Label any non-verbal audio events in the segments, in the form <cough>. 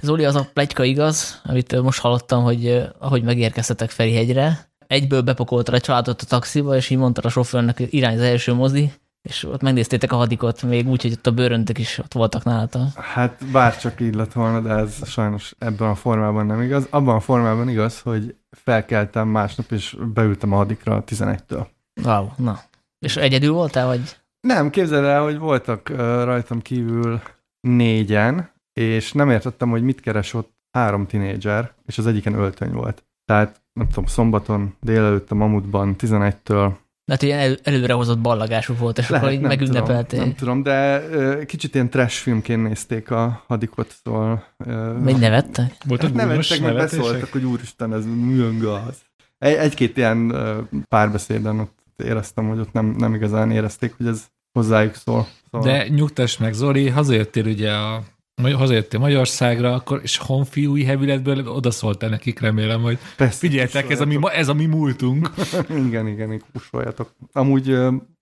Zoli, az a plegyka igaz, amit most hallottam, hogy ahogy megérkeztetek Ferihegyre, egyből bepakolta a családot a taxiba, és így mondta a sofőrnek, irány az első mozi, és ott megnéztétek a hadikot, még úgy, hogy ott a bőröntök is ott voltak nálatok. Hát bárcsak így lett volna, de ez sajnos ebben a formában nem igaz. Abban a formában igaz, hogy felkeltem másnap, és beültem a hadikra 11-től. Wow, na. És egyedül voltál, vagy? Nem, képzeld el, hogy voltak uh, rajtam kívül négyen, és nem értettem, hogy mit keres ott három tinédzser, és az egyiken öltöny volt. Tehát, nem tudom, szombaton délelőtt a Mamutban 11-től mert ilyen el, előrehozott ballagásuk volt, és Lehet, akkor így megünnepelték. Nem tudom, de uh, kicsit ilyen trash filmként nézték a hadikot, szóval... Uh, Még nevettek? Volt hát nevettek, meg beszóltak, hogy úristen, ez mi az. Egy, egy-két ilyen uh, párbeszéden ott éreztem, hogy ott nem, nem igazán érezték, hogy ez hozzájuk szól. Szóval... De nyugtass meg, Zoli, hazajöttél ugye a hazajöttél Magyarországra, akkor, és honfiúi hevületből odaszóltál nekik, remélem, hogy Persze, figyeltek, ez a, mi, ez a mi múltunk. <laughs> igen, igen, kussoljatok. Amúgy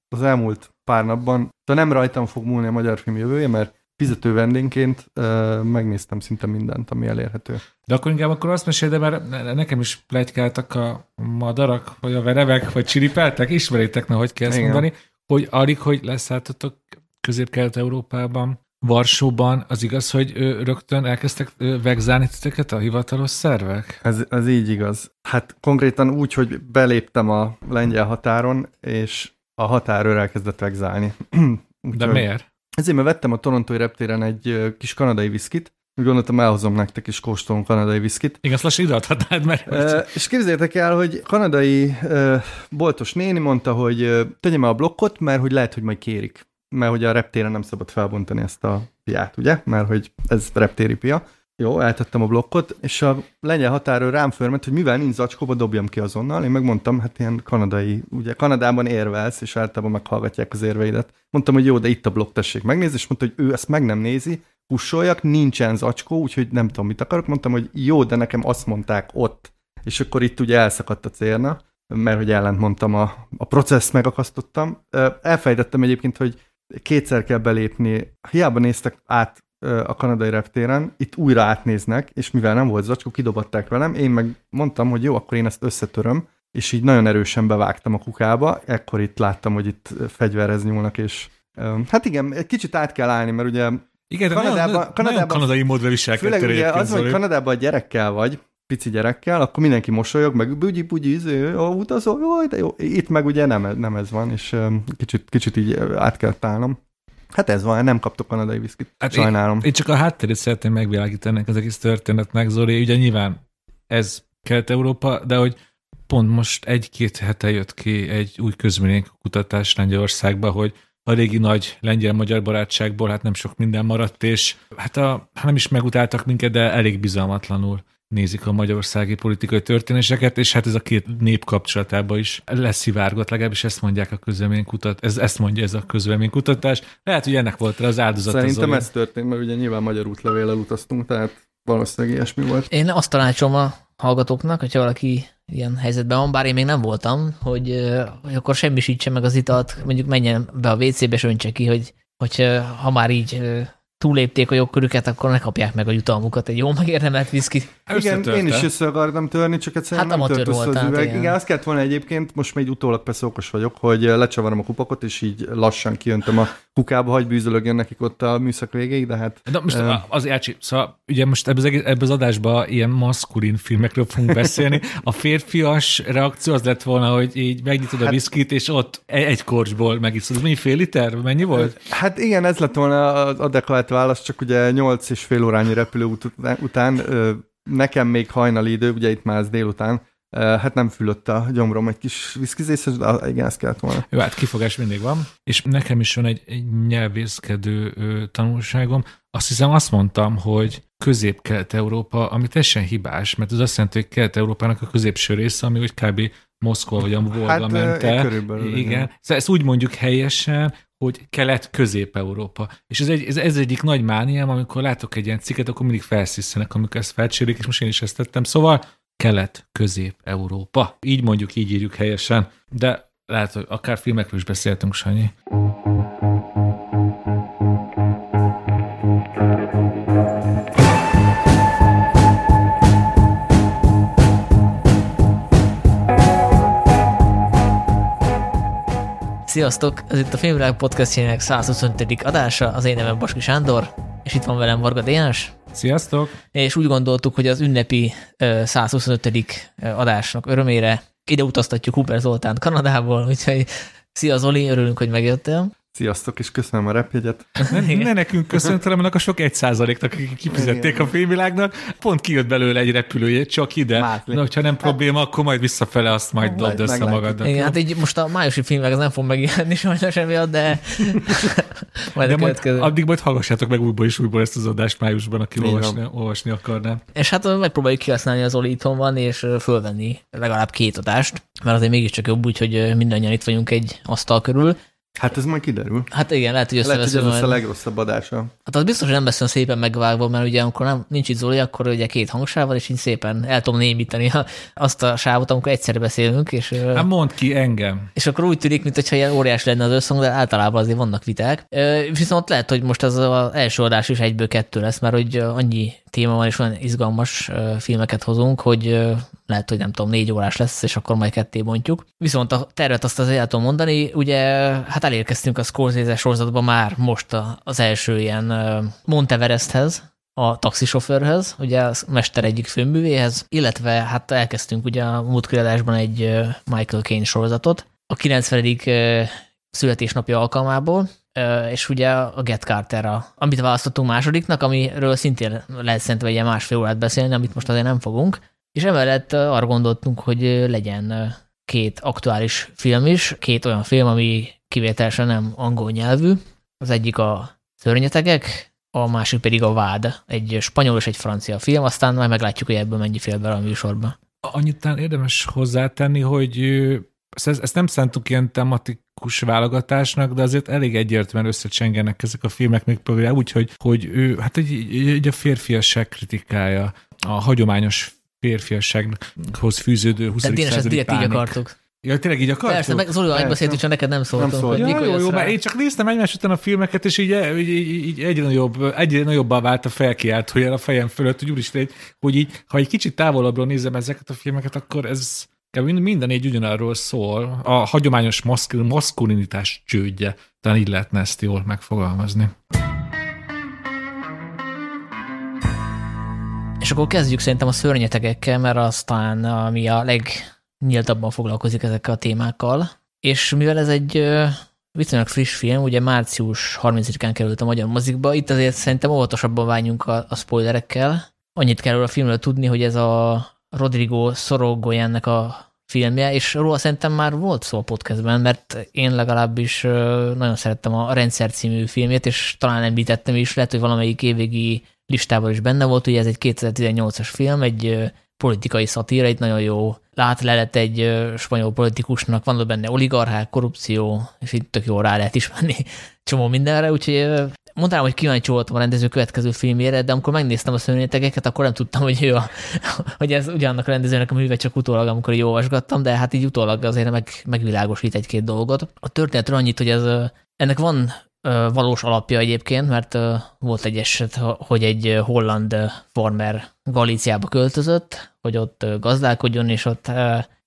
az elmúlt pár napban, de nem rajtam fog múlni a magyar film jövője, mert fizető vendégként uh, megnéztem szinte mindent, ami elérhető. De akkor inkább akkor azt mesél, de mert nekem is plegykáltak a madarak, vagy a verevek, vagy csiripeltek, ismeritek, na, hogy kell ezt mondani, hogy alig, hogy leszálltatok közép-kelet-európában, Varsóban az igaz, hogy rögtön elkezdtek vegzálni titeket a hivatalos szervek? Ez, ez így igaz. Hát konkrétan úgy, hogy beléptem a lengyel határon, és a határőr elkezdett vegzálni. <clears throat> De miért? Ezért, mert vettem a torontói reptéren egy kis kanadai viszkit, úgy gondoltam, elhozom nektek is kóstolom kanadai viszkit. Igen, azt lassan ideadhatnád, mert... E, és képzeljétek el, hogy kanadai e, boltos néni mondta, hogy e, tegyem el a blokkot, mert hogy lehet, hogy majd kérik mert hogy a reptéren nem szabad felbontani ezt a piát, ugye? Mert hogy ez reptéri pia. Jó, eltettem a blokkot, és a lengyel határőr rám fölment, hogy mivel nincs zacskóba, dobjam ki azonnal. Én megmondtam, hát ilyen kanadai, ugye Kanadában érvelsz, és általában meghallgatják az érveidet. Mondtam, hogy jó, de itt a blokk, tessék megnézni, és mondta, hogy ő ezt meg nem nézi, pussoljak, nincsen zacskó, úgyhogy nem tudom, mit akarok. Mondtam, hogy jó, de nekem azt mondták ott. És akkor itt ugye elszakadt a célna, mert hogy ellent mondtam, a, a processzt megakasztottam. Elfejtettem egyébként, hogy kétszer kell belépni, hiába néztek át a kanadai reptéren, itt újra átnéznek, és mivel nem volt zacskó, kidobatták velem, én meg mondtam, hogy jó, akkor én ezt összetöröm, és így nagyon erősen bevágtam a kukába, ekkor itt láttam, hogy itt fegyverhez nyúlnak, és hát igen, egy kicsit át kell állni, mert ugye igen, Kanadában, nagyon, Kanadában, nagyon kanadai módra viselkedtél. Főleg ugye az, hogy Kanadában a gyerekkel vagy, pici gyerekkel, akkor mindenki mosolyog, meg bugyi bugyi izé, utazó, jó, de jó. Itt meg ugye nem, nem ez van, és kicsit, kicsit így át kell állnom. Hát ez van, nem kaptok kanadai viszkit. Hát Sajnálom. Én, én, csak a hátterét szeretném megvilágítani ennek az egész történetnek, Zoli. Ugye nyilván ez Kelet-Európa, de hogy pont most egy-két hete jött ki egy új kutatás Lengyelországba, hogy a régi nagy lengyel-magyar barátságból hát nem sok minden maradt, és hát a, nem is megutáltak minket, de elég bizalmatlanul nézik a magyarországi politikai történéseket, és hát ez a két nép kapcsolatába is leszivárgott, legalábbis ezt mondják a közvéleménykutat, ez, ezt mondja ez a közvéleménykutatás. Lehet, hogy ennek volt az áldozat. Szerintem ez történt, mert ugye nyilván magyar útlevéllel utaztunk, tehát valószínűleg ilyesmi volt. Én azt tanácsom a hallgatóknak, hogyha valaki ilyen helyzetben van, bár én még nem voltam, hogy, hogy akkor semmisítse meg az italt, mondjuk menjen be a WC-be, és öntse ki, hogy, hogy ha már így túlépték a jogkörüket, akkor ne kapják meg a jutalmukat egy jó megérdemelt viszki. Igen, én is össze akartam törni, csak egyszerűen hát nem tört össze az üveg. Igen. igen, azt kellett volna egyébként, most még utólag persze okos vagyok, hogy lecsavarom a kupakot, és így lassan kijöntöm a kukába, hagy bűzölögjön nekik ott a műszak végéig, de hát... De most uh, az Ácsi, szóval ugye most ebbe az, ebbe az adásban ilyen maszkulin filmekről fogunk beszélni. A férfias reakció az lett volna, hogy így megnyitod hát, a viszkit, és ott egy korcsból megiszod. Mennyi fél liter? Mennyi volt? Hát igen, ez lett volna az adekvát válasz, csak ugye 8 és fél órányi repülő után nekem még hajnali idő, ugye itt már ez délután, Hát nem fülött a gyomrom egy kis viszkizés, de igen, ezt kellett volna. Jó, hát kifogás mindig van. És nekem is van egy, egy nyelvészkedő tanulságom. Azt hiszem azt mondtam, hogy közép-kelet-európa, ami teljesen hibás, mert az azt jelenti, hogy kelet-európának a középső része, ami úgy kb. Moszkva vagy a Volga hát, mente. Körülbelül, igen. igen. Szóval ezt úgy mondjuk helyesen, hogy kelet-közép-európa. És ez, egy, ez, ez egyik nagy mániám, amikor látok egy ilyen cikket, akkor mindig felszisszenek, amikor ezt felcsérik, és most én is ezt tettem. Szóval Kelet-Közép-Európa. Így mondjuk, így írjuk helyesen, de lehet, hogy akár filmekről is beszéltünk, Sanyi. Sziasztok! Ez itt a Filmvilág podcastjének 125. adása, az én nevem Baski Sándor, és itt van velem Varga Dénes. Sziasztok! És úgy gondoltuk, hogy az ünnepi 125. adásnak örömére ide utaztatjuk Huber Zoltánt Kanadából, úgyhogy szia Zoli, örülünk, hogy megjöttél. Sziasztok, és köszönöm a repjegyet. <laughs> Ne, ne nekünk köszöntöm, hanem a sok egy százaléknak, akik kifizették Igen. a filmvilágnak. Pont kijött belőle egy repülőjét, csak ide. Mátli. Na, hogyha nem probléma, akkor majd visszafele azt majd dobd össze magadat. Igen, hát így most a májusi filmek az nem fog megjelenni sajnos emiatt, de <laughs> majd de a majd, addig majd hallgassátok meg újból és újból ezt az adást májusban, aki olvasni, olvasni akarná. És hát megpróbáljuk kihasználni az Oli itthon van, és fölvenni legalább két adást, mert azért mégiscsak jobb úgy, hogy mindannyian itt vagyunk egy asztal körül. Hát ez majd kiderül. Hát igen, lehet, hogy Lehet, hogy ez majd... a legrosszabb adása. Hát az biztos, hogy nem beszél szépen megvágva, mert ugye amikor nem, nincs itt Zoli, akkor ugye két hangsával, és így szépen el tudom némítani azt a sávot, amikor egyszer beszélünk. És, hát mondd ki engem. És akkor úgy tűnik, mintha ilyen óriás lenne az összhang, de általában azért vannak viták. Viszont lehet, hogy most az, az első adás is egyből kettő lesz, mert hogy annyi téma van, és olyan izgalmas filmeket hozunk, hogy lehet, hogy nem tudom, négy órás lesz, és akkor majd ketté bontjuk. Viszont a tervet azt azért el tudom mondani, ugye hát elérkeztünk a Scorsese sorozatban már most az első ilyen Monteveresthez, a taxisofőrhöz, ugye a Mester egyik főművéhez, illetve hát elkezdtünk ugye a múlt egy Michael Caine sorozatot, a 90. születésnapja alkalmából, és ugye a Get Carter, amit választottunk másodiknak, amiről szintén lehet szerintem egy másfél órát beszélni, amit most azért nem fogunk. És emellett arra gondoltunk, hogy legyen két aktuális film is, két olyan film, ami kivételesen nem angol nyelvű. Az egyik a Szörnyetegek, a másik pedig a Vád, egy spanyol és egy francia film, aztán majd meglátjuk, hogy ebből mennyi fél bele a műsorban. Annyit érdemes hozzátenni, hogy ezt, ezt nem szántuk ilyen tematikus válogatásnak, de azért elég egyértelműen összecsengenek ezek a filmek még például úgy, hogy, hogy ő, hát egy, egy a férfiasság kritikája, a hagyományos férfiassághoz fűződő 20. Tehát ezt direkt így akartuk. Ja, tényleg így akartuk? Persze, meg Zoli beszéltünk, csak neked nem szóltam. Nem szólt. Ja, jó, jó, mert én csak néztem egymás után a filmeket, és így, így, így, így egyre, nagyobb, egyre nagyobbá vált a felkiáltójel a fejem fölött, hogy úristen, hogy így, ha egy kicsit távolabbról nézem ezeket a filmeket, akkor ez minden egy ugyanarról szól. A hagyományos maszkulinitás csődje. Talán így lehetne ezt jól megfogalmazni. És akkor kezdjük szerintem a szörnyetegekkel, mert aztán ami a legnyíltabban foglalkozik ezekkel a témákkal. És mivel ez egy viszonylag friss film, ugye március 30-án került a magyar mozikba, itt azért szerintem óvatosabban vágyunk a, a spoilerekkel. Annyit kell a filmről tudni, hogy ez a Rodrigo Sorogoyennek a filmje, és róla szerintem már volt szó a podcastben, mert én legalábbis nagyon szerettem a Rendszer című filmét, és talán említettem is, lehet, hogy valamelyik évvégi listában is benne volt, ugye ez egy 2018-as film, egy politikai szatíra, egy nagyon jó lát egy spanyol politikusnak, van benne oligarchák, korrupció, és itt tök jó rá lehet ismerni <laughs> csomó mindenre, úgyhogy mondtam, hogy kíváncsi voltam a rendező következő filmjére, de amikor megnéztem a szörnyetegeket, akkor nem tudtam, hogy, a, <laughs> hogy ez ugyanannak a rendezőnek a műve, csak utólag, amikor így olvasgattam, de hát így utólag azért meg, megvilágosít egy-két dolgot. A történetről annyit, hogy ez, ennek van valós alapja egyébként, mert volt egy eset, hogy egy holland farmer Galíciába költözött, hogy ott gazdálkodjon, és ott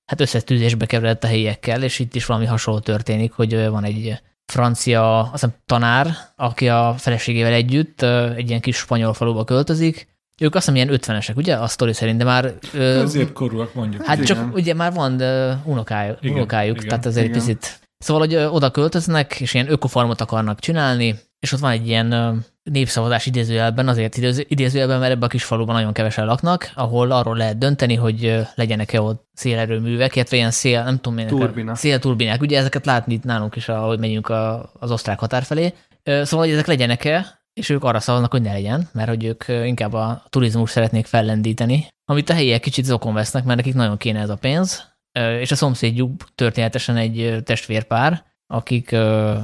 hát összetűzésbe keveredett a helyiekkel, és itt is valami hasonló történik, hogy van egy francia azt hiszem, tanár, aki a feleségével együtt egy ilyen kis spanyol faluba költözik, ők azt hiszem ilyen ötvenesek, ugye? A sztori szerint, de már... Középkorúak mondjuk. Hát csak igen. ugye már van unokájuk, igen, unokájuk igen, tehát azért igen. picit Szóval, hogy oda költöznek, és ilyen ökofarmot akarnak csinálni, és ott van egy ilyen népszavazás idézőjelben, azért idézőjelben, mert ebben a kis faluban nagyon kevesen laknak, ahol arról lehet dönteni, hogy legyenek-e ott szélerőművek, illetve ilyen szél, nem tudom, Turbina. szélturbinák. Ugye ezeket látni itt nálunk is, ahogy megyünk a, az osztrák határ felé. Szóval, hogy ezek legyenek-e, és ők arra szavaznak, hogy ne legyen, mert hogy ők inkább a turizmus szeretnék fellendíteni, amit a helyiek kicsit zokon vesznek, mert nekik nagyon kéne ez a pénz, és a szomszédjuk történetesen egy testvérpár, akik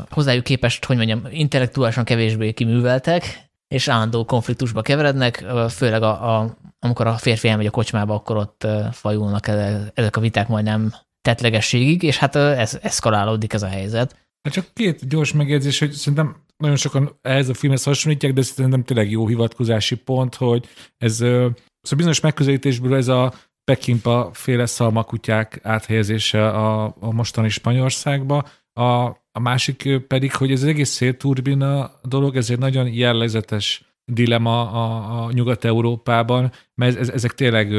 hozzájuk képest, hogy mondjam, intellektuálisan kevésbé kiműveltek, és állandó konfliktusba keverednek, főleg a, a, amikor a férfi elmegy a kocsmába, akkor ott fajulnak ezek a viták majdnem tetlegességig, és hát ez eszkalálódik ez a helyzet. Hát csak két gyors megjegyzés, hogy szerintem nagyon sokan ehhez a filmhez hasonlítják, de szerintem tényleg jó hivatkozási pont, hogy ez szóval bizonyos megközelítésből ez a Pekimpa féle szalmakutyák áthelyezése a, a mostani Spanyolországba. A, a másik pedig, hogy ez az egész szélturbina dolog, ez egy nagyon jellegzetes dilema a, a Nyugat-Európában, mert ez, ezek tényleg,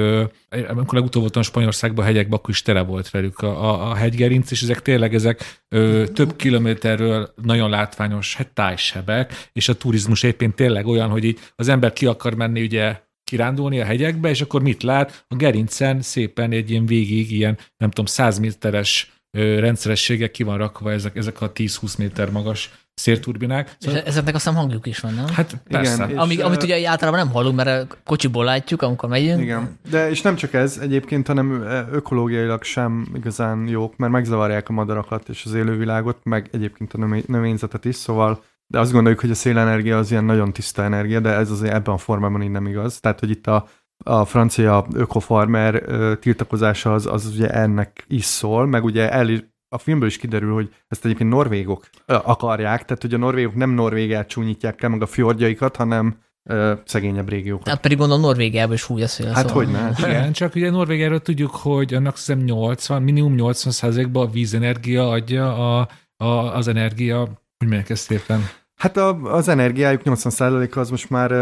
amikor legutóbb voltam Spanyolországban, a hegyekben, akkor is tele volt velük a, a, a hegygerinc, és ezek tényleg ezek ö, több kilométerről nagyon látványos hát, tájsebek, és a turizmus éppen tényleg olyan, hogy így az ember ki akar menni ugye kirándulni a hegyekbe, és akkor mit lát? A gerincen szépen egy ilyen végig, ilyen nem tudom, 100 méteres rendszerességek ki van rakva ezek, ezek a 10-20 méter magas szélturbinák. Szóval... És ezeknek azt hiszem hangjuk is van, nem? Hát persze. Igen, Ami, amit ugye általában nem hallunk, mert kocsiból látjuk, amikor megyünk. Igen, de és nem csak ez egyébként, hanem ökológiailag sem igazán jók, mert megzavarják a madarakat és az élővilágot, meg egyébként a növényzetet is, szóval de azt gondoljuk, hogy a szélenergia az ilyen nagyon tiszta energia, de ez azért ebben a formában így nem igaz. Tehát, hogy itt a, a francia ökofarmer tiltakozása az, az ugye ennek is szól, meg ugye el, a filmből is kiderül, hogy ezt egyébként norvégok akarják, tehát hogy a norvégok nem Norvégiát csúnyítják el, meg a fjordjaikat, hanem ö, szegényebb régiókat. Hát pedig gondolom Norvégiából is fúj a szél. Hát szóval. hogy ne? Igen, csak ugye Norvégiáról tudjuk, hogy annak hiszem 80, minimum 80 százalékban a vízenergia adja a, a, az energia, hogy melyek ezt szépen? Hát a, az energiájuk 80%-a az most már uh,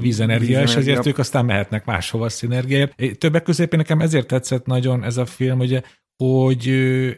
vízenergia, vízenergia, és ezért ők aztán mehetnek máshova szinergiáért. Többek közép nekem ezért tetszett nagyon ez a film, ugye, hogy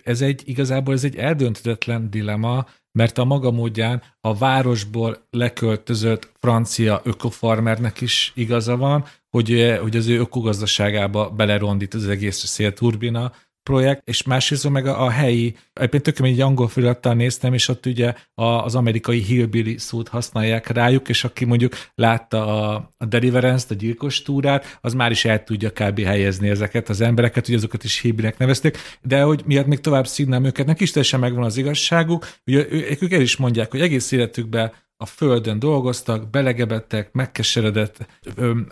ez egy, igazából ez egy eldöntetlen dilema, mert a maga módján a városból leköltözött francia ökofarmernek is igaza van, hogy, hogy az ő ökogazdaságába belerondít az egész szélturbina, projekt, és másrészt meg a, a helyi, egyébként tökéletesen egy angol felirattal néztem, és ott ugye a, az amerikai hillbilly szót használják rájuk, és aki mondjuk látta a, a Deliverance-t, a gyilkos túrát, az már is el tudja kb. helyezni ezeket az embereket, hogy azokat is hillbillynek nevezték, de hogy miatt még tovább színnám őket, neki is teljesen megvan az igazságuk, ugye ők el is mondják, hogy egész életükben a földön dolgoztak, belegebettek, megkeseredett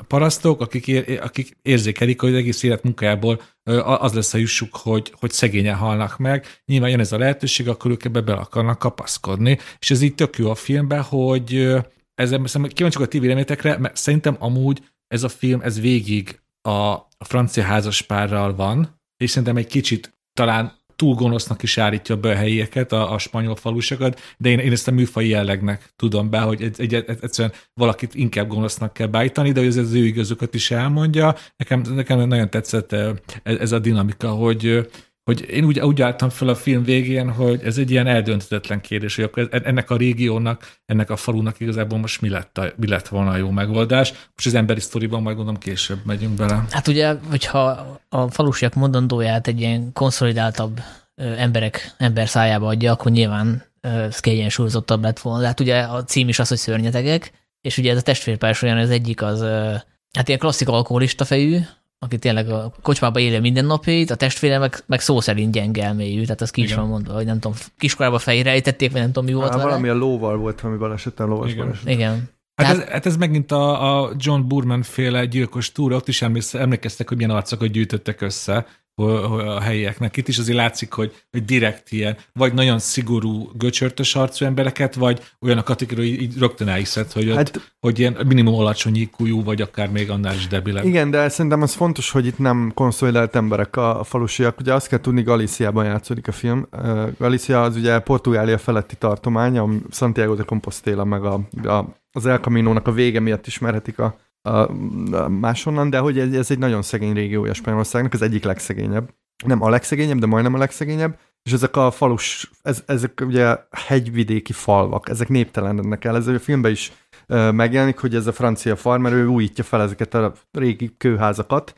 parasztok, akik, ér, akik érzékelik, hogy egész élet munkájából az lesz a jussuk, hogy, hogy szegényen halnak meg. Nyilván jön ez a lehetőség, akkor ők ebbe be akarnak kapaszkodni. És ez így tök jó a filmben, hogy ezzel kíváncsiak a ti véleményetekre, mert szerintem amúgy ez a film, ez végig a, a francia házaspárral van, és szerintem egy kicsit talán túl gonosznak is állítja be a helyieket, a, a spanyol falusokat, de én, én ezt a műfai jellegnek tudom be, hogy egy, egy, egy, egyszerűen valakit inkább gonosznak kell beállítani, de hogy ez az ő igazokat is elmondja. Nekem, nekem nagyon tetszett ez, ez a dinamika, hogy hogy én úgy, úgy álltam fel a film végén, hogy ez egy ilyen eldönthetetlen kérdés, hogy akkor ennek a régiónak, ennek a falunak igazából most mi lett, a, mi lett volna a jó megoldás. Most az emberi sztoriban majd gondolom később megyünk bele. Hát ugye, hogyha a falusiak mondandóját egy ilyen konszolidáltabb emberek, ember szájába adja, akkor nyilván ez kiegyensúlyozottabb lett volna. De hát ugye a cím is az, hogy szörnyetegek, és ugye ez a testvérpárs olyan, az egyik az, hát ilyen klasszik alkoholista fejű, aki tényleg a kocsmába élő mindennapjait, a testvére meg, meg szó szerint gyenge elmélyű, tehát az ki is van mondva, hogy nem tudom, kiskorában fejre ejtették, vagy nem tudom, mi volt Há, vele. Valami a lóval volt, valami balesetten, lovas Igen. baleset. Igen. Hát, Tehát... ez, hát ez megint a, a John Burman féle gyilkos túra, ott is emlékeztek, hogy milyen arcokat gyűjtöttek össze, a helyieknek. Itt is azért látszik, hogy, hogy direkt ilyen, vagy nagyon szigorú, göcsörtös arcú embereket, vagy olyan a kategória, hogy így rögtön elhiszed, hogy, ott, hát, hogy ilyen minimum alacsony ikújú, vagy akár még annál is debilek. Igen, de szerintem az fontos, hogy itt nem konszolidált emberek a, a falusiak. Ugye azt kell tudni, Galíciában játszódik a film. Galícia az ugye Portugália feletti tartomány, a Santiago de Compostela meg a, a, az El Camino-nak a vége miatt ismerhetik a a, máshonnan, de hogy ez, egy nagyon szegény régiója Spanyolországnak, az egyik legszegényebb. Nem a legszegényebb, de majdnem a legszegényebb, és ezek a falus, ez, ezek ugye hegyvidéki falvak, ezek néptelenednek el. Ez a filmben is megjelenik, hogy ez a francia farmer, ő újítja fel ezeket a régi kőházakat,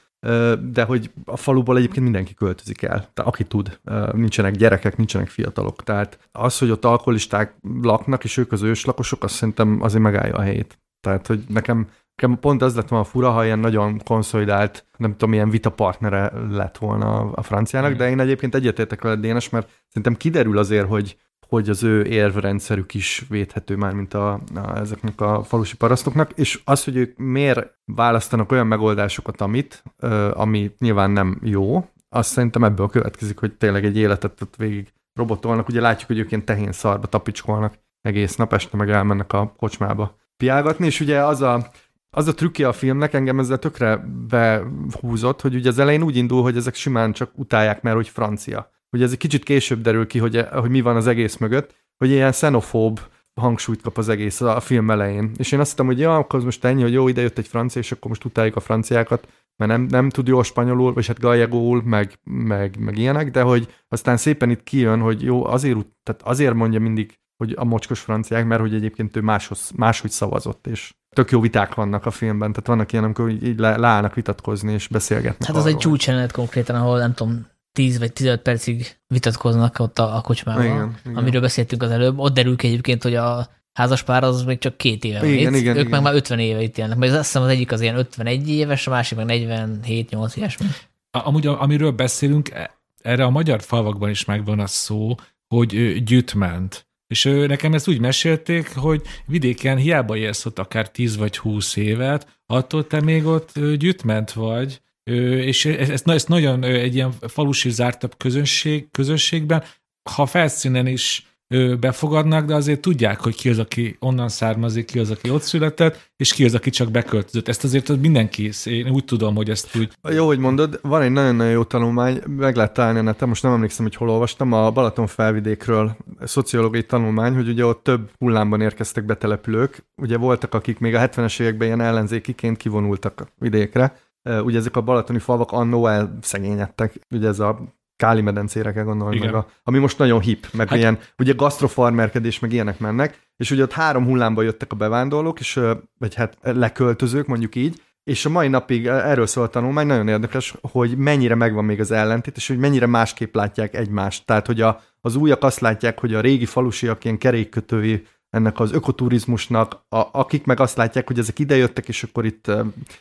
de hogy a faluból egyébként mindenki költözik el, tehát aki tud, nincsenek gyerekek, nincsenek fiatalok. Tehát az, hogy ott alkoholisták laknak, és ők az őslakosok, azt szerintem azért megállja a helyét. Tehát, hogy nekem Nekem pont az lett volna fura, ha ilyen nagyon konszolidált, nem tudom, milyen vitapartnere lett volna a franciának, mm. de én egyébként egyetértek vele Dénes, mert szerintem kiderül azért, hogy, hogy az ő érvrendszerük is védhető már, mint a, a, ezeknek a falusi parasztoknak, és az, hogy ők miért választanak olyan megoldásokat, amit, ö, ami nyilván nem jó, azt szerintem ebből következik, hogy tényleg egy életet ott végig robotolnak. Ugye látjuk, hogy ők ilyen tehén szarba tapicskolnak egész nap, este meg elmennek a kocsmába piálgatni, és ugye az a az a trükkje a filmnek, engem ezzel tökre behúzott, hogy ugye az elején úgy indul, hogy ezek simán csak utálják, mert hogy francia. Ugye ez egy kicsit később derül ki, hogy, hogy mi van az egész mögött, hogy ilyen xenofób hangsúlyt kap az egész a film elején. És én azt hittem, hogy ja, akkor most ennyi, hogy jó, ide jött egy francia, és akkor most utáljuk a franciákat, mert nem, nem tud jó spanyolul, vagy hát gallegóul, meg, meg, meg ilyenek, de hogy aztán szépen itt kijön, hogy jó, azért, tehát azért mondja mindig, hogy a mocskos franciák, mert hogy egyébként ő máshoz, máshogy szavazott, és tök jó viták vannak a filmben, tehát vannak ilyen, amikor így le, leállnak vitatkozni és beszélgetnek. Hát az arról. egy csúcsjelenet konkrétan, ahol nem tudom, 10 vagy 15 percig vitatkoznak ott a, a kocsmában, igen, igen. amiről beszéltünk az előbb. Ott derül ki egyébként, hogy a házaspár az még csak két éve igen, van igen, Ők igen. meg már 50 éve itt élnek. Mert azt hiszem az egyik az ilyen 51 éves, a másik meg 47-8 ilyesmi. Amúgy amiről beszélünk, e, erre a magyar falvakban is megvan a szó, hogy gyűjtment. És nekem ezt úgy mesélték, hogy vidéken hiába élsz ott akár 10 vagy 20 évet, attól te még ott gyűjtment vagy, és ezt, ezt nagyon egy ilyen falusi zártabb közönség, közösségben, ha felszínen is befogadnak, de azért tudják, hogy ki az, aki onnan származik, ki az, aki ott született, és ki az, aki csak beköltözött. Ezt azért mindenki, én úgy tudom, hogy ezt úgy... Jó, hogy mondod, van egy nagyon-nagyon jó tanulmány, meg lehet találni a neten, most nem emlékszem, hogy hol olvastam, a Balaton felvidékről szociológiai tanulmány, hogy ugye ott több hullámban érkeztek betelepülők, ugye voltak, akik még a 70-es években ilyen ellenzékiként kivonultak vidékre, ugye ezek a balatoni falvak annó elszegényedtek, ugye ez a Káli medencére kell gondolni, meg a, ami most nagyon hip, meg hát, ilyen, ugye gasztrofarmerkedés, meg ilyenek mennek, és ugye ott három hullámba jöttek a bevándorlók, és, vagy hát leköltözők, mondjuk így, és a mai napig erről szól a tanulmány, nagyon érdekes, hogy mennyire megvan még az ellentét, és hogy mennyire másképp látják egymást. Tehát, hogy a, az újak azt látják, hogy a régi falusiak ilyen kerékkötői ennek az ökoturizmusnak, a, akik meg azt látják, hogy ezek idejöttek, és akkor itt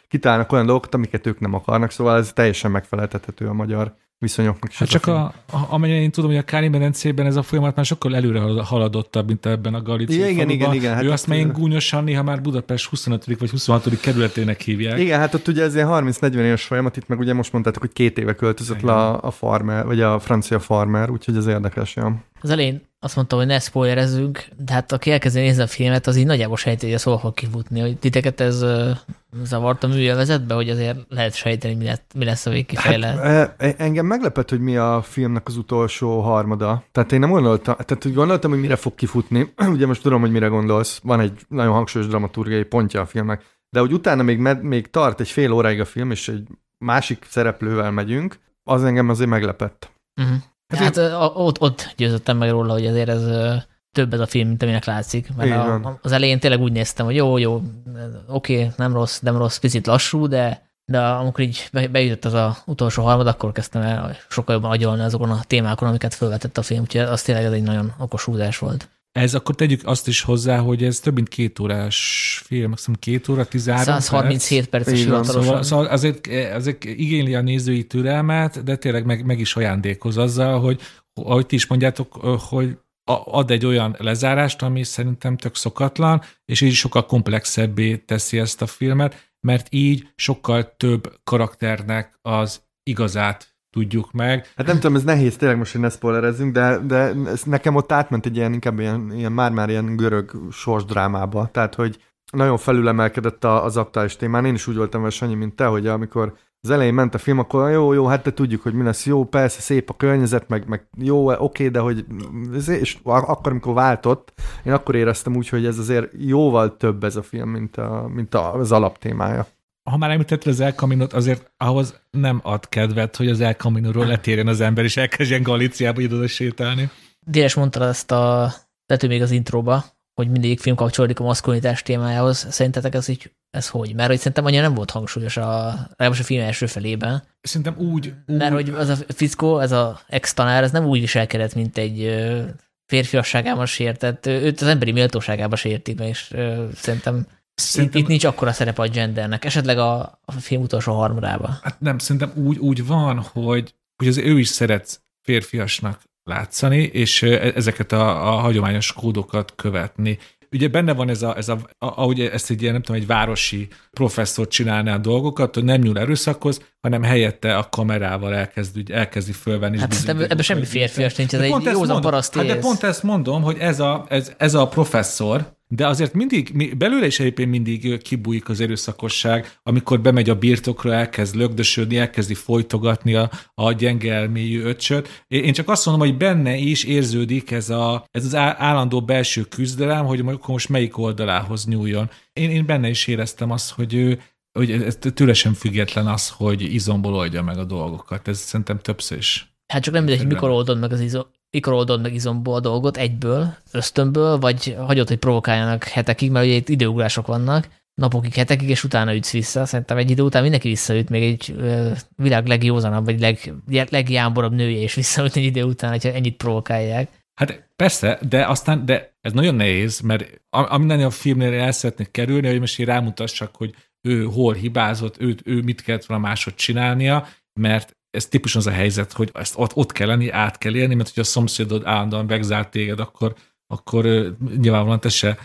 kitálnak olyan dolgokat, amiket ők nem akarnak, szóval ez teljesen megfeleltethető a magyar viszonyoknak is. Hát csak a, a, amennyire én tudom, hogy a Káli medencében ez a folyamat már sokkal előre haladottabb, mint ebben a Galícia igen, igen, igen, igen. Hát ő azt már gúnyosan néha már Budapest 25. vagy 26. kerületének hívják. Igen, hát ott ugye ez ilyen 30-40 éves folyamat, itt meg ugye most mondtátok, hogy két éve költözött igen. le a, a farmer, vagy a francia farmer, úgyhogy ez érdekes, ja. Az elején azt mondta, hogy ne spoilerezzünk, de hát aki elkezdi nézni a filmet, az így nagyjából sejti, hogy ez hol fog kifutni, hogy titeket ez zavart a műjelvezetbe, hogy azért lehet sejteni, mi, lett, mi lesz a végkifejlet. Hát, e, engem meglepett, hogy mi a filmnek az utolsó harmada. Tehát én nem gondoltam, tehát hogy gondoltam, hogy mire fog kifutni. <clears throat> Ugye most tudom, hogy mire gondolsz. Van egy nagyon hangsúlyos dramaturgiai pontja a filmnek. De hogy utána még, med, még tart egy fél óráig a film, és egy másik szereplővel megyünk, az engem azért meglepett. Uh-huh. Hát, hát ott, ott győzöttem meg róla, hogy azért ez több ez a film, mint aminek látszik. Mert a, az elején tényleg úgy néztem, hogy jó, jó, oké, nem rossz, nem rossz, picit lassú, de, de amikor így bejutott az a utolsó harmad, akkor kezdtem el sokkal jobban agyalni azokon a témákon, amiket felvetett a film, úgyhogy az tényleg ez egy nagyon okos húzás volt. Ez akkor tegyük azt is hozzá, hogy ez több mint két órás film, hiszem két óra, 13 137 perc. perces hivatalosan. Szóval, szóval azért, azért igényli a nézői türelmet, de tényleg meg, meg is ajándékoz azzal, hogy ahogy ti is mondjátok, hogy ad egy olyan lezárást, ami szerintem tök szokatlan, és így sokkal komplexebbé teszi ezt a filmet, mert így sokkal több karakternek az igazát tudjuk meg. Hát nem tudom, ez nehéz tényleg most, hogy ne spoilerezzünk, de, de ez nekem ott átment egy ilyen, inkább ilyen, ilyen már-már ilyen görög sorsdrámába, tehát hogy nagyon felülemelkedett az aktuális témán. Én is úgy voltam vele, Sanyi, mint te, hogy amikor az elején ment a film, akkor jó, jó, hát de tudjuk, hogy mi lesz jó, persze szép a környezet, meg, meg jó, oké, de hogy és akkor, amikor váltott, én akkor éreztem úgy, hogy ez azért jóval több ez a film, mint, a, mint az alaptémája. Ha már említetted az El Camino-t, azért ahhoz nem ad kedvet, hogy az El Camino-ról letérjen az ember, és elkezdjen Galíciába ide sétálni. Déles mondta ezt a tető még az intróba, hogy mindig film kapcsolódik a maszkulinitás témájához. Szerintetek ez így, ez hogy? Mert hogy szerintem annyira nem volt hangsúlyos a, legalábbis a film első felében. Szerintem úgy, úgy. Mert hogy az a fickó, ez a ex-tanár, ez nem úgy viselkedett, mint egy férfiasságában sértett, őt az emberi méltóságában sértik, és szerintem Szerintem... Itt, itt nincs akkora szerep a gendernek, esetleg a, a film utolsó harmadában. Hát nem, szerintem úgy, úgy van, hogy, hogy az ő is szeret férfiasnak látszani, és e, ezeket a, a hagyományos kódokat követni. Ugye benne van ez a, ez a, ahogy ezt egy ilyen, nem tudom, egy városi professzor csinálná a dolgokat, hogy nem nyúl erőszakhoz, hanem helyette a kamerával elkezd, elkezdi fölvenni. Hát ebben ebbe semmi férfias nincs, ez egy józan paraszt hát de pont ezt mondom, hogy ez a, ez, ez a professzor, de azért mindig, belőle is egyébként mindig kibújik az erőszakosság, amikor bemegy a birtokra, elkezd lögdösödni, elkezdi folytogatni a, a gyenge elmélyű öcsöt. Én csak azt mondom, hogy benne is érződik ez, a, ez az állandó belső küzdelem, hogy most melyik oldalához nyúljon. Én, én benne is éreztem azt, hogy ő, hogy ez tőle sem független az, hogy izomból oldja meg a dolgokat. Ez szerintem többször is. Hát csak nem mindegy, hogy mikor oldod meg az izom, mikor oldod meg izomból a dolgot, egyből, ösztönből, vagy hagyod, hogy provokáljanak hetekig, mert ugye itt időugrások vannak, napokig, hetekig, és utána ütsz vissza. Szerintem egy idő után mindenki visszaüt, még egy világ legjózanabb, vagy leg, legjámborabb nője is visszaüt egy idő után, hogyha ennyit provokálják. Hát persze, de aztán, de ez nagyon nehéz, mert ami a filmnél el szeretnék kerülni, hogy most én rámutassak, hogy ő hol hibázott, ő, ő mit kellett volna másod csinálnia, mert ez típuson az a helyzet, hogy ezt ott, ott kell lenni, át kell élni, mert hogyha a szomszédod állandóan megzárt téged, akkor, akkor nyilvánvalóan te se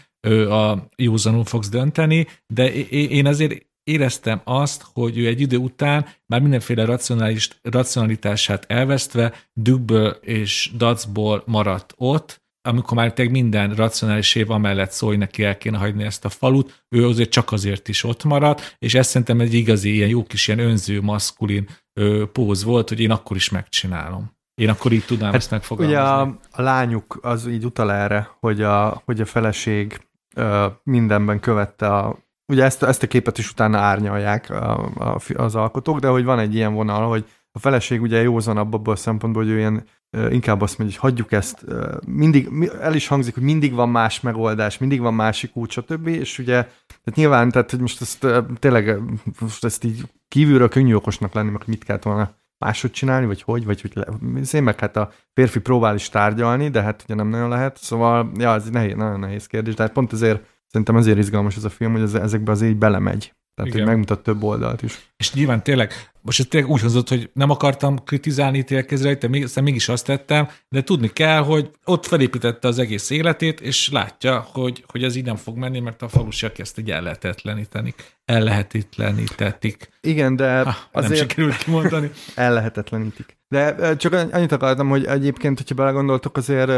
a józanul fogsz dönteni, de én azért éreztem azt, hogy ő egy idő után már mindenféle racionális, racionalitását elvesztve dübből és dacból maradt ott, amikor már tényleg minden racionális év amellett szól, hogy neki el kéne hagyni ezt a falut, ő azért csak azért is ott maradt, és ez szerintem egy igazi ilyen jó kis ilyen önző, maszkulin ö, póz volt, hogy én akkor is megcsinálom. Én akkor így tudnám hát, ezt megfogalmazni. Ugye a, a lányuk az így utal erre, hogy a, hogy a feleség ö, mindenben követte a Ugye ezt, ezt a képet is utána árnyalják a, a, az alkotók, de hogy van egy ilyen vonal, hogy a feleség ugye józanabb abból a szempontból, hogy ő ilyen inkább azt mondja, hogy hagyjuk ezt, mindig, el is hangzik, hogy mindig van más megoldás, mindig van másik út, stb. És ugye, tehát nyilván, tehát hogy most ezt tényleg, most ezt így kívülről könnyű okosnak lenni, meg mit kellett volna máshogy csinálni, vagy hogy, vagy hogy le, meg hát a férfi próbál is tárgyalni, de hát ugye nem nagyon lehet, szóval, ja, ez egy nehéz, nagyon nehéz kérdés, de hát pont ezért szerintem azért izgalmas ez a film, hogy ez, ezekbe az így belemegy. Tehát, Igen. hogy megmutat több oldalt is. És nyilván tényleg, most ez tényleg úgy hozott, hogy nem akartam kritizálni ítélkezre, de még, aztán mégis azt tettem, de tudni kell, hogy ott felépítette az egész életét, és látja, hogy, hogy ez így nem fog menni, mert a falusiak ezt egy ellehetetlenítenik. Ellehetetlenítetik. Igen, de ha, azért... Nem sikerült kimondani. <laughs> ellehetetlenítik. De csak annyit akartam, hogy egyébként, hogyha belegondoltok, azért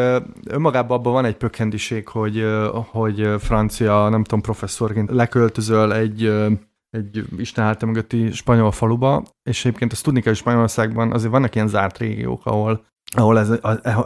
önmagában abban van egy pökkendiség, hogy, hogy francia, nem tudom, professzorként leköltözöl egy egy Isten által mögötti spanyol faluba, és egyébként azt tudni kell, hogy Spanyolországban azért vannak ilyen zárt régiók, ahol ahol ez,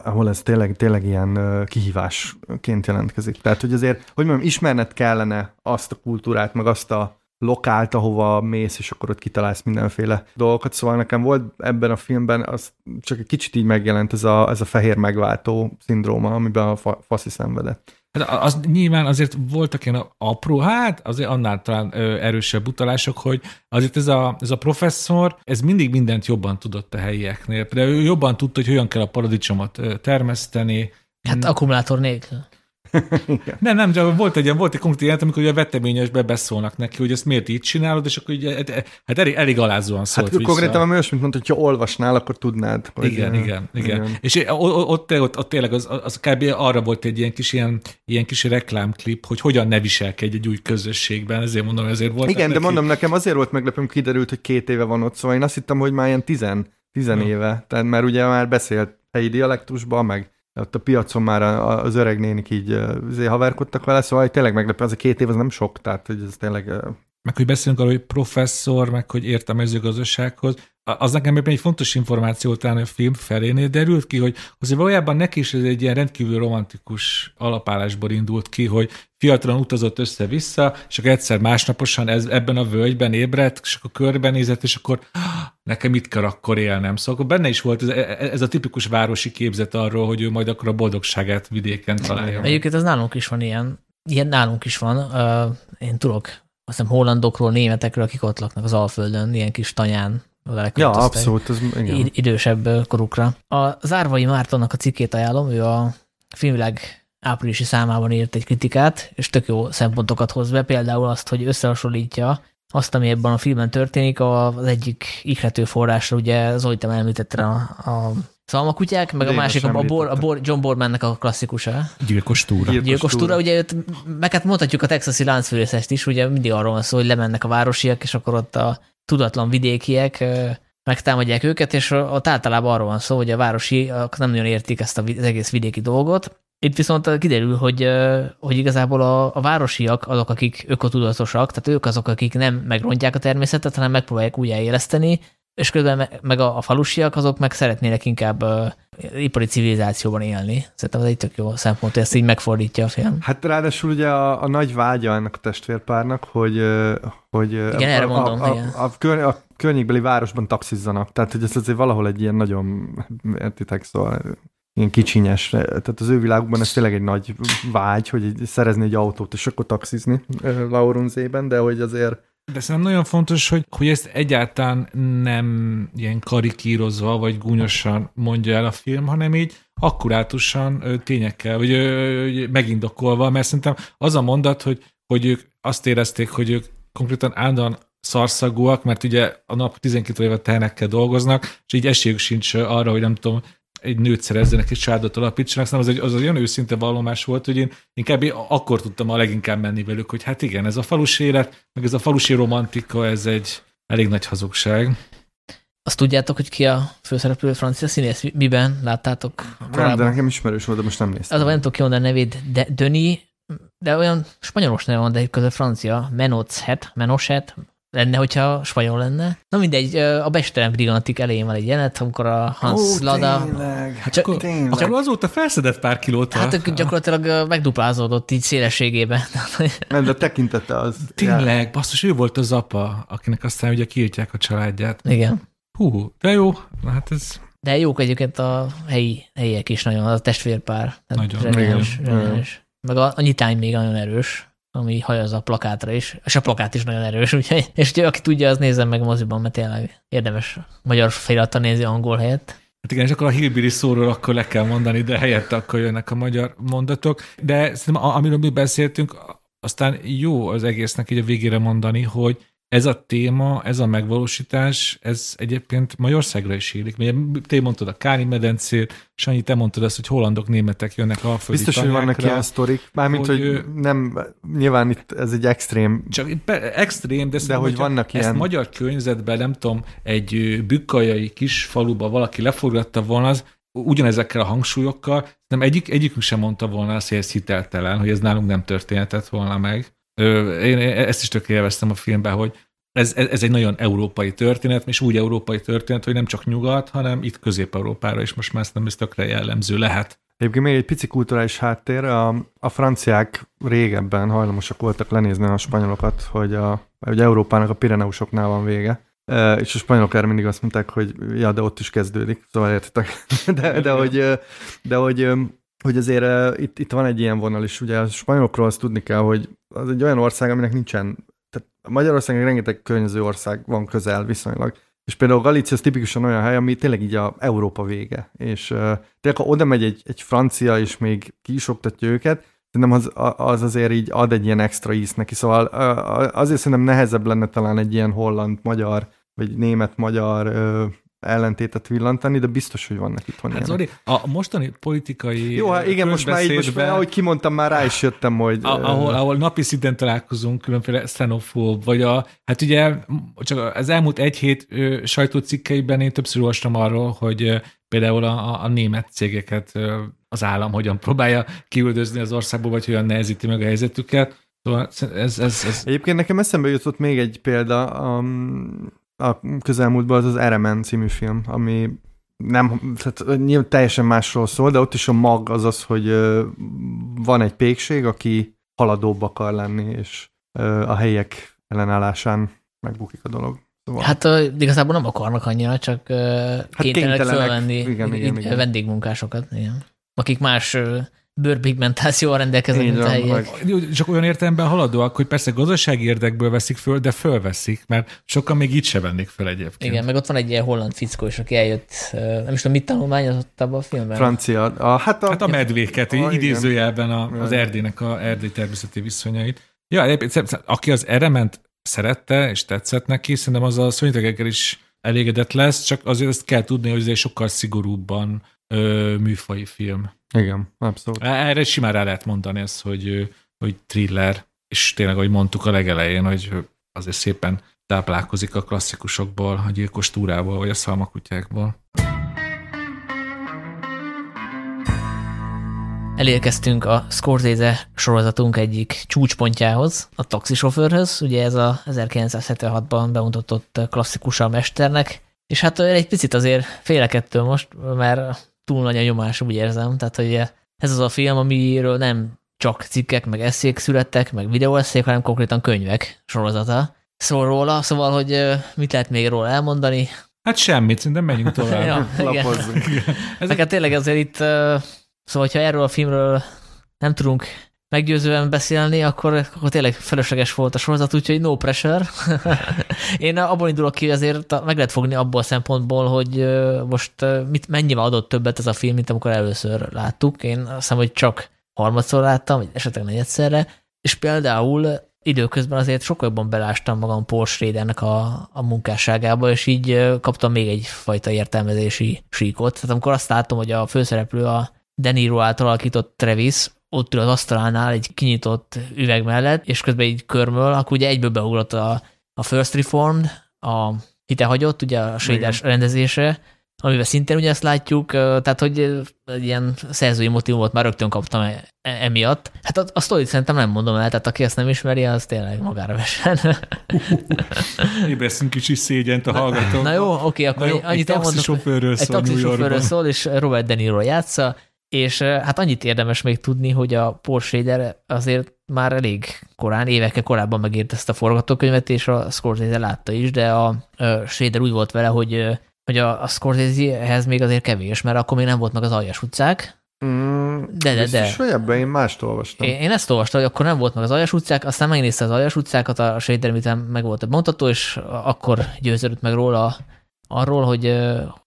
ahol ez tényleg, tényleg ilyen kihívásként jelentkezik. Tehát, hogy azért, hogy mondjam, ismerned kellene azt a kultúrát, meg azt a lokált, ahova mész, és akkor ott kitalálsz mindenféle dolgokat. Szóval nekem volt ebben a filmben, az csak egy kicsit így megjelent ez a, ez a fehér megváltó szindróma, amiben a fa, faszi szenvedett. Hát az nyilván azért voltak ilyen apró, hát azért annál talán erősebb utalások, hogy azért ez a, ez a professzor, ez mindig mindent jobban tudott a helyieknél. De ő jobban tudta, hogy hogyan kell a paradicsomot termeszteni. Hát akkumulátor nélkül nem, nem, de volt egy, volt egy konkrét jelent, amikor a veteményesbe beszólnak neki, hogy ezt miért így csinálod, és akkor ugye, hát elég, elég alázóan szólt Hát vissza. konkrétan olyasmit mondta, hogy ha olvasnál, akkor tudnád. Hogy igen, igen, igen, igen. És ott, ott, ott, tényleg az, az kb. arra volt egy ilyen kis, ilyen, ilyen kis reklámklip, hogy hogyan ne viselkedj egy új közösségben, ezért mondom, ezért volt. Igen, de mondom, nekem azért volt meglepőm, kiderült, hogy két éve van ott, szóval én azt hittem, hogy már ilyen tizen, tizen éve, tehát mert ugye már beszélt helyi dialektusban, meg ott a piacon már az öreg nénik így azért haverkodtak vele, szóval tényleg meglepő, az a két év az nem sok, tehát hogy ez tényleg... Meg hogy beszélünk arról, hogy professzor, meg hogy ért a mezőgazdasághoz, az nekem egy fontos információ talán a film felénél derült ki, hogy azért valójában neki is ez egy ilyen rendkívül romantikus alapállásból indult ki, hogy fiatalon utazott össze-vissza, és akkor egyszer másnaposan ez, ebben a völgyben ébredt, és akkor körbenézett, és akkor nekem itt kell akkor élnem. Szóval akkor benne is volt ez, ez a tipikus városi képzet arról, hogy ő majd akkor a boldogságát vidéken találja. Egyébként ez nálunk is van ilyen. Ilyen nálunk is van. Én tudok azt hiszem hollandokról, németekről, akik ott laknak az Alföldön, ilyen kis tanyán Ja, abszolút. Ez, igen. Idősebb korukra. A Zárvai Mártonnak a cikkét ajánlom, ő a filmvilág áprilisi számában írt egy kritikát, és tök jó szempontokat hoz be, például azt, hogy összehasonlítja azt, ami ebben a filmben történik, az egyik ihlető forrásra, ugye Zolitem említette a, a szalmakutyák, meg Én a másik, a, bor, a bor, John Bormannek a klasszikusa. Gyilkos túra. Gyilkos, Gyilkos túra, ugye, meg hát mondhatjuk a texasi láncfűrészest is, ugye mindig arról van szó, hogy lemennek a városiak, és akkor ott a tudatlan vidékiek megtámadják őket, és ott általában arról van szó, hogy a városiak nem nagyon értik ezt az egész vidéki dolgot, Itt viszont kiderül, hogy, hogy igazából a, a városiak azok, akik ökotudatosak, tehát ők azok, akik nem megrontják a természetet, hanem megpróbálják újjáéleszteni, és közben meg a, a falusiak azok meg szeretnének inkább uh, ipari civilizációban élni. Szerintem ez egy tök jó szempont, hogy ezt így megfordítja a film. Hát ráadásul ugye a, a nagy vágya ennek a testvérpárnak, hogy, hogy igen, erre mondom, a, a, igen. A, a, kör, a környékbeli városban taxizzanak. Tehát, hogy ez azért valahol egy ilyen nagyon, értitek, szóval ilyen kicsinyes, tehát az ő világukban ez tényleg egy nagy vágy, hogy szerezni egy autót, és akkor taxizni Laurunzében, de hogy azért de szerintem nagyon fontos, hogy, hogy ezt egyáltalán nem ilyen karikírozva, vagy gúnyosan mondja el a film, hanem így akkurátusan tényekkel, vagy megindokolva, mert szerintem az a mondat, hogy, hogy ők azt érezték, hogy ők konkrétan állandóan szarszagúak, mert ugye a nap 12 évet tehenekkel dolgoznak, és így esélyük sincs arra, hogy nem tudom, egy nőt szerezzenek és családot alapítsanak, szóval az egy, az egy olyan őszinte vallomás volt, hogy én inkább akkor tudtam a leginkább menni velük, hogy hát igen, ez a falusi élet, meg ez a falusi romantika, ez egy elég nagy hazugság. Azt tudjátok, hogy ki a főszereplő francia színész? Miben láttátok? Korábban? Nem, de nekem ismerős volt, de most nem néztem. Az a nem tudok kimondani a nevét, de Döni, de olyan spanyolos neve van, de között francia, Menochet, Menochet, lenne, hogyha spanyol lenne. Na mindegy, a Bestelen Brigantik elején van egy jelenet, amikor a Hans Ó, Lada... Tényleg, hát csak, tényleg. Csak azóta felszedett pár kilót. Hát gyakorlatilag megduplázódott így szélességében. <laughs> Nem, de tekintete az. Tényleg, ja. basszus, ő volt az apa, akinek aztán ugye kiírtják a családját. Igen. Hú, de jó, hát ez... De jók egyébként a helyi, helyiek is nagyon, az a testvérpár. Nagyon. Reményes, reményes. Meg a, a nyitány még nagyon erős ami hajaz a plakátra is, és a plakát is nagyon erős, <laughs> úgyhogy, és ugye, aki tudja, az nézzen meg moziban, mert tényleg érdemes magyar felirattal nézni angol helyett. Hát igen, és akkor a hillbilly szóról akkor le kell mondani, de helyette akkor jönnek a magyar mondatok. De szerintem, amiről mi beszéltünk, aztán jó az egésznek így a végére mondani, hogy ez a téma, ez a megvalósítás, ez egyébként Magyarországra is élik. Te mondtad a Káni medencét, Sanyi, te mondtad azt, hogy hollandok, németek jönnek a Biztos, hogy vannak ilyen sztorik. Mármint, hogy, hogy nem, nyilván itt ez egy extrém. Csak extrém, de, de hogy vannak ezt ilyen. magyar környezetben, nem tudom, egy bükkajai kis faluba valaki leforgatta volna, az ugyanezekkel a hangsúlyokkal, nem egyik, egyikünk sem mondta volna azt, hogy ez hiteltelen, hogy ez nálunk nem történhetett volna meg. Én ezt is tök élveztem a filmben, hogy ez, ez egy nagyon európai történet, és úgy európai történet, hogy nem csak nyugat, hanem itt Közép-Európára is most már nem ez tökre jellemző lehet. Egyébként még egy pici kulturális háttér, a, a franciák régebben hajlamosak voltak lenézni a spanyolokat, hogy, a, hogy Európának a Pireneusoknál van vége, e, és a spanyolok erre mindig azt mondták, hogy ja, de ott is kezdődik, szóval értitek. <laughs> De, de, hogy, de hogy, hogy azért itt, itt van egy ilyen vonal is, ugye a spanyolokról azt tudni kell, hogy az egy olyan ország, aminek nincsen Magyarországon rengeteg környező ország van közel viszonylag. És például Galícia az tipikusan olyan hely, ami tényleg így a Európa vége. És uh, tényleg, ha oda megy egy, egy francia, és még ki is oktatja őket, szerintem az, az azért így ad egy ilyen extra íz neki. Szóval uh, azért szerintem nehezebb lenne talán egy ilyen holland-magyar, vagy német-magyar uh, ellentétet villantani, de biztos, hogy vannak itt hát Zoli, a mostani politikai Jó, hát igen, most már így, most már, ahogy kimondtam, már rá is jöttem, hogy... A, ahol, ahol napi szinten találkozunk különféle xenofób, vagy a, hát ugye csak az elmúlt egy hét sajtócikkeiben én többször olvastam arról, hogy például a, a német cégeket az állam hogyan próbálja kiüldözni az országból, vagy hogyan nehezíti meg a helyzetüket. Szóval ez, ez, ez... Egyébként nekem eszembe jutott még egy példa, um, a közelmúltban az az Eremen című film, ami nem, tehát nyilván teljesen másról szól, de ott is a mag az az, hogy van egy pékség, aki haladóbb akar lenni, és a helyiek ellenállásán megbukik a dolog. Szóval... Hát igazából nem akarnak annyira, csak hát kénytelenek fölvenni igen, igen, igen. vendégmunkásokat, igen. akik más bőrpigmentációval rendelkeznek, mint a helyiek. Csak olyan értelemben haladóak, hogy persze gazdasági érdekből veszik föl, de fölveszik, mert sokan még így se vennék föl egyébként. Igen, meg ott van egy ilyen holland fickó is, aki eljött, nem is tudom, mit tanulmányozott abban a filmben. Francia. A, hát, a, hát a medvéket, a, idézőjelben a, az erdének a erdély természeti viszonyait. Ja, aki az erement szerette és tetszett neki, szerintem az a szörnyetegekkel is elégedett lesz, csak azért ezt kell tudni, hogy ez egy sokkal szigorúbban ö, műfai film. Igen, abszolút. Erre simán rá lehet mondani ezt, hogy, hogy thriller, és tényleg, ahogy mondtuk a legelején, hogy azért szépen táplálkozik a klasszikusokból, a gyilkos túrából, vagy a szalmakutyákból. elérkeztünk a Scorsese sorozatunk egyik csúcspontjához, a taxisofőrhöz, ugye ez a 1976-ban bemutatott klasszikus a mesternek, és hát egy picit azért félek ettől most, mert túl nagy a nyomás, úgy érzem, tehát hogy ez az a film, amiről nem csak cikkek, meg eszék születtek, meg videóeszék, hanem konkrétan könyvek sorozata szól róla, szóval, hogy mit lehet még róla elmondani? Hát semmit, szerintem menjünk <laughs> tovább. ja, Lapozzunk. Ezeket tényleg azért itt, szóval, hogyha erről a filmről nem tudunk meggyőzően beszélni, akkor, akkor tényleg felesleges volt a sorozat, úgyhogy no pressure. <laughs> Én abból indulok ki, azért meg lehet fogni abból a szempontból, hogy most mit, mennyivel adott többet ez a film, mint amikor először láttuk. Én azt hiszem, hogy csak harmadszor láttam, vagy esetleg negyedszerre, és például időközben azért sokkal jobban belástam magam Paul Schradernek a, a munkásságába, és így kaptam még egyfajta értelmezési síkot. Tehát amikor azt látom, hogy a főszereplő a De Niro által alakított Travis, ott ül az asztalánál egy kinyitott üveg mellett, és közben így körmöl, akkor ugye egyből beugrott a, a First Reformed, a hitehagyott, ugye a Schrader rendezése, amivel szintén ugye ezt látjuk, tehát hogy ilyen szerzői motivumot már rögtön kaptam e, e, emiatt. Hát a, a sztorit szerintem nem mondom el, tehát aki ezt nem ismeri, az tényleg magára vesen. <laughs> Ébresztünk kicsi szégyent a hallgatók. Na jó, oké, akkor jó, annyit elmondok. Egy szól taxisofőrről szól, és Robert De Niro játsza, és hát annyit érdemes még tudni, hogy a Paul Schrader azért már elég korán, évekkel korábban megírt ezt a forgatókönyvet, és a Scorsese látta is, de a, Schrader úgy volt vele, hogy hogy a, a Scorsese-hez még azért kevés, mert akkor még nem volt meg az Aljas utcák. Mm, de, de, de. hogy ebben én mást olvastam. Én, én ezt olvastam, hogy akkor nem volt meg az Aljas utcák, aztán megnézte az Aljas utcákat, a Shader miután meg volt a bontató, és akkor győződött meg róla arról, hogy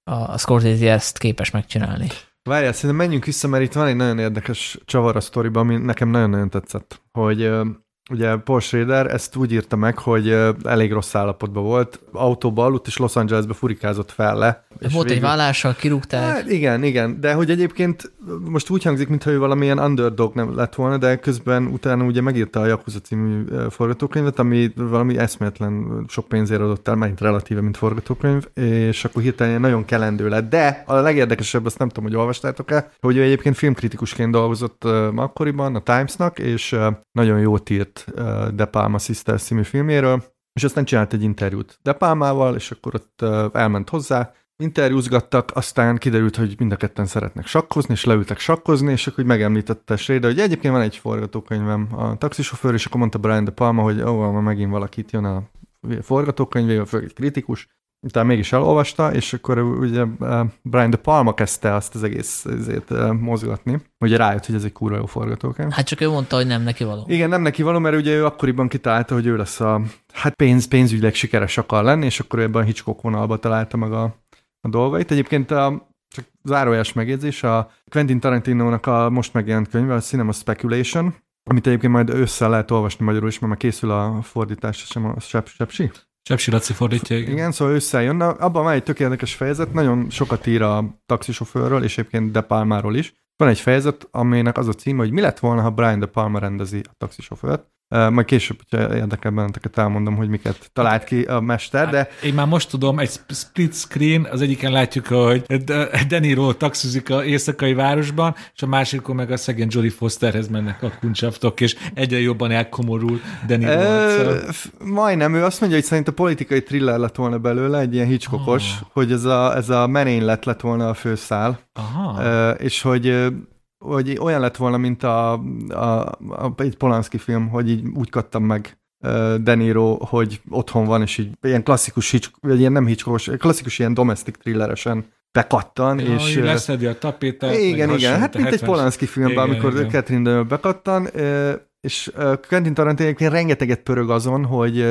a Scorsese ezt képes megcsinálni. Várjál, szerintem menjünk vissza, mert itt van egy nagyon érdekes csavar a sztoriban, ami nekem nagyon-nagyon tetszett, hogy Ugye Paul Schrader ezt úgy írta meg, hogy elég rossz állapotban volt, autóba aludt, és Los Angelesbe furikázott fel le. És volt végül... egy vállással, kirúgták. Hát, igen, igen, de hogy egyébként most úgy hangzik, mintha ő valamilyen underdog nem lett volna, de közben utána ugye megírta a Yakuza című forgatókönyvet, ami valami eszméletlen sok pénzért adott el, mert relatíve, mint forgatókönyv, és akkor hirtelen nagyon kelendő lett. De a legérdekesebb, azt nem tudom, hogy olvastátok-e, hogy ő egyébként filmkritikusként dolgozott akkoriban a Timesnak, és nagyon jót írt De Palma Sisters című filméről, és aztán csinált egy interjút De Palmával, és akkor ott elment hozzá, interjúzgattak, aztán kiderült, hogy mind a ketten szeretnek sakkozni, és leültek sakkozni, és akkor megemlítette Schrader, hogy egyébként van egy forgatókönyvem a taxisofőr, és akkor mondta Brian De Palma, hogy ó, oh, megint valakit jön a forgatókönyvével, főleg egy kritikus, utána mégis elolvasta, és akkor ugye Brian De Palma kezdte azt az egész ezért mozgatni, hogy rájött, hogy ez egy kurva jó forgatókönyv. Hát csak ő mondta, hogy nem neki való. Igen, nem neki való, mert ugye ő akkoriban kitalálta, hogy ő lesz a hát pénz, pénzügyleg sikeres akar lenni, és akkor ebben a Hitchcock vonalba találta meg a, a dolgait. Egyébként a, csak zárójás megjegyzés, a Quentin Tarantino-nak a most megjelent könyve, a Cinema Speculation, amit egyébként majd össze lehet olvasni magyarul is, mert már készül a fordítás, sem a Sepsi? Sepsi Laci fordítja. Igen, igen szóval összejön. Na, abban van egy tökéletes fejezet, nagyon sokat ír a taxisofőrről, és egyébként De Palmáról is. Van egy fejezet, aminek az a cím, hogy mi lett volna, ha Brian De Palma rendezi a taxisofőrt. Majd később, hogyha érdekel benneteket, elmondom, hogy miket talált ki a mester, de... Én már most tudom, egy split screen, az egyiken látjuk, hogy De Niro taxizik a éjszakai városban, és a másikon meg a szegény Jodie Fosterhez mennek a kuncsaftok, és egyre jobban elkomorul De Niro uh, Majdnem, ő azt mondja, hogy szerint a politikai thriller lett volna belőle, egy ilyen Hitchcockos, oh. hogy ez a, ez a merénylet lett volna a főszál, Aha. És hogy hogy olyan lett volna, mint a, a, a egy Polanski film, hogy így úgy kattam meg De Niro, hogy otthon van, és így ilyen klasszikus, vagy ilyen nem hicskos, klasszikus ilyen domestic thrilleresen bekattan, ja, és... Leszedi a tapétát. Igen, igen, hát mint egy Polanski filmben, igen, amikor igen. Catherine Deneuve bekattan, és Quentin Tarantino egyébként rengeteget pörög azon, hogy,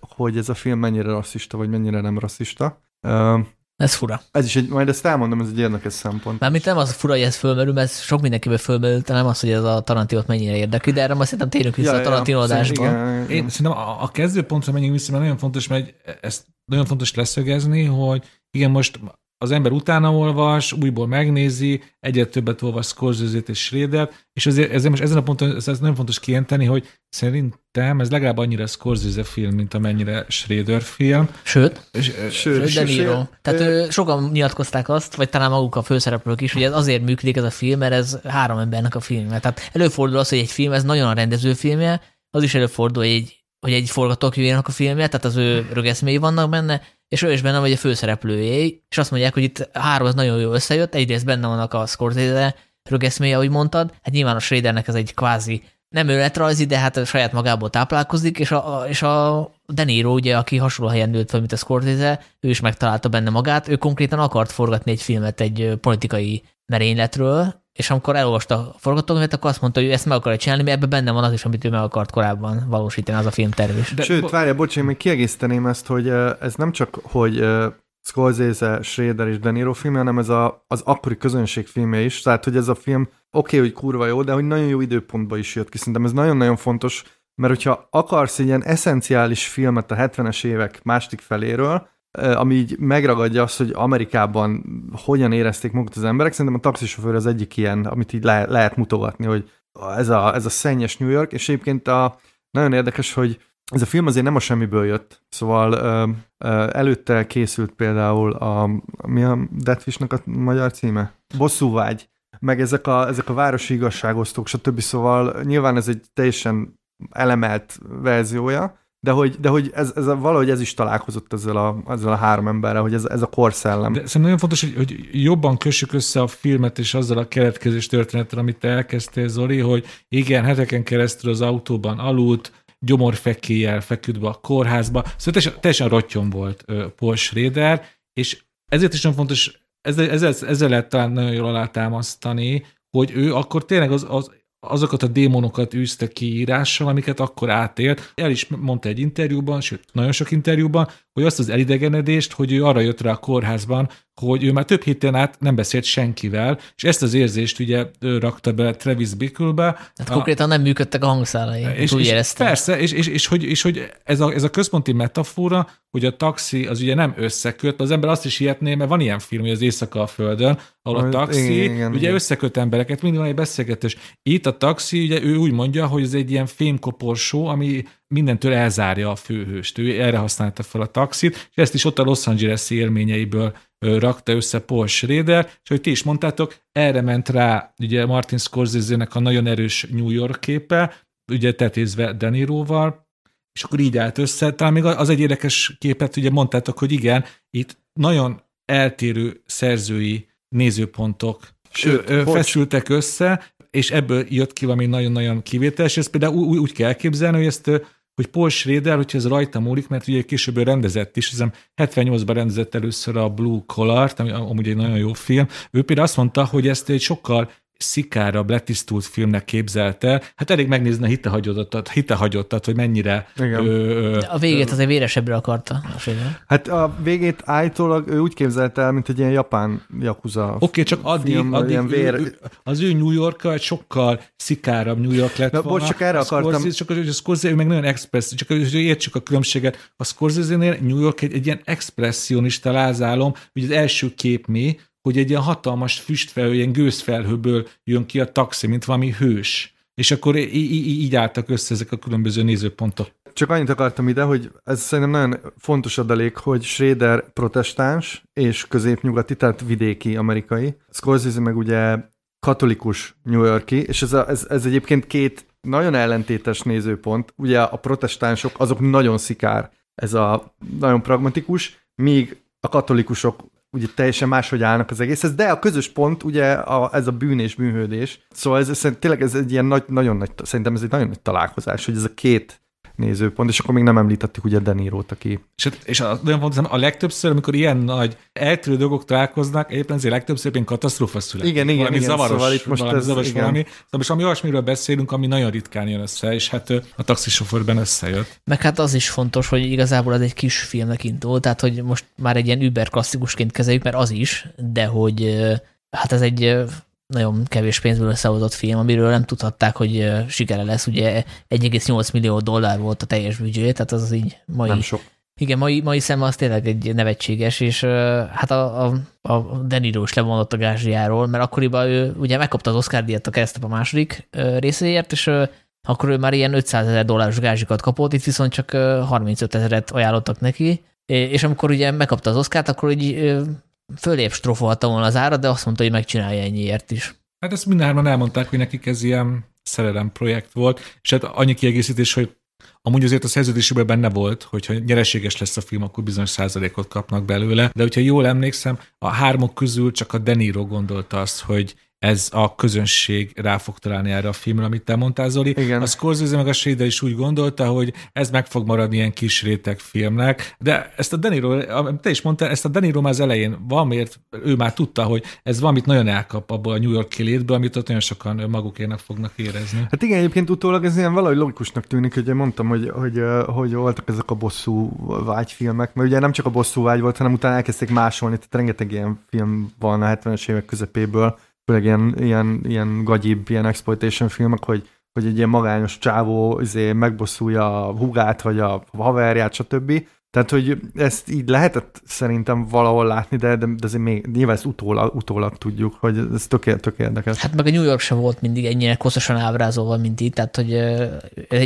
hogy ez a film mennyire rasszista, vagy mennyire nem rasszista. Ez fura. Ez is egy, majd ezt elmondom, ez egy érdekes szempont. Mármint nem az fura, hogy ez fölmerül, mert sok mindenkivel fölmerül, nem az, hogy ez a Tarantinot mennyire érdekli, de erre majd szerintem térünk vissza ja, a Tarantino ja, adásba. Igen, Én szerintem a, a kezdőpontra menjünk vissza, mert nagyon fontos, mert ezt nagyon fontos leszögezni, hogy igen, most az ember utána olvas, újból megnézi, egyre többet olvas scorsese és schrader és ezért, ezért most ezen a ponton ez, ez nagyon fontos kijelenteni, hogy szerintem ez legalább annyira Scorsese film, mint amennyire Schrader film. Sőt, sőt, sőt De Niro. Tehát ő, sokan nyilatkozták azt, vagy talán maguk a főszereplők is, hogy ez azért működik ez a film, mert ez három embernek a filmje. Tehát előfordul az, hogy egy film, ez nagyon a rendező filmje, az is előfordul, hogy egy, hogy egy forgatókönyvének a filmje, tehát az ő rögeszméi vannak benne, és ő is benne vagy a főszereplőjé, és azt mondják, hogy itt három az nagyon jó összejött, egyrészt benne vannak a Scorsese rögeszméje, ahogy mondtad, hát nyilván a Schradernek ez egy kvázi nem öletrajzi, de hát a saját magából táplálkozik, és a, és a De Niro, ugye, aki hasonló helyen nőtt fel, mint a Scorsese, ő is megtalálta benne magát, ő konkrétan akart forgatni egy filmet egy politikai merényletről, és amikor elolvasta a forgatókönyvet, akkor azt mondta, hogy ő ezt meg akarja csinálni, mert ebben benne van az is, amit ő meg akart korábban valósítani, az a filmterv is. De, Sőt, várja, bocs, én még kiegészíteném ezt, hogy ez nem csak, hogy Scorsese, Schrader és De Niro filmje, hanem ez a, az akkori közönség filmje is, tehát hogy ez a film oké, okay, hogy kurva jó, de hogy nagyon jó időpontban is jött ki. Szerintem ez nagyon-nagyon fontos, mert hogyha akarsz egy ilyen eszenciális filmet a 70-es évek másik feléről, ami így megragadja azt, hogy Amerikában hogyan érezték magukat az emberek. Szerintem a taxisofőr az egyik ilyen, amit így le, lehet mutogatni, hogy ez a, ez a szennyes New York, és egyébként a, nagyon érdekes, hogy ez a film azért nem a semmiből jött, szóval ö, ö, előtte készült például a, mi a Deathwish-nak a magyar címe? Bosszúvágy, meg ezek a, ezek a városi igazságosztók, stb. Szóval nyilván ez egy teljesen elemelt verziója, de hogy, de hogy ez, ez a, valahogy ez is találkozott ezzel a, ezzel a három emberrel, hogy ez, ez a korszellem. De szerintem nagyon fontos, hogy, hogy jobban kössük össze a filmet és azzal a keletkezés történettel, amit te elkezdtél, Zoli, hogy igen, heteken keresztül az autóban aludt, gyomorfekéjel feküdve a kórházba. Szóval teljesen, teljesen rottyom volt Paul Schrader, és ezért is nagyon fontos, ezzel, ezzel, ezzel lehet talán nagyon jól alátámasztani, hogy ő akkor tényleg az, az azokat a démonokat űzte ki írással, amiket akkor átélt. El is mondta egy interjúban, sőt, nagyon sok interjúban, hogy azt az elidegenedést, hogy ő arra jött rá a kórházban, hogy ő már több héten át nem beszélt senkivel, és ezt az érzést ugye ő rakta be Travis Bickle-be. Hát konkrétan nem működtek a hangszálai, és, úgy és Persze, és, és, és, hogy, és hogy ez a, ez a központi metafora, hogy a taxi az ugye nem összeköt, az ember azt is hihetné, mert van ilyen film, hogy az Éjszaka a Földön, ahol a taxi igen, igen, ugye igen. összeköt embereket, mindig van egy beszélgetés. Itt a taxi, ugye ő úgy mondja, hogy ez egy ilyen fémkoporsó, ami mindentől elzárja a főhőst. Ő erre használta fel a taxit, és ezt is ott a Los Angeles élményeiből rakta össze Paul Schrader, és hogy ti is mondtátok, erre ment rá ugye Martin Scorsese-nek a nagyon erős New York képe, ugye tetézve Deniroval, és akkor így állt össze. Talán még az egy érdekes képet, ugye mondtátok, hogy igen, itt nagyon eltérő szerzői nézőpontok Sőt, ö, feszültek össze, és ebből jött ki valami nagyon-nagyon kivételes. Ezt például úgy, úgy kell elképzelni, hogy ezt hogy Paul Schrader, hogyha ez rajta múlik, mert ugye később ő rendezett is, hiszem 78-ban rendezett először a Blue Collar-t, ami amúgy egy nagyon jó film. Ő például azt mondta, hogy ezt egy sokkal szikárabb, letisztult filmnek képzelte, hát elég megnézni a hitehagyottat, hitehagyottat, hogy mennyire... Igen. Ö, a végét azért véresebbre akarta. Hát a végét állítólag ő úgy képzelte el, mint egy ilyen japán jakuza Oké, okay, csak addig, film, addig ilyen vér... ő, az ő New york egy sokkal szikárabb New York lett Na, volna. csak erre a akartam. Scorsese, csak a Scorsese, ő meg nagyon express, csak hogy értsük a különbséget. A Scorsese-nél New York egy, egy ilyen expressionista lázálom, hogy az első kép mi, hogy egy ilyen hatalmas füstfelhő, ilyen gőzfelhőből jön ki a taxi, mint valami hős. És akkor így álltak össze ezek a különböző nézőpontok. Csak annyit akartam ide, hogy ez szerintem nagyon fontos adalék, hogy Schrader protestáns és középnyugati, tehát vidéki amerikai. Scorsese meg ugye katolikus New Yorki, és ez, a, ez, ez egyébként két nagyon ellentétes nézőpont. Ugye a protestánsok azok nagyon szikár, ez a nagyon pragmatikus, míg a katolikusok ugye teljesen máshogy állnak az egészhez, de a közös pont ugye a, ez a bűn és bűnhődés. Szóval ez, ez tényleg ez egy ilyen nagy, nagyon nagy, szerintem ez egy nagyon nagy találkozás, hogy ez a két nézőpont, és akkor még nem említettük ugye Denírót, aki... És, és a, nagyon fontos, a legtöbbször, amikor ilyen nagy eltérő dolgok találkoznak, éppen ezért legtöbbször ilyen katasztrófa születik. Igen, igen, valami igen, zavaros, szóval itt most valami ez, zavaros igen. valami. Szóval most ami olyasmiről beszélünk, ami nagyon ritkán jön össze, és hát a taxisofőrben összejött. Meg hát az is fontos, hogy igazából ez egy kis filmnek indul, tehát hogy most már egy ilyen über klasszikusként kezeljük, mert az is, de hogy hát ez egy nagyon kevés pénzből összehozott film, amiről nem tudhatták, hogy sikere lesz. Ugye 1,8 millió dollár volt a teljes büdzsé, tehát az, az így mai... Nem sok. Igen, mai, mai szem az tényleg egy nevetséges, és hát a, a a Deniro is levonott a gázsiáról, mert akkoriban ő ugye megkapta az Oscar díjat a keresztap a második részéért, és akkor ő már ilyen 500 ezer dolláros gázsikat kapott, itt viszont csak 35 ezeret ajánlottak neki, és amikor ugye megkapta az Oscar-t, akkor így fölébb strofolta volna az ára, de azt mondta, hogy megcsinálja ennyiért is. Hát ezt mindhárman elmondták, hogy nekik ez ilyen szerelem projekt volt, és hát annyi kiegészítés, hogy Amúgy azért a szerződésükben benne volt, hogyha nyereséges lesz a film, akkor bizonyos százalékot kapnak belőle, de hogyha jól emlékszem, a hármok közül csak a Deniro gondolta azt, hogy ez a közönség rá fog találni erre a filmre, amit te mondtál, Zoli. Igen. A Scorsese meg a Schrader is úgy gondolta, hogy ez meg fog maradni ilyen kis réteg filmnek, de ezt a Deniro, te is mondtál, ezt a Deniro már az elején valamiért ő már tudta, hogy ez valamit nagyon elkap abból a New York létből, amit ott nagyon sokan magukének fognak érezni. Hát igen, egyébként utólag ez ilyen valahogy logikusnak tűnik, hogy mondtam, hogy, hogy, hogy voltak ezek a bosszú vágyfilmek, mert ugye nem csak a bosszú vágy volt, hanem utána elkezdték másolni, tehát rengeteg ilyen film van a 70-es évek közepéből, főleg ilyen, ilyen, ilyen gagyibb, ilyen exploitation filmek, hogy, hogy egy ilyen magányos csávó izé, megbosszulja a hugát, vagy a haverját, stb. Tehát, hogy ezt így lehetett szerintem valahol látni, de, de, de azért még nyilván ezt utólag, utólag tudjuk, hogy ez tök, tök érdekes. Hát meg a New York sem volt mindig ennyire koszosan ábrázolva, mint itt, tehát hogy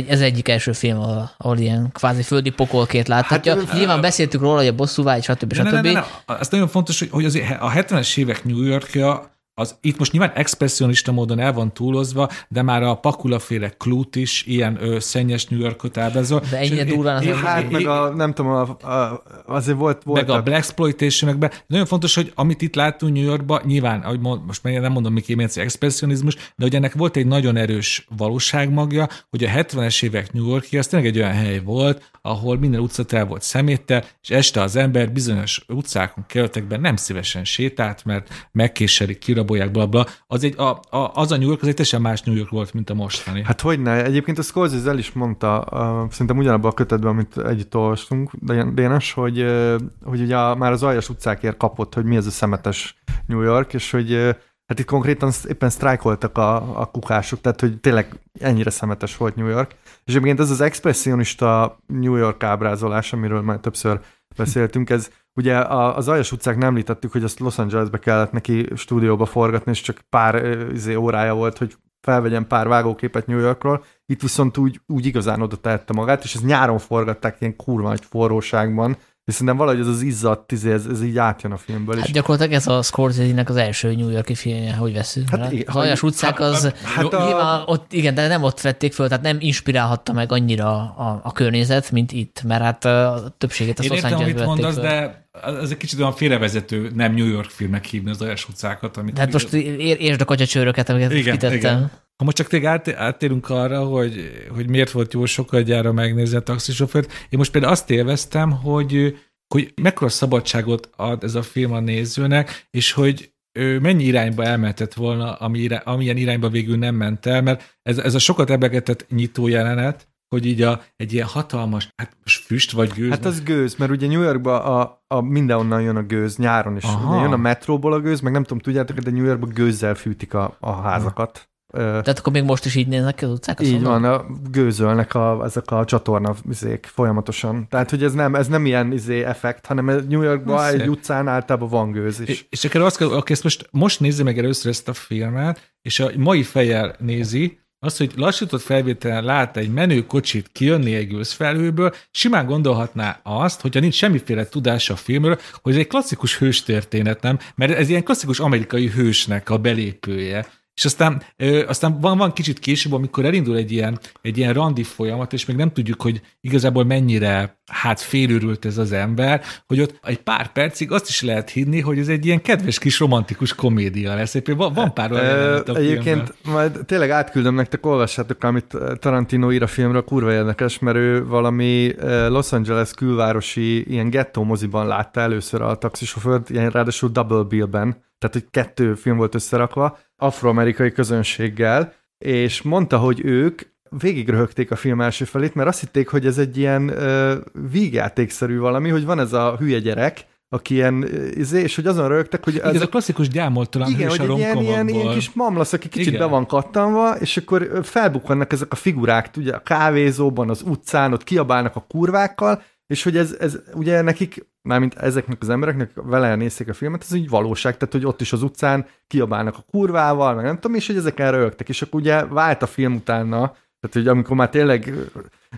ez egyik első film, ahol, ahol ilyen kvázi földi pokolkét láthatja. Hát, Nyilván beszéltük róla, hogy a bosszúvágy, stb. stb. Ne, ne, ne, ne. Az nagyon fontos, hogy, hogy azért a 70-es évek New Yorkja az itt most nyilván expressionista módon el van túlozva, de már a pakulaféle klút is ilyen ö, szennyes New Yorkot ábrázol. De ennyire durván az Hát meg a, nem tudom, a, a, azért volt, volt Meg a Black exploitation Nagyon fontos, hogy amit itt látunk New Yorkban, nyilván, ahogy mond, most már nem mondom, mi az expressionizmus, de hogy ennek volt egy nagyon erős valóságmagja, hogy a 70-es évek New Yorki az tényleg egy olyan hely volt, ahol minden utca el volt szeméttel, és este az ember bizonyos utcákon, kerületekben nem szívesen sétált, mert megkéserik, kirabolják, bla, bla. Az, egy, a, a, az a New York, az egy teljesen más New York volt, mint a mostani. Hát hogy ne? Egyébként a Scorsese el is mondta, uh, szerintem ugyanabban a kötetben, amit együtt olvastunk, Dénes, hogy, uh, hogy ugye a, már az aljas utcákért kapott, hogy mi ez a szemetes New York, és hogy uh, Hát itt konkrétan éppen sztrájkoltak a, a kukások, tehát hogy tényleg ennyire szemetes volt New York. És egyébként ez az expressionista New York ábrázolás, amiről már többször beszéltünk, ez ugye az Aljas utcák nem említettük, hogy azt Los Angelesbe kellett neki stúdióba forgatni, és csak pár izé, órája volt, hogy felvegyen pár vágóképet New Yorkról. Itt viszont úgy, úgy igazán oda tehette magát, és ez nyáron forgatták ilyen kurva nagy forróságban, és szerintem valahogy ez az izzadt, izé, ez, ez így átjön a filmből. Hát gyakorlatilag ez a Scorsese-nek az első New Yorki filmje, hogy veszünk. Hát, igen, az Aljas utcák az, hát, hát a... nyilván ott, igen, de nem ott vették föl, tehát nem inspirálhatta meg annyira a, a környezet, mint itt, mert hát a többséget az Los Angeles mondasz, föl. de ez egy kicsit olyan félrevezető, nem New York filmek hívni az Aljas utcákat. Amit hát most értsd a kacsacsőröket, amiket igen, kitettem. Igen. Ha most csak tényleg át, áttérünk arra, hogy, hogy miért volt jó sokkal gyára megnézni a taxisofőrt, én most például azt élveztem, hogy, hogy mekkora szabadságot ad ez a film a nézőnek, és hogy ő mennyi irányba elmentett volna, ami irány, amilyen irányba végül nem ment el, mert ez, ez a sokat ebegetett nyitó jelenet, hogy így a, egy ilyen hatalmas, hát most füst vagy gőz. Hát az gőz, mert ugye New Yorkban a, a mindenonnan jön a gőz nyáron, és ugye jön a metróból a gőz, meg nem tudom, tudjátok, de New Yorkban gőzzel fűtik a, a házakat. Tehát akkor még most is így néznek ki az utcák? Így van, a, gőzölnek a, ezek a csatorna izék folyamatosan. Tehát, hogy ez nem, ez nem ilyen izé effekt, hanem New Yorkban egy szép. utcán általában van gőz is. És, és akkor azt kell, aki ezt most, most nézi meg először ezt a filmet, és a mai fejjel nézi, az, hogy lassított felvételen lát egy menő kocsit kijönni egy gőzfelhőből, simán gondolhatná azt, hogyha nincs semmiféle tudása a filmről, hogy ez egy klasszikus hőstörténet, nem? Mert ez ilyen klasszikus amerikai hősnek a belépője. És aztán, ö, aztán van, van kicsit később, amikor elindul egy ilyen, egy ilyen randi folyamat, és még nem tudjuk, hogy igazából mennyire hát félőrült ez az ember, hogy ott egy pár percig azt is lehet hinni, hogy ez egy ilyen kedves kis romantikus komédia lesz. Van, van pár olyan a Egyébként majd tényleg átküldöm nektek, olvassátok, amit Tarantino ír a filmről, kurva érdekes, mert ő valami Los Angeles külvárosi ilyen gettó moziban látta először a taxisofőrt, ilyen ráadásul Double Bill-ben, tehát hogy kettő film volt összerakva, afroamerikai közönséggel, és mondta, hogy ők végigröhögték a film első felét, mert azt hitték, hogy ez egy ilyen uh, vígjátékszerű valami, hogy van ez a hülye gyerek, aki ilyen, izé, és hogy azon rögtek, hogy... Ez, ez a klasszikus gyámoltalan Igen, hogy egy ilyen, ilyen, ilyen, kis mamlasz, aki kicsit igen. be van kattanva, és akkor felbukkannak ezek a figurák, ugye a kávézóban, az utcán, ott kiabálnak a kurvákkal, és hogy ez, ez ugye nekik mármint ezeknek az embereknek vele nézték a filmet, ez így valóság, tehát hogy ott is az utcán kiabálnak a kurvával, meg nem tudom, és hogy ezek rögtek, és akkor ugye vált a film utána, tehát hogy amikor már tényleg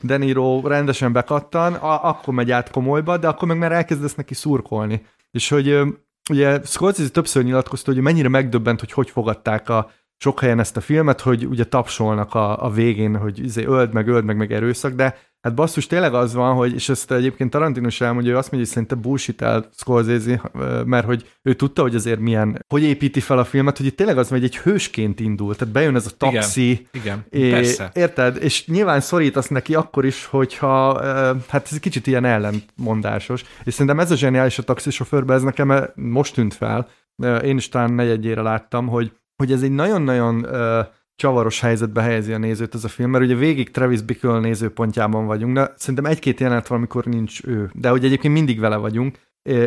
De Niro rendesen bekattan, a- akkor megy át komolyba, de akkor meg már elkezdesz neki szurkolni. És hogy ugye Scorsese többször nyilatkozta, hogy mennyire megdöbbent, hogy hogy fogadták a sok helyen ezt a filmet, hogy ugye tapsolnak a, a végén, hogy izé öld meg, öld meg, meg erőszak, de hát basszus, tényleg az van, hogy, és ezt egyébként Tarantino is elmondja, hogy azt mondja, hogy szerintem bullshit el Scorsese, mert hogy ő tudta, hogy azért milyen, hogy építi fel a filmet, hogy itt tényleg az, hogy egy hősként indul, tehát bejön ez a taxi, Igen, É, persze. Érted? És nyilván szorítasz neki akkor is, hogyha, hát ez egy kicsit ilyen ellentmondásos. És szerintem ez a zseniális a taxisofőrben, ez nekem most tűnt fel. Én is talán negyedjére láttam, hogy, hogy ez egy nagyon-nagyon ö, csavaros helyzetbe helyezi a nézőt ez a film, mert ugye végig Travis Bickle nézőpontjában vagyunk, de szerintem egy-két jelenet valamikor nincs ő, de hogy egyébként mindig vele vagyunk,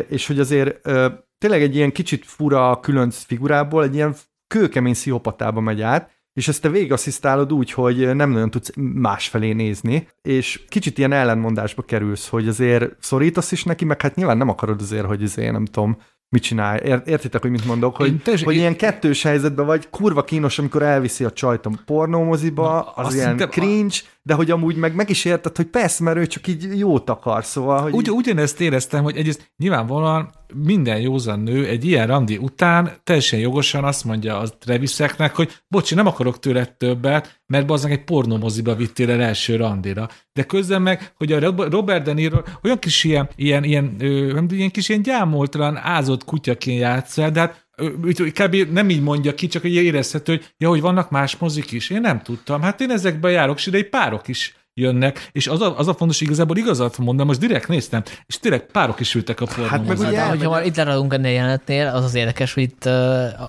és hogy azért ö, tényleg egy ilyen kicsit fura különc figurából egy ilyen kőkemény szihopatába megy át, és ezt te végigasszisztálod úgy, hogy nem nagyon tudsz másfelé nézni, és kicsit ilyen ellenmondásba kerülsz, hogy azért szorítasz is neki, meg hát nyilván nem akarod azért, hogy azért nem tudom, mit csinálj. Ér- Értitek, hogy mit mondok? Hogy, Én teljesen- hogy ilyen kettős helyzetben vagy, kurva kínos, amikor elviszi a csajt a pornómoziba, Na, az ilyen cringe, de hogy amúgy meg, meg is érted, hogy persze, mert ő csak így jót akar, szóval, hogy Ugy, ugyanezt éreztem, hogy egyrészt nyilvánvalóan minden józan nő egy ilyen randi után teljesen jogosan azt mondja a Treviseknek, hogy bocsi, nem akarok tőled többet, mert bazdmeg egy pornomoziba vittél el első randira. De közben meg, hogy a Rob- Robert De Niro olyan kis ilyen, ilyen, ilyen, ö, ilyen kis ilyen gyámoltalan, ázott kutyaként játszol, de hát kb. nem így mondja ki, csak hogy érezhető, hogy ja, hogy vannak más mozik is. Én nem tudtam. Hát én ezekben járok, és ide egy párok is jönnek, és az a, az a fontos, igazából igazat mondom, most direkt néztem, és tényleg párok is ültek a pornóban. meg ugye de elmegy- hogyha már itt leradunk ennél jelenetnél, az az érdekes, hogy itt uh,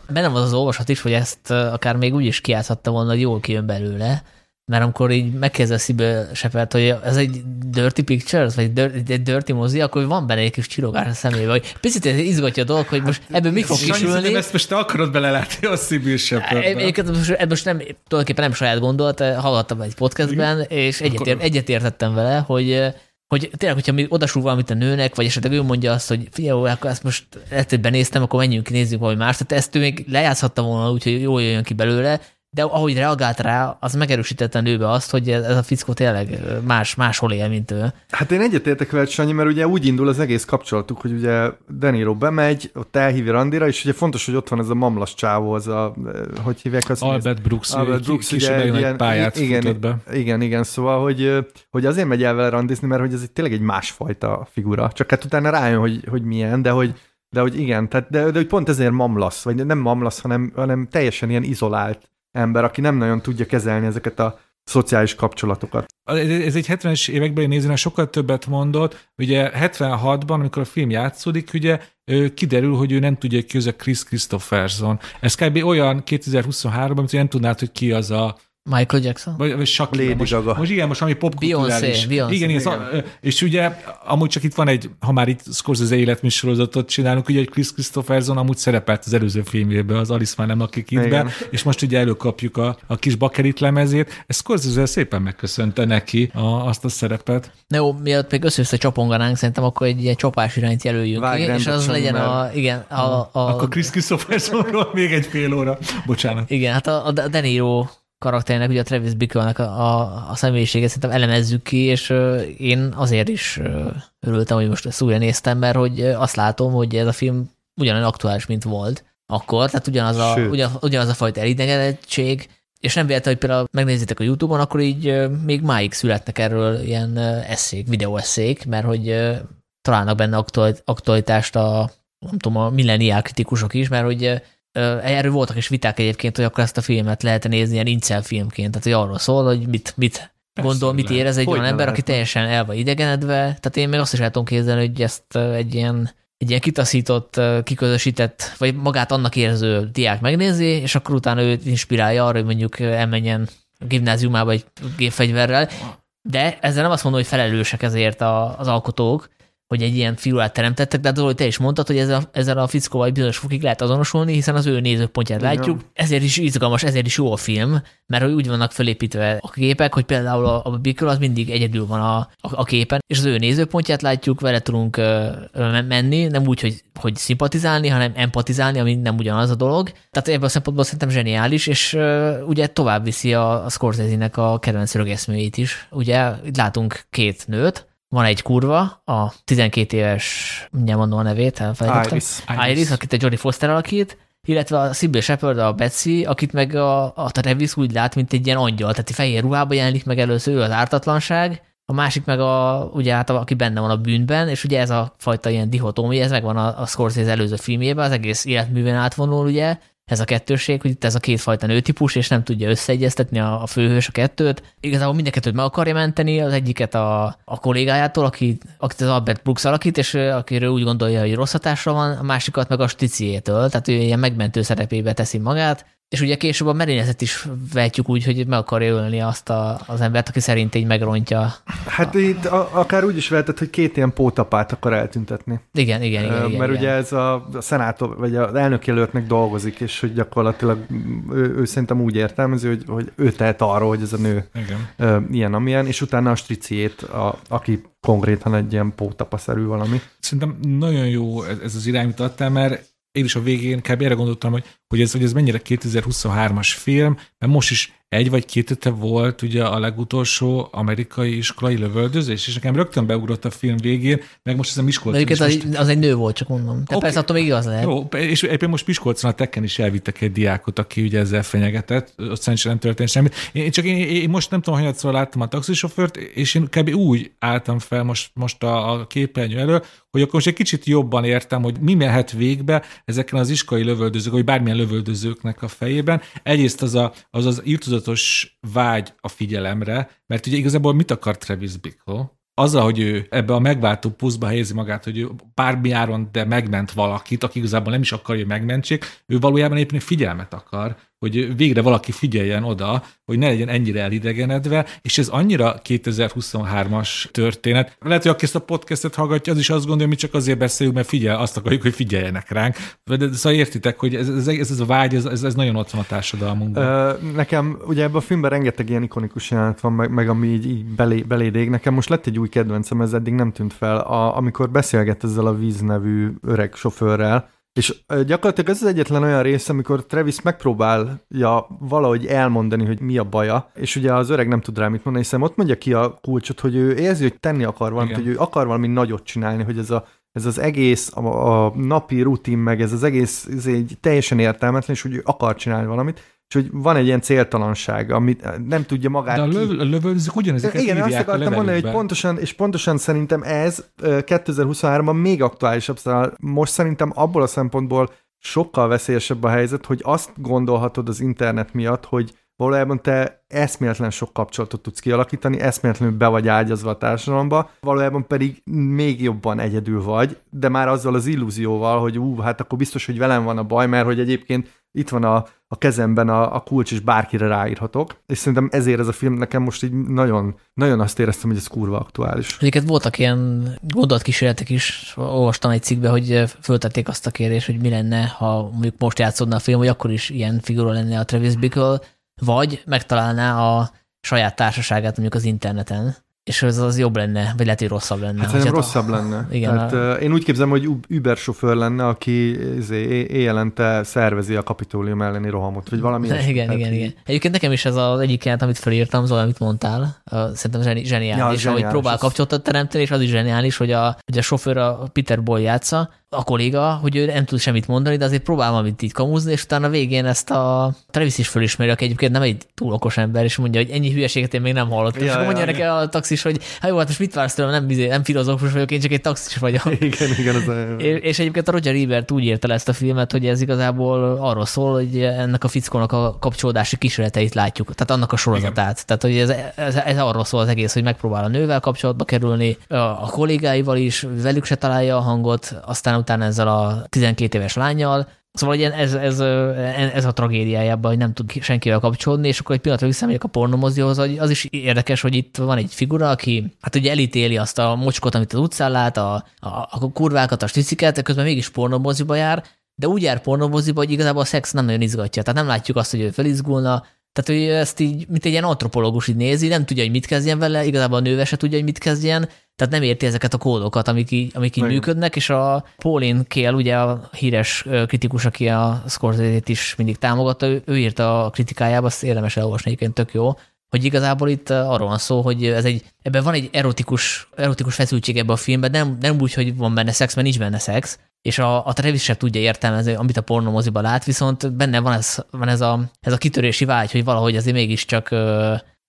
benne van az olvasat is, hogy ezt uh, akár még úgy is kiátszhatta volna, hogy jól kijön belőle, mert amikor így megkérdezi Sziből Shepard, hogy ez egy Dirty Pictures, vagy egy Dirty mozi, akkor van benne egy kis csillogás a szemébe, hogy picit izgatja a dolog, hogy most ebből mi fog kisülni. ezt most te akarod belelátni a Shepardbe. Egyébként most, most nem, tulajdonképpen nem saját gondolat, hallgattam egy podcastben, és egyetért, egyetértettem vele, hogy hogy tényleg, hogyha mi odasúl valamit a nőnek, vagy esetleg ő mondja azt, hogy figyelj, akkor ezt most hogy benéztem, akkor menjünk nézzük valami más. Tehát ezt ő még lejátszhatta volna úgy, hogy jól jöjjön ki belőle, de ahogy reagált rá, az megerősítette a nőbe azt, hogy ez a fickó tényleg más, máshol él, mint ő. Hát én egyetértek veled, Sanyi, mert ugye úgy indul az egész kapcsolatuk, hogy ugye Deniro bemegy, ott elhívja Randira, és ugye fontos, hogy ott van ez a mamlas csávó, az a, hogy hívják azt? Albert Brooks, Albert Brooks, Brooks ugye, ilyen- pályát igen, be. Igen, igen, szóval, hogy, hogy azért megy el vele randizni, mert hogy ez egy, tényleg egy másfajta figura. Csak hát utána rájön, hogy, hogy milyen, de hogy, de hogy igen, tehát, de, de hogy pont ezért mamlasz, vagy nem mamlasz, hanem, hanem teljesen ilyen izolált ember, aki nem nagyon tudja kezelni ezeket a szociális kapcsolatokat. Ez egy 70-es években nézően sokkal többet mondott. Ugye 76-ban, amikor a film játszódik, ugye kiderül, hogy ő nem tudja, hogy ki az a Chris Christopherson. Ez kb. olyan 2023-ban, hogy nem tudnád, hogy ki az a Michael Jackson? vagy, vagy Shakira. Lady most, Gaga. most igen, most ami popkulturális. Beyoncé, Beyoncé. Igen, igen, szóval, és ugye amúgy csak itt van egy, ha már itt Scorsese életműsorozatot csinálunk, ugye egy Chris Christopherson amúgy szerepelt az előző filmjében, az Alice már nem lakik itt be, Igen. és most ugye előkapjuk a, a kis bakerit lemezét. Ez Scorsese szépen megköszönte neki a, azt a szerepet. Na jó, mielőtt még össze-össze csaponganánk, szerintem akkor egy ilyen csapás irányt jelöljünk Vág ki, és az legyen a, igen, a, a, Akkor Chris Christophersonról még egy fél óra. Bocsánat. Igen, hát a, a De Niro karakterének, ugye a Travis Bickle-nek a, a, a személyiséget szerintem elemezzük ki, és én azért is örültem, hogy most ezt újra néztem, mert hogy azt látom, hogy ez a film ugyanolyan aktuális, mint volt akkor, tehát ugyanaz a, Sőt. ugyan, ugyanaz a fajta elidegenedtség, és nem véletlen, hogy például megnézitek a Youtube-on, akkor így még máig születnek erről ilyen eszék, videóeszék, mert hogy találnak benne aktual- aktualitást a, nem tudom, a milleniál kritikusok is, mert hogy Erről voltak is viták egyébként, hogy akkor ezt a filmet lehet nézni ilyen incel filmként, tehát hogy arról szól, hogy mit, mit Persze, gondol, mit lehet. érez egy olyan ember, aki lehetne. teljesen el van idegenedve. Tehát én még azt is el tudom képzelni, hogy ezt egy ilyen, egy ilyen kitaszított, kiközösített, vagy magát annak érző diák megnézi, és akkor utána őt inspirálja arra, hogy mondjuk elmenjen a gimnáziumába egy gépfegyverrel. De ezzel nem azt mondom, hogy felelősek ezért az alkotók, hogy egy ilyen figurát teremtettek, de az, te is mondtad, hogy ezzel, ezzel a fickóval bizonyos fokig lehet azonosulni, hiszen az ő nézőpontját Igen. látjuk. Ezért is izgalmas, ezért is jó a film, mert hogy úgy vannak felépítve a képek, hogy például a, a Bikkel az mindig egyedül van a, a, a képen, és az ő nézőpontját látjuk, vele tudunk uh, menni, nem úgy, hogy, hogy szimpatizálni, hanem empatizálni, ami nem ugyanaz a dolog. Tehát ebből a szempontból szerintem zseniális, és uh, ugye tovább viszi a, a Scorsese-nek a kedvenc rögeszmőjét is. Ugye itt látunk két nőt, van egy kurva, a 12 éves, mindjárt mondom a nevét, elfelejtettem. Iris. Iris. Iris, akit a Jodie Foster alakít, illetve a Sybil Shepard, a Betsy, akit meg a, a Travis úgy lát, mint egy ilyen angyal, tehát fehér ruhába jelenik meg először az ártatlanság, a másik meg a, ugye hát, aki benne van a bűnben, és ugye ez a fajta ilyen dihotómia, ez megvan a, a Scorsese előző filmjében, az egész életműven átvonul, ugye, ez a kettőség, hogy itt ez a kétfajta nőtípus, és nem tudja összeegyeztetni a, a főhős a kettőt. Igazából mind a kettőt meg akarja menteni, az egyiket a, a kollégájától, aki, akit az Albert Brooks alakít, és akiről úgy gondolja, hogy rossz hatásra van, a másikat meg a Sticiétől, tehát ő ilyen megmentő szerepébe teszi magát, és ugye később a merényletet is vetjük úgy, hogy meg akarja ölni azt a, az embert, aki szerint így megrontja. Hát a... itt a, akár úgy is vehetett, hogy két ilyen pótapát akar eltüntetni. Igen, igen, igen. Mert igen, ugye ez a, a szenátor, vagy az elnökjelöltnek dolgozik, és hogy gyakorlatilag ő, ő szerintem úgy értelmezi, hogy, hogy ő tehet arról, hogy ez a nő igen. ilyen, amilyen, és utána a striciét, a, aki konkrétan egy ilyen pótapaszerű valami. Szerintem nagyon jó ez, ez az irány, amit adtál, mert én is a végén kb. erre gondoltam, hogy, hogy, ez, hogy ez mennyire 2023-as film, mert most is egy vagy két hete volt ugye a legutolsó amerikai iskolai lövöldözés, és nekem rögtön beugrott a film végén, meg most ez a Miskolcon. De az, most... az egy nő volt, csak mondom. De okay. persze attól még igaz lehet. Jó, és egyébként most Miskolcon a tekken is elvittek egy diákot, aki ugye ezzel fenyegetett, ott szerencsére nem történt semmi. Én csak én, én, most nem tudom, hogy láttam a taxisofőrt, és én kb. úgy álltam fel most, most a, a képernyő elő, hogy akkor most egy kicsit jobban értem, hogy mi mehet végbe ezeken az iskolai lövöldözők, vagy bármilyen lövöldözőknek a fejében. Egyrészt az az, az, az írtozatos vágy a figyelemre, mert ugye igazából mit akar Travis Bickle? azzal, hogy ő ebbe a megváltó puszba helyezi magát, hogy ő bármi áron, de megment valakit, aki igazából nem is akarja, hogy megmentsék, ő valójában éppen figyelmet akar, hogy végre valaki figyeljen oda, hogy ne legyen ennyire elidegenedve, és ez annyira 2023-as történet. Lehet, hogy aki ezt a podcastet hallgatja, az is azt gondolja, mi csak azért beszéljünk, mert figyel, azt akarjuk, hogy figyeljenek ránk. De szóval értitek, hogy ez, ez, ez, ez a vágy, ez, ez, nagyon ott van a társadalmunkban. nekem ugye ebben a filmben rengeteg ilyen ikonikus jelenet van, meg, meg ami így, így belé, beléd ég. Nekem most lett egy új kedvencem, ez eddig nem tűnt fel, a, amikor beszélget ezzel a víz nevű öreg sofőrrel, és gyakorlatilag ez az egyetlen olyan rész, amikor Travis megpróbálja valahogy elmondani, hogy mi a baja, és ugye az öreg nem tud rá mit mondani, hiszen ott mondja ki a kulcsot, hogy ő érzi, hogy tenni akar valamit, Igen. hogy ő akar valami nagyot csinálni, hogy ez a ez az egész, a, a napi rutin, meg ez az egész ez egy teljesen értelmetlen, és hogy ő akar csinálni valamit, és hogy van egy ilyen céltalanság, amit nem tudja magát De a, löv, a lövöldözők ugyanezeket Igen, azt akartam mondani, hogy pontosan, és pontosan szerintem ez 2023-ban még aktuálisabb, szóval most szerintem abból a szempontból sokkal veszélyesebb a helyzet, hogy azt gondolhatod az internet miatt, hogy valójában te eszméletlen sok kapcsolatot tudsz kialakítani, eszméletlenül be vagy ágyazva a társadalomba, valójában pedig még jobban egyedül vagy, de már azzal az illúzióval, hogy ú, hát akkor biztos, hogy velem van a baj, mert hogy egyébként itt van a, a kezemben a, a kulcs, és bárkire ráírhatok. És szerintem ezért ez a film nekem most így nagyon, nagyon azt éreztem, hogy ez kurva aktuális. Egyébként voltak ilyen gondolatkísérletek is, olvastam egy cikkbe, hogy föltették azt a kérdést, hogy mi lenne, ha mondjuk most játszódna a film, hogy akkor is ilyen figura lenne a Travis Bickle, vagy megtalálná a saját társaságát mondjuk az interneten, és ez az jobb lenne, vagy lehet, hogy rosszabb lenne. Hát szerintem rosszabb <laughs> a... lenne. Igen, hát, a... Én úgy képzelem, hogy Uber sofőr lenne, aki izé, éjjelente szervezi a kapitólium elleni rohamot, vagy valami <laughs> Igen, igen, igen, igen. Egyébként nekem is ez az egyik jelent, amit felírtam, Zola, amit mondtál, szerintem zseni, zseniális, ja, zseniális, ahogy próbál kapcsolatot teremteni, és az is zseniális, hogy a, hogy a sofőr a Peter Boy játsza, a kolléga, hogy ő nem tud semmit mondani, de azért próbál valamit itt kamuzni, és utána a végén ezt a Travis is fölismeri, aki egyébként nem egy túl okos ember, és mondja, hogy ennyi hülyeséget én még nem hallottam. Ja, és akkor mondja neki a taxis, hogy hát jó, hát most mit vársz tőlem, nem, nem filozófus vagyok, én csak egy taxis vagyok. <laughs> Igen, igen. Az a... <laughs> és, és, egyébként a Roger Ebert úgy írta le ezt a filmet, hogy ez igazából arról szól, hogy ennek a fickónak a kapcsolódási kísérleteit látjuk, tehát annak a sorozatát. Igen. Tehát, hogy ez, ez, ez, arról szól az egész, hogy megpróbál a nővel kapcsolatba kerülni, a kollégáival is, velük se találja a hangot, aztán utána ezzel a 12 éves lányjal, Szóval ilyen ez, ez, ez a tragédiájában, hogy nem tud senkivel kapcsolódni, és akkor egy pillanatra visszamegyek a pornomozihoz, az is érdekes, hogy itt van egy figura, aki hát ugye elítéli azt a mocskot, amit az utcán lát, a, a, a kurvákat, a sticiket, közben mégis pornomoziba jár, de úgy jár pornomoziba, hogy igazából a szex nem nagyon izgatja. Tehát nem látjuk azt, hogy ő felizgulna, tehát hogy ezt így, mint egy ilyen antropológus így nézi, nem tudja, hogy mit kezdjen vele, igazából a nőve se tudja, hogy mit kezdjen, tehát nem érti ezeket a kódokat, amik így, amik így működnek, és a Pauline Kael, ugye a híres kritikus, aki a Scorsese-t is mindig támogatta, ő, ő írta a kritikájába, azt érdemes elolvasni, egyébként tök jó, hogy igazából itt arról van szó, hogy ez egy, ebben van egy erotikus, erotikus feszültség ebben a filmben, nem, nem úgy, hogy van benne szex, mert nincs benne szex, és a, a Travis sem tudja értelmezni, amit a pornomoziban lát, viszont benne van ez, van ez, a, ez a kitörési vágy, hogy valahogy azért mégiscsak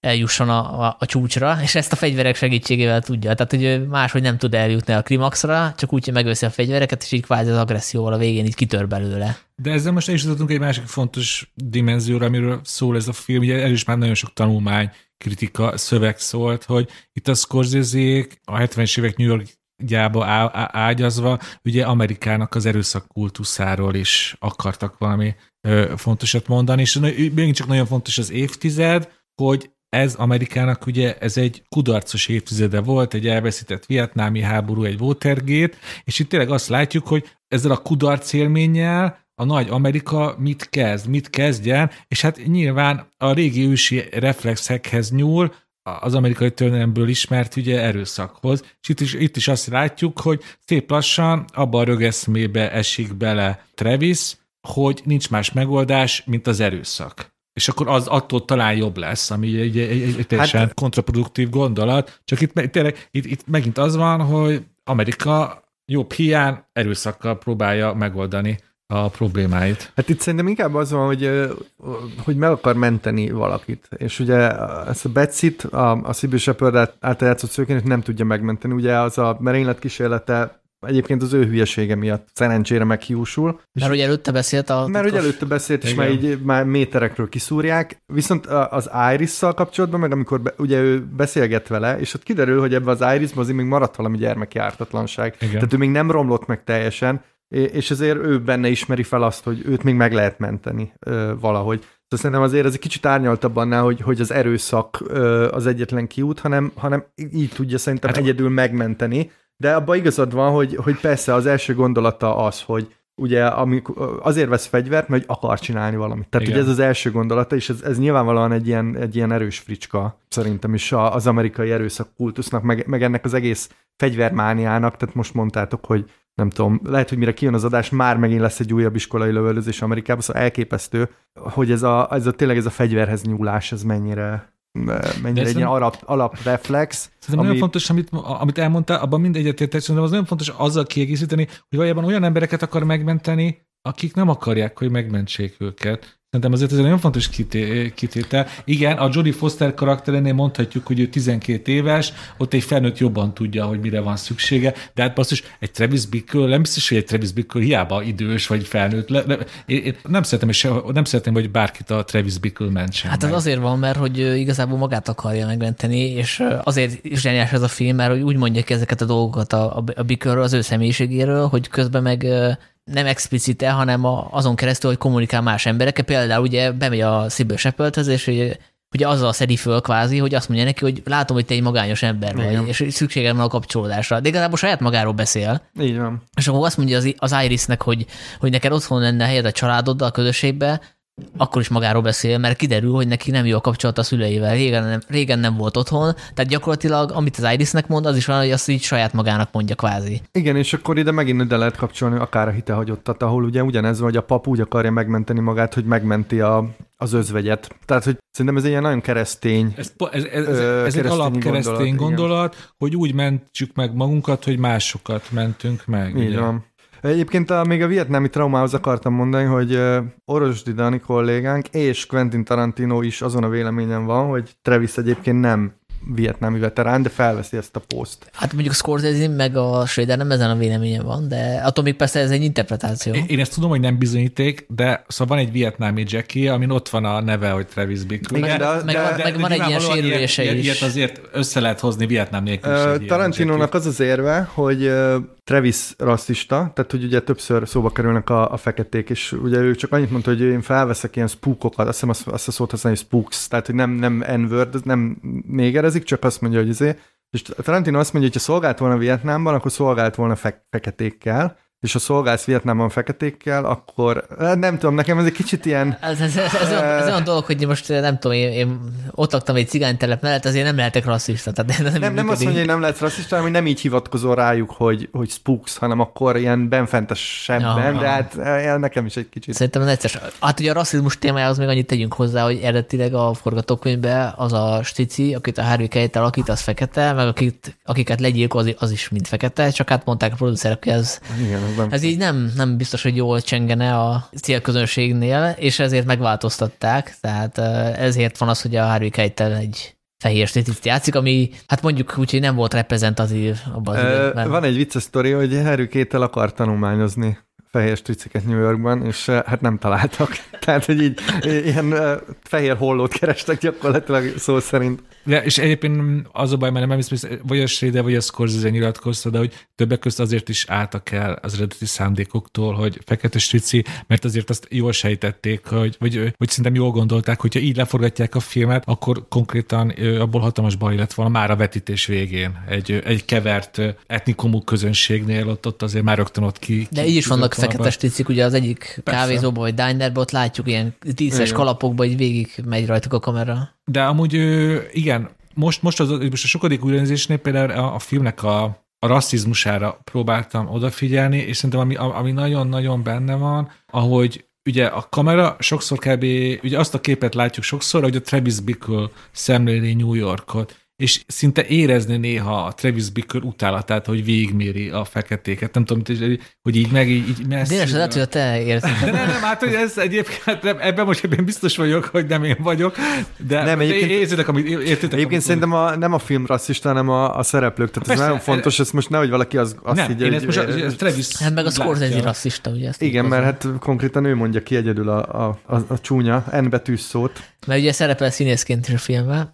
eljusson a, a, a csúcsra, és ezt a fegyverek segítségével tudja. Tehát, hogy máshogy nem tud eljutni a klimaxra, csak úgy, hogy megveszi a fegyvereket, és így kvázi az agresszióval a végén így kitör belőle. De ezzel most el is jutottunk egy másik fontos dimenzióra, amiről szól ez a film. Ugye el is már nagyon sok tanulmány, kritika, szöveg szólt, hogy itt a scorsese a 70-es évek New York gyába ágyazva, ugye Amerikának az erőszak kultuszáról is akartak valami ö, fontosat mondani, és még csak nagyon fontos az évtized, hogy ez Amerikának ugye ez egy kudarcos évtizede volt, egy elveszített vietnámi háború, egy Watergate, és itt tényleg azt látjuk, hogy ezzel a kudarc élménnyel a nagy Amerika mit kezd, mit kezdjen, és hát nyilván a régi ősi reflexekhez nyúl, az amerikai történelemből ismert ugye erőszakhoz. És itt is, itt is azt látjuk, hogy szép lassan abba a rögeszmébe esik bele Travis, hogy nincs más megoldás, mint az erőszak. És akkor az attól talán jobb lesz, ami egy, egy, egy, egy teljesen hát, kontraproduktív gondolat. Csak itt, tényleg, itt, itt megint az van, hogy Amerika jobb hiány erőszakkal próbálja megoldani a problémáit. Hát itt szerintem inkább az van, hogy, hogy meg akar menteni valakit. És ugye ezt a Betsit, a, a Sibyl Shepard által játszott szőként nem tudja megmenteni. Ugye az a merénylet kísérlete egyébként az ő hülyesége miatt szerencsére meghiúsul. Mert ugye előtte beszélt a... Mert ugye előtte beszélt, és már, így, már méterekről kiszúrják. Viszont az Iris-szal kapcsolatban, meg amikor be, ugye ő beszélget vele, és ott kiderül, hogy ebben az Iris-ban azért még maradt valami gyermeki ártatlanság. Igen. Tehát ő még nem romlott meg teljesen, és ezért ő benne ismeri fel azt, hogy őt még meg lehet menteni ö, valahogy. Szóval szerintem azért ez egy kicsit árnyaltabb annál, hogy, hogy az erőszak ö, az egyetlen kiút, hanem, hanem így tudja szerintem hát, egyedül megmenteni. De abban igazad van, hogy, hogy persze az első gondolata az, hogy ugye amikor, azért vesz fegyvert, mert akar csinálni valamit. Tehát ugye ez az első gondolata, és ez, ez nyilvánvalóan egy ilyen, egy ilyen erős fricska szerintem is az amerikai erőszak kultusznak, meg, meg ennek az egész fegyvermániának, tehát most mondtátok, hogy nem tudom, lehet, hogy mire kijön az adás, már megint lesz egy újabb iskolai lövöldözés Amerikában, szóval elképesztő, hogy ez a, ez a tényleg ez a fegyverhez nyúlás, ez mennyire, mennyire egy ilyen alap, alapreflex. Szerintem ami... nagyon fontos, amit, amit elmondtál, abban mind egyetértek, szerintem az nagyon fontos azzal kiegészíteni, hogy valójában olyan embereket akar megmenteni, akik nem akarják, hogy megmentsék őket. Szerintem azért ez egy nagyon fontos kité- kitétel. Igen, a Jodie Foster karakterénél mondhatjuk, hogy ő 12 éves, ott egy felnőtt jobban tudja, hogy mire van szüksége, de hát basszus, egy Travis Bickle, nem biztos, hogy egy Travis Bickle hiába idős vagy felnőtt. Le, le, én, én nem szeretem, és nem szeretem, hogy bárkit a Travis Bickle mentsen Hát ez meg. azért van, mert hogy igazából magát akarja megmenteni, és azért is zseniás ez a film, mert hogy úgy mondja ki ezeket a dolgokat a, a Bickle az ő személyiségéről, hogy közben meg nem explicite, hanem a, azon keresztül, hogy kommunikál más emberekkel. Például ugye bemegy a Sybil Shepardhez, és hogy ugye azzal szedi föl kvázi, hogy azt mondja neki, hogy látom, hogy te egy magányos ember vagy, Igen. és szükségem van a kapcsolódásra. De igazából saját magáról beszél. Így van. És akkor azt mondja az, az Irisnek, hogy, hogy neked otthon lenne helyed a családoddal, a közösségbe, akkor is magáról beszél, mert kiderül, hogy neki nem jó a kapcsolat a szüleivel. Régen nem, régen nem volt otthon, tehát gyakorlatilag, amit az Irisnek mond, az is van, hogy azt így saját magának mondja kvázi. Igen, és akkor ide megint ide lehet kapcsolni akár a hitehagyottat, ahol ugye ugyanez van, hogy a pap úgy akarja megmenteni magát, hogy megmenti a, az özvegyet. Tehát, hogy szerintem ez egy ilyen nagyon keresztény Ez, ez, ez, ez, ez egy alapkeresztény gondolat, gondolat hogy úgy mentsük meg magunkat, hogy másokat mentünk meg. Így ugye? van. Egyébként a, még a vietnámi traumához akartam mondani, hogy Orosdi Dani kollégánk és Quentin Tarantino is azon a véleményen van, hogy Travis egyébként nem vietnámi veterán, de felveszi ezt a poszt. Hát mondjuk a Scorsese meg a Schrader nem ezen a véleményen van, de attól még persze ez egy interpretáció. Én ezt tudom, hogy nem bizonyíték, de szóval van egy vietnámi Jackie, amin ott van a neve, hogy Travis Bickle. Igen, de, meg, de, meg de, van egy ilyen sérülése ilyet, is. Ilyet azért össze lehet hozni Vietnám nélkül. Uh, Tarantinónak az az érve, hogy Travis rasszista, tehát hogy ugye többször szóba kerülnek a, a feketék, és ugye ő csak annyit mondta, hogy én felveszek ilyen spookokat, azt hiszem azt, azt a szót használja, hogy spooks, tehát hogy nem, nem n-word, nem négerezik, csak azt mondja, hogy izé, és Tarantino azt mondja, hogy ha szolgált volna Vietnámban, akkor szolgált volna fe- feketékkel, és ha szolgálsz Vietnámban feketékkel, akkor nem tudom, nekem ez egy kicsit ilyen... Ez, ez, ez, ez, olyan, ez olyan dolog, hogy most nem tudom, én, én ott laktam egy cigánytelep mellett, azért nem lehetek rasszista. Tehát nem, nem, nem azt mondja, hogy nem lehet rasszista, hanem hogy nem így hivatkozol rájuk, hogy, hogy spooks, hanem akkor ilyen benfentesebben, ja, de hát nekem is egy kicsit. Szerintem egyszer. Hát ugye a rasszizmus témájához még annyit tegyünk hozzá, hogy eredetileg a forgatókönyvben az a stici, akit a Harvey Keitel alakít, az fekete, meg akit, akiket legyilkol, az, az is mind fekete, csak hát mondták a producerek, hogy ez, Igen, nem. Ez így nem, nem biztos, hogy jól csengene a célközönségnél, és ezért megváltoztatták, tehát ezért van az, hogy a Harvey Keitel egy fehér stiliszt játszik, ami hát mondjuk úgy, hogy nem volt reprezentatív abban az időben. Van egy vicces sztori, hogy Harry Kétel akar tanulmányozni fehér striciket New Yorkban, és hát nem találtak. <laughs> Tehát, hogy így ilyen fehér hollót kerestek gyakorlatilag szó szerint. Ja, és egyébként az a baj, mert nem hiszem, vagy a Schrader, vagy a Scorsese nyilatkozta, de hogy többek között azért is álltak el az eredeti szándékoktól, hogy fekete strici, mert azért azt jól sejtették, hogy, vagy, vagy szerintem jól gondolták, hogyha így leforgatják a filmet, akkor konkrétan abból hatalmas baj lett volna már a vetítés végén. Egy, egy kevert etnikumú közönségnél ott, ott azért már rögtön ott ki. De így is vannak fekete stricik, ugye az egyik Persze. kávézóban vagy dinerben, ott látjuk ilyen tízes kalapokban, hogy végig megy rajtuk a kamera. De amúgy igen, most, most, az, most a sokadik újranézésnél például a, a filmnek a, a rasszizmusára próbáltam odafigyelni, és szerintem ami, ami nagyon-nagyon benne van, ahogy ugye a kamera sokszor kb. ugye azt a képet látjuk sokszor, hogy a Travis Bickle szemléli New Yorkot, és szinte érezni néha a Travis Bickle utálatát, hogy végigméri a feketéket. Nem tudom, hogy így meg így, így messzi. Dénes, lehet, hogy te érzed. De nem, nem, hát hogy ez egyébként, nem, ebben most ebben biztos vagyok, hogy nem én vagyok, de nem, egyébként, érzitek, amit értitek. Egyébként amit szerintem a, nem a film rasszista, hanem a, a szereplők. Tehát Persze, ez nagyon fontos, ez most nehogy valaki az, azt nem, így, én ezt most, ez Travis Hát meg a Scorsese rasszista, ugye? Ezt igen, mert hát konkrétan ő mondja ki egyedül a, a, a, a csúnya, N betűs szót. Mert ugye szerepel színészként is a filmben.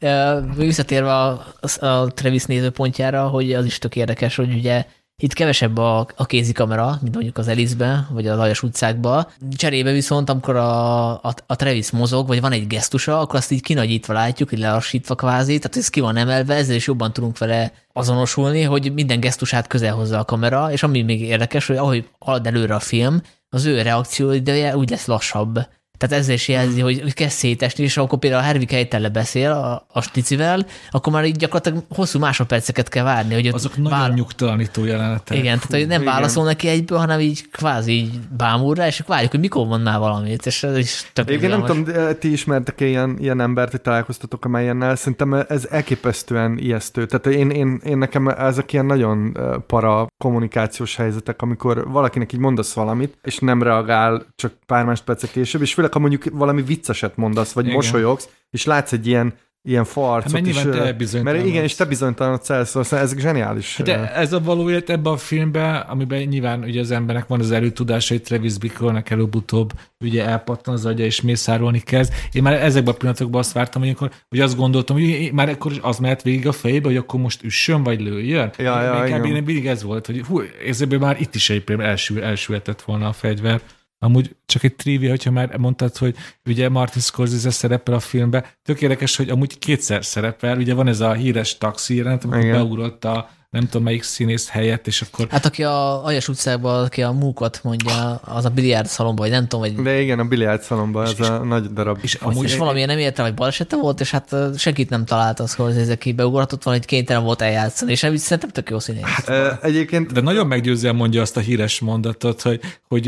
Visszatérve a, a, a Travis nézőpontjára, hogy az is tök érdekes, hogy ugye itt kevesebb a, a kézikamera, mint mondjuk az Elizbe, vagy az Aljas utcákba. Cserébe viszont, amikor a, a, a Travis mozog, vagy van egy gesztusa, akkor azt így kinagyítva látjuk, így lelassítva kvázi, tehát ez ki van emelve, ezzel is jobban tudunk vele azonosulni, hogy minden gesztusát közel hozza a kamera, és ami még érdekes, hogy ahogy halad előre a film, az ő reakció ideje úgy lesz lassabb tehát ezzel is jelzi, hogy kezd szétesni, és akkor például a Harvey Keitel beszél a, a sticivel, akkor már így gyakorlatilag hosszú másodperceket kell várni. Hogy Azok nagyon vál... nyugtalanító jelenetek. Igen, tehát hogy nem igen. válaszol neki egyből, hanem így kvázi így bámul rá, és akkor várjuk, hogy mikor mond már valamit, és ez is tök Igen, nem tudom, ti ismertek -e ilyen, ilyen embert, hogy találkoztatok amellyennel, szerintem ez elképesztően ijesztő. Tehát én, én, én nekem ezek ilyen nagyon para kommunikációs helyzetek, amikor valakinek így mondasz valamit, és nem reagál csak pár másodpercek később, és főleg ha mondjuk valami vicceset mondasz, vagy igen. mosolyogsz, és látsz egy ilyen ilyen farcot hát is. Te mert igen, és te bizonytalanodsz el, szóval ez zseniális. De ez a való élet ebben a filmben, amiben nyilván ugye az embernek van az előtudása, hogy Travis Bickle-nek előbb-utóbb ugye elpattan az agya, és mészárolni kezd. Én már ezekben a pillanatokban azt vártam, hogy, akkor, hogy azt gondoltam, hogy már akkor az mehet végig a fejébe, hogy akkor most üssön, vagy lőjön. Ja, ja, Inkább én mindig ez volt, hogy hú, érzéből már itt is egy elsül, elsülhetett volna a fegyver. Amúgy csak egy trivia, hogyha már mondtad, hogy ugye Martin Scorsese szerepel a filmbe. Tök érdekes, hogy amúgy kétszer szerepel. Ugye van ez a híres taxi jelent, amikor beugrott a nem tudom melyik színész helyett, és akkor... Hát aki a Ajas utcában, aki a múkot mondja, az a biliárd szalomban, vagy nem tudom, vagy... De igen, a biliárd szalomban, ez és, a nagy darab. És, amúgy és valamilyen nem értem, hogy balesete volt, és hát senkit nem talált az, hogy ez aki beugratott van, hogy kénytelen volt eljátszani, és szerintem tök jó színész. Hát, e, egyébként... De nagyon meggyőzően mondja azt a híres mondatot, hogy, hogy,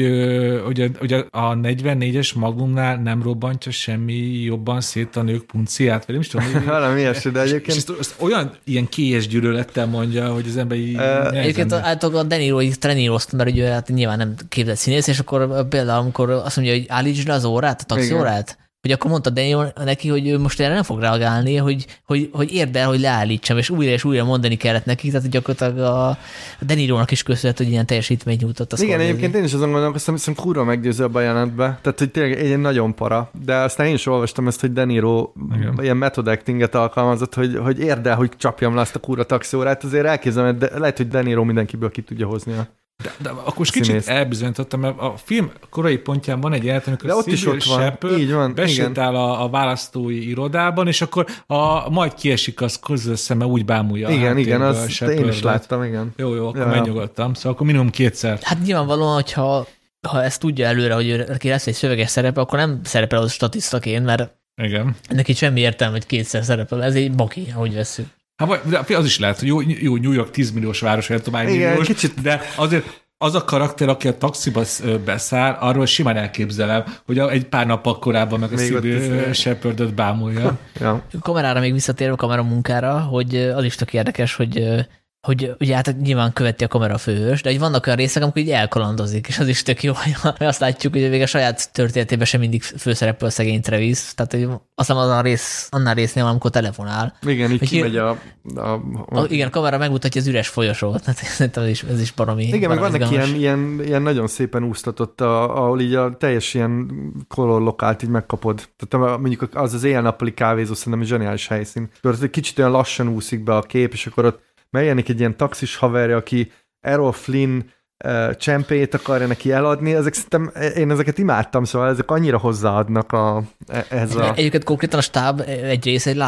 hogy, hogy a 44-es magumnál nem robbantja semmi jobban szét a nők punciát, vagy nem is tudom. <laughs> Valami ilyesmi, de egyébként... És ezt, ezt olyan ilyen kélyes gyűlölettel mondja, hogy az ember így Egyébként általában a Deniro így trenírozta, mert ugye hát nyilván nem képzett színész, és akkor például amikor azt mondja, hogy állítsd le az órát, a taxi órát, hogy akkor mondta Daniel neki, hogy ő most erre nem fog reagálni, hogy, hogy, hogy érd el, hogy leállítsam, és újra és újra mondani kellett neki, tehát gyakorlatilag a Denirónak is köszönhető, hogy ilyen teljesítményt nyújtott. Igen, egyébként én is azon gondolkoztam, hogy kurva meggyőző a bejelentbe, tehát hogy tényleg egy nagyon para, de aztán én is olvastam ezt, hogy Deniro ilyen method actinget alkalmazott, hogy, hogy érd el, hogy csapjam le azt a kurva taxiórát, azért elképzelem, de lehet, hogy Deniro mindenkiből ki tudja hozni a de, de akkor most kicsit elbizonyítottam, mert a film korai pontján van egy jelent, amikor de ott is ott van. Így van. besétál a, a, választói irodában, és akkor a, majd kiesik az közös szeme, úgy bámulja. Igen, igen, azt én is láttam, igen. Jó, jó, akkor ja. megnyugodtam. Szóval akkor minimum kétszer. Hát nyilvánvalóan, hogyha ha ezt tudja előre, hogy neki lesz egy szöveges szerepe, akkor nem szerepel az statisztaként, mert igen. neki semmi értelme, hogy kétszer szerepel. Ez egy baki, ahogy veszünk. Hát, de az is lehet, hogy jó, jó New York 10 milliós város, vagy tudom, milliós, kicsit. de azért az a karakter, aki a taxiba beszáll, arról simán elképzelem, hogy egy pár nap korábban meg a Sibyl Shepardot bámulja. ja. Kamerára még visszatérve a kamera munkára, hogy az is tök érdekes, hogy hogy ugye hát nyilván követi a kamera a főhős, de hogy vannak olyan részek, amikor így elkalandozik, és az is tök jó, <laughs> hogy azt látjuk, hogy még a saját történetében sem mindig főszereplő a szegény Travis, tehát hogy azt hiszem az a rész, annál résznél, amikor telefonál. Igen, így kimegy a, a, a, Igen, a kamera megmutatja az üres folyosót, <laughs> tehát ez is, ez is baromi. Igen, meg vannak ilyen, ilyen, ilyen, nagyon szépen úsztatott, a, ahol így a teljes ilyen color lokált így megkapod. Tehát mondjuk az az éjjel-nappali kávézó szerintem egy zseniális helyszín. Egy kicsit olyan lassan úszik be a kép, és akkor ott megjelenik egy ilyen taxis haverja, aki Errol Flynn csempét akarja neki eladni, ezek szerintem, én ezeket imádtam, szóval ezek annyira hozzáadnak a, e, ehhez a... Egyébként konkrétan a stáb egy része egy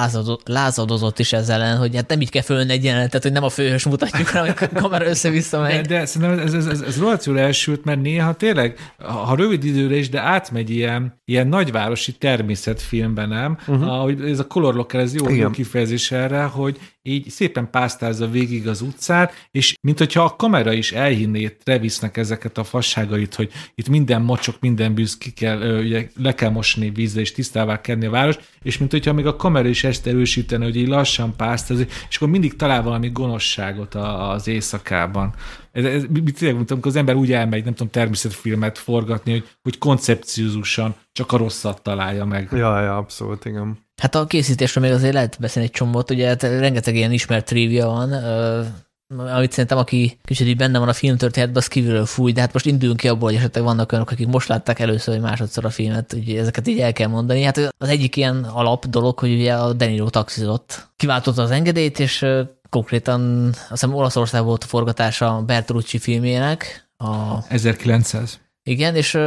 lázadozott is ezzel ellen, hogy hát nem így kell fölni egy jelenetet, hogy nem a főhős mutatjuk, hanem a kamera össze-vissza megy. De, de szerintem ez, ez, ez, ez rohadt elsült, mert néha tényleg, ha rövid időre is, de átmegy ilyen, ilyen nagyvárosi természetfilmben, nem? Uh-huh. Ahogy ez a color locker, ez jó, jó kifejezés erre, hogy így szépen pásztázza végig az utcán, és mint hogyha a kamera is elhinné Travisnek ezeket a fasságait, hogy itt minden mocsok, minden bűz ki kell, ugye, le kell mosni vízre és tisztává kenni a város, és mint hogyha még a kamera is ezt erősítene, hogy így lassan pásztázik, és akkor mindig talál valami gonoszságot az éjszakában. Ez, ez, tényleg, mint amikor az ember úgy elmegy, nem tudom, természetfilmet forgatni, hogy, hogy koncepciózusan csak a rosszat találja meg. Ja, ja, abszolút, igen. Hát a készítésről még azért lehet beszélni egy csomót, ugye hát rengeteg ilyen ismert trivia van, amit szerintem aki kicsit így benne van a filmtörténetben, az kívülről fúj, de hát most induljunk ki abból, hogy esetleg vannak olyanok, akik most látták először, hogy másodszor a filmet, ugye ezeket így el kell mondani. Hát az egyik ilyen alap dolog, hogy ugye a Deniro taxizott. Kiváltotta az engedélyt, és konkrétan azt hiszem Olaszország volt a forgatása Bertolucci filmjének. A... 1900. Igen, és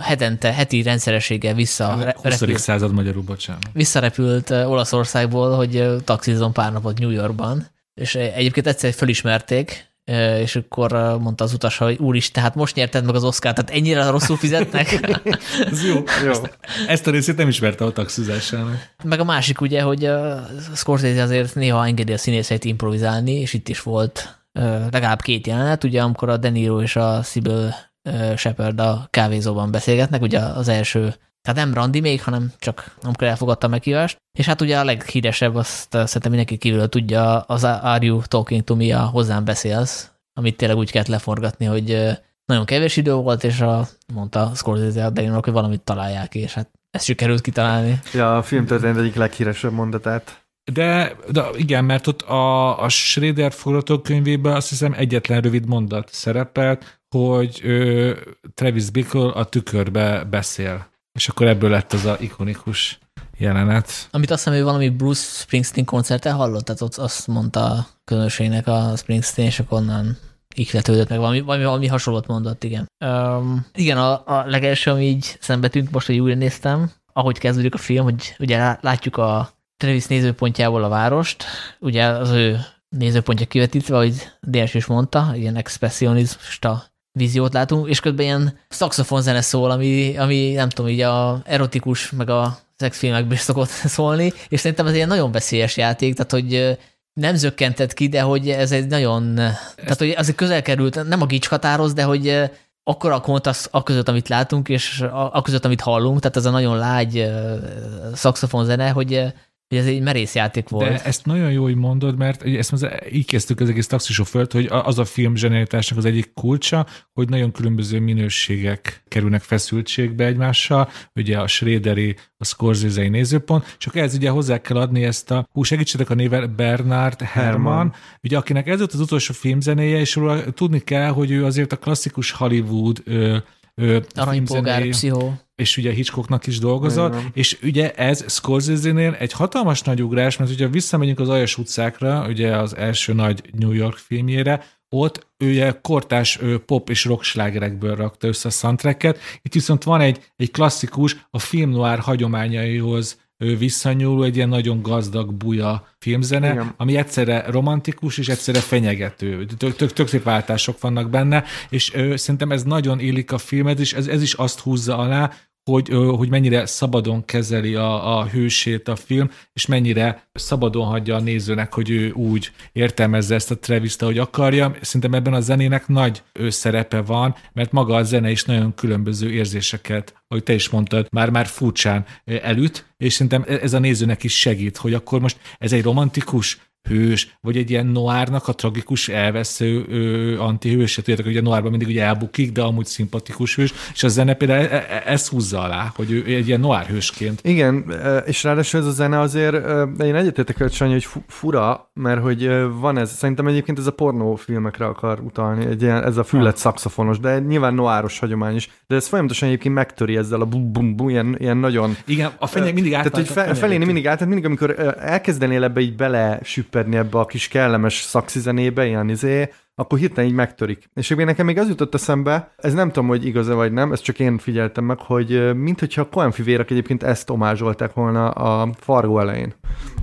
hetente, heti rendszerességgel vissza... A 20. Repült, század magyarul, bocsánat. Visszarepült Olaszországból, hogy taxizom pár napot New Yorkban, és egyébként egyszer felismerték, és akkor mondta az utas, hogy úristen, tehát most nyerted meg az Oscar, tehát ennyire rosszul fizetnek. <laughs> Ez jó, jó. Ezt a részét nem ismerte a taxizásának. Meg a másik ugye, hogy a Scorsese azért néha engedi a színészeit improvizálni, és itt is volt legalább két jelenet, ugye amikor a De Niro és a Sybil Shepard a kávézóban beszélgetnek, ugye az első tehát nem randi még, hanem csak amikor elfogadta a meghívást. És hát ugye a leghíresebb, azt szerintem mindenki kívül tudja, az Are You Talking To Me, a Hozzám Beszélsz, amit tényleg úgy kellett leforgatni, hogy nagyon kevés idő volt, és a, mondta Scorsese a Danielnak, hogy valamit találják, és hát ezt sikerült kitalálni. Ja, a film történet egyik leghíresebb mondatát. De, de igen, mert ott a, a Schrader forgatókönyvében azt hiszem egyetlen rövid mondat szerepelt, hogy ö, Travis Bickle a tükörbe beszél. És akkor ebből lett az a ikonikus jelenet. Amit azt hiszem, hogy valami Bruce Springsteen koncerten hallott, tehát ott azt mondta a közönségnek a Springsteen, és akkor onnan ihletődött meg, valami, valami, valami hasonlót mondott, igen. Um, igen, a, a legelső, ami így szembe tűnt, most, hogy újra néztem, ahogy kezdődik a film, hogy ugye látjuk a Travis nézőpontjából a várost, ugye az ő nézőpontja kivetítve, ahogy Dénes is mondta, ilyen expressionista víziót látunk, és közben ilyen szaxofonzene szól, ami, ami nem tudom, így a erotikus, meg a szexfilmekben is szokott <laughs> szólni, és szerintem ez egy nagyon veszélyes játék, tehát hogy nem zökkentett ki, de hogy ez egy nagyon, tehát hogy azért közel került, nem a gics határoz, de hogy akkor a kontrasz a között, amit látunk, és a között, amit hallunk, tehát ez a nagyon lágy szaxofon zene, hogy hogy ez egy merész játék volt. De ezt nagyon jó, hogy mondod, mert ezt az, így kezdtük az egész taxisofőrt, hogy az a film zsenialitásnak az egyik kulcsa, hogy nagyon különböző minőségek kerülnek feszültségbe egymással, ugye a Schraderi, a Scorsese nézőpont, csak ez ugye hozzá kell adni ezt a, hú, segítsetek a néve, Bernard Herrmann, Herman. ugye akinek ez volt az utolsó filmzenéje, és róla tudni kell, hogy ő azért a klasszikus Hollywood ö, Aranypolgár, pszichó. És ugye Hitchcocknak is dolgozott, Igen. és ugye ez Scorsese-nél egy hatalmas nagy ugrás, mert ugye visszamegyünk az Aljas utcákra, ugye az első nagy New York filmjére, ott ő kortás pop és rock slágerekből rakta össze a soundtracket. Itt viszont van egy, egy klasszikus, a film noir hagyományaihoz visszanyúló, egy ilyen nagyon gazdag buja filmzene, Igen. ami egyszerre romantikus és egyszerre fenyegető. Tök, tök, tök szép váltások vannak benne, és ö, szerintem ez nagyon illik a filmet, és ez, ez is azt húzza alá, hogy, hogy mennyire szabadon kezeli a, a hősét a film, és mennyire szabadon hagyja a nézőnek, hogy ő úgy értelmezze ezt a Travis-t, ahogy akarja. Szerintem ebben a zenének nagy szerepe van, mert maga a zene is nagyon különböző érzéseket, ahogy te is mondtad, már-már furcsán elüt, és szerintem e, ez a nézőnek is segít, hogy akkor most ez egy romantikus, hős, vagy egy ilyen noárnak a tragikus elvesző ö, antihőse, tudjátok, hogy a noárban mindig ugye elbukik, de amúgy szimpatikus hős, és a zene például e, e, ezt húzza alá, hogy ő egy ilyen noár hősként. Igen, és ráadásul ez a zene azért, én egyetértek hogy Sanyi, hogy fura, mert hogy van ez, szerintem egyébként ez a pornófilmekre akar utalni, egy ilyen, ez a füllet szakszofonos, de nyilván noáros hagyomány is, de ez folyamatosan egyébként megtöri ezzel a bum bum bum, ilyen, ilyen nagyon... Igen, a fenyeg mindig át. Tehát, hogy fe, feléni mindig át, tehát mindig, amikor elkezdenél ebbe így bele süppedni ebbe a kis kellemes szaxizenébe, ilyen izé, akkor hirtelen így megtörik. És még nekem még az jutott eszembe, ez nem tudom, hogy igaz-e vagy nem, ezt csak én figyeltem meg, hogy mint hogyha a Coen fivérek egyébként ezt omázsolták volna a Fargo elején,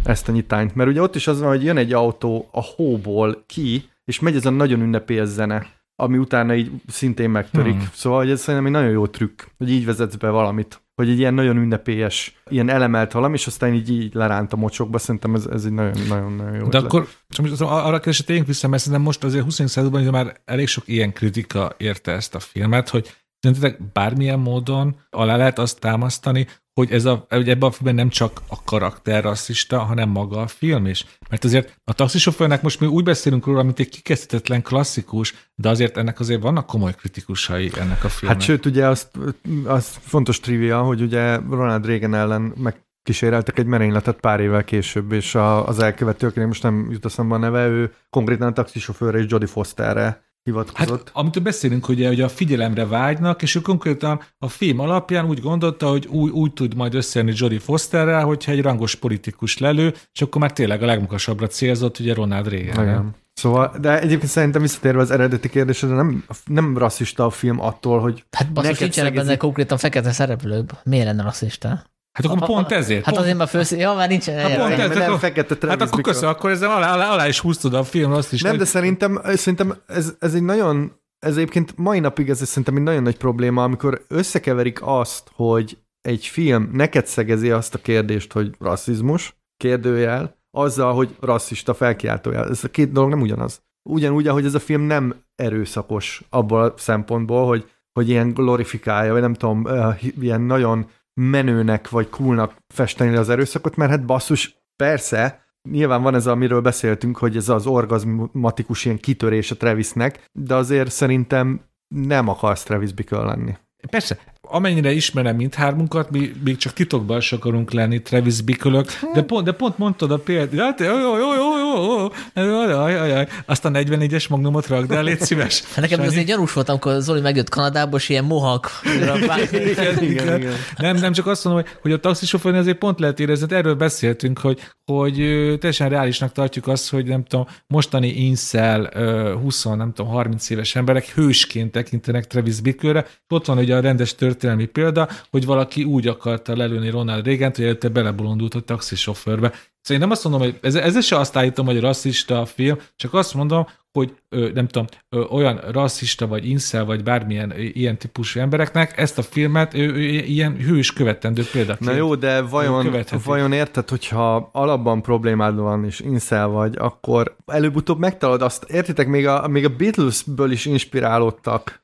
ezt a nyitányt. Mert ugye ott is az van, hogy jön egy autó a hóból ki, és megy ez a nagyon ünnepélyes zene ami utána így szintén megtörik. Hmm. Szóval hogy ez szerintem egy nagyon jó trükk, hogy így vezetsz be valamit hogy egy ilyen nagyon ünnepélyes, ilyen elemelt valami, és aztán így, így leránt a mocsokba, szerintem ez, ez egy nagyon-nagyon jó. De ötlet. akkor csak most arra keresett tényleg vissza, mert szerintem most azért 20. században már elég sok ilyen kritika érte ezt a filmet, hogy Szerintetek bármilyen módon alá lehet azt támasztani, hogy ez a, hogy ebben a filmben nem csak a karakter rasszista, hanem maga a film is. Mert azért a taxisofőrnek most mi úgy beszélünk róla, mint egy kikezdhetetlen klasszikus, de azért ennek azért vannak komoly kritikusai ennek a filmnek. Hát sőt, ugye azt, az fontos trivia, hogy ugye Ronald Reagan ellen meg kíséreltek egy merényletet pár évvel később, és a, az elkövető, akinek most nem jut eszembe a neve, ő konkrétan a taxisofőre és Jodie Fosterre hivatkozott. Hát, amit beszélünk, ugye, hogy a figyelemre vágynak, és ő konkrétan a film alapján úgy gondolta, hogy úgy, úgy tud majd összejönni Jodie Fosterrel, hogyha egy rangos politikus lelő, és akkor már tényleg a legmagasabbra célzott, ugye Ronald Reagan. Igen. Szóval, de egyébként szerintem visszatérve az eredeti kérdésre, nem, nem rasszista a film attól, hogy Hát basszus, nincsenek benne konkrétan fekete szereplők. Miért lenne rasszista? Hát akkor a, pont ezért. Hát pont, azért már fősz... Ja, már nincs. Hát pont ez, nem fekete Travis Hát akkor köszön, akkor ezzel alá, alá, alá is húztad a film azt is. Nem, de szerintem, szerintem ez, ez egy nagyon, ez egyébként mai napig ez szerintem egy nagyon nagy probléma, amikor összekeverik azt, hogy egy film neked szegezi azt a kérdést, hogy rasszizmus, kérdőjel, azzal, hogy rasszista felkiáltójel. Ez a két dolog nem ugyanaz. Ugyanúgy, ahogy ez a film nem erőszakos abból a szempontból, hogy, hogy ilyen glorifikálja, vagy nem tudom, ilyen nagyon menőnek vagy coolnak festeni az erőszakot, mert hát basszus, persze, nyilván van ez, amiről beszéltünk, hogy ez az orgazmatikus ilyen kitörés a Travisnek, de azért szerintem nem akarsz Travis Bickle lenni. Persze, amennyire ismerem mindhármunkat, mi még csak titokban is akarunk lenni Travis bickle de pont, de pont mondtad a példát, jó, jó, jó, jó, jó, jó, azt a 44-es magnumot rakd el, légy szíves. <laughs> Nekem Sanyi. azért gyanús volt, amikor Zoli megjött Kanadából, és ilyen mohak. igen, igen, igen. Nem, nem csak azt mondom, hogy, hogy a taxisofőn azért pont lehet érezni, erről beszéltünk, hogy, hogy teljesen reálisnak tartjuk azt, hogy nem tudom, mostani inszel 20, nem tudom, 30 éves emberek hősként tekintenek Travis Bickle-re. Ott van ugye a rendes történet történelmi példa, hogy valaki úgy akarta lelőni Ronald Reagan-t, hogy előtte belebolondult a taxisofőrbe. Szóval én nem azt mondom, hogy ez, ez se azt állítom, hogy rasszista a film, csak azt mondom, hogy nem tudom, olyan rasszista, vagy inszel, vagy bármilyen ilyen típusú embereknek ezt a filmet ilyen hős követendő példaként Na jó, de vajon, vajon érted, hogyha alapban problémád van, és inszel vagy, akkor előbb-utóbb megtalad azt, értitek, még a, még a Beatlesből is inspirálódtak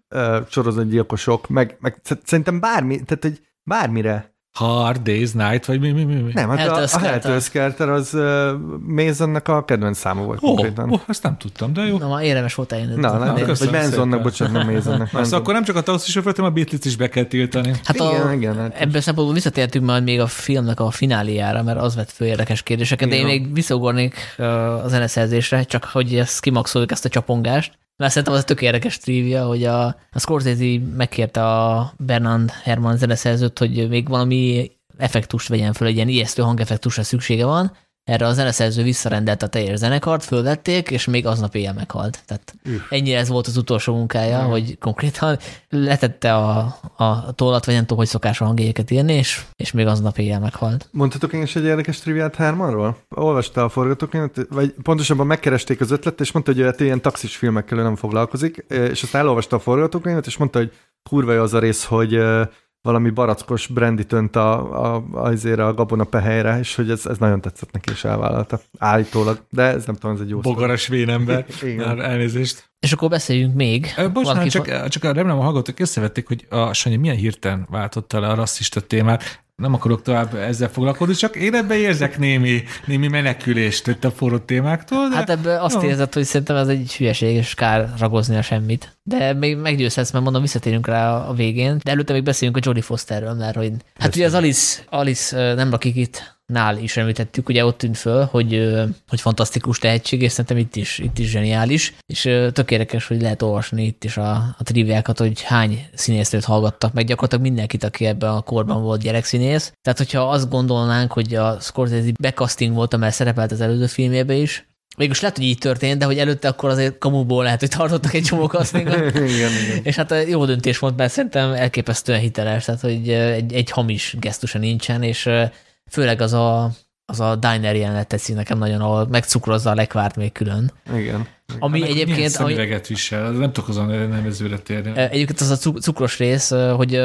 sorozatgyilkosok, meg, meg szerintem bármi, tehát egy bármire. Hard Days Night, vagy mi, mi, mi? mi? Nem, hát Helter a, a Skelter. Az uh, Masonnak a kedvenc száma volt Ó, konkrétan. ó, azt nem tudtam, de jó. Na, már érdemes volt eljönni. Na, Na, nem, vagy szépen. bocsánat, nem Masonnak. <laughs> Azt Manson. akkor nem csak a taxisofőrt, hanem a Beatles is be kell tiltani. Hát Igen, a, igen, hát- ebből a szempontból visszatértünk majd még a filmnek a fináliára, mert az vett föl érdekes kérdéseket, de én még visszaugornék a zeneszerzésre, csak hogy ezt kimaxoljuk ezt a csapongást. Mert szerintem az tök érdekes trivia, hogy a, a Scorsese megkérte a Bernard Herrmann zeneszerzőt, hogy még valami effektust vegyen föl, egy ilyen ijesztő hangeffektusra szüksége van. Erre a zeneszerző visszarendelte a teljes zenekart, fölvették, és még aznap éjjel meghalt. Tehát Üff. ennyire ez volt az utolsó munkája, Mhm. hogy konkrétan letette a, a tollat, vagy nem tudom, hogy szokás a hangjegyeket írni, és, és még aznap éjjel meghalt. Mondhatok én is egy érdekes triviát Hermanról? Olvasta a forgatókönyvet, vagy pontosabban megkeresték az ötletet, és mondta, hogy hát ilyen taxis filmekkel nem foglalkozik, és aztán elolvasta a forgatókönyvet, és mondta, hogy kurva jó az a rész, hogy valami barackos brandit önt a, a, azért a gabona pehelyre, és hogy ez, ez nagyon tetszett neki, és elvállalta. Állítólag, de ez nem tudom, ez egy jó. Bogaras vénember. <laughs> Igen. Már elnézést. És akkor beszéljünk még. Bocsánat, csak, csak remélem a hallgatók összevették, hogy a Sanyi milyen hirtelen váltotta le a rasszista témát. Nem akarok tovább ezzel foglalkozni, csak én ebben érzek némi, némi menekülést itt a forró témáktól. De... Hát ebből azt Jó. érzed, hogy szerintem ez egy hülyeség, és kár ragozni a semmit. De még meggyőzhetsz, mert mondom, visszatérünk rá a végén. De előtte még beszéljünk a Jodie Fosterről, mert hogy... Hát ugye az Alice, Alice nem lakik itt, nál is említettük, ugye ott tűnt föl, hogy, hogy fantasztikus tehetség, és szerintem itt is, itt is zseniális, és tök érdekes, hogy lehet olvasni itt is a, a triviákat, hogy hány színésznőt hallgattak meg, gyakorlatilag mindenkit, aki ebben a korban volt gyerekszínész. Tehát, hogyha azt gondolnánk, hogy a Scorsese backcasting volt, amely szerepelt az előző filmjében is, Végülis lehet, hogy így történt, de hogy előtte akkor azért kamuból lehet, hogy tartottak egy csomó castingot. <laughs> igen, igen. És hát jó döntés volt, mert szerintem elképesztően hiteles, tehát hogy egy, egy hamis gesztusa nincsen, és főleg az a, az a diner jelenet tetszik nekem nagyon, ahol megcukrozza a lekvárt még külön. igen. Ami Ennek milyen egyébként, ami, szemüveget visel, nem tudok azon nevezőre térni. Egyébként az a cuk- cukros rész, hogy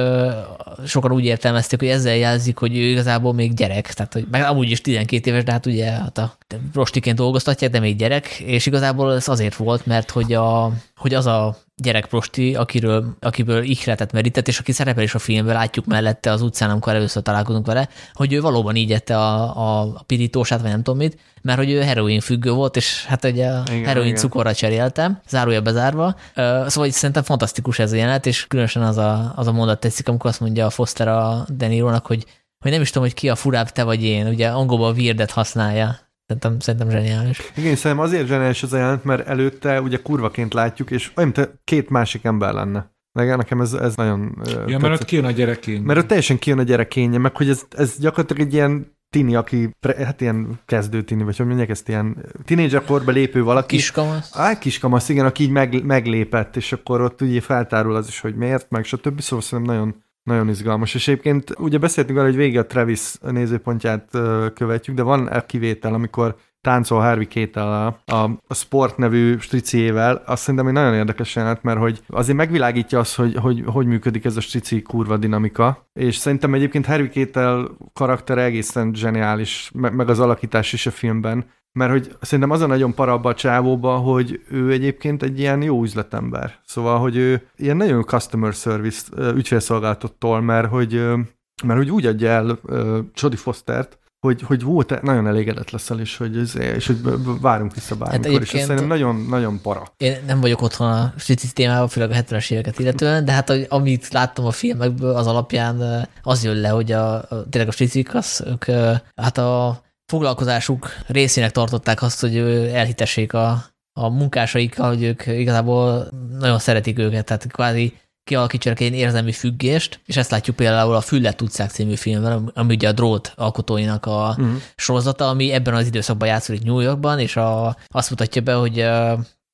sokan úgy értelmezték, hogy ezzel jelzik, hogy ő igazából még gyerek, tehát hogy meg amúgy is 12 éves, de hát ugye hát a prostiként dolgoztatják, de még gyerek, és igazából ez azért volt, mert hogy, a, hogy az a gyerek prosti, akiről, akiből ihletet merített, és aki szerepel is a filmben, látjuk mellette az utcán, amikor először találkozunk vele, hogy ő valóban így ette a, a, a pirítósát, vagy nem tudom mit, mert hogy ő heroin függő volt, és hát ugye a Igen, heroin igen. cukorra cseréltem, zárója bezárva. Szóval hogy szerintem fantasztikus ez a jelenet, és különösen az a, az a mondat tetszik, amikor azt mondja a Foster a Denirónak, hogy, hogy nem is tudom, hogy ki a furább, te vagy én. Ugye angolban a weirdet használja. Szerintem, szerintem zseniális. Igen, szerintem azért zseniális az a jelent, mert előtte ugye kurvaként látjuk, és olyan, mint két másik ember lenne. Meg nekem ez, ez nagyon Ja, mert ott tetszett. kijön a gyerekény. Mert ott teljesen kijön a gyerekénye, meg hogy ez, ez gyakorlatilag egy ilyen tini, aki, pre, hát ilyen kezdő tini, vagy hogy mondják ezt, ilyen tínédzserkorba lépő valaki. Kiskamasz. Á, kiskamasz, igen, aki így meg, meglépett, és akkor ott ugye feltárul az is, hogy miért, meg stb. Szóval szerintem nagyon, nagyon izgalmas. És egyébként ugye beszéltünk arra, hogy végig a Travis nézőpontját követjük, de van kivétel, amikor táncol Harvey Keitel a, a, a Sport nevű striciével, azt szerintem egy nagyon érdekes jelenet, mert hogy azért megvilágítja azt, hogy, hogy hogy működik ez a strici kurva dinamika, és szerintem egyébként Harvey Keitel karaktere egészen zseniális, meg, az alakítás is a filmben, mert hogy szerintem az a nagyon para a csávóba, hogy ő egyébként egy ilyen jó üzletember. Szóval, hogy ő ilyen nagyon customer service ügyfélszolgáltattól, mert hogy, mert hogy úgy adja el uh, Jodie Fostert, hogy, hogy volt, nagyon elégedett leszel, és hogy, ez, és hogy várunk vissza bármikor, és ez szerintem nagyon, nagyon para. Én nem vagyok otthon a strici témában, főleg a 70-es éveket illetően, de hát amit láttam a filmekből, az alapján az jön le, hogy a, a tényleg a stricik, az, ők, hát a foglalkozásuk részének tartották azt, hogy elhitessék a, a munkásaikkal, hogy ők igazából nagyon szeretik őket, tehát kvázi kialakítsanak egy érzelmi függést, és ezt látjuk például a Füllet utcák című filmben, ami ugye a drót alkotóinak a Uh-huh. sorozata, ami ebben az időszakban játszódik New Yorkban, és a, azt mutatja be, hogy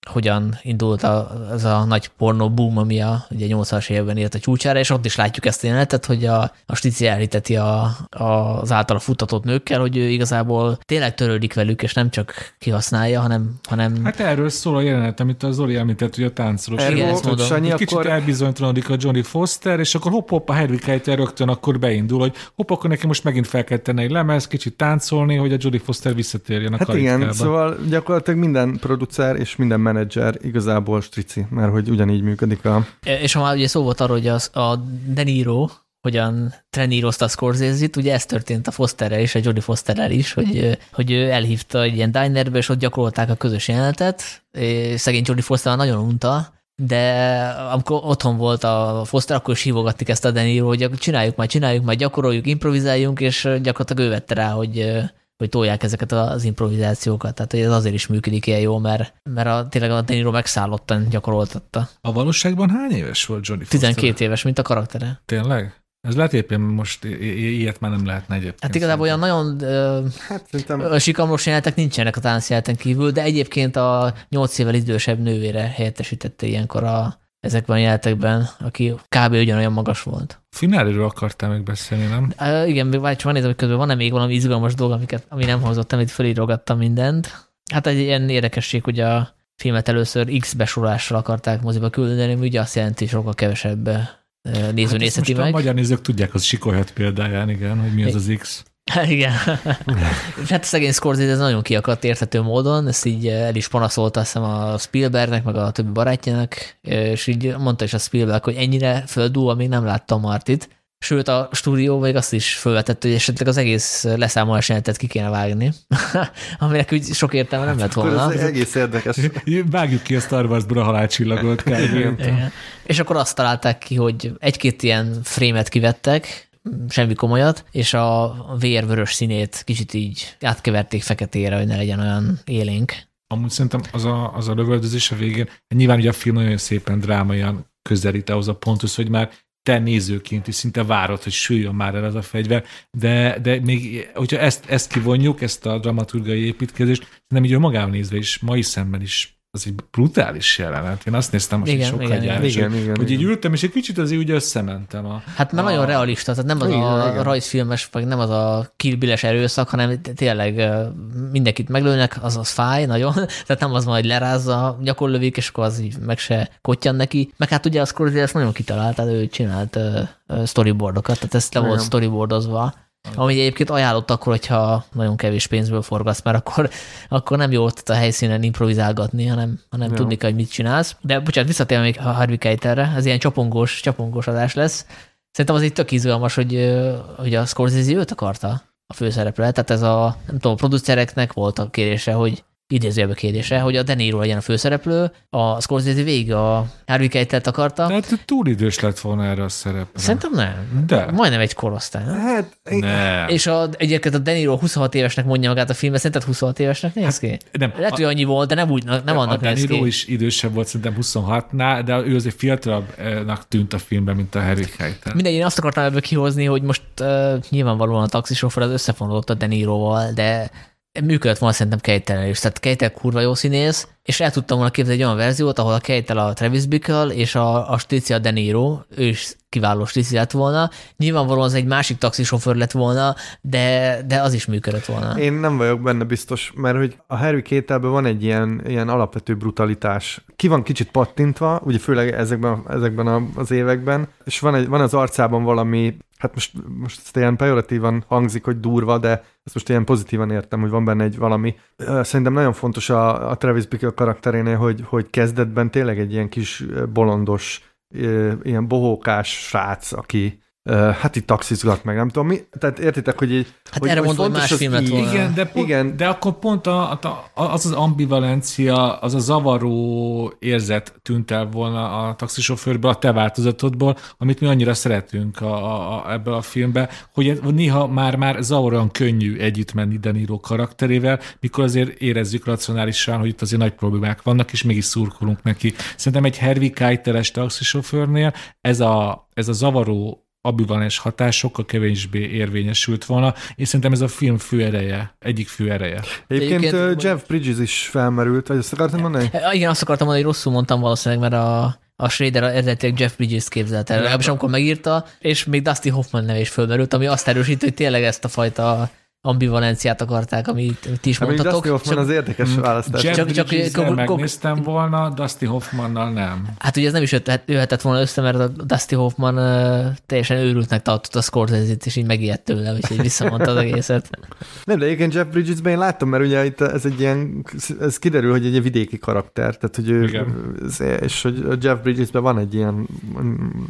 hogyan indult a, az a nagy pornó boom, ami a ugye 80-as években ért a csúcsára, és ott is látjuk ezt a jelenetet, hogy a, a Stici elhiteti a, a, az általa futtatott nőkkel, hogy ő igazából tényleg törődik velük, és nem csak kihasználja, hanem, hanem Hát erről szól a jelenet, amit az Zoli említett, hogy a táncolós. Erről, Igen, ezt mondom. Sanyi, kicsit akkor... elbizonytalanodik a Johnny Foster, és akkor hopp-hopp a Hedwig Keitel rögtön akkor beindul, hogy hopp, akkor neki most megint fel kell tenni egy lemez, kicsit táncolni, hogy a Jodie Foster visszatérjen a Hát igen, szóval gyakorlatilag minden producer és minden menedzser igazából strici, mert hogy ugyanígy működik a... És ha már ugye szó volt arról, hogy az, a De Niro, hogyan trenírozta a Scorsese-t, ugye ez történt a Fosterrel és a Jodie Fosterrel is, hogy, hogy ő elhívta egy ilyen dinerbe, és ott gyakorolták a közös jelenetet. Szegény Jodie Foster nagyon unta, de amikor otthon volt a Foster, akkor is hívogattik ezt a Deniro, hogy csináljuk majd, csináljuk majd, gyakoroljuk, improvizáljunk, és gyakorlatilag ő vette rá, hogy, hogy tolják ezeket az improvizációkat. Tehát hogy ez azért is működik ilyen jó, mert, mert a, tényleg a Deniro megszállottan gyakoroltatta. A valóságban hány éves volt Johnny Foster? 12 éves, mint a karaktere. Tényleg? Ez lehet éppen most ilyet már nem lehetne egyébként. Hát igazából olyan nagyon hát, szerintem... sikamlós jelenetek nincsenek a táncjeleten kívül, de egyébként a 8 évvel idősebb nővére helyettesítette ilyenkor a, ezekben a jelentekben, aki kb. ugyanolyan magas volt. Fináliról akartál még beszélni, nem? Uh, igen, vagy csak van nézem, hogy közben van-e még valami izgalmas dolog, amiket, ami nem hozott, amit felírogattam mindent. Hát egy ilyen érdekesség, hogy a filmet először X besorolással akarták moziba küldeni, ugye azt jelenti, hogy sokkal kevesebb néző hát nézheti meg. A magyar nézők tudják, az sikolyhat példáján, igen, hogy mi az az X. <laughs> Igen. <laughs> hát szegény Scorsese ez nagyon kiakadt érthető módon, ezt így el is panaszolta azt a Spielbergnek, meg a többi barátjának, és így mondta is a Spielberg, hogy ennyire földúva még nem láttam Martit. Sőt, a stúdió még azt is felvetett, hogy esetleg az egész leszámolás jelentet ki kéne vágni, <laughs> aminek úgy sok értelme nem lett volna. Ez egész érdekes. Vágjuk ki a Star Wars-bra a halálcsillagot. És akkor azt találták ki, hogy egy-két ilyen frémet kivettek, semmi komolyat, és a vérvörös színét kicsit így átkeverték feketére, hogy ne legyen olyan élénk. Amúgy szerintem az a, az a lövöldözés a végén, nyilván ugye a film nagyon szépen drámaian közelít ahhoz a ponthoz, hogy már te nézőként is szinte várod, hogy süljön már el ez a fegyver, de, de még, hogyha ezt, ezt kivonjuk, ezt a dramaturgai építkezést, nem így magában nézve is, mai szemben is az egy brutális jelenet. Én azt néztem most igen, sokkal igen, igen, igen, igen, hogy így ültem, és egy kicsit azért úgy összementem. A, hát mert a... nagyon realista, tehát nem az igen, a igen. rajzfilmes, vagy nem az a kilbiles erőszak, hanem tényleg mindenkit meglőnek, az az fáj nagyon, <laughs> tehát nem az majd lerázza, gyakorlövik, és akkor az így meg se kottyan neki. Meg hát ugye a Scorsese ezt nagyon kitalálta, ő csinált uh, storyboardokat, tehát ezt le volt storyboardozva ami egyébként ajánlott akkor, hogyha nagyon kevés pénzből forgatsz, mert akkor, akkor nem jó ott a helyszínen improvizálgatni, hanem, hanem tudni kell, hogy mit csinálsz. De bocsánat, visszatérve még a Harvey Keitelre, ez ilyen csapongós, csapongós adás lesz. Szerintem az egy tök izgalmas, hogy, hogy a Scorsese őt akarta a főszereplő. Tehát ez a, nem tudom, a producereknek volt a kérése, hogy idézőjelbe kérdése, hogy a De Niro legyen a főszereplő, a Scorsese végig a Harvey Keitel akarta. De hát túl idős lett volna erre a szerepre. Szerintem nem. De. Majdnem egy korosztály. Nem? Hát, nem. És a, egyébként a De Niro 26 évesnek mondja magát a filmben, szerinted 26 évesnek néz ki? Hát, nem. Lehet, hogy annyi volt, de nem úgy, nem a annak A De Niro is idősebb volt szerintem 26-nál, de ő azért fiatalabbnak tűnt a filmben, mint a Harry Keitel. Mindegy, én azt akartam ebből kihozni, hogy most uh, nyilvánvalóan a taxisofőr az összefonódott a De Niroval, de működött volna szerintem Keitel is. Tehát Keitel kurva jó színész, és el tudtam volna képzelni egy olyan verziót, ahol a Keitel a Travis Bickle és a, a Stizia De Niro, ő is kiváló Stici lett volna. Nyilvánvalóan az egy másik taxisofőr lett volna, de, de az is működött volna. Én nem vagyok benne biztos, mert hogy a Harry Kételben van egy ilyen, ilyen alapvető brutalitás. Ki van kicsit pattintva, ugye főleg ezekben, ezekben az években, és van, egy, van az arcában valami hát most, most ezt ilyen pejoratívan hangzik, hogy durva, de ezt most ilyen pozitívan értem, hogy van benne egy valami. Szerintem nagyon fontos a, a Travis Bickle karakterénél, hogy, hogy kezdetben tényleg egy ilyen kis bolondos, ilyen bohókás srác, aki, hát itt taxizgat meg, nem tudom mi. Tehát értitek, hogy így... Hát hogy, erre mondom, hogy más filmet volna. Igen, de, pont, igen. de akkor pont a, a, az az ambivalencia, az a zavaró érzet tűnt el volna a taxisofőrből, a te változatodból, amit mi annyira szeretünk a, a, a, ebbe a filmbe, hogy néha már-már zavaróan könnyű együtt menni Daniro karakterével, mikor azért érezzük racionálisan, hogy itt azért nagy problémák vannak, és mégis szurkolunk neki. Szerintem egy Hervi Keiteles taxisofőrnél ez a, ez a zavaró ambivalens hatás sokkal kevésbé érvényesült volna, és szerintem ez a film fő ereje, egyik fő ereje. Egyébként, Egyébként Jeff Bridges is felmerült, vagy azt akartam mondani? Igen, azt akartam mondani, hogy rosszul mondtam valószínűleg, mert a, a Schrader eredetileg Jeff Bridges képzelt el, legalábbis amikor megírta, és még Dusty Hoffman neve is fölmerült, ami azt erősít, hogy tényleg ezt a fajta ambivalenciát akarták, amit, ti is Hát mondtatok. Dustin Hoffman az érdekes Mm, választás. Jeff Csak- csak- kok- megnéztem volna, Dusty Hoffmannal nem. Hát ugye ez nem is jöhet, jöhetett volna össze, mert a Dusty Hoffman uh, teljesen őrültnek tartott a Scorsese-t, és így megijedt tőle, úgyhogy visszamondta az egészet. Nem, de egyébként Jeff Bridges-ben én láttam, mert ugye itt ez egy ilyen, ez kiderül, hogy egy vidéki karakter, tehát hogy ő, Igen. és hogy a Jeff Bridges-ben van egy ilyen,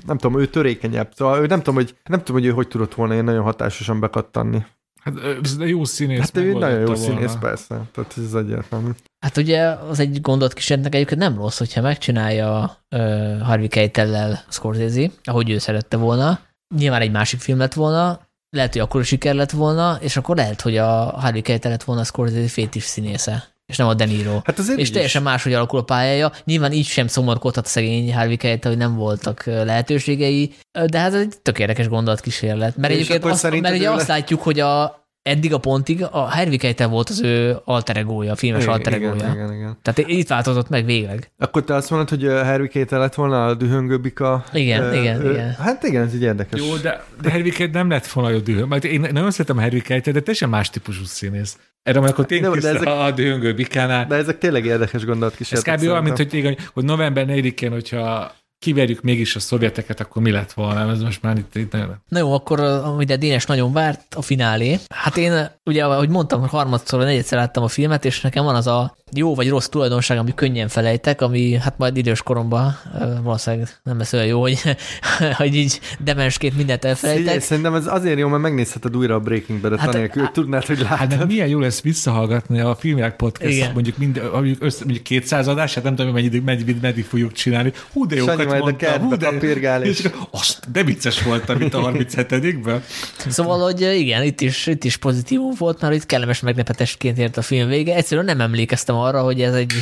nem tudom, ő törékenyebb, szóval ő nem tudom, hogy, nem tudom, hogy ő hogy tudott volna ilyen nagyon hatásosan bekattanni. Hát de jó színész. Hát ő egy nagyon jó volna. színész, persze, tehát ez egyértelmű. Hát ugye az egy gondot kísérletnek egyébként nem rossz, hogyha megcsinálja uh, Harvey Keitel-lel Scorsese, ahogy ő szerette volna. Nyilván egy másik film lett volna, lehet, hogy akkor siker lett volna, és akkor lehet, hogy a Harvey Keitel lett volna a Scorsese fétis színésze, és nem a De Niro. Hát És teljesen is. máshogy alakul a pályája. Nyilván így sem szomorkodhat a szegény Harvey Keitel, hogy nem voltak lehetőségei, de hát ez egy tök érdekes gondolatkísérlet. Mert És egyébként azt, mert ugye azt látjuk, hogy a, eddig a pontig a Harvey Keitel volt az ő alter egója, a filmes Igen, alter igen, igen, igen. Tehát itt változott meg végleg. Akkor te azt mondod, hogy Harry Keitel lett volna a dühöngő bika? Igen, Ö, igen, ö, igen. Hát igen, ez így érdekes. Jó, de, de Harry Keitel nem lett volna jó dühöng. Mert én nagyon szeretem Harry Keitel, de teljesen más típusú színész. Erre majd akkor tényleg de ezek- a dühöngő bikánál. De ezek tényleg érdekes Ez gondolatkísérletek. kb. olyan, mint hogy, igen, hogy november 4-én, hogyha kiverjük mégis a szovjeteket, akkor mi lett volna? Ez most már itt, itt nagyon... Na jó, akkor amire Dénes nagyon várt, a finálé. Hát én ugye, ahogy mondtam, harmadszor, vagy negyedszer láttam a filmet, és nekem van az a jó vagy rossz tulajdonság, ami könnyen felejtek, ami hát majd idős koromban valószínűleg nem lesz olyan jó, hogy, <laughs> hogy így demensként mindent elfelejtek. szerintem ez azért jó, mert megnézheted újra a Breaking Bad-et, Hát- hát, anélkül, hogy tudnád, hogy Hát látod. de milyen jó lesz visszahallgatni a filmják podcast, Igen. Mondjuk, mind, mondjuk, össze, mondjuk 200 adását, nem tudom, meddig, meddig, meddig fogjuk csinálni. Hú, de jókat Sanyi a mondtam, hú, de, kapirgál, és- azt, de vicces volt, amit a 37-ben. Szóval, hogy igen, itt is, itt is pozitívum volt, mert itt kellemes meglepetésként ért a film vége. Egyszerűen nem emlékeztem arra, hogy ez egy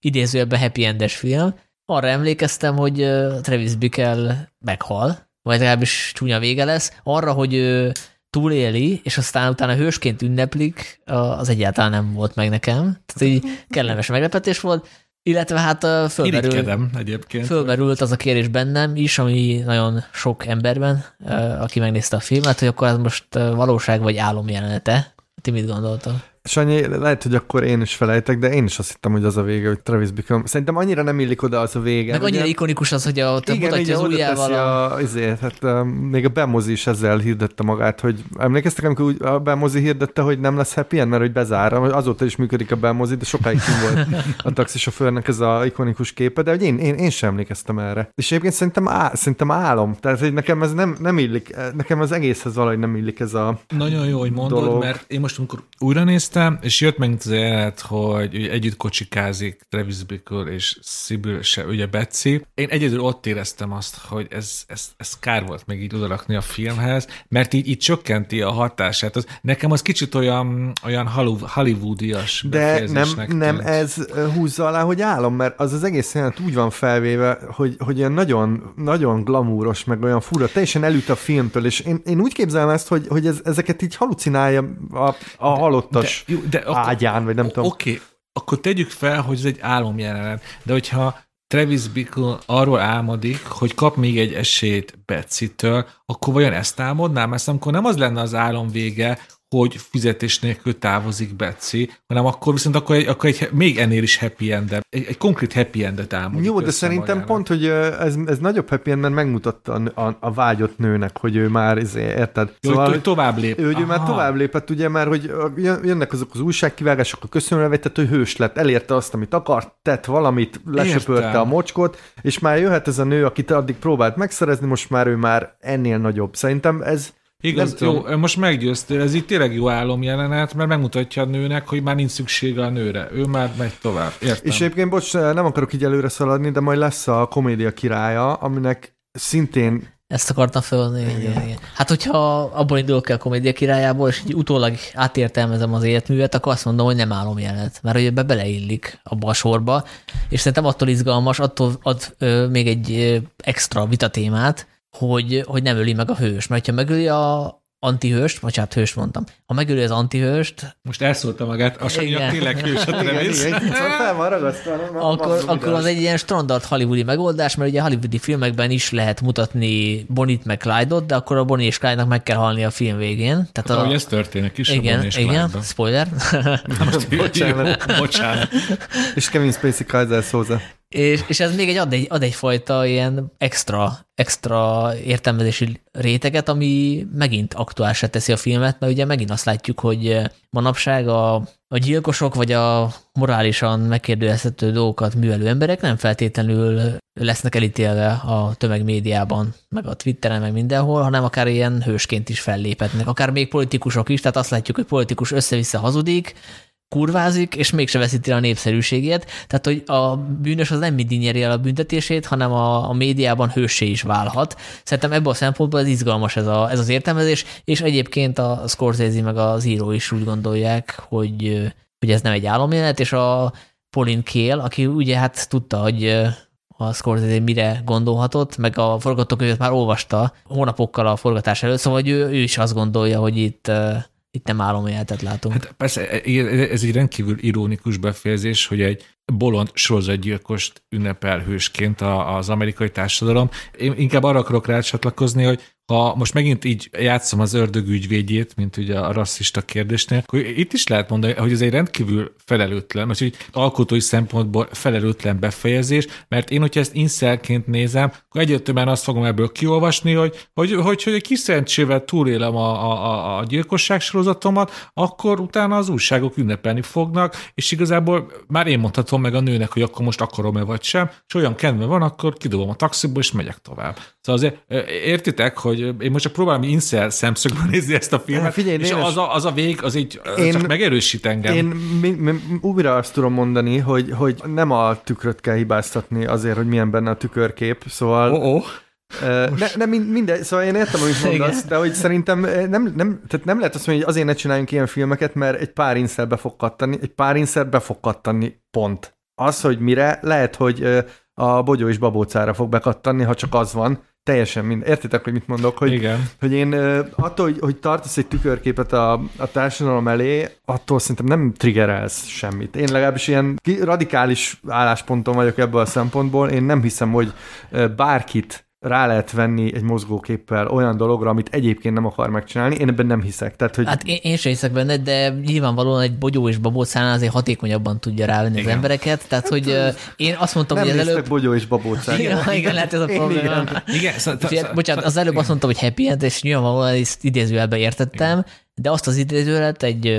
idézőjelben happy endes film. Arra emlékeztem, hogy Travis Bickle meghal, vagy legalábbis csúnya vége lesz. Arra, hogy ő túléli, és aztán utána hősként ünneplik, az egyáltalán nem volt meg nekem. Tehát így kellemes meglepetés volt. Illetve hát fölmerül, egyébként. fölmerült az a kérdés bennem is, ami nagyon sok emberben, aki megnézte a filmet, hogy akkor ez most valóság vagy álom jelenete. Ti mit gondoltok? Sanyi, lehet, hogy akkor én is felejtek, de én is azt hittem, hogy az a vége, hogy Travis Bickle. Szerintem annyira nem illik oda az a vége. Meg annyira ugye? ikonikus az, hogy a, igen, mutatja ugye az ujjával a, azért, hát um, még a Bemozi is ezzel hirdette magát, hogy emlékeztek, amikor úgy a Bemozi hirdette, hogy nem lesz happy end, mert hogy bezár, azóta is működik a Bemozi, de sokáig kim volt a taxisofőrnek ez a ikonikus képe, de hogy én, én, én sem emlékeztem erre. És egyébként szerintem, á, szerintem álom, tehát hogy nekem ez nem, nem illik, nekem az egészhez valahogy nem illik ez a... Nagyon jó, hogy mondod, dolog. mert én most, amikor újra néztem, és jött meg az jelenet, hogy ugye együtt kocsikázik Travis Bickle és Sibyl, se, ugye Betsy. Én egyedül ott éreztem azt, hogy ez, ez, ez kár volt még így odarakni a filmhez, mert így, így csökkenti a hatását. Az, nekem az kicsit olyan, olyan Hollywood- hollywoodias De nem, nem tűnt. ez húzza alá, hogy álom, mert az az egész jelenet úgy van felvéve, hogy, hogy ilyen nagyon, nagyon glamúros, meg olyan fura, teljesen elüt a filmtől, és én, én úgy képzelem ezt, hogy, hogy ez, ezeket így halucinálja a, a halottas jó, de akkor, ágyán, vagy nem tudom. Oké, okay, akkor tegyük fel, hogy ez egy álomjelenet, de hogyha Travis Bickle arról álmodik, hogy kap még egy esélyt Betsy-től, akkor vajon ezt álmodnám? Ezt amikor nem az lenne az álom vége, hogy fizetés nélkül távozik Betsy, hanem akkor viszont akkor egy, akkor egy még ennél is happy end egy, egy konkrét happy endet álmodik Jó, de szerintem magának. pont, hogy ez, ez nagyobb happy end, mert megmutatta a, a, a vágyott nőnek, hogy ő már, izé, érted? Jó, szóval, hogy tovább lép. Ő, hogy ő már tovább lépett, ugye, mert hogy jön- jönnek azok az újságkivágások, a köszönőlevél, tehát ő hős lett, elérte azt, amit akart, tett valamit, lesöpörte Értem. a mocskot, és már jöhet ez a nő, akit addig próbált megszerezni, most már ő már ennél nagyobb. Szerintem ez Igaz, Nem jó, most meggyőztél, ez így tényleg jó álomjelenet, mert megmutatja a nőnek, hogy már nincs szüksége a nőre. Ő már megy tovább. Értem. És egyébként, bocs, nem akarok így előre szaladni, de majd lesz a komédia királya, aminek szintén Ezt akartam fölni. Igen. Igen, igen. Hát, hogyha abból indulok ki a komédia királyából, és így utólag átértelmezem az életművet, akkor azt mondom, hogy nem álom jelenet, mert hogy ebbe beleillik abba a sorba, és szerintem attól izgalmas, attól ad ö, még egy ö, extra vitatémát, hogy, hogy nem öli meg a hős, mert ha megöli a, antihőst, vagy hát hőst mondtam, ha megöli az antihőst, Most elszólta magát, a tényleg hős a Travis. szóval akkor, akkor az egy ilyen standard hollywoodi megoldás, mert ugye a hollywoodi filmekben is lehet mutatni Bonit meg Clyde-ot, de akkor a Bonnie és Clyde-nak meg kell halni a film végén. Tehát a, Ahogy ez történik is, a igen, Bonnie és igen, Clyde-ban. spoiler. <laughs> Most Bocsánat. Bocsánat. És Kevin Spacey Kaiser Souza. És, és ez még egy ad, egy ad egyfajta ilyen extra, extra értelmezési réteget, ami megint aktuálsá teszi a filmet, mert ugye megint azt látjuk, hogy manapság a, a gyilkosok vagy a morálisan megkérdőjelezhető dolgokat művelő emberek nem feltétlenül lesznek elítélve a tömegmédiában, meg a Twitteren, meg mindenhol, hanem akár ilyen hősként is felléphetnek. Akár még politikusok is, tehát azt látjuk, hogy politikus össze-vissza hazudik, kurvázik, és mégse veszíti el a népszerűségét. Tehát, hogy a bűnös az nem mindig nyeri el a büntetését, hanem a, a médiában hőssé is válhat. Szerintem ebből a szempontból ez izgalmas ez, a, ez az értelmezés, és egyébként a Scorsese meg az író is úgy gondolják, hogy, hogy ez nem egy álomjelenet, és a Pauline Kael, aki ugye hát tudta, hogy a Scorsese mire gondolhatott, meg a forgatókönyvet már olvasta hónapokkal a forgatás előtt, szóval hogy ő, ő is azt gondolja, hogy itt itt nem álomjelenetet látunk. Hát persze, ez egy rendkívül ironikus befejezés, hogy egy bolond sorozatgyilkost ünnepel hősként az amerikai társadalom. Én inkább arra akarok rácsatlakozni, hogy ha most megint így játszom az ördög ügyvédjét, mint ugye a rasszista kérdésnél, akkor itt is lehet mondani, hogy ez egy rendkívül felelőtlen, most így alkotói szempontból felelőtlen befejezés, mert én, hogyha ezt inszelként nézem, akkor egyértelműen azt fogom ebből kiolvasni, hogy, hogy, hogy, hogy egy kis szerencsével túlélem a, a, a gyilkosság sorozatomat, akkor utána az újságok ünnepelni fognak, és igazából már én mondhatom meg a nőnek, hogy akkor most akarom-e vagy sem, és olyan kedve van, akkor kidobom a taxiból, és megyek tovább. Szóval azért értitek, hogy én most csak próbálom inszel szemszögből nézni ezt a filmet, Figyelj, és az a, az a vég, az így Én- csak megerősít engem. Én mi, mi, újra azt tudom mondani, hogy, hogy nem a tükröt kell hibáztatni azért, hogy milyen benne a tükörkép, szóval... Oh, oh. Ne, min- mindegy, szóval én értem, amit mondasz, Igen. de hogy szerintem nem, nem, tehát nem lehet azt mondani, hogy azért ne csináljunk ilyen filmeket, mert egy pár inszer be fog kattani, egy pár inszer be fog kattani, pont. Az, hogy mire, lehet, hogy a bogyó és babócára fog bekattanni, ha csak az van, teljesen mind. Értitek, hogy mit mondok? Hogy, Igen. hogy én attól, hogy, hogy tartasz egy tükörképet a, a társadalom elé, attól szerintem nem triggerelsz semmit. Én legalábbis ilyen radikális állásponton vagyok ebből a szempontból. Én nem hiszem, hogy bárkit rá lehet venni egy mozgóképpel olyan dologra, amit egyébként nem akar megcsinálni. Én ebben nem hiszek. Tehát, hogy Hát én, én sem hiszek benne, de nyilvánvalóan egy bogyó és babócánál azért hatékonyabban tudja rávenni az Igen. embereket. Tehát, hogy ö, én azt mondtam, nem hogy az előbb... bogyó és babócát. Igen, igen, lehet ez a probléma. igen. Igen, szó, Ugye, bocsánat, az előbb azt mondtam, hogy happy end, és nyilvánvalóan ezt idézőjelbe értettem, de azt az idézőjelet egy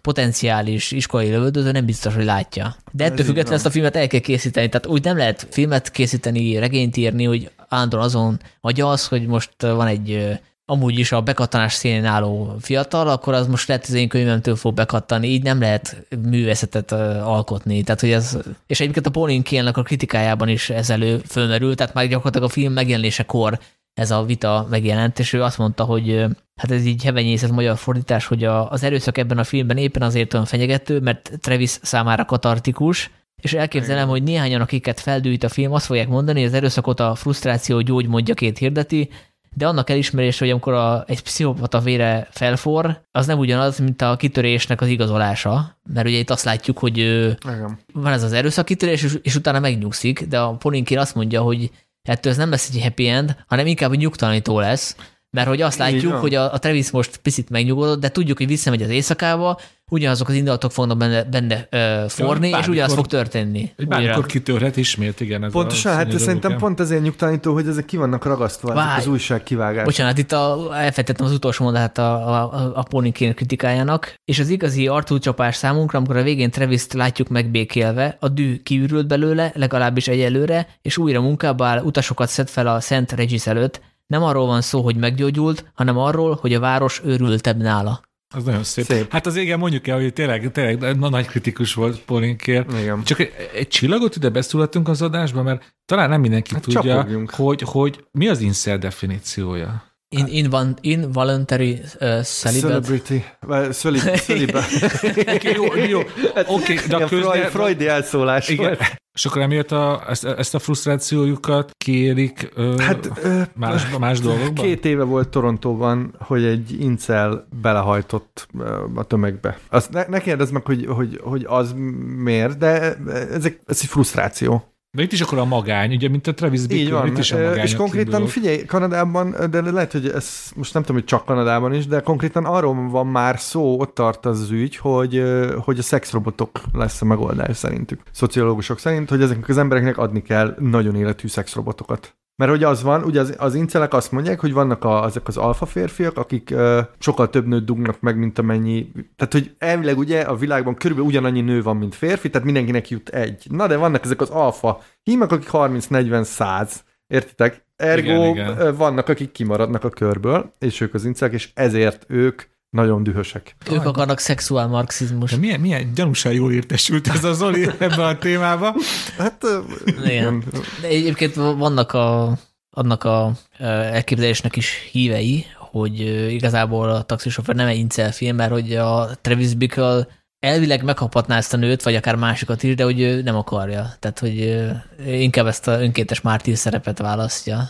potenciális iskolai lövöldöző nem biztos, hogy látja. De ettől függetlenül ezt a filmet el kell készíteni. Tehát úgy nem lehet filmet készíteni, regényt írni, hogy állandóan azon vagy az, hogy most van egy amúgy is a bekattanás színén álló fiatal, akkor az most lehet az én könyvemtől fog bekattani, így nem lehet művészetet alkotni. Tehát, hogy ez, és egyébként a Pauline Kael-nek a kritikájában is ez elő fölmerül, tehát már gyakorlatilag a film megjelenésekor ez a vita megjelent, és ő azt mondta, hogy hát ez így hevenyészet magyar fordítás, hogy a, az erőszak ebben a filmben éppen azért olyan fenyegető, mert Travis számára katartikus, és elképzelem, hogy néhányan, akiket feldűjt a film, azt fogják mondani, hogy az erőszakot a frusztráció gyógymódjaként hirdeti, de annak elismerés, hogy amikor a, egy pszichopata vére felfor, az nem ugyanaz, mint a kitörésnek az igazolása, mert ugye itt azt látjuk, hogy Igen. van ez az erőszak kitörés, és, és utána megnyugszik, de a Polinkin azt mondja, hogy ettől ez nem lesz egy happy end, hanem inkább nyugtalanító lesz, mert hogy azt látjuk, hogy a, a Travis most picit megnyugodott, de tudjuk, hogy visszamegy az éjszakába, ugyanazok az indulatok fognak benne, benne ö, forni, és bármikor- ugyanaz fog történni. Bármikor kitörhet ismét, igen. Ez Pontosan, a hát színező szerintem pont ezért nyugtalanító, hogy ezek ki vannak ragasztva, ezek Várj. az újság kivágás. Bocsánat, itt a, elfejtettem az utolsó mondatát a, a, a Polinkin kritikájának, és az igazi arcúcsapás számunkra, amikor a végén Travis-t látjuk megbékélve, a dű kiürült belőle, legalábbis egyelőre, és újra munkába áll, utasokat szed fel a Szent Regis előtt. Nem arról van szó, hogy meggyógyult, hanem arról, hogy a város őrültebb nála. Az nagyon szép. Szép. Hát az igen, mondjuk el, hogy tényleg, tényleg na, nagy kritikus volt Polinkér. Igen. Csak egy, egy csillagot ide beszúrhatunk az adásba, mert talán nem mindenki Hát tudja, hogy, hogy mi az insert definíciója. In, in, involuntary uh, celibate. Celebrity. Celib, <laughs> celibate. Jó, jó. Oké, de a Ilyen Freud. Freudi elszólás Igen. volt. És akkor emiatt a, ezt, ezt a frusztrációjukat kérik ö, Hát ö, más, más dolgokban? Két éve volt Torontóban, hogy egy incel belehajtott a tömegbe. Azt ne, ne kérdezz meg, hogy, hogy, hogy az miért, de ezek, ez egy frusztráció. De itt is akkor a magány, ugye, mint a Travis Bickle, itt is a magány. És a konkrétan kiből. figyelj, Kanadában, de lehet, hogy ez most nem tudom, hogy csak Kanadában is, de konkrétan arról van már szó, ott tart az, ügy, hogy, hogy a szexrobotok lesz a megoldás szerintük. Szociológusok szerint, hogy ezeknek az embereknek adni kell nagyon életű szexrobotokat. Mert hogy az van, ugye az, az incelek azt mondják, hogy vannak a, ezek az alfa férfiak, akik ö, sokkal több nőt dugnak meg, mint amennyi. Tehát, hogy elvileg ugye a világban körülbelül ugyanannyi nő van, mint férfi, tehát mindenkinek jut egy. Na, de vannak ezek az alfa hímek, akik 30-40-100. Értitek? Ergo igen. igen. vannak, akik kimaradnak a körből, és ők az incelek, és ezért ők nagyon dühösek. Ők akarnak szexuál marxizmus. De milyen, milyen gyanúsan jól értesült ez a Zoli ebben a témában. Hát Igen. De egyébként vannak a, annak a elképzelésnek is hívei, hogy igazából a taxisofőr nem egy incel film, mert hogy a Travis Bickle elvileg megkaphatná ezt a nőt, vagy akár másikat is, de hogy ő nem akarja. Tehát, hogy inkább ezt a önkéntes mártír szerepet választja.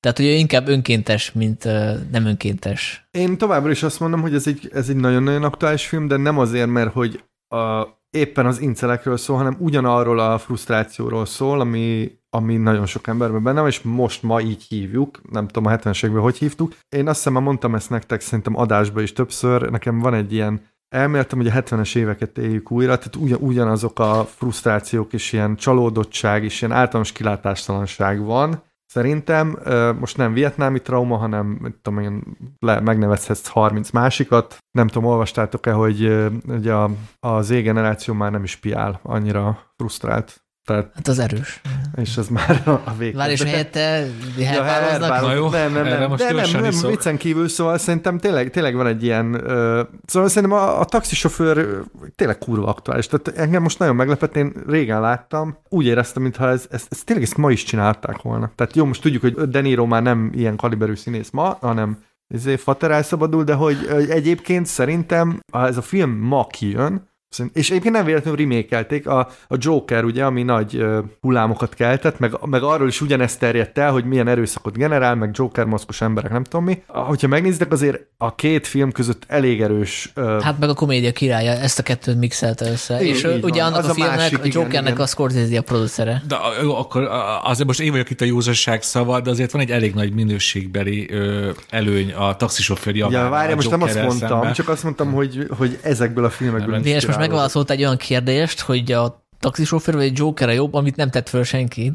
Tehát, ő inkább önkéntes, mint nem önkéntes. Én továbbra is azt mondom, hogy ez egy, ez egy nagyon-nagyon aktuális film, de nem azért, mert hogy a, éppen az incelekről szól, hanem ugyanarról a frusztrációról szól, ami, ami nagyon sok emberben benne és most ma így hívjuk, nem tudom a 70-es években hogy hívtuk. Én azt hiszem, már mondtam ezt nektek szerintem adásba is többször, nekem van egy ilyen elméletem, hogy a 70-es éveket éljük újra, tehát ugyan, ugyanazok a frusztrációk és ilyen csalódottság és ilyen általános kilátástalanság van, Szerintem most nem vietnámi trauma, hanem mit tudom én, le, megnevezhetsz 30 másikat. Nem tudom, olvastátok-e, hogy, hogy a, a Z generáció már nem is piál, annyira frusztrált. Tehát, Hát az erős. és ez már a, a vég. Várj, és helyette Ja, herbáloznak? herbál- Na jó, nem, nem, nem, most de nem, nem, iszok. viccen kívül, szóval szerintem tényleg, tényleg van egy ilyen, ö, szóval szerintem a, a taxisofőr tényleg kurva aktuális. Tehát engem most nagyon meglepett, én régen láttam, úgy éreztem, mintha ez, ez, ez tényleg ezt ma is csinálták volna. Tehát jó, most tudjuk, hogy De Niro már nem ilyen kaliberű színész ma, hanem ezért fater elszabadul, de hogy egyébként szerintem, ha ez a film ma kijön, És egyébként nem véletlenül remékelték a, a Joker, ugye, ami nagy ö, hullámokat keltett, meg, meg arról is ugyanezt terjedt el, hogy milyen erőszakot generál, meg Joker maszkos emberek, nem tudom mi. Hogyha megnézitek, azért a két film között elég erős ö, Hát meg a komédia királya ezt a kettőt mixelte össze. Így- és így ugye van. annak Az a a filmnek, másik, a Jokernek igen. a Scorsese a producere. De jó, akkor a- azért most én vagyok itt a józasság szava, de azért van egy elég nagy minőségbeli ö, előny a taxisofőr javában. Ja, várj, a most nem azt mondtam, szemben. csak azt mondtam, hogy, hogy ezekből a filmekből Nem, most megválaszolt egy olyan kérdést, hogy a taxisofőr vagy egy Joker a jobb, amit nem tett föl senki.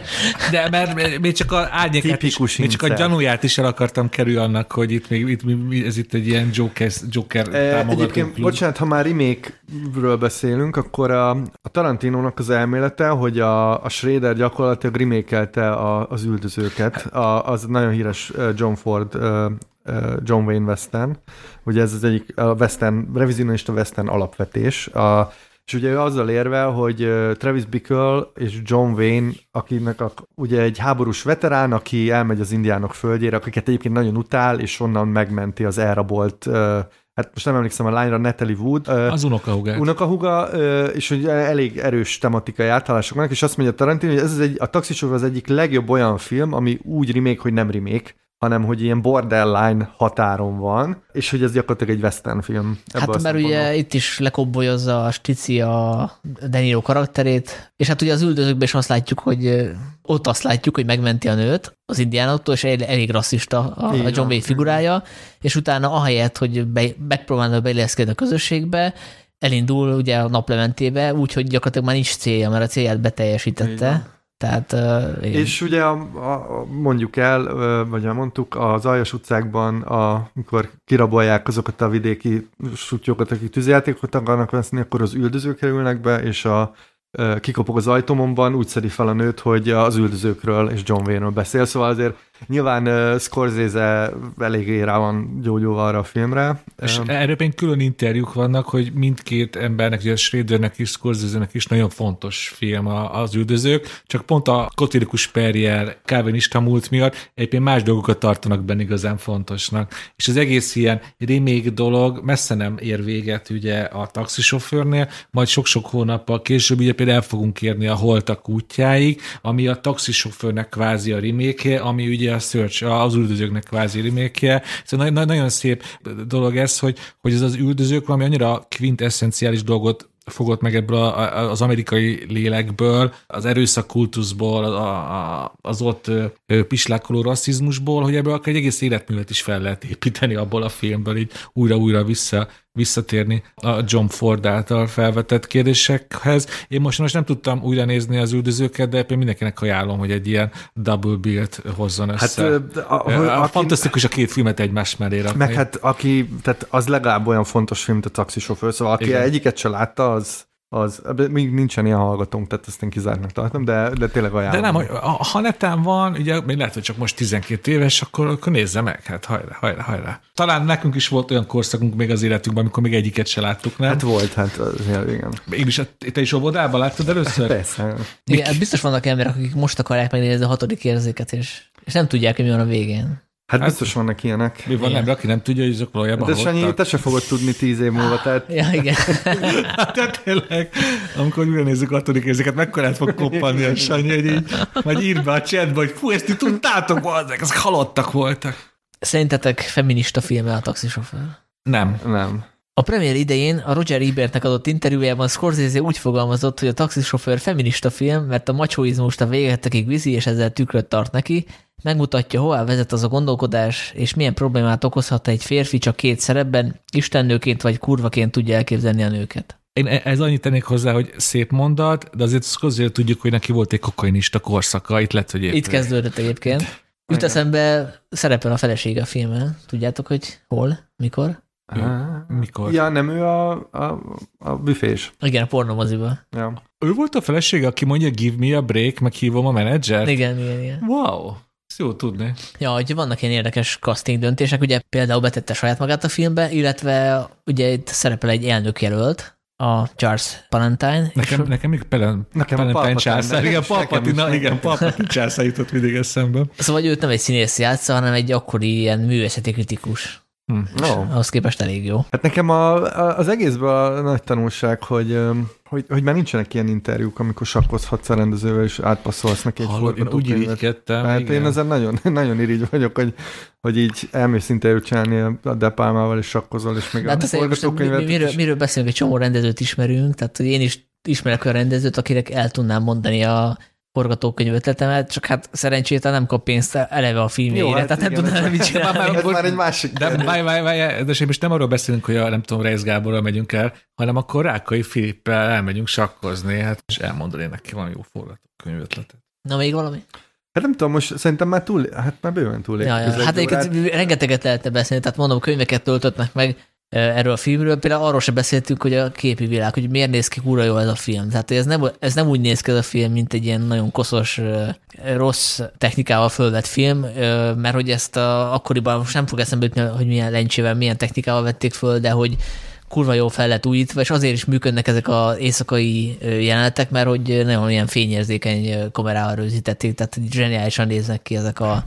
<laughs> De mert még csak a árnyékát is, még csak a gyanúját is el akartam kerülni annak, hogy itt még itt, ez itt egy ilyen Joker, Joker E, támogató Egyébként, klub. bocsánat, ha már remake-ről beszélünk, akkor a, a Tarantinónak az elmélete, hogy a, a Schrader gyakorlatilag remékelte a, az üldözőket. A, az nagyon híres ö, John Ford, ö, John Wayne Western. Ugye ez az egyik a Western, revizionista Western alapvetés. A, és ugye ő azzal érvel, hogy ö, Travis Bickle és John Wayne, akinek a, ugye egy háborús veterán, aki elmegy az indiánok földjére, akiket egyébként nagyon utál, és onnan megmenti az elrabolt ö, hát most nem emlékszem a lányra, Natalie Wood, Az unokahugát. unokahuga, és hogy elég erős tematikai átállások vannak, és azt mondja Tarantino, hogy ez az, egy, a Taxisofőr az egyik legjobb olyan film, ami úgy remake, hogy nem remake, hanem hogy ilyen borderline határon van, és hogy ez gyakorlatilag egy western film. Hát mert ugye itt is lekobbolyozza a Stici a De Niro karakterét, és hát ugye az üldözőkben is azt látjuk, hogy ott azt látjuk, hogy megmenti a nőt az indiánoktól, és elég, elég rasszista a, Így a. John Wayne figurája, és utána ahelyett, hogy be, megpróbálna beilleszkedni a közösségbe, elindul ugye a naplementébe, úgyhogy gyakorlatilag már nincs célja, mert a célját beteljesítette. van. Tehát uh. És ugye a, a, mondjuk el, vagy mondtuk, az Aljas utcákban, a, amikor kirabolják azokat a vidéki sutyókat, akik tűzjátékot akarnak veszni, akkor az üldözők kerülnek be, és a kikopog az ajtómomban, úgy szedi fel a nőt, hogy az üldözőkről és John Wayne-ről beszél, szóval azért nyilván uh, Scorsese eléggé rá van gyógyulva arra a filmre. És um, erről pedig külön interjúk vannak, hogy mindkét embernek, ugye Schradernek is, Scorsese-nek is nagyon fontos film az üldözők, csak pont a kotirikus perjel, kávenista múlt miatt egyébként más dolgokat tartanak benne igazán fontosnak. És az egész ilyen remake dolog messze nem ér véget ugye a taxisofőrnél, majd sok-sok hónappal később ugye például el fogunk érni a holtak útjáig, ami a taxisofőrnek kvázi a remake ami ugye a Search, az üldözőknek kvázi remake Szóval nagyon szép dolog ez, hogy, hogy ez az üldözők valami annyira quintesszenciális dolgot fogott meg ebből a, az amerikai lélekből, az erőszakkultuszból, a, a, az ott pislákoló rasszizmusból, hogy ebből akár egy egész életművet is fel lehet építeni abból a filmből, így újra-újra vissza visszatérni a John Ford által felvetett kérdésekhez. Én most, most nem tudtam újra nézni az üldözőket, de én mindenkinek ajánlom, hogy egy ilyen double build hozzon hát, össze. Hát, a, a, a, fantasztikus a két filmet egymás mellé rakni. Meg hát aki, tehát az legalább olyan fontos film, mint a taxisofőr, szóval aki Igen. egyiket se látta, az az, még nincsen ilyen hallgatónk, tehát ezt én kizártnak tartom, de, de tényleg ajánlom. De nem, ha netán van, ugye még lehet, hogy csak most 12 éves, akkor, akkor nézze meg, hát hajrá, hajrá, hajrá. Talán nekünk is volt olyan korszakunk még az életünkben, amikor még egyiket se láttuk, nem? Hát volt, hát igen. Én is, te is óvodában láttad először? Persze. Igen, hát biztos vannak emberek, akik most akarják megnézni a hatodik érzéket, és, és nem tudják, hogy mi van a végén. Hát, hát biztos vannak ilyenek. Mi van nem, aki nem tudja, hogy azok valójában De Sanyi, te se fogod tudni tíz év múlva, tehát... Ja, igen. <laughs> hát tényleg, amikor újra nézzük a hatodik érzéket, mekkorát fog koppanni a Sanyi, hogy így, majd ír be a chatba, hogy fú, ezt tudtátok, ezek, ezek halottak voltak. Szerintetek feminista filme a taxisofőr? Nem. Nem. A premier idején a Roger Ebertnek adott interjújában Scorsese úgy fogalmazott, hogy a taxisofőr feminista film, mert a machoizmust a végetekig viszi, és ezzel tükröt tart neki, megmutatja, hová vezet az a gondolkodás, és milyen problémát okozhat egy férfi csak két szerepben, istennőként vagy kurvaként tudja elképzelni a nőket. Én e- ez annyit tennék hozzá, hogy szép mondat, de azért Scorsese tudjuk, hogy neki volt egy kokainista korszaka, itt lett, hogy épp... Itt kezdődött egyébként. Jut eszembe, szerepel a felesége a filmben. Tudjátok, hogy hol, mikor? Ő, mikor? Ja, nem ő a, a, a büfés. Igen, a pornomoziba. Ja. Ő volt a felesége, aki mondja give me a break, meg hívom a menedzser? Igen, igen, igen. Wow. Ezt jó tudni. Ja, hogy vannak ilyen érdekes casting döntések, ugye például betette saját magát a filmbe, illetve ugye itt szerepel egy elnök jelölt, a Charles Palantine. Nekem, és nekem még Pelen, nekem Palantine császár, igen, Palpatine, igen, Palpatine császár jutott mindig eszembe. Szóval őt nem egy színész játsza, hanem egy akkori ilyen művészeti kritikus. Hm. No. Ahhoz képest elég jó. Hát nekem a, a, az egészben a nagy tanulság, hogy, hogy, hogy már nincsenek ilyen interjúk, amikor sakkozhatsz a rendezővel, és átpasszolsz neki egy Hallod, én úgy irigykedtem. Hát igen. én ezen nagyon, <laughs> nagyon irigy vagyok, hogy, hogy így elmész interjút csinálni a Depálmával, és sakkozol, és még hát a forgatókönyvet mi, miről, miről beszélünk, egy csomó rendezőt ismerünk, tehát hogy én is ismerek olyan rendezőt, akinek el tudnám mondani a forgatókönyv ötletemet, csak hát szerencsétlen nem kap pénzt eleve a filmjére, hát tehát igen, nem tudnám mit csinálni. Már, már, már egy másik De, várj, várj, várj, de most nem arról beszélünk, hogy a, nem tudom, Reis Gáborral megyünk el, hanem akkor Rákai Filippel elmegyünk sakkozni, hát és elmondani neki van jó forgatókönyv ötletet. Na még valami? Hát nem tudom, most szerintem már túl, hát már bőven túl. Ja, ja. Hát egyébként rengeteget lehetne beszélni, tehát mondom, könyveket töltöttnek meg, erről a filmről. Például arról sem beszéltünk, hogy a képi világ, hogy miért néz ki kúra jól ez a film. Tehát ez nem, ez nem úgy néz ki ez a film, mint egy ilyen nagyon koszos, rossz technikával fölvett film, mert hogy ezt a, akkoriban most nem fog eszembe jutni, hogy milyen lencsével, milyen technikával vették föl, de hogy kurva jól fel lett újítva, és azért is működnek ezek az éjszakai jelenetek, mert hogy nagyon ilyen fényérzékeny kamerával rögzítették, tehát zseniálisan néznek ki ezek a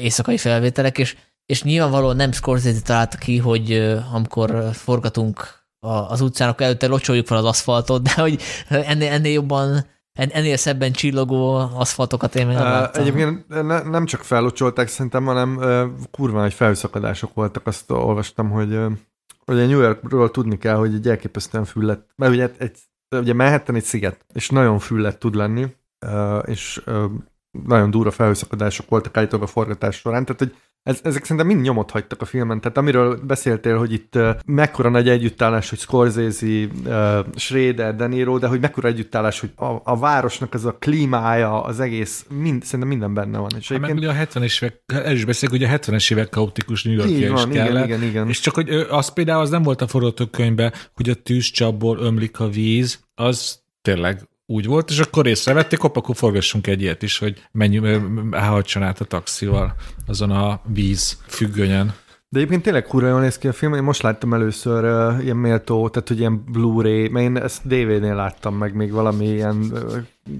éjszakai felvételek, és és nyilvánvalóan nem Scorsese találta ki, hogy amikor forgatunk az utcán, akkor előtte locsoljuk fel az aszfaltot, de hogy ennél, ennél jobban Ennél szebben csillogó aszfaltokat én még nem láttam. Egyébként ne, nem csak fellocsolták szerintem, hanem kurva nagy felszakadások voltak. Azt olvastam, hogy, hogy a New Yorkról tudni kell, hogy egy elképesztően füllet, mert ugye, egy, ugye Manhattan egy sziget, és nagyon füllet tud lenni, és nagyon durva felhőszakadások voltak állítólag a forgatás során, tehát hogy ez, ezek szerintem mind nyomot hagytak a filmen. Tehát amiről beszéltél, hogy itt uh, mekkora nagy együttállás, hogy Scorsese, uh, Schrader, De Niro, de hogy mekkora együttállás, hogy a, a városnak ez a klímája, az egész, mind, szerintem minden benne van. És hát egyébként... a 70-es évek, el is beszélek, hogy a 70-es évek kaotikus New York is. Igen, igen, igen. És csak, hogy az például az nem volt a forgatókönyvben, hogy a tűzcsapból ömlik a víz, az tényleg úgy volt, és akkor észrevették, hopp, akkor forgassunk egy ilyet is, hogy menjünk, hajtson át a taxival azon a víz függönyen. De egyébként tényleg kurva jól néz ki a film, én most láttam először uh, ilyen méltó, tehát hogy ilyen Blu-ray, mert én ezt DVD-nél láttam meg még valami ilyen, uh,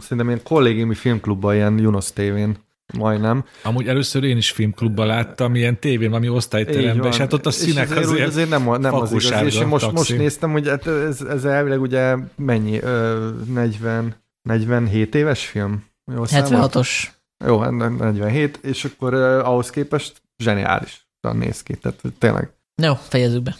szerintem ilyen kollégiumi filmklubban, ilyen Junos tévén majdnem. Amúgy először én is filmklubban láttam, ilyen tévén, valami osztályteremben, és hát ott a színek és azért, azért, azért nem, nem az igaz. És én most, most néztem, hogy hát ez, ez elvileg ugye mennyi, ö, 40, 47 éves film? Jól 76-os. Jó, 47, hát és akkor ahhoz képest zseniális néz ki, tehát tényleg. Jó, fejezzük be.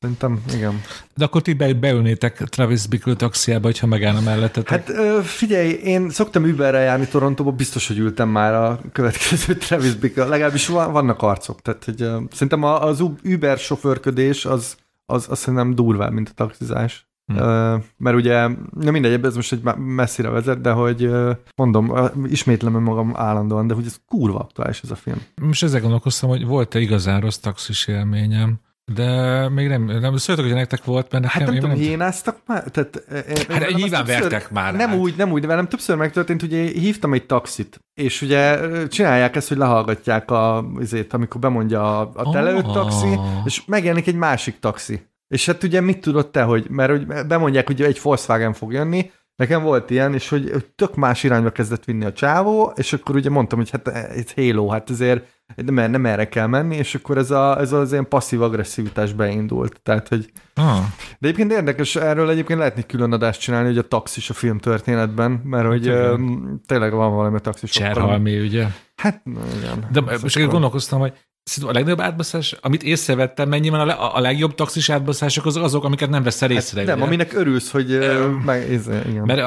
Szerintem, igen. De akkor ti be, beülnétek Travis Bickle taxiába, hogyha megállna mellettetek? Hát figyelj, én szoktam Uberre járni Torontóba, biztos, hogy ültem már a következő <laughs> Travis Bickle, legalábbis vannak arcok, tehát hogy, szerintem az Uber sofőrködés az, az, az szerintem durvább, mint a taxizás. Hmm. Mert ugye, nem mindegy, ez most egy messzire vezet, de hogy mondom, ismétlem magam állandóan, de hogy ez kurva aktuális ez a film. Most ezzel gondolkoztam, hogy volt-e igazán rossz taxis élményem. De még nem, nem szóltok, hogy nektek volt, mert nekem... Hát nem tudom, hiénáztak már? Tehát, hát én nyilván többször, vertek már. Nem hát. úgy, nem úgy, de velem többször megtörtént, hogy hívtam egy taxit, és ugye csinálják ezt, hogy lehallgatják a, azért, amikor bemondja a, a telelőtt oh. taxi, és megjelenik egy másik taxi. És hát ugye mit tudod te, hogy, mert hogy bemondják, hogy egy Volkswagen fog jönni, Nekem volt ilyen, és hogy tök más irányba kezdett vinni a csávó, és akkor ugye mondtam, hogy hát ez Halo, hát ezért nem, nem erre kell menni, és akkor ez, a, ez az ilyen passzív agresszivitás beindult. Tehát, hogy... Ah. De egyébként érdekes, erről egyébként lehetne külön adást csinálni, hogy a taxis a film történetben, mert hogy Igen. tényleg van valami a taxis. Cserhalmi, ugye? Hát, igen. De most gondolkoztam, hogy a legnagyobb átbaszás, amit észrevettem, mennyi van a, le, a legjobb taxis átbaszások az azok, amiket nem veszel észre. Hát nem, ugye? aminek örülsz, hogy meg, ez, igen. Mert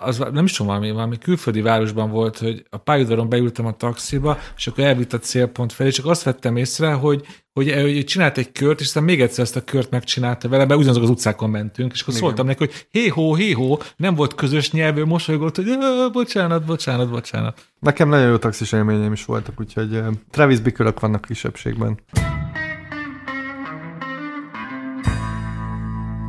az nem is tudom, valami, valami külföldi városban volt, hogy a pályaudvaron beültem a taxiba, és akkor elvitt a célpont felé, csak azt vettem észre, hogy hogy, hogy csinált egy kört, és aztán még egyszer ezt a kört megcsinálta vele, mert ugyanazok az utcákon mentünk, és akkor Igen. szóltam neki, hogy hé-hó, hé-hó, nem volt közös nyelvű, mosolygott, hogy bocsánat, bocsánat, bocsánat. Nekem nagyon jó taxis élményeim is voltak, úgyhogy uh, Travis Bickölök vannak kisebbségben.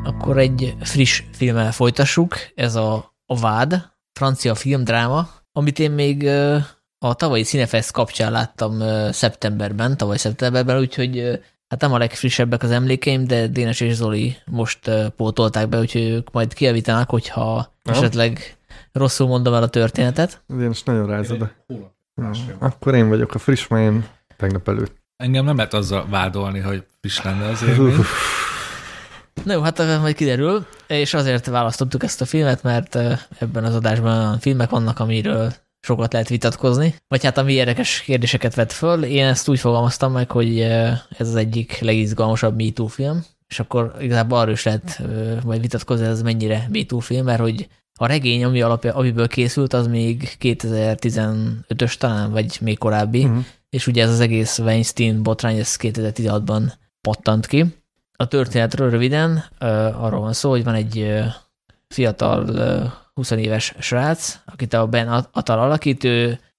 Akkor egy friss filmmel folytassuk, ez a, a Vád, francia filmdráma, amit én még uh, a tavalyi Cinefest kapcsán láttam szeptemberben, tavaly szeptemberben, úgyhogy hát nem a legfrissebbek az emlékeim, de Dénes és Zoli most pótolták be, úgyhogy ők majd kiavítanak, hogyha ja. esetleg rosszul mondom el a történetet. Dénes nagyon rázad. Akkor én vagyok a friss, mert én tegnap előtt. Engem nem lehet azzal vádolni, hogy friss lenne az élmény. Na jó, hát majd kiderül, és azért választottuk ezt a filmet, mert ebben az adásban olyan filmek vannak, amiről sokat lehet vitatkozni, vagy hát ami érdekes kérdéseket vet föl. Én ezt úgy fogalmaztam meg, hogy ez az egyik legizgalmasabb MeToo film, és akkor igazából arról is lehet majd vitatkozni, ez mennyire MeToo film, mert hogy a regény, ami alapja, amiből készült, az még 2015-ös talán, vagy még korábbi, uh-huh. és ugye ez az egész Weinstein botrány, ez 2016-ban pattant ki. A történetről röviden arról van szó, hogy van egy fiatal 20 éves srác, akit a Ben Atal alakít,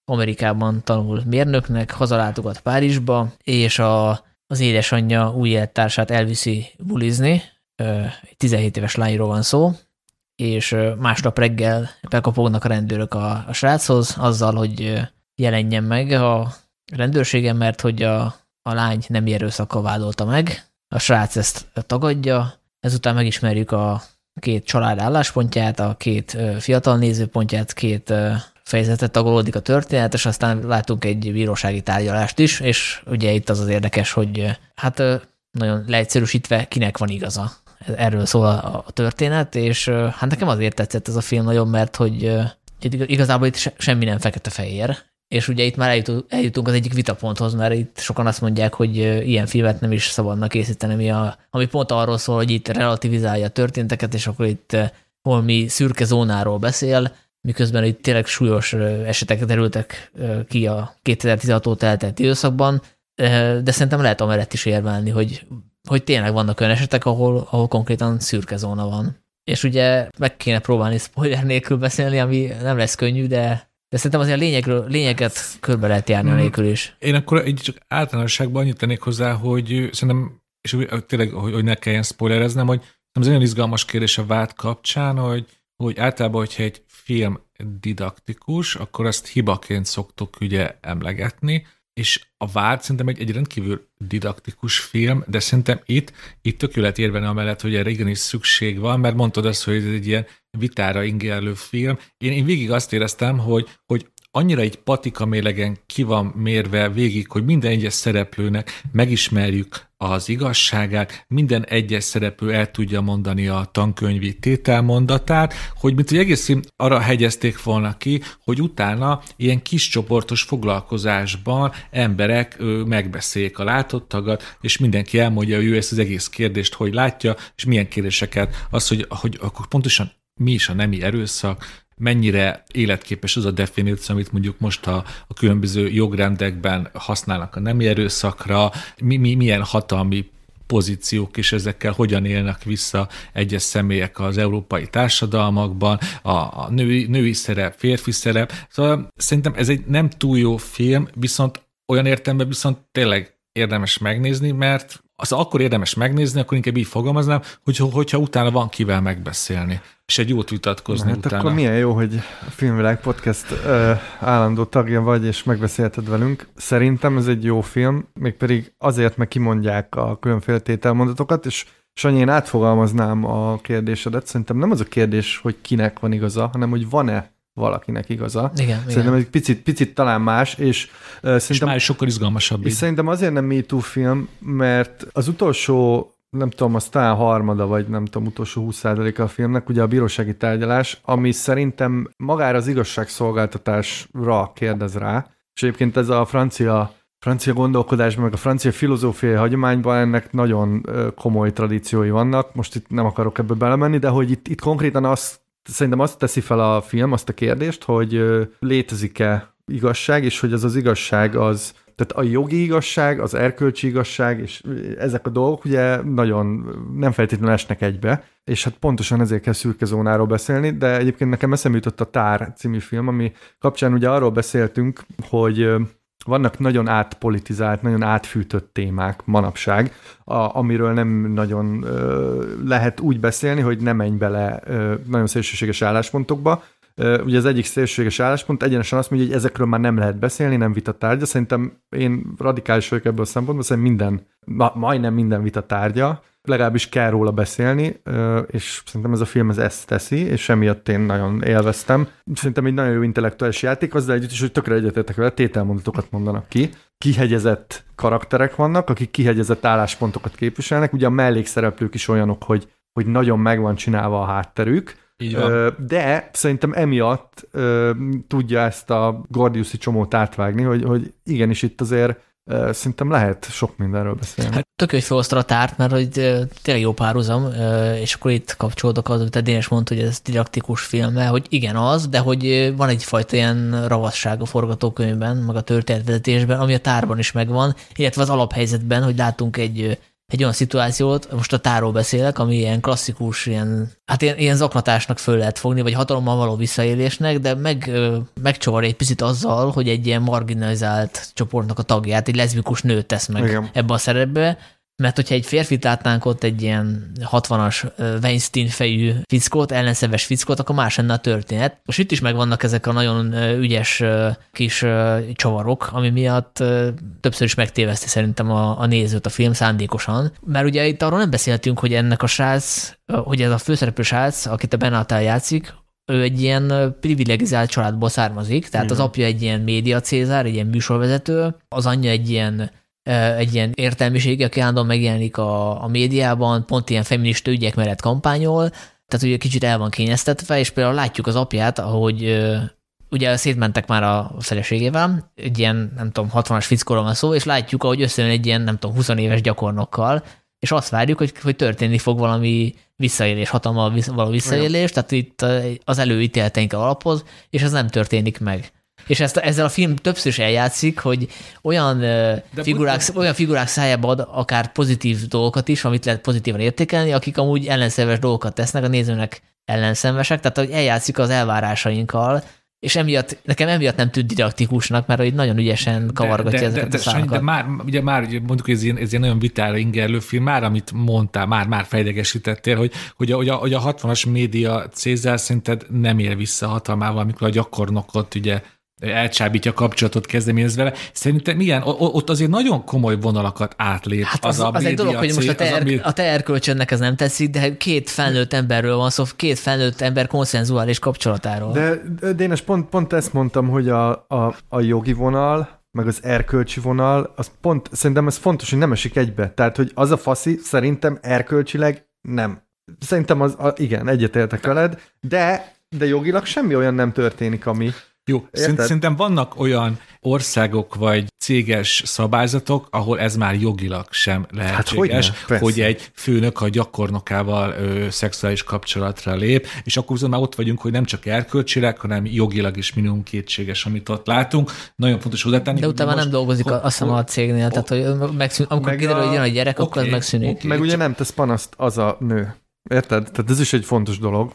Amerikában tanul mérnöknek, hazalátogat Párizsba, és a, az édesanyja új élettársát elviszi bulizni, egy 17 éves lányról van szó, és másnap reggel bekapognak a rendőrök a, a sráchoz, azzal, hogy jelenjen meg a rendőrségen, mert hogy a, a lány nem erőszakkal vádolta meg. A srác ezt tagadja, ezután megismerjük a két család álláspontját, a két fiatal nézőpontját, két fejezetet tagolódik a történet, és aztán látunk egy bírósági tárgyalást is, és ugye itt az az érdekes, hogy hát nagyon leegyszerűsítve kinek van igaza. Erről szól a, történet, és hát nekem azért tetszett ez a film nagyon, mert hogy igazából itt semmi nem fekete-fehér, és ugye itt már eljutunk az egyik vitaponthoz, mert itt sokan azt mondják, hogy ilyen filmet nem is szabadna készíteni, ami, a, ami pont arról szól, hogy itt relativizálja a történteket, és akkor itt valami szürke zónáról beszél, miközben itt tényleg súlyos esetek derültek ki a 2016 óta eltelt időszakban, de szerintem lehet amellett is érvelni, hogy, hogy tényleg vannak olyan esetek, ahol, ahol konkrétan szürke zóna van. És ugye meg kéne próbálni spoiler nélkül beszélni, ami nem lesz könnyű, de de szerintem azért a lényegről, lényeget körbe lehet járni mm. nélkül is. Én akkor egy csak általánosságban annyit tennék hozzá, hogy szerintem, és tényleg, hogy, hogy ne kelljen spoilereznem, hogy ez egy nagyon izgalmas kérdés a vád kapcsán, hogy, hogy általában, hogyha egy film didaktikus, akkor azt hibaként szoktuk ugye emlegetni, és a vád szerintem egy, egy rendkívül didaktikus film, de szerintem itt, itt tökélet érvene amellett, hogy erre igenis szükség van, mert mondtad azt, hogy ez egy ilyen vitára ingerlő film. Én, én végig azt éreztem, hogy, hogy annyira egy patika mélegen ki van mérve végig, hogy minden egyes szereplőnek megismerjük az igazságát, minden egyes szereplő el tudja mondani a tankönyvi tételmondatát, hogy mint hogy egész arra hegyezték volna ki, hogy utána ilyen kis csoportos foglalkozásban emberek megbeszéljék a látottagat, és mindenki elmondja, hogy ő ezt az egész kérdést hogy látja, és milyen kérdéseket, az, hogy, hogy akkor pontosan mi is a nemi erőszak, mennyire életképes az a definíció, amit mondjuk most a, a különböző jogrendekben használnak a nemi erőszakra, mi, mi, milyen hatalmi pozíciók és ezekkel hogyan élnek vissza egyes személyek az európai társadalmakban, a, a női, női szerep, férfi szerep. Szóval szerintem ez egy nem túl jó film, viszont olyan értelemben viszont tényleg érdemes megnézni, mert az akkor érdemes megnézni, akkor inkább így fogalmaznám, hogy, hogyha utána van kivel megbeszélni, és egy jót vitatkozni hát utána. akkor milyen jó, hogy a Filmvilág Podcast ö, állandó tagja vagy, és megbeszélted velünk. Szerintem ez egy jó film, mégpedig azért, mert kimondják a különféle tételmondatokat, és Sanyi, én átfogalmaznám a kérdésedet. Szerintem nem az a kérdés, hogy kinek van igaza, hanem hogy van-e valakinek igaza. Igen, szerintem igen. egy picit, picit talán más, és uh, és szerintem, már is sokkal izgalmasabb. és így. szerintem azért nem Me Too film, mert az utolsó nem tudom, az talán harmada, vagy nem tudom, utolsó 20 a filmnek, ugye a bírósági tárgyalás, ami szerintem magára az igazságszolgáltatásra kérdez rá, és egyébként ez a francia francia gondolkodásban, meg a francia filozófiai hagyományban ennek nagyon komoly tradíciói vannak. Most itt nem akarok ebbe belemenni, de hogy itt, itt konkrétan azt, szerintem azt teszi fel a film, azt a kérdést, hogy létezik-e igazság, és hogy az az igazság az, tehát a jogi igazság, az erkölcsi igazság, és ezek a dolgok ugye nagyon nem feltétlenül esnek egybe, és hát pontosan ezért kell szürke zónáról beszélni, de egyébként nekem eszembe jutott a Tár című film, ami kapcsán ugye arról beszéltünk, hogy vannak nagyon átpolitizált, nagyon átfűtött témák manapság, a, amiről nem nagyon ö, lehet úgy beszélni, hogy ne menj bele ö, nagyon szélsőséges álláspontokba. Ugye az egyik szélsőséges álláspont egyenesen azt mondja, hogy ezekről már nem lehet beszélni, nem vita tárgya. Szerintem én radikális vagyok ebből a szempontból, szerintem minden, ma, majdnem minden vita tárgya, legalábbis kell róla beszélni, és szerintem ez a film ez ezt teszi, és emiatt én nagyon élveztem. Szerintem egy nagyon jó intellektuális játék, azzal együtt is, hogy tökre egyetértek vele, tételmondatokat mondanak ki. Kihegyezett karakterek vannak, akik kihegyezett álláspontokat képviselnek, ugye a mellékszereplők is olyanok, hogy, hogy nagyon meg van csinálva a hátterük, Így van. de szerintem emiatt tudja ezt a Gordiuszi csomót átvágni, hogy, hogy igenis itt azért szerintem lehet sok mindenről beszélni. Hát tök, hogy felosztod a tárt, mert hogy tényleg jó párhuzam, és akkor itt kapcsolódok az, amit a Dénes mondta, hogy ez didaktikus film, mert hogy igen az, de hogy van egyfajta ilyen ravasság a forgatókönyvben, meg a történetvezetésben, ami a tárban is megvan, illetve az alaphelyzetben, hogy látunk egy egy olyan szituációt, most a táról beszélek, ami ilyen klasszikus, ilyen, hát ilyen, ilyen zaklatásnak föl lehet fogni, vagy hatalommal való visszaélésnek, de meg, megcsavar egy picit azzal, hogy egy ilyen marginalizált csoportnak a tagját, egy leszbikus nőt tesz meg Igen. ebbe a szerepbe, mert hogyha egy férfit látnánk ott egy ilyen 60-as ö, Weinstein fejű fickót, ellenszeves fickót, akkor más lenne a történet. Most itt is megvannak ezek a nagyon ügyes kis csavarok, ami miatt többször is megtéveszti szerintem a, a nézőt a film szándékosan. Mert ugye itt arról nem beszéltünk, hogy ennek a srác, hogy ez a főszereplő srác, akit a Ben Affleck játszik, ő egy ilyen privilegizált családból származik, tehát Igen. az apja egy ilyen média cézár, egy ilyen műsorvezető, az anyja egy ilyen egy ilyen értelmiség, aki állandóan megjelenik a, a médiában, pont ilyen feminista ügyek mellett kampányol, tehát ugye kicsit el van kényeztetve, és például látjuk az apját, ahogy ugye szétmentek már a feleségével, egy ilyen, nem tudom, 60-as fickóról van szó, és látjuk, ahogy összejön egy ilyen, nem tudom, 20 éves gyakornokkal, és azt várjuk, hogy, hogy történni fog valami visszaélés, hatalmal visz- való visszaélés, tehát itt az előítéleteinkkel alapoz, és ez nem történik meg. És ezt, ezzel a film többször is eljátszik, hogy olyan, De figurák, olyan figurák szájába ad akár pozitív dolgokat is, amit lehet pozitívan értékelni, akik amúgy ellenszenves dolgokat tesznek, a nézőnek ellenszenvesek, tehát hogy eljátszik az elvárásainkkal, és emiatt, nekem emiatt nem tűnt didaktikusnak, mert hogy nagyon ügyesen kavargatja de, de, ezeket de, a de, szálakat. de már, ugye már ugye mondjuk, hogy ez ilyen, ez ilyen nagyon vitára ingerlő film, már amit mondtál, már, már fejlegesítettél, hogy, hogy, a, hogy, a, hogy a 60-as média Cézár szerinted nem ér vissza hatalmával, amikor a gyakornokot ugye elcsábítja a kapcsolatot kezdeményez vele. Szerintem igen, ott azért nagyon komoly vonalakat átlép Hát az, az, a az egy dolog, hogy most a te, er, a te erkölcsönnek ez nem tetszik, de két felnőtt emberről van szó, két felnőtt ember konszenzuális kapcsolatáról. De, de Dénes, pont, pont ezt mondtam, hogy a, a, a jogi vonal, meg az erkölcsi vonal, az pont, szerintem ez fontos, hogy nem esik egybe. Tehát, hogy az a faszi szerintem erkölcsileg nem. Szerintem az, a, igen, egyetértek veled, de, de jogilag semmi olyan nem történik, ami, jó, Érted? szerintem vannak olyan országok vagy céges szabályzatok, ahol ez már jogilag sem lehetséges, hát hogy, hogy egy főnök a gyakornokával ö, szexuális kapcsolatra lép, és akkor viszont már ott vagyunk, hogy nem csak erkölcsileg, hanem jogilag is minimum kétséges, amit ott látunk. Nagyon fontos hozzátenni. De utána nem dolgozik ho, azt hiszem a cégnél, ho, tehát hogy megszűn, amikor meg kiderül, hogy jön a gyerek, okay, akkor az megszűnik. Okay, meg ugye nem tesz panaszt az a nő. Érted? Tehát ez is egy fontos dolog.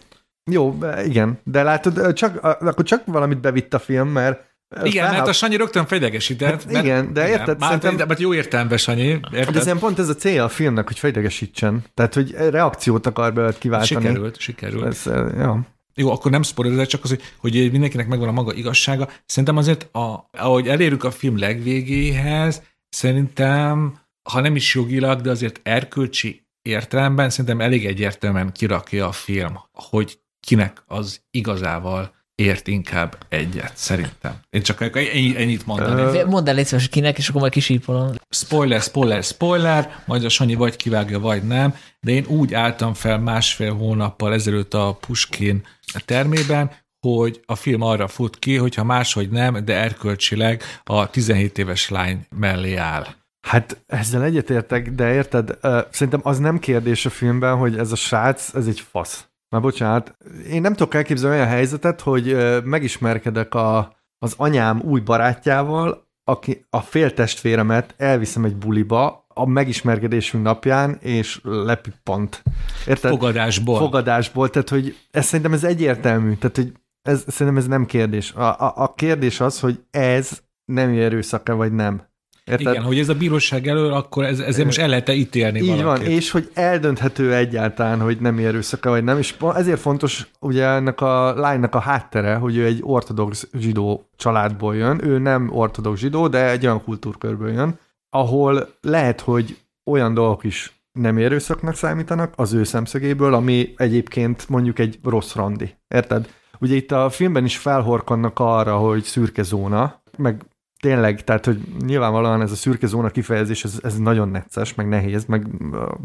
Jó, igen, de látod, csak, akkor csak valamit bevitt a film, mert igen, mert a Sanyi rögtön fejlegesített. Hát mert, igen, de érted? Igen, szerintem... Mert jó értelemben, Sanyi. Érted? De szerintem pont ez a célja a filmnek, hogy fejlegesítsen. Tehát, hogy reakciót akar belőle kiváltani. Sikerült, sikerült. Ez, ja. Jó, akkor nem spoiler, csak az, hogy, hogy mindenkinek megvan a maga igazsága. Szerintem azért, a, ahogy elérünk a film legvégéhez, szerintem, ha nem is jogilag, de azért erkölcsi értelemben szerintem elég egyértelműen kirakja a film, hogy kinek az igazával ért inkább egyet, szerintem. Én csak ennyi, ennyit mondani. Mondd el légy kinek, és akkor majd kisípolom. Spoiler, spoiler, spoiler, majd a Sanyi vagy kivágja, vagy nem, de én úgy álltam fel másfél hónappal ezelőtt a Puskin termében, hogy a film arra fut ki, hogyha máshogy nem, de erkölcsileg a 17 éves lány mellé áll. Hát ezzel egyetértek, de érted, szerintem az nem kérdés a filmben, hogy ez a srác, ez egy fasz. Már bocsánat, én nem tudok elképzelni olyan helyzetet, hogy megismerkedek a, az anyám új barátjával, aki a féltestvéremet elviszem egy buliba, a megismerkedésünk napján, és lepippant. Érted? Fogadásból. Fogadásból, tehát hogy ez szerintem ez egyértelmű, tehát hogy ez, szerintem ez nem kérdés. A, a, a kérdés az, hogy ez nem erőszak-e, vagy nem. Érted? Igen, hogy ez a bíróság elől, akkor ez, ezért most el lehet ítélni Így valakit. van, és hogy eldönthető egyáltalán, hogy nem erőszaka vagy nem, és ezért fontos ugye ennek a lánynak a háttere, hogy ő egy ortodox zsidó családból jön, ő nem ortodox zsidó, de egy olyan kultúrkörből jön, ahol lehet, hogy olyan dolgok is nem erőszaknak számítanak az ő szemszögéből, ami egyébként mondjuk egy rossz randi. Érted? Ugye itt a filmben is felhorkannak arra, hogy szürke zóna, meg tényleg, tehát, hogy nyilvánvalóan ez a szürke zóna kifejezés, ez, ez nagyon necces, meg nehéz, meg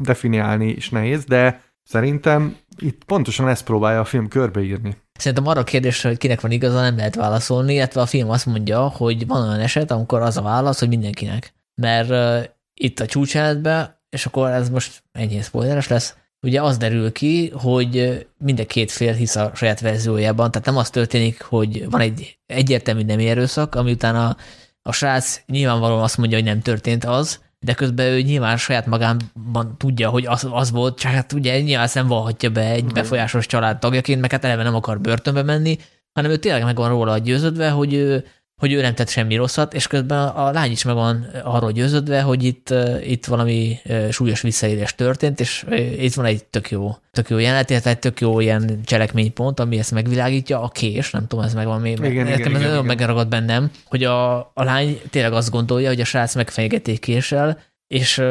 definiálni is nehéz, de szerintem itt pontosan ezt próbálja a film körbeírni. Szerintem arra a kérdésre, hogy kinek van igaza, nem lehet válaszolni, illetve a film azt mondja, hogy van olyan eset, amikor az a válasz, hogy mindenkinek. Mert uh, itt a csúcseletben, és akkor ez most ennyi spoileres lesz, ugye az derül ki, hogy mind a két fél hisz a saját verziójában, tehát nem az történik, hogy van egy egyértelmű nem erőszak, ami utána a srác nyilvánvalóan azt mondja, hogy nem történt az, de közben ő nyilván saját magában tudja, hogy az, az volt, csak hát ugye nyilván nem valhatja be egy befolyásos család tagjaként, meg hát eleve nem akar börtönbe menni, hanem ő tényleg meg van róla győződve, hogy ő hogy ő nem tett semmi rosszat, és közben a lány is meg van arról győződve, hogy itt, itt valami súlyos visszaélés történt, és itt van egy tök jó, tök jó jelenet, illetve egy tök jó ilyen cselekménypont, ami ezt megvilágítja, a kés, nem tudom, ez megvan még. Igen, igen, igen, ez nagyon megragad bennem, hogy a, a lány tényleg azt gondolja, hogy a srác megfenyegették késsel, és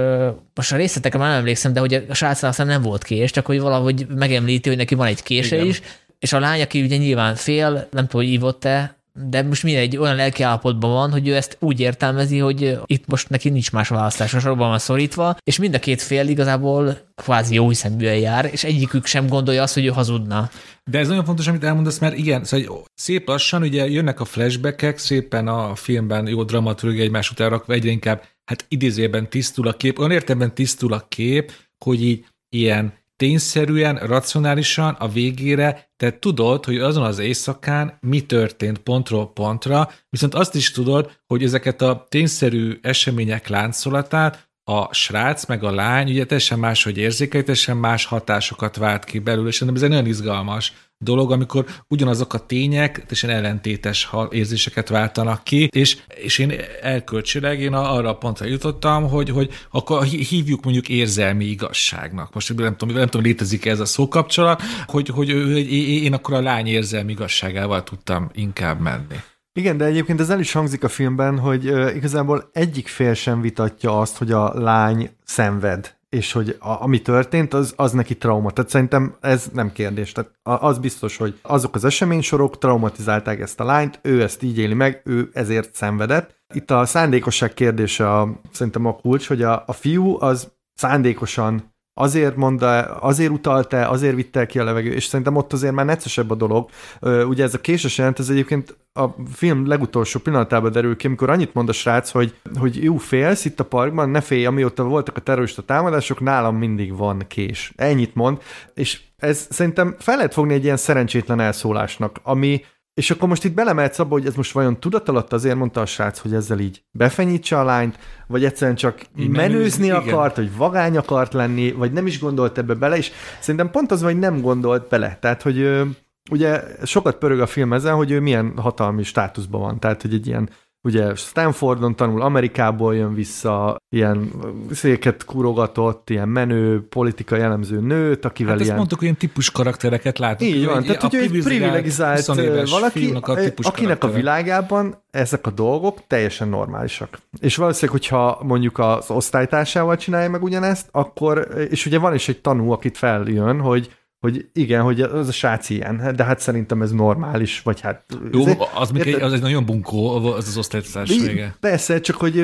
most a részletekre már nem emlékszem, de hogy a srác aztán nem volt kés, csak hogy valahogy megemlíti, hogy neki van egy kése Igen. is, és a lány, aki ugye nyilván fél, nem tudom, hogy ívott-e, de most mindegy olyan lelki állapotban van, hogy ő ezt úgy értelmezi, hogy itt most neki nincs más választás, a sorban van szorítva, és mind a két fél igazából kvázi jó hiszeműen jár, és egyikük sem gondolja azt, hogy ő hazudna. De ez nagyon fontos, amit elmondasz, mert igen, szóval szép lassan ugye jönnek a flashbackek, szépen a filmben jó dramaturgia egymás után rakva egyre inkább, hát idézőben tisztul a kép, olyan értelemben tisztul a kép, hogy így ilyen tényszerűen, racionálisan a végére te tudod, hogy azon az éjszakán mi történt pontról pontra, viszont azt is tudod, hogy ezeket a tényszerű események láncolatát a srác meg a lány ugye teljesen máshogy érzékel, teljesen más hatásokat vált ki belül, és szerintem ez egy nagyon izgalmas dolog, amikor ugyanazok a tények teljesen ellentétes érzéseket váltanak ki, és, és én elkölcsileg én arra a pontra jutottam, hogy, hogy akkor hívjuk mondjuk érzelmi igazságnak. Most nem tudom, nem tudom létezik ez a szókapcsolat, hogy, hogy, hogy én akkor a lány érzelmi igazságával tudtam inkább menni. Igen, de egyébként ez el is hangzik a filmben, hogy igazából egyik fél sem vitatja azt, hogy a lány szenved, és hogy a, ami történt, az, az neki trauma. Tehát szerintem ez nem kérdés. Tehát az biztos, hogy azok az eseménysorok traumatizálták ezt a lányt, ő ezt így éli meg, ő ezért szenvedett. Itt a szándékosság kérdése a, szerintem a kulcs, hogy a, a fiú az szándékosan azért mondta, azért utalta, azért vitte ki a levegő, és szerintem ott azért már neccesebb a dolog. Ugye ez a késes jelent, ez egyébként a film legutolsó pillanatában derül ki, amikor annyit mond a srác, hogy, hogy jó, félsz itt a parkban, ne félj, amióta voltak a terrorista támadások, nálam mindig van kés. Ennyit mond, és ez szerintem fel lehet fogni egy ilyen szerencsétlen elszólásnak, ami és akkor most itt belemehetsz abba, hogy ez most vajon tudatalatt azért mondta a srác, hogy ezzel így befenyítse a lányt, vagy egyszerűen csak így menőzni menőz, akart, igen. vagy vagány akart lenni, vagy nem is gondolt ebbe bele, és szerintem pont az, hogy nem gondolt bele. Tehát, hogy ugye sokat pörög a film ezen, hogy ő milyen hatalmi státuszban van. Tehát, hogy egy ilyen ugye Stanfordon tanul, Amerikából jön vissza, ilyen széket kurogatott, ilyen menő, politika jellemző nőt, akivel hát ilyen... mondtuk, ilyen típus karaktereket látunk. Így van, tehát hogy ő egy privilegizált valaki, a akinek a világában ezek a dolgok teljesen normálisak. És valószínűleg, hogyha mondjuk az osztálytársával csinálja meg ugyanezt, akkor, és ugye van is egy tanú, akit feljön, hogy hogy igen, hogy az a srác ilyen, de hát szerintem ez normális, vagy hát... Jó, ez, az, még egy, az egy nagyon bunkó, az az osztályozás vége. Persze, csak hogy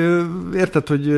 érted, hogy,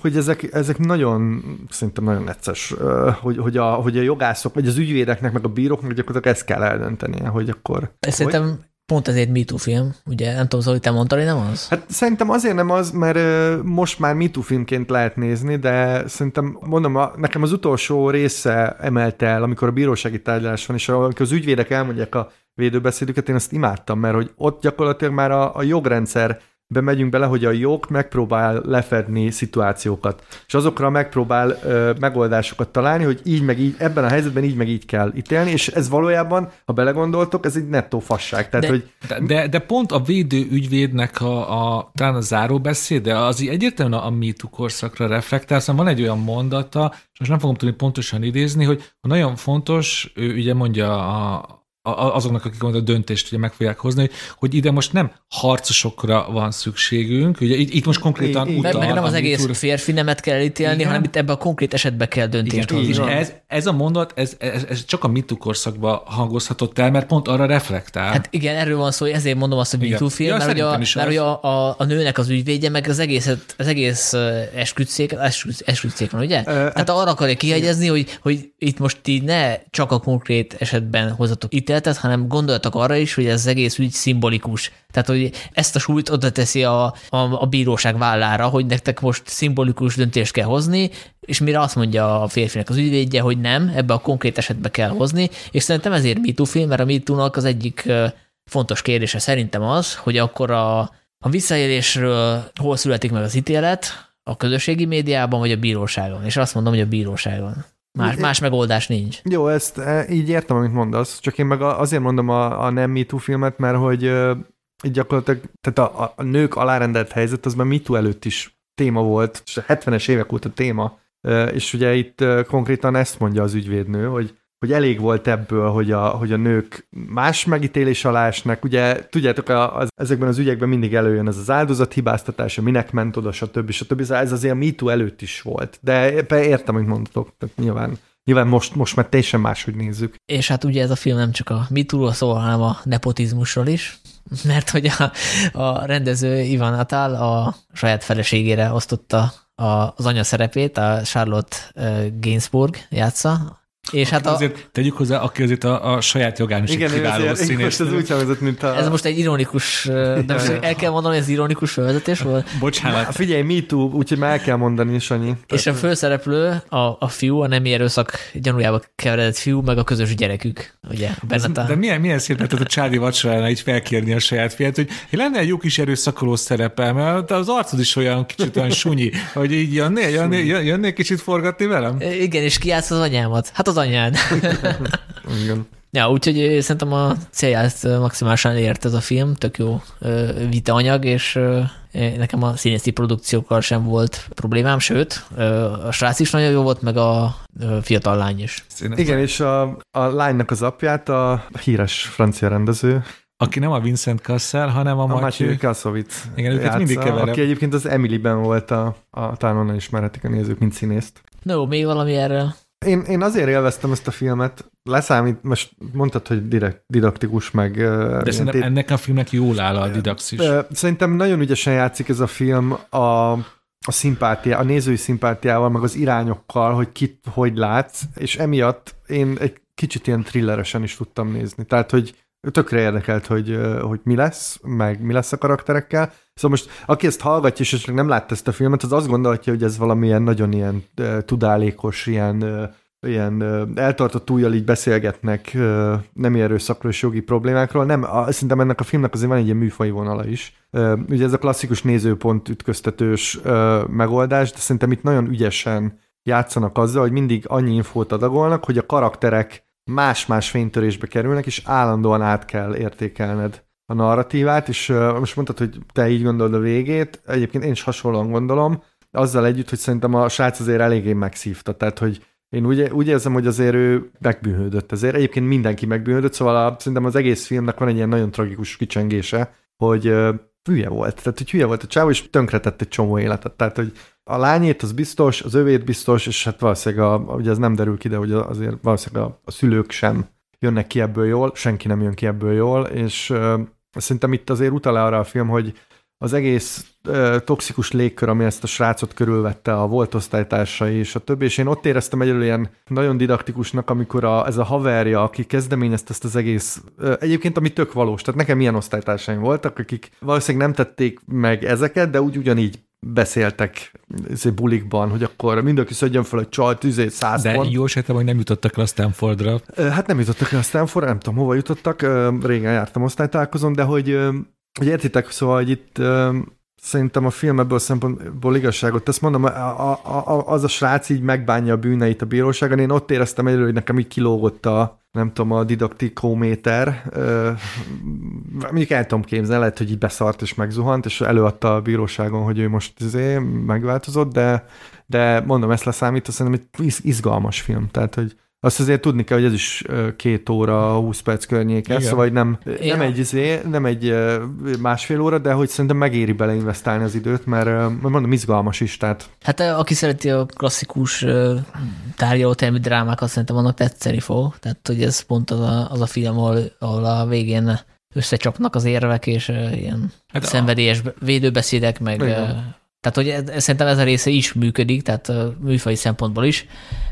hogy ezek, ezek nagyon, szerintem nagyon necces, hogy, hogy, a, hogy a jogászok, vagy az ügyvédeknek, meg a bíróknak gyakorlatilag ezt kell eldöntenie, hogy akkor... Szerintem Pont ezért MeToo film, ugye? Nem tudom, Zoli, te mondtad, hogy nem az? Hát szerintem azért nem az, mert most már MeToo filmként lehet nézni, de szerintem, mondom, nekem az utolsó része emelte el, amikor a bírósági tárgyalás van, és amikor az ügyvédek elmondják a védőbeszédüket, én azt imádtam, mert hogy ott gyakorlatilag már a, a jogrendszer bemegyünk bele, hogy a jog megpróbál lefedni szituációkat, és azokra megpróbál ö, megoldásokat találni, hogy így meg így, ebben a helyzetben így meg így kell ítélni, és ez valójában, ha belegondoltok, ez egy nettó fasság. Tehát, de, hogy... de, de, de pont a védő ügyvédnek a, a talán a záróbeszéde, az egyértelműen a MeToo korszakra reflektál, szóval van egy olyan mondata, és most nem fogom tudni pontosan idézni, hogy nagyon fontos, ő ugye mondja a, azoknak, akik a döntést ugye meg fogják hozni, hogy ide most nem harcosokra van szükségünk, ugye itt, itt most konkrétan I, utal. Meg nem az egész túl... férfi nemet kell elítélni, Igen. hanem itt ebben a konkrét esetben kell döntést hozni. És ez, ez a mondat, ez, ez, ez csak a MeToo korszakban hangozhatott el, mert pont arra reflektál. Hát igen, erről van szó, ezért mondom azt, hogy MeToo film, ja, mert, hogy a, mert hogy a, a, a, nőnek az ügyvédje, meg az egész, az egész esküdszék, esküdszék van, ugye? Hát, hát arra akarja kihegyezni, hogy, hogy itt most így ne csak a konkrét esetben hozatok itt ítéletet, hanem gondoltak arra is, hogy ez az egész ügy szimbolikus. Tehát, hogy ezt a súlyt oda teszi a, a, a bíróság vállára, hogy nektek most szimbolikus döntést kell hozni, és mire azt mondja a férfinek az ügyvédje, hogy nem, ebbe a konkrét esetbe kell hozni, és szerintem ezért MeToo film, mert a metoo az egyik fontos kérdése szerintem az, hogy akkor a, a visszaélésről hol születik meg az ítélet, a közösségi médiában vagy a bíróságon. És azt mondom, hogy a bíróságon. Más, más megoldás nincs. Jó, ezt e, így értem, amit mondasz, csak én meg azért mondom a, a nem MeToo filmet, mert hogy gyakorlatilag, tehát a, a nők alárendelt helyzet, az már MeToo előtt is téma volt, és a 70-es évek óta téma, és ugye itt konkrétan ezt mondja az ügyvédnő, hogy hogy elég volt ebből, hogy a, hogy a nők más megítélés alá esnek. Ugye tudjátok, az, ezekben az ügyekben mindig előjön ez az áldozat hibáztatása, minek ment oda, stb. stb. Ez azért a MeToo előtt is volt. De értem, hogy mondtok, tehát nyilván Nyilván most, most már teljesen máshogy nézzük. És hát ugye ez a film nem csak a mitúról szól, hanem a nepotizmusról is, mert hogy a, a rendező Ivan Atal a saját feleségére osztotta a, az anya szerepét, a Charlotte Gainsbourg játsza, És hát a, Azért tegyük hozzá, aki azért a, a saját jogán is Igen, kiváló azért, most színész. ez úgy hangzott, mint a... ez most egy ironikus, de most el kell mondani, hogy ez ironikus felvezetés volt. Bocsánat. Figyelj, me too, úgyhogy már el kell mondani, Sanyi. És a főszereplő, a, a fiú, a nem erőszak gyanújába keveredett fiú, meg a közös gyerekük, ugye, a Beneta. De milyen, milyen szép lett a Csádi vacsoránál így felkérni a saját fiát, hogy lenne egy jó kis erőszakoló szerepe, mert az arcod is olyan kicsit olyan sunyi, hogy így jönnél, jönnél, jönnél, jönnél kicsit forgatni velem? Igen, és ki játsz az anyámat? Hát az anyád. <laughs> Igen. ja, úgyhogy szerintem a célját maximálisan ért ez a film, tök jó vitaanyag, és nekem a színészi produkciókkal sem volt problémám, sőt, a srác is nagyon jó volt, meg a fiatal lány is. Igen, és a, a lánynak az apját a híres francia rendező, Aki nem a Vincent Cassel, hanem a, a Matthew. Kassovitz Igen, őket mindig keverem. Aki egyébként az Emily-ben volt a, a talán onnan ismerhetik a nézők, mint színészt. Jó, még valami erről? Én, én azért élveztem ezt a filmet, leszámít, most mondtad, hogy direkt, didaktikus, meg... De szerintem ilyen ennek a filmnek jól áll a didaxis. Szerintem nagyon ügyesen játszik ez a film a, a szimpátia, a nézői szimpátiával, meg az irányokkal, hogy kit hogy látsz, és emiatt én egy kicsit ilyen thrilleresen is tudtam nézni. Tehát, hogy tökre érdekelt, hogy, hogy mi lesz, meg mi lesz a karakterekkel. Szóval most, aki ezt hallgatja, és esetleg nem látta ezt a filmet, az azt gondolhatja, hogy ez valamilyen nagyon ilyen tudálékos, ilyen ilyen eltartott újjal így beszélgetnek nem erőszakról és jogi problémákról. Nem, a, szerintem ennek a filmnek azért van egy ilyen műfai vonala is. Ugye ez a klasszikus nézőpont ütköztetős megoldás, de szerintem itt nagyon ügyesen játszanak azzal, hogy mindig annyi infót adagolnak, hogy a karakterek más-más fénytörésbe kerülnek, és állandóan át kell értékelned a narratívát, és ö, most mondtad, hogy te így gondolod a végét, egyébként én is hasonlóan gondolom, azzal együtt, hogy szerintem a srác azért eléggé megszívta, tehát hogy én úgy, úgy érzem, hogy azért ő megbűnhődött ezért. Egyébként mindenki megbűnhődött, szóval a, szerintem az egész filmnek van egy ilyen nagyon tragikus kicsengése, hogy ö, hülye volt. Tehát, hogy hülye volt a csávó, és tönkretett egy csomó életet. Tehát, hogy a lányét az biztos, az övét biztos, és hát valószínűleg, a, ugye ez nem derül ki, de ugye azért valószínűleg a, a szülők sem jönnek ki ebből jól, senki nem jön ki ebből jól, és ö, szerintem itt azért utal arra a film, hogy az egész ö, toxikus légkör, ami ezt a srácot körülvette, a volt osztálytársai és a többi, és én ott éreztem egyelőre ilyen nagyon didaktikusnak, amikor a, ez a haverja, aki kezdeményezte ezt az egész, ö, egyébként ami tök valós, tehát nekem ilyen osztálytársaim voltak, akik valószínűleg nem tették meg ezeket, de úgy ugyanígy beszéltek izé, bulikban, hogy akkor mindenki szedjen fel egy csajt, üzét, száz De pont. jó sejtem, hogy nem jutottak el a Stanfordra. Hát nem jutottak el a Stanfordra, nem tudom, hova jutottak, régen jártam osztálytalálkozón, de hogy, hogy értitek, szóval, hogy itt szerintem a film ebből a szempontból igazságot tesz. Mondom, a, a, a, az a srác így megbánja a bűneit a bíróságon. Én ott éreztem előre, hogy nekem így kilógott a, nem tudom, a didaktikóméter. Ö, mondjuk el tudom képzelni, lehet, hogy így beszart és megzuhant, és előadta a bíróságon, hogy ő most izé megváltozott, de, de mondom, ezt leszámítva, szerintem egy iz- izgalmas film. Tehát, hogy azt azért tudni kell, hogy ez is két óra, 20 perc környéke, Igen. szóval nem, nem, egy, izé, nem egy másfél óra, de hogy szerintem megéri beleinvestálni az időt, mert mondom, izgalmas is, tehát Hát aki szereti a klasszikus tárgyalótermi drámákat, szerintem annak tetszeni fog. Tehát, hogy ez pont az a, az a film, ahol, ahol a végén összecsapnak az érvek, és ilyen Hát hát a- szenvedélyes védőbeszédek, meg Igen. Tehát, hogy ez, szerintem ez a része is működik, tehát ö, műfai szempontból is,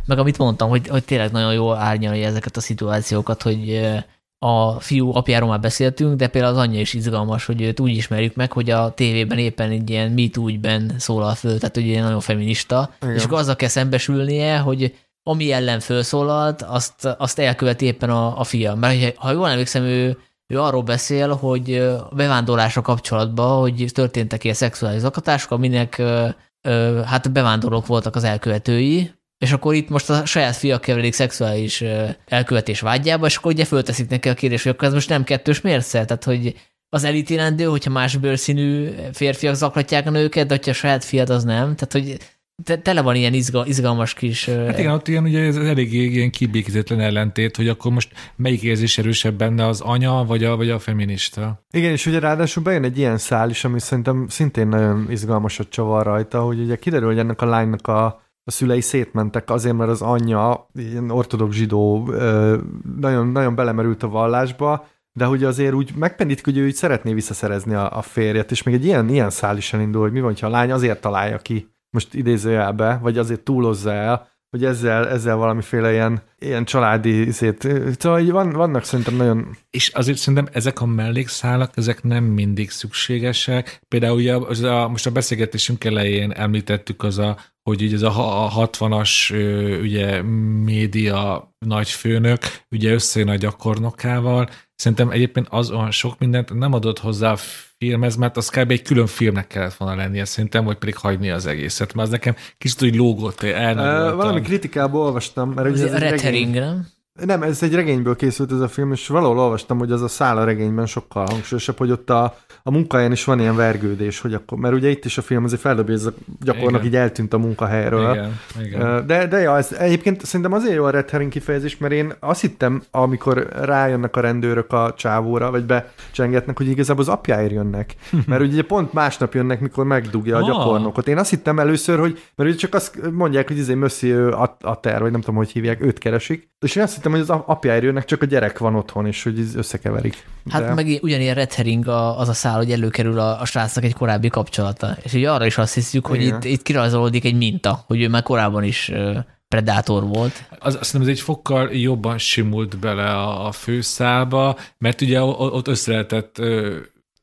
meg amit mondtam, hogy, hogy tényleg nagyon jól árnyalja ezeket a szituációkat, hogy a fiú apjáról már beszéltünk, de például az anyja is izgalmas, hogy őt úgy ismerjük meg, hogy a tévében éppen egy ilyen MeToo ügyben szólal föl, tehát ilyen nagyon feminista, Igen. és akkor azzal kell szembesülnie, hogy ami ellen felszólalt, azt, azt elköveti éppen a, a fia. Mert ha jól emlékszem, ő, ő arról beszél, hogy a bevándorlásra kapcsolatban, hogy történtek ilyen szexuális zakatások, aminek hát bevándorlók voltak az elkövetői, és akkor itt most a saját fia keveredik szexuális elkövetés vágyába, és akkor ugye fölteszik neki a kérdést, hogy akkor ez most nem kettős mérce, tehát hogy az elítélendő, hogyha más bőrszínű férfiak zaklatják a nőket, de hogyha a saját fiad az nem, tehát hogy te, tele van ilyen izga, izgalmas kis... Hát igen, ott ilyen ugye ez eléggé ilyen kibékítetlen ellentét, hogy akkor most melyik érzés erősebb benne, az anya vagy a, vagy a feminista? Igen, és ugye ráadásul bejön egy ilyen szál is, ami szerintem szintén nagyon izgalmasat csavar rajta, hogy ugye kiderül, hogy ennek a lánynak a, a szülei szétmentek azért, mert az anyja, ilyen ortodox zsidó, nagyon, nagyon belemerült a vallásba, de hogy azért úgy megpendítik, hogy ő úgy szeretné visszaszerezni a, a férjet, és még egy ilyen, ilyen szál is elindul, hogy mi van, ha a lány azért találja ki, most idézőjelbe, vagy azért túlozza el, hogy ezzel, ezzel valamiféle ilyen, ilyen családi szét. Szóval így van, vannak szerintem nagyon... És azért szerintem ezek a mellékszálak, ezek nem mindig szükségesek. Például ugye az a, most a beszélgetésünk elején említettük az a, hogy ugye ez a 60-as ugye média nagyfőnök ugye összejön a gyakornokával. Szerintem egyébként az sok mindent nem adott hozzá a filmez, mert az kb. egy külön filmnek kellett volna lennie szerintem, vagy pedig hagyni az egészet, mert az nekem kicsit úgy lógott, el. Valami kritikából olvastam, mert ugye ez, a Red Herring, nem? Nem, ez egy regényből készült ez a film, és valahol olvastam, hogy az a szál a regényben sokkal hangsúlyosabb, hogy ott a, a munkahelyen is van ilyen vergődés, hogy akkor, mert ugye itt is a film azért feldobja, ez a gyakornak így eltűnt a munkahelyről. Igen, igen. De, de ja, ez egyébként szerintem azért jó a Red Herring kifejezés, mert én azt hittem, amikor rájönnek a rendőrök a csávóra, vagy becsengetnek, hogy igazából az apjáért jönnek. <laughs> Mert ugye pont másnap jönnek, mikor megdugja a gyakornokot. Én azt hittem először, hogy, mert ugye csak azt mondják, hogy izé Monsieur Ater, vagy nem tudom, hogy hívják, őt keresik. És én azt hittem, hogy az apjáért jönnek, csak a gyerek van otthon, és hogy összekeverik. Hát De... meg ugyanilyen Red Herring az a szál, hogy előkerül a, a srácnak egy korábbi kapcsolata. És ugye arra is azt hiszük, hogy itt, itt kirajzolódik egy minta, hogy ő már korábban is predátor volt. Az, azt hiszem, ez egy fokkal jobban simult bele a, a főszába, mert ugye ott össze lehetett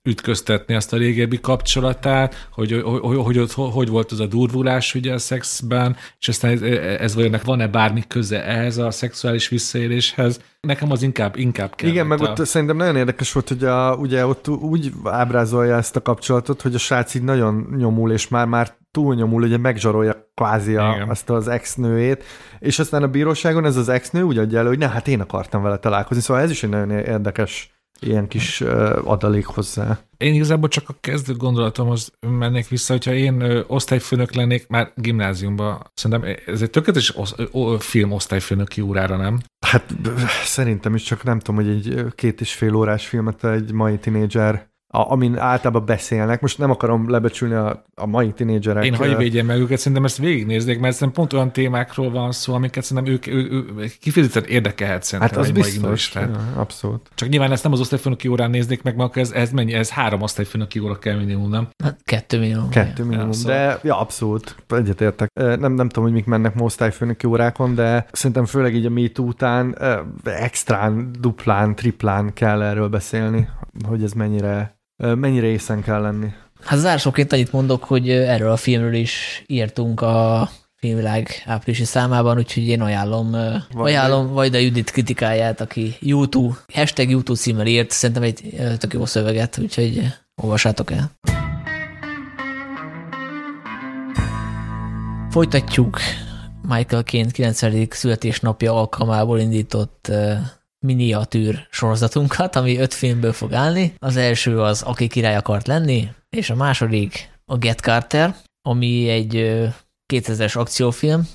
ütköztetni azt a régebbi kapcsolatát, hogy hogy, hogy, hogy, hogy, volt az a durvulás ugye a szexben, és aztán ez, ez vajon van-e bármi köze ehhez a szexuális visszaéléshez. Nekem az inkább, inkább kell. Igen, meg a... ott szerintem nagyon érdekes volt, hogy a, ugye ott úgy ábrázolja ezt a kapcsolatot, hogy a srác így nagyon nyomul, és már már túlnyomul, ugye megzsarolja kvázi a, azt az ex-nőjét, és aztán a bíróságon ez az ex-nő úgy adja elő, hogy ne, hát én akartam vele találkozni, szóval ez is egy nagyon érdekes ilyen kis adalék hozzá. Én igazából csak a kezdő gondolatomhoz mennék vissza, hogyha én osztályfőnök lennék már gimnáziumban. Szerintem ez egy tökéletes film osztályfőnöki órára, nem? Hát szerintem is, csak nem tudom, hogy egy két és fél órás filmet egy mai tinédzser a, amin általában beszélnek. Most nem akarom lebecsülni a, a mai tinédzserek. Én hagyj védjem meg őket, szerintem ezt végignéznék, mert szerintem pont olyan témákról van szó, amiket szerintem ők, ők, ők kifejezetten érdekelhet szerintem. Hát az biztos, ja, abszolút. Csak nyilván ezt nem az osztályfőnöki órán néznék meg, mert ez, ez mennyi? Ez három osztályfőnöki óra kell minimum, nem? Hát kettő minimum. Kettő minimum, ja, szóval. de ja, abszolút, egyetértek. Nem, nem tudom, hogy mik mennek ma osztályfőnöki órákon, de szerintem főleg így a MeToo után extrán, duplán, triplán kell erről beszélni, hogy ez mennyire mennyire észen kell lenni. Hát zárszóként annyit mondok, hogy erről a filmről is írtunk a filmvilág áprilisi számában, úgyhogy én ajánlom, Vagy ajánlom Vajda Judit kritikáját, aki YouTube, hashtag YouTube címmel írt, szerintem egy tök jó szöveget, úgyhogy olvassátok el. Folytatjuk Michael Caine 90. születésnapja alkalmából indított miniatűr sorozatunkat, ami öt filmből fog állni. Az első az Aki király akart lenni, és a második a Get Carter, ami egy 2000-es akciófilm,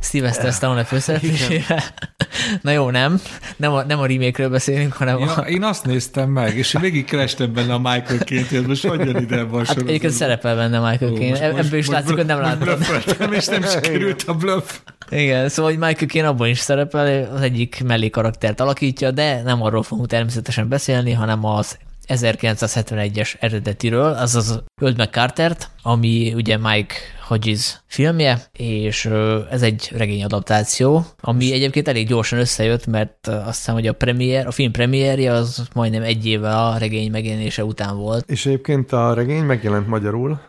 Sylvester Stallone főszereplésével. <laughs> Na jó, nem. Nem a, nem a remake-ről beszélünk, hanem ja, a... Én azt néztem meg, és én végig kerestem benne a Michael Caine-t, most hogy jön ide ebben a hát egyébként szerepel benne Michael Caine. Ebből is látszik, hogy nem látod. és nem <laughs> sikerült a bluff. Igen, szóval hogy Michael Caine abban is szerepel, az egyik mellé karaktert alakítja, de nem arról fogunk természetesen beszélni, hanem az 1971-es eredetiről, azaz Öld meg Cartert, ami ugye Mike Hodges filmje, és ez egy regényadaptáció, ami egyébként elég gyorsan összejött, mert azt hiszem, hogy a, premier, a film premierje az majdnem egy évvel a regény megjelenése után volt. És egyébként a regény megjelent magyarul,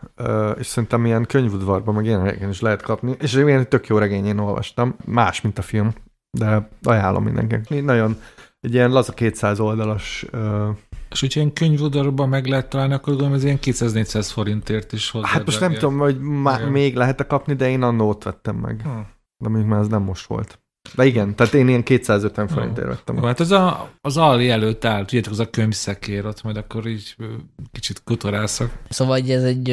és szerintem ilyen könyvudvarban meg ilyen is lehet kapni, és egyébként tök jó regény én olvastam, más, mint a film, de ajánlom mindenkinek. Nagyon egy ilyen laza 200 oldalas és hogyha ilyen könyvodarban meg lehet találni, akkor gondolom, ez ilyen 200-400 forintért is hozzá. Hát most nem tudom, hogy má- még lehet-e kapni, de én annó ott vettem meg. Hmm. De még már ez nem most volt. De igen, tehát én ilyen 250 forintért vettem. Hát az a, az Ali előtt áll, tudjátok, az a könyvszekér, ott majd akkor így kicsit kutorászok. Szóval ez egy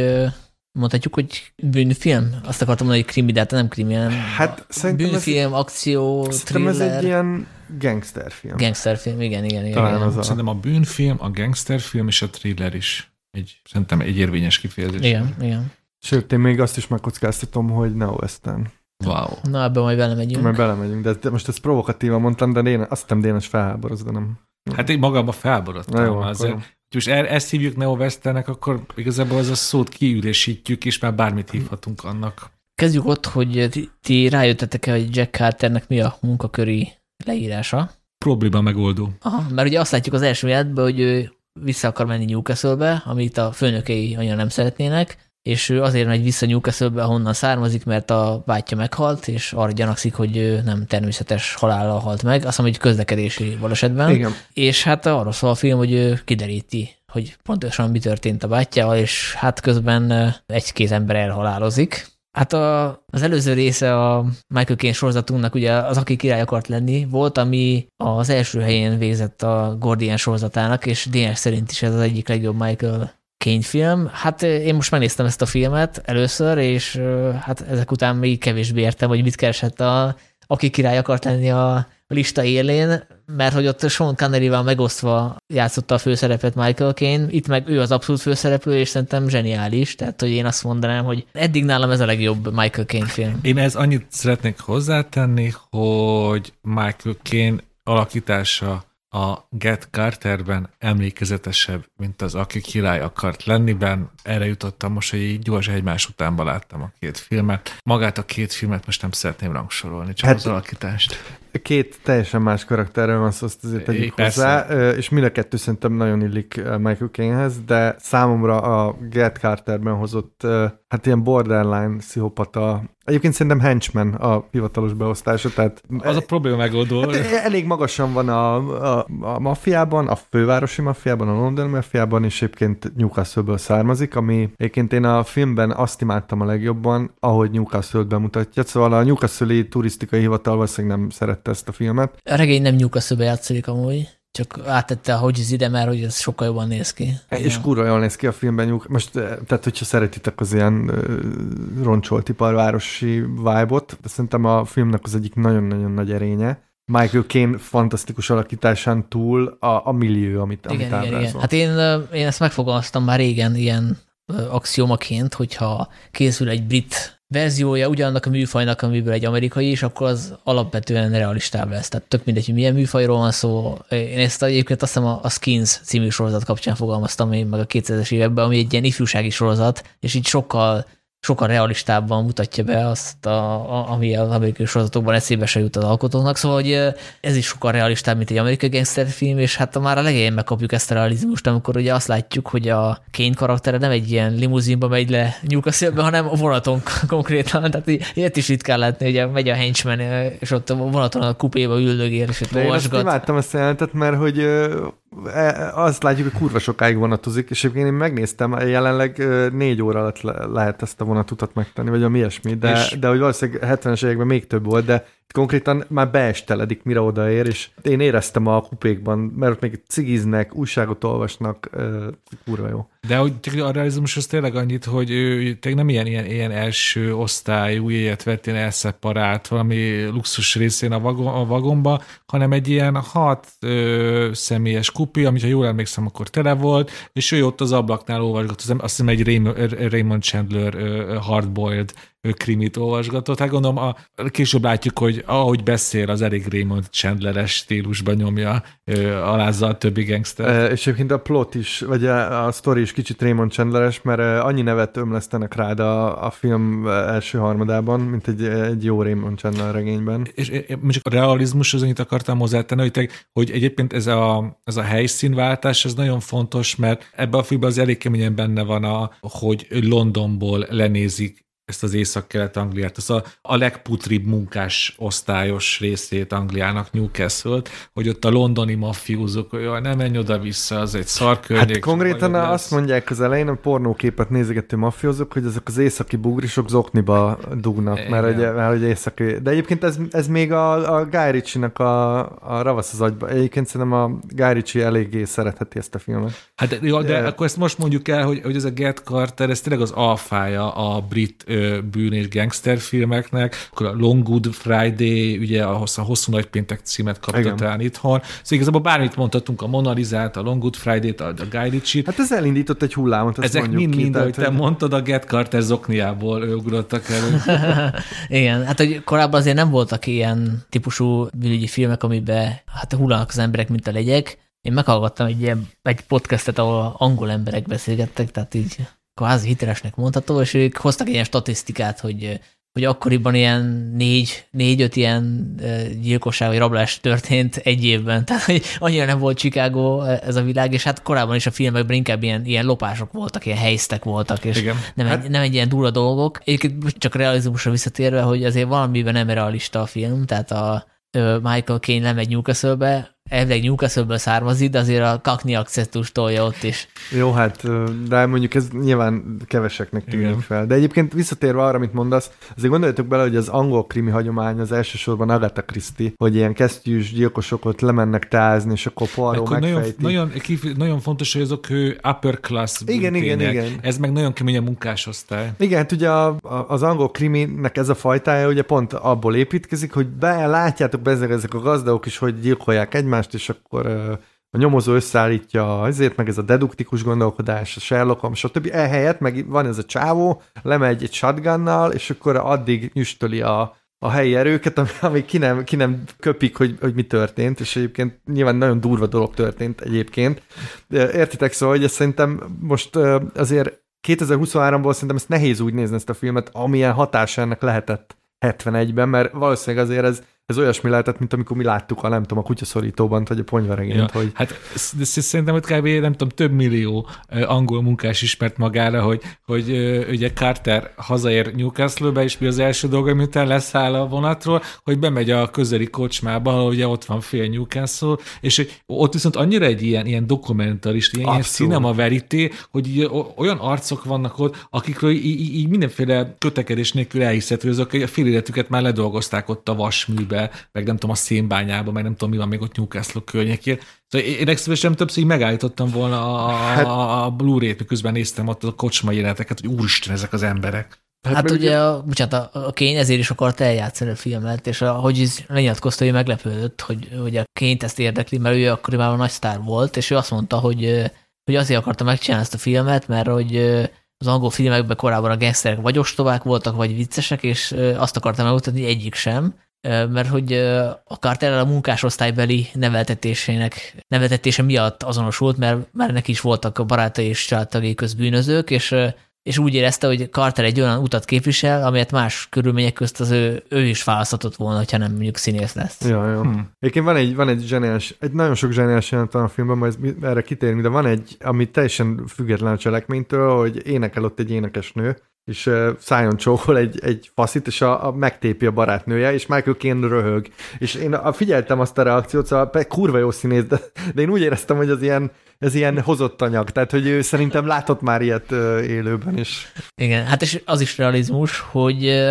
mondhatjuk, hogy bűnfilm? Azt akartam mondani, hogy krimi, de hát nem krimi, hanem hát bűnfilm, ez, akció, thriller. ez egy ilyen gangsterfilm. Gangsterfilm, igen, igen. igen, Talán igen. Az a... Szerintem a bűnfilm, a gangsterfilm és a thriller is egy, szerintem egy érvényes kifejezés. Igen, igen. Sőt, én még azt is megkockáztatom, hogy Neo Western. Wow. Na, ebben majd belemegyünk. Majd belemegyünk, de most ezt provokatívan mondtam, de én azt hittem Dénes de nem. Hát én magamban felborodtam. Na jó, azért. Akkor most er, ezt hívjuk neo Westernek, akkor igazából ez a szót kiüresítjük, és már bármit hívhatunk annak. kezdjük ott, hogy ti, ti rájöttetek-e, hogy Jack Carternek mi a munkaköri leírása? Probléma megoldó. Aha, mert ugye azt látjuk az első jelentben, hogy ő vissza akar menni Newcastle-be, amit a főnökei annyira nem szeretnének, és ő azért megy vissza Newcastle-be, ahonnan származik, mert a bátyja meghalt, és arra gyanakszik, hogy ő nem természetes halállal halt meg, azt mondom, hogy közlekedési balesetben. Igen. És hát arról szól a film, hogy ő kideríti, hogy pontosan mi történt a bátyjával, és hát közben egy-két ember elhalálozik. Hát a, az előző része a Michael Caine sorozatunknak ugye az, aki király akart lenni, volt, ami az első helyén végzett a Gordian sorozatának, és DNS szerint is ez az egyik legjobb Michael Caine film. Hát én most megnéztem ezt a filmet először, és hát ezek után még kevésbé értem, hogy mit keresett a, aki király akart lenni a lista élén, mert hogy ott Sean connery megosztva játszotta a főszerepet Michael Caine, itt meg ő az abszolút főszereplő, és szerintem zseniális, tehát hogy én azt mondanám, hogy eddig nálam ez a legjobb Michael Caine film. Én ez annyit szeretnék hozzátenni, hogy Michael Caine alakítása a Get Carterben emlékezetesebb, mint az Aki király akart lenniben. Erre jutottam most, hogy így gyors egymás utánba láttam a két filmet. Magát a két filmet most nem szeretném rangsorolni, csak hát, az alakítást. Két teljesen más karakterről van szó, azt azért tegyük hozzá, és mind a kettő szerintem nagyon illik Michael Cainehez, de számomra a Get Carterben hozott hát ilyen borderline pszichopata Egyébként szerintem henchman a hivatalos beosztása, tehát... Az a probléma megoldó. Hát elég magasan van a, a, a maffiában, a fővárosi maffiában, a London maffiában, és egyébként Newcastle-ből származik, ami egyébként én a filmben azt imádtam a legjobban, ahogy Newcastle-t bemutatja. Szóval a Newcastle-i turisztikai hivatal valószínűleg nem szerette ezt a filmet. A regény nem Newcastle-be játszik amúgy csak átette a hogy ide, mert hogy ez sokkal jobban néz ki. És kurva jól néz ki a filmben. Nyug. Most, eh, tehát hogyha szeretitek az ilyen uh, roncsolt iparvárosi vibe-ot, de szerintem a filmnek az egyik nagyon-nagyon nagy erénye. Michael Caine fantasztikus alakításán túl a, a millió, amit, igen, amit igen, igen. Hát én, én ezt megfogalmaztam már régen ilyen axiomaként, hogyha készül egy brit verziója ugyanannak a műfajnak, amiből egy amerikai is, akkor az alapvetően realistább lesz. Tehát tök mindegy, hogy milyen műfajról van szó. Én ezt egyébként azt hiszem a Skins című sorozat kapcsán fogalmaztam én meg a 2000-es években, ami egy ilyen ifjúsági sorozat, és így sokkal sokkal realistábban mutatja be azt, a, a, ami az amerikai sorozatokban eszébe se jut az alkotóknak, szóval hogy ez is sokkal realistább, mint egy amerikai gangsterfilm, és hát már a legelején megkapjuk ezt a realizmust, amikor ugye azt látjuk, hogy a Kane karaktere nem egy ilyen limuzinba megy le Newcastle-be, hanem a vonaton <laughs> konkrétan, tehát ilyet is ritkán látni, hogy megy a henchman, és ott a vonaton a kupéba üldögél, és ott olvasgat. Én imádtam ezt a jelentet, mert hogy E, azt látjuk, hogy kurva sokáig vonatozik, és én megnéztem, jelenleg négy óra alatt lehet ezt a vonatutat megtenni, vagy ami ilyesmi, de, és... de hogy valószínűleg 70-es években még több volt, de konkrétan már beesteledik, mire odaér, és én éreztem a kupékban, mert ott még cigiznek, újságot olvasnak, kurva jó. De hogy a realizmus az tényleg annyit, hogy ő tényleg nem ilyen, ilyen, ilyen első osztályú jegyet vett ilyen elszeparált valami luxus részén a, vagon, a vagomba, hanem egy ilyen hat ö, személyes kupi, amit ha jól emlékszem, akkor tele volt, és ő ott az ablaknál olvasgott, azt hiszem egy Raymond Chandler ö, hardboiled krimit olvasgatott. Hát gondolom, a, később látjuk, hogy ahogy beszél, az elég Raymond Chandleres stílusban nyomja, ö, alázza a többi gangster. És egyébként a plot is, vagy a, a story is kicsit Raymond Chandleres, mert annyi nevet ömlesztenek rád a, a film első harmadában, mint egy, egy jó Raymond Chandler regényben. És csak a realizmus az annyit akartam hozzátenni, hogy, te, hogy egyébként ez a, ez a helyszínváltás, ez nagyon fontos, mert ebben a filmben az elég keményen benne van, a, hogy Londonból lenézik ezt az észak-kelet-Angliát, az a, a legputribb munkás osztályos részét Angliának newcastle hogy ott a londoni mafiózók, hogy nem menj oda-vissza, az egy szar környék. Hát konkrétan azt mondják az elején, a pornóképet nézegető mafiózók, hogy ezek az északi bugrisok zokniba dugnak, mert ugye, mert ugye északi... De egyébként ez, ez még a, a Guy Ritchie-nak a, a ravasz az agyba. Egyébként szerintem a Guy Ritchie eléggé szeretheti ezt a filmet. Hát jó, de, de akkor ezt most mondjuk el, hogy, hogy ez a Get Carter, ez tényleg az alfája a brit bűn és gangster filmeknek, akkor a Long Good Friday, ugye a hosszú, a hosszú nagy péntek címet kapta Igen. talán itthon. Szóval igazából bármit mondhatunk, a Mona Lisa-t, a Long Good Friday-t, a, a Guy Ritchie. Hát ez elindított egy hullámot, Ezek mind-mind, ahogy te mondtad, a Get Carter zokniából ugrottak elő. <laughs> Igen, hát hogy korábban azért nem voltak ilyen típusú bűnügyi filmek, amiben hát hullanak az emberek, mint a legyek. Én meghallgattam egy, ilyen, egy podcastet, ahol angol emberek beszélgettek, tehát így kvázi hitelesnek mondható, és ők hoztak ilyen statisztikát, hogy hogy akkoriban ilyen négy, négy-öt ilyen gyilkosság vagy rablás történt egy évben. <laughs> Tehát, hogy annyira nem volt Chicago ez a világ, és hát korábban is a filmekben inkább ilyen, ilyen lopások voltak, ilyen helyztek voltak, és Igen. Nem, hát... egy, nem egy ilyen durva dolgok. Egyébként csak realizmusra visszatérve, hogy azért valamiben nem realista a film, tehát a Michael Caine lemegy Newcastle-be, elvileg Newcastle-ből származik, de azért a kakni akcentus tolja ott is. Jó, hát, de mondjuk ez nyilván keveseknek tűnik Igen. fel. De egyébként visszatérve arra, amit mondasz, azért gondoljatok bele, hogy az angol krimi hagyomány az elsősorban Agatha Christie, hogy ilyen kesztyűs gyilkosok ott lemennek tázni, és akkor Poirot megfejti. Nagyon, nagyon, nagyon fontos, hogy azok ő upper class igen, igen, igen. Ez meg nagyon kemény a munkásosztály. Igen, hát ugye a, a, az angol kriminek ez a fajtája ugye pont abból építkezik, hogy be, látjátok be ezek, ezek a gazdagok is, hogy gyilkolják egymást, egymást, és akkor a nyomozó összeállítja ezért, meg ez a deduktikus gondolkodás, a Sherlock, stb. Ehelyett meg van ez a csávó, lemegy egy shotgunnal, és akkor addig nyüstöli a, a helyi erőket, ami, ami ki, nem, ki nem köpik, hogy, hogy mi történt, és egyébként nyilván nagyon durva dolog történt egyébként. Értitek, szóval, hogy ezt szerintem most azért 2023-ból szerintem ezt nehéz úgy nézni ezt a filmet, amilyen hatása ennek lehetett 71-ben, mert valószínűleg azért ez ez olyasmi lehetett, mint amikor mi láttuk a, nem tudom, a kutyaszorítóban, vagy a ponyvaregényt. Ja, hogy... Hát de szerintem hogy kb. nem tudom, több millió angol munkás ismert magára, hogy, hogy ugye Carter hazaér Newcastle-be, és mi az első dolga, miután leszáll a vonatról, hogy bemegy a közeli kocsmába, ahol ugye ott van fél Newcastle, és ott viszont annyira egy ilyen, ilyen dokumentarist, ilyen, ilyen cinema verité, hogy így, olyan arcok vannak ott, akikről így, így mindenféle kötekedés nélkül elhiszhető, azok a fél életüket már ledolgozták ott a vasműbe, be, meg nem tudom, a szénbányába, meg nem tudom, mi van még ott Newcastle környékén. Szóval én legszívesen többször megállítottam volna a, hát, a Blu-ray-t, miközben néztem ott a kocsma jeleneteket, hogy úristen, ezek az emberek. Hát, hát ugye, a, bocsánat, a, a Kény ezért is akart eljátszani a filmet, és ahogy is lenyilatkozta, hogy meglepődött, hogy, hogy a Kényt ezt érdekli, mert ő akkoriban nagy sztár volt, és ő azt mondta, hogy, hogy azért akarta megcsinálni ezt a filmet, mert hogy az angol filmekben korábban a gangsterek vagy ostobák voltak, vagy viccesek, és azt akartam megmutatni, hogy egyik sem, mert hogy a Carter a munkásosztálybeli neveltetésének, neveltetése miatt azonosult, mert már neki is voltak a barátai és családtagjai közbűnözők, és és úgy érezte, hogy Carter egy olyan utat képvisel, amelyet más körülmények közt az ő, ő is választhatott volna, ha nem mondjuk színész lesz. Ja, jó. Hmm. Egyébként van egy, van egy zseniás, egy nagyon sok zseniás jelent a filmben, majd erre kitérünk, de van egy, ami teljesen független a cselekménytől, hogy énekel ott egy énekesnő, és szájon csókol egy, egy faszit, és a, a megtépi a barátnője, és Michael Caine röhög. És én a, figyeltem azt a reakciót, szóval kurva jó színész, de, de én úgy éreztem, hogy az ilyen, ez ilyen hozott anyag, tehát hogy ő szerintem látott már ilyet uh, élőben is. Igen, hát és az is realizmus, hogy,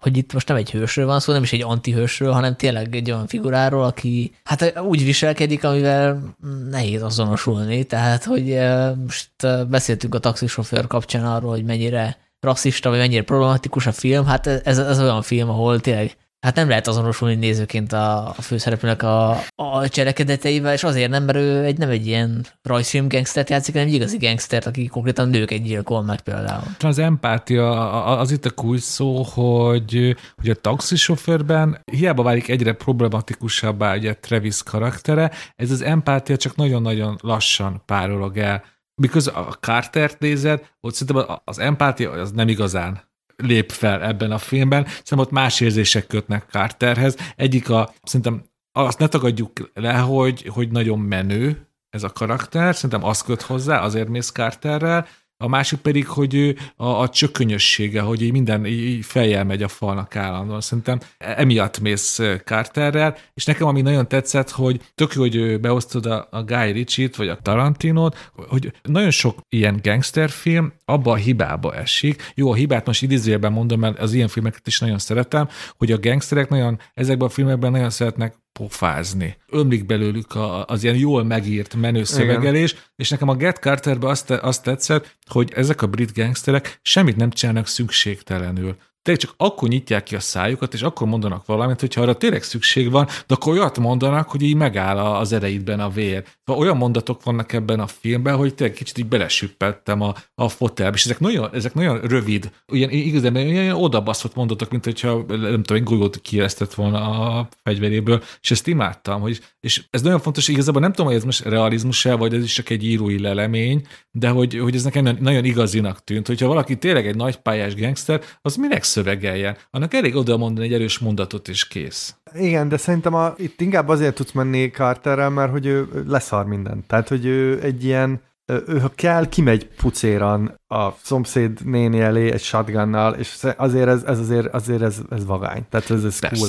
hogy itt most nem egy hősről van szó, nem is egy antihősről, hanem tényleg egy olyan figuráról, aki hát úgy viselkedik, amivel nehéz azonosulni, tehát hogy most beszéltünk a taxisofőr kapcsán arról, hogy mennyire rasszista, vagy mennyire problematikus a film, hát ez, ez olyan film, ahol tényleg hát nem lehet azonosulni nézőként a, a főszereplőnek a, a cselekedeteivel, és azért nem, mert ő egy, nem egy ilyen rajzfilm gangstert játszik, hanem egy igazi gangstert, aki konkrétan nőket gyilkol meg például. Az empátia az itt a kulcs szó, hogy, hogy a taxisofőrben hiába válik egyre problematikusabbá ugye Travis karaktere, ez az empátia csak nagyon-nagyon lassan párolog el miközben a Carter-t nézed, ott szerintem az empátia az nem igazán lép fel ebben a filmben, szerintem ott más érzések kötnek Carterhez. Egyik a, szerintem azt ne tagadjuk le, hogy, hogy nagyon menő ez a karakter, szerintem az köt hozzá, azért mész Carterrel, a másik pedig, hogy a, a csökönyössége, hogy így minden így feljel megy a falnak állandóan. Szerintem emiatt mész Carterrel, és nekem ami nagyon tetszett, hogy tök jó, hogy beosztod a, a Guy Ritchie-t, vagy a Tarantinot, hogy nagyon sok ilyen gangsterfilm abba a hibába esik. Jó, a hibát most idézőjelben mondom, mert az ilyen filmeket is nagyon szeretem, hogy a gangsterek nagyon ezekben a filmekben nagyon szeretnek pofázni. Ömlik belőlük a, az ilyen jól megírt menő szövegelés, Igen. és nekem a Get Carterben azt, azt tetszett, hogy ezek a brit gangsterek semmit nem csinálnak szükségtelenül tényleg csak akkor nyitják ki a szájukat, és akkor mondanak valamit, hogyha arra tényleg szükség van, de akkor olyat mondanak, hogy így megáll az ereidben a vér. Szóval olyan mondatok vannak ebben a filmben, hogy tényleg kicsit így belesüppettem a, a fotelbe, és ezek nagyon, ezek nagyon rövid, ilyen, igazán ilyen odabaszott mondatok, mint hogyha nem tudom, egy golyót kiéreztett volna a fegyveréből, és ezt imádtam, hogy, és ez nagyon fontos, igazából nem tudom, hogy ez most realizmus -e, vagy ez is csak egy írói lelemény, de hogy, hogy ez nekem nagyon igazinak tűnt, hogyha valaki tényleg egy nagy pályás gangster, az minek leszövegeljen. Annak elég oda mondani egy erős mondatot, és kész. Igen, de szerintem a, itt inkább azért tudsz menni Carterrel, mert hogy ő leszar mindent. Tehát, hogy ő egy ilyen ő, ha kell, kimegy pucéran a szomszéd néni elé egy shotgunnal, és azért ez, ez azért, azért ez, ez vagány. Tehát ez, ez cool.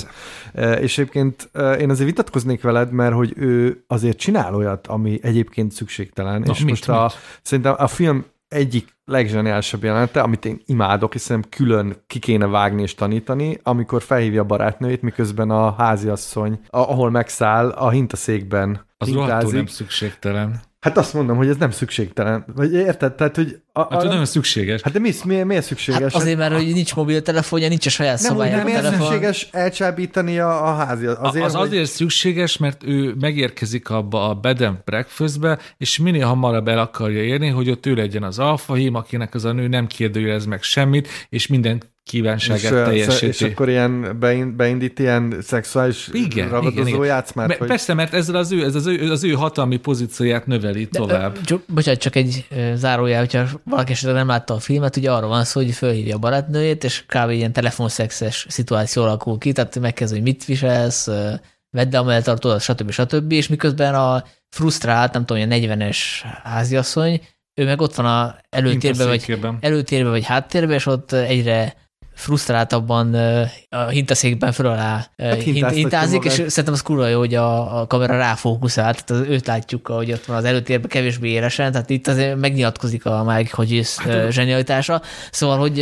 És egyébként én azért vitatkoznék veled, mert hogy ő azért csinál olyat, ami egyébként szükségtelen. Na, és mit, most mit? A, szerintem a film egyik legzseniálisabb jelenete, amit én imádok, hiszen külön ki kéne vágni és tanítani, amikor felhívja a barátnőjét, miközben a háziasszony, ahol megszáll, a hintaszékben Az rohadtul nem szükségtelen. Hát azt mondom, hogy ez nem szükségtelen. Vagy érted? Tehát, hogy a, a, hát, nagyon szükséges. Hát de mi, mi, miért szükséges? Hát azért, mert hogy nincs mobiltelefonja, nincs a saját nem, szobájában Nem, miért szükséges elcsábítani a, a házi? Azért, az hogy... azért szükséges, mert ő megérkezik abba a bed and breakfastbe, és minél hamarabb el akarja érni, hogy ott ő legyen az alfahím, akinek az a nő nem kérdőjelez meg semmit, és minden kívánságát és, teljesíti. És akkor ilyen beindít ilyen szexuális igen, ragadozó igen, játszmát? Me, hogy... Persze, mert ezzel az ő, ez az, ő, az ő hatalmi pozícióját növeli De, tovább. Csak, bocsánat, csak egy zárójel, hogyha valaki esetleg nem látta a filmet, ugye arról van szó, hogy fölhívja a barátnőjét, és kb. ilyen telefonszexes szituáció alakul ki, tehát megkezd, hogy mit viselsz, vedd a melltartódat, stb. stb. És miközben a frusztrált, nem tudom, a 40-es háziasszony, ő meg ott van a előtérbe, vagy, előtérbe, vagy háttérbe, és ott egyre frusztráltabban a hintaszékben föl alá hát hintázik, és szerintem az kurva jó, hogy a, a kamera ráfókuszál, tehát az, őt látjuk, hogy ott van az előtérben kevésbé élesen, tehát itt azért megnyilatkozik a Mike Hodges hát, zsenialitása, szóval, hogy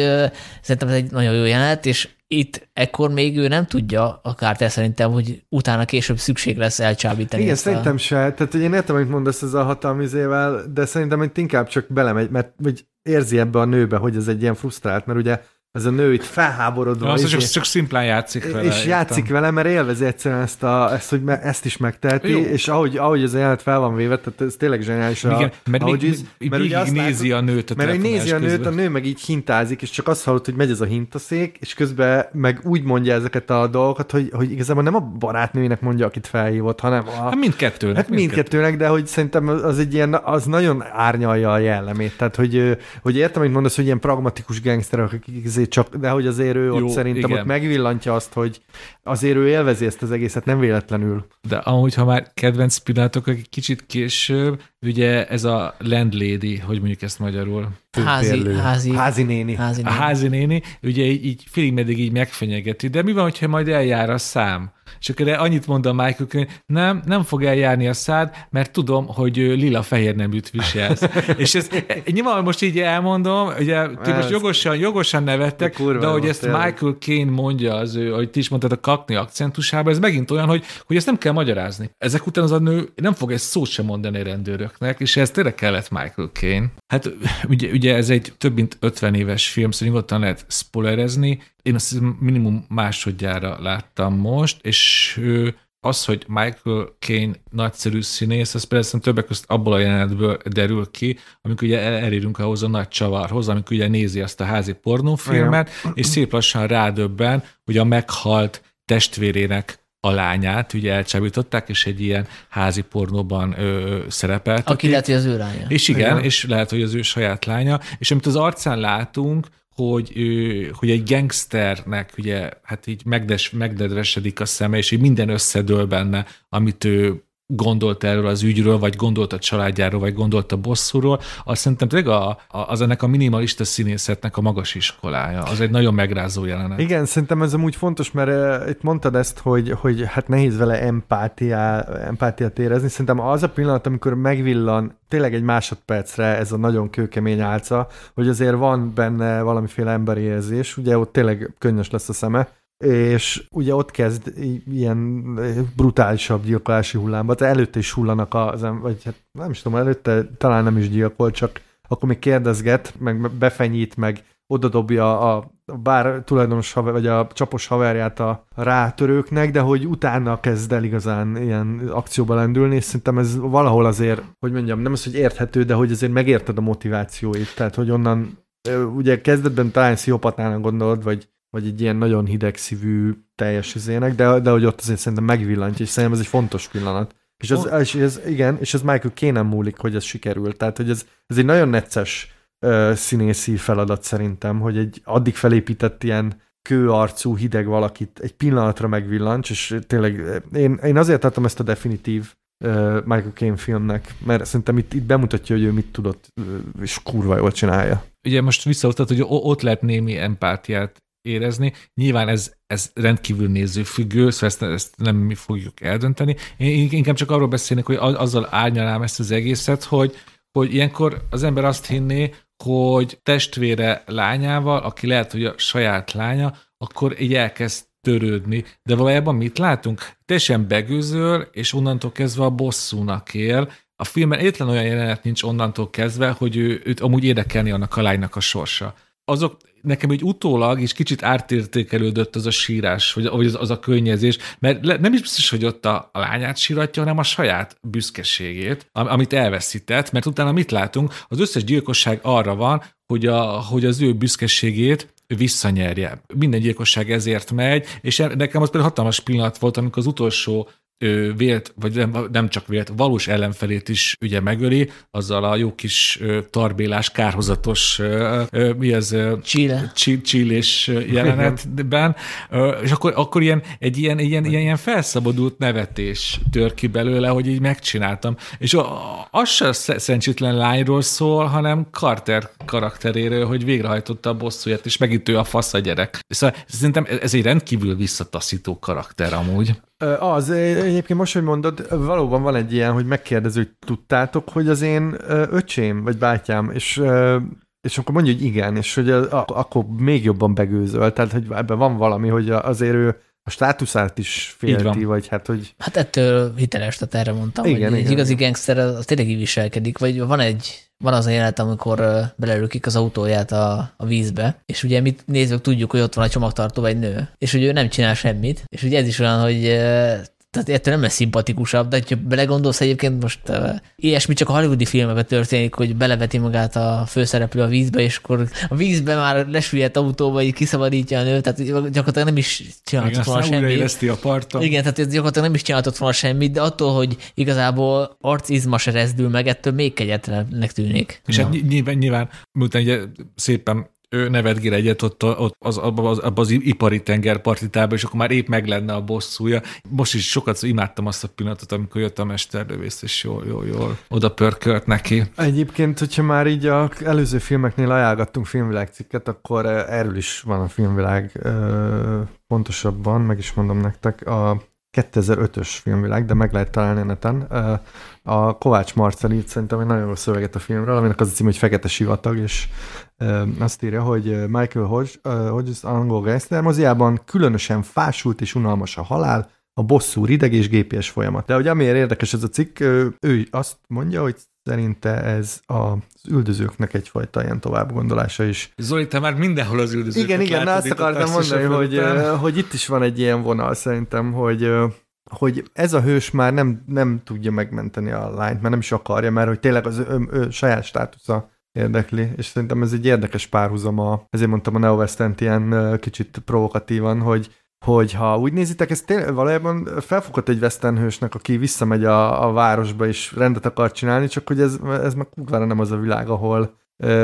szerintem ez egy nagyon jó jelenet, és itt ekkor még ő nem tudja, akár te szerintem, hogy utána később szükség lesz elcsábítani. Igen, szerintem a... se. Tehát, hogy én értem, amit mondasz ez a hatalmizével, de szerintem hogy inkább csak belemegy, mert hogy érzi ebbe a nőbe, hogy ez egy ilyen frusztrált, mert ugye ez a nő itt felháborodva. Ja, az csak, csak szimplán játszik vele. És értem. játszik vele, mert élvezi egyszerűen ezt, a, ezt hogy ezt is megteheti, Jó. és ahogy, ahogy ez a jelenet fel van véve, tehát ez tényleg zseniális. Igen, mert ahogy így, mert így nézi látod, a nőt a Mert hogy nézi a nőt, közben. a nő meg így hintázik, és csak azt hallott, hogy megy ez a hintaszék, és közben meg úgy mondja ezeket a dolgokat, hogy, hogy igazából nem a barátnőjének mondja, akit felhívott, hanem a... Hát mindkettőnek. Hát mindkettőnek, de hogy szerintem az egy ilyen, az nagyon árnyalja a jellemét. Tehát, hogy, hogy értem, hogy mondasz, hogy ilyen pragmatikus gangsterek, akik csak, de hogy azért ő ott Jó, szerintem igen. ott megvillantja azt, hogy azért ő élvezi ezt az egészet, nem véletlenül. De amúgy, ha már kedvenc pillanatok, egy kicsit később, ugye ez a landlady, hogy mondjuk ezt magyarul? Házi, házi, házi néni. Házi néni. A házi néni, ugye így, így félig meddig így megfenyegeti, de mi van, hogyha majd eljár a szám? És akkor annyit mond a Michael, hogy nem, nem fog eljárni a szád, mert tudom, hogy lila-fehér neműt viselsz. <laughs> és ez nyilván most így elmondom, ugye ti most jogosan, jogosan nevettek, de, de hogy ezt tényleg. Michael Kane mondja, az ő, hogy ti is mondtad a kakni akcentusában, ez megint olyan, hogy, hogy ezt nem kell magyarázni. Ezek után az a nő nem fog egy szót sem mondani a rendőröknek, és ez tényleg kellett Michael Kane. Hát ugye, ugye ez egy több mint 50 éves film, szóval nyugodtan lehet spoilerezni, én azt minimum másodjára láttam most, és az, hogy Michael Caine nagyszerű színész, az persze többek között abból a jelenetből derül ki, amikor ugye elérünk ahhoz a nagy csavarhoz, amikor ugye nézi azt a házi pornófilmet, Igen. és szép lassan rádöbben, hogy a meghalt testvérének a lányát ugye elcsábították, és egy ilyen házi pornóban ö, szerepelt. Aki lehet, hogy az ő lánya. És igen, igen, és lehet, hogy az ő saját lánya. És amit az arcán látunk, hogy, hogy egy gangsternek ugye, hát így megdes, megdedvesedik a szeme, és így minden összedől benne, amit ő gondolt erről az ügyről, vagy gondolt a családjáról, vagy gondolt a bosszúról, azt szerintem tényleg a, az ennek a minimalista színészetnek a magas iskolája. Az egy nagyon megrázó jelenet. Igen, szerintem ez amúgy fontos, mert itt mondtad ezt, hogy, hogy hát nehéz vele empátiá, empátiát érezni. Szerintem az a pillanat, amikor megvillan tényleg egy másodpercre ez a nagyon kőkemény álca, hogy azért van benne valamiféle emberi érzés, ugye ott tényleg könnyes lesz a szeme, és ugye ott kezd ilyen brutálisabb gyilkolási hullámba, tehát előtte is hullanak az, vagy hát nem is tudom, előtte talán nem is gyilkol, csak akkor még kérdezget, meg befenyít, meg odadobja a bár tulajdonos haver, vagy a csapos haverját a rátörőknek, de hogy utána kezd el igazán ilyen akcióba lendülni, és szerintem ez valahol azért, hogy mondjam, nem az, hogy érthető, de hogy azért megérted a motivációit, tehát hogy onnan ugye kezdetben talán sziopatának gondolod, vagy vagy egy ilyen nagyon hidegszívű teljes izének, de, de hogy ott azért szerintem megvillantja, és szerintem ez egy fontos pillanat. És, az, és ez, igen, és ez Michael kéne múlik, hogy ez sikerült. Tehát, hogy ez, ez egy nagyon necces uh, színészi feladat szerintem, hogy egy addig felépített ilyen kőarcú, hideg valakit egy pillanatra megvillancs, és tényleg én, én azért tartom ezt a definitív uh, Michael Caine filmnek, mert szerintem itt, itt bemutatja, hogy ő mit tudott, és kurva jól csinálja. Ugye most visszautat, hogy ott lehet némi empátiát érezni. Nyilván ez, ez rendkívül nézőfüggő, szóval ezt, ezt nem mi fogjuk eldönteni. Én inkább csak arról beszélnek, hogy azzal árnyalám ezt az egészet, hogy, hogy ilyenkor az ember azt hinné, hogy testvére lányával, aki lehet, hogy a saját lánya, akkor így elkezd törődni. De valójában mit látunk? Teljesen begőzöl, és onnantól kezdve a bosszúnak él. A filmben egyetlen olyan jelenet nincs onnantól kezdve, hogy ő, őt amúgy érdekelni annak a lánynak a sorsa. Azok nekem egy utólag is kicsit ártértékelődött az a sírás, vagy, vagy az, az a könnyezés, mert le, nem is biztos, hogy ott a, a lányát síratja, hanem a saját büszkeségét, am, amit elveszített, mert utána mit látunk? Az összes gyilkosság arra van, hogy, a, hogy az ő büszkeségét visszanyerje. Minden gyilkosság ezért megy, és nekem az például hatalmas pillanat volt, amikor az utolsó vélt, vagy nem, nem csak vélt, valós ellenfelét is ugye megöli, azzal a jó kis tarbélás, kárhozatos, mi ez? Chile. Csillés jelenetben, és akkor, akkor ilyen, egy ilyen, ilyen, ilyen, ilyen felszabadult nevetés tör ki belőle, hogy így megcsináltam. És az se szerencsétlen lányról szól, hanem Carter karakteréről, hogy végrehajtotta a bosszúját, és megint ő a fasz a gyerek. Szóval szerintem ez egy rendkívül visszataszító karakter amúgy. Az, egyébként most, hogy mondod, valóban van egy ilyen, hogy megkérdező, hogy tudtátok, hogy az én öcsém, vagy bátyám, és és akkor mondja, hogy igen, és hogy akkor még jobban begőzöl, tehát hogy ebben van valami, hogy azért ő a státuszát is félti, vagy hát, hogy... Hát ettől hiteles, tehát erre mondtam, igen, hogy igen, egy igazi gangster az tényleg így viselkedik, vagy van egy van az a jelenet, amikor belelőkik az autóját a, a vízbe, és ugye mit nézők tudjuk, hogy ott van a csomagtartó egy nő, és hogy ő nem csinál semmit, és ugye ez is olyan, hogy tehát ettől nem lesz szimpatikusabb, de ha belegondolsz egyébként most uh, ilyesmi csak a hollywoodi filmekben történik, hogy beleveti magát a főszereplő a vízbe, és akkor a vízbe már lesüllyedt autóba, így kiszabadítja a nőt, tehát gyakorlatilag nem is csinálhatott volna semmit. a parton. Igen, tehát gyakorlatilag nem is csinálhatott volna semmit, de attól, hogy igazából arcizma se rezdül meg, ettől még kegyetlennek tűnik. És hát nyilván, nyilván miután ugye szépen ő nevetgél egyet ott, ott az, abban az, abba az ipari tengerpartitában, és akkor már épp meg lenne a bosszúja. Most is sokat imádtam azt a pillanatot, amikor jött a mesterlövész, és jól, jól, jól oda pörkölt neki. Egyébként, hogyha már így a előző filmeknél ajánlgattunk filmvilágcikket, akkor erről is van a filmvilág pontosabban, meg is mondom nektek, a 2005-ös filmvilág, de meg lehet találni neten. A Kovács Marcel írt szerintem egy nagyon jó szöveget a filmről, aminek az a cím, hogy Fekete sivatag, és azt írja, hogy Michael Hodges angol gangster moziában különösen fásult és unalmas a halál, a bosszú, rideg és gépies folyamat. De hogy amiért érdekes ez a cikk, ő azt mondja, hogy szerinte ez az üldözőknek egyfajta ilyen továbbgondolása is. Zoli, te már mindenhol az üldözők. Igen, igen, na azt akartam mondani, hogy, hogy itt is van egy ilyen vonal szerintem, hogy hogy ez a hős már nem, nem tudja megmenteni a lányt, mert nem is akarja, mert hogy tényleg az ő, ő, saját státusza érdekli, és szerintem ez egy érdekes párhuzama, ezért mondtam a neo ilyen kicsit provokatívan, hogy hogy ha úgy nézitek, ez tényleg valójában felfoghat egy western hősnek, aki visszamegy a, a városba és rendet akar csinálni, csak hogy ez, ez meg kurvára nem az a világ, ahol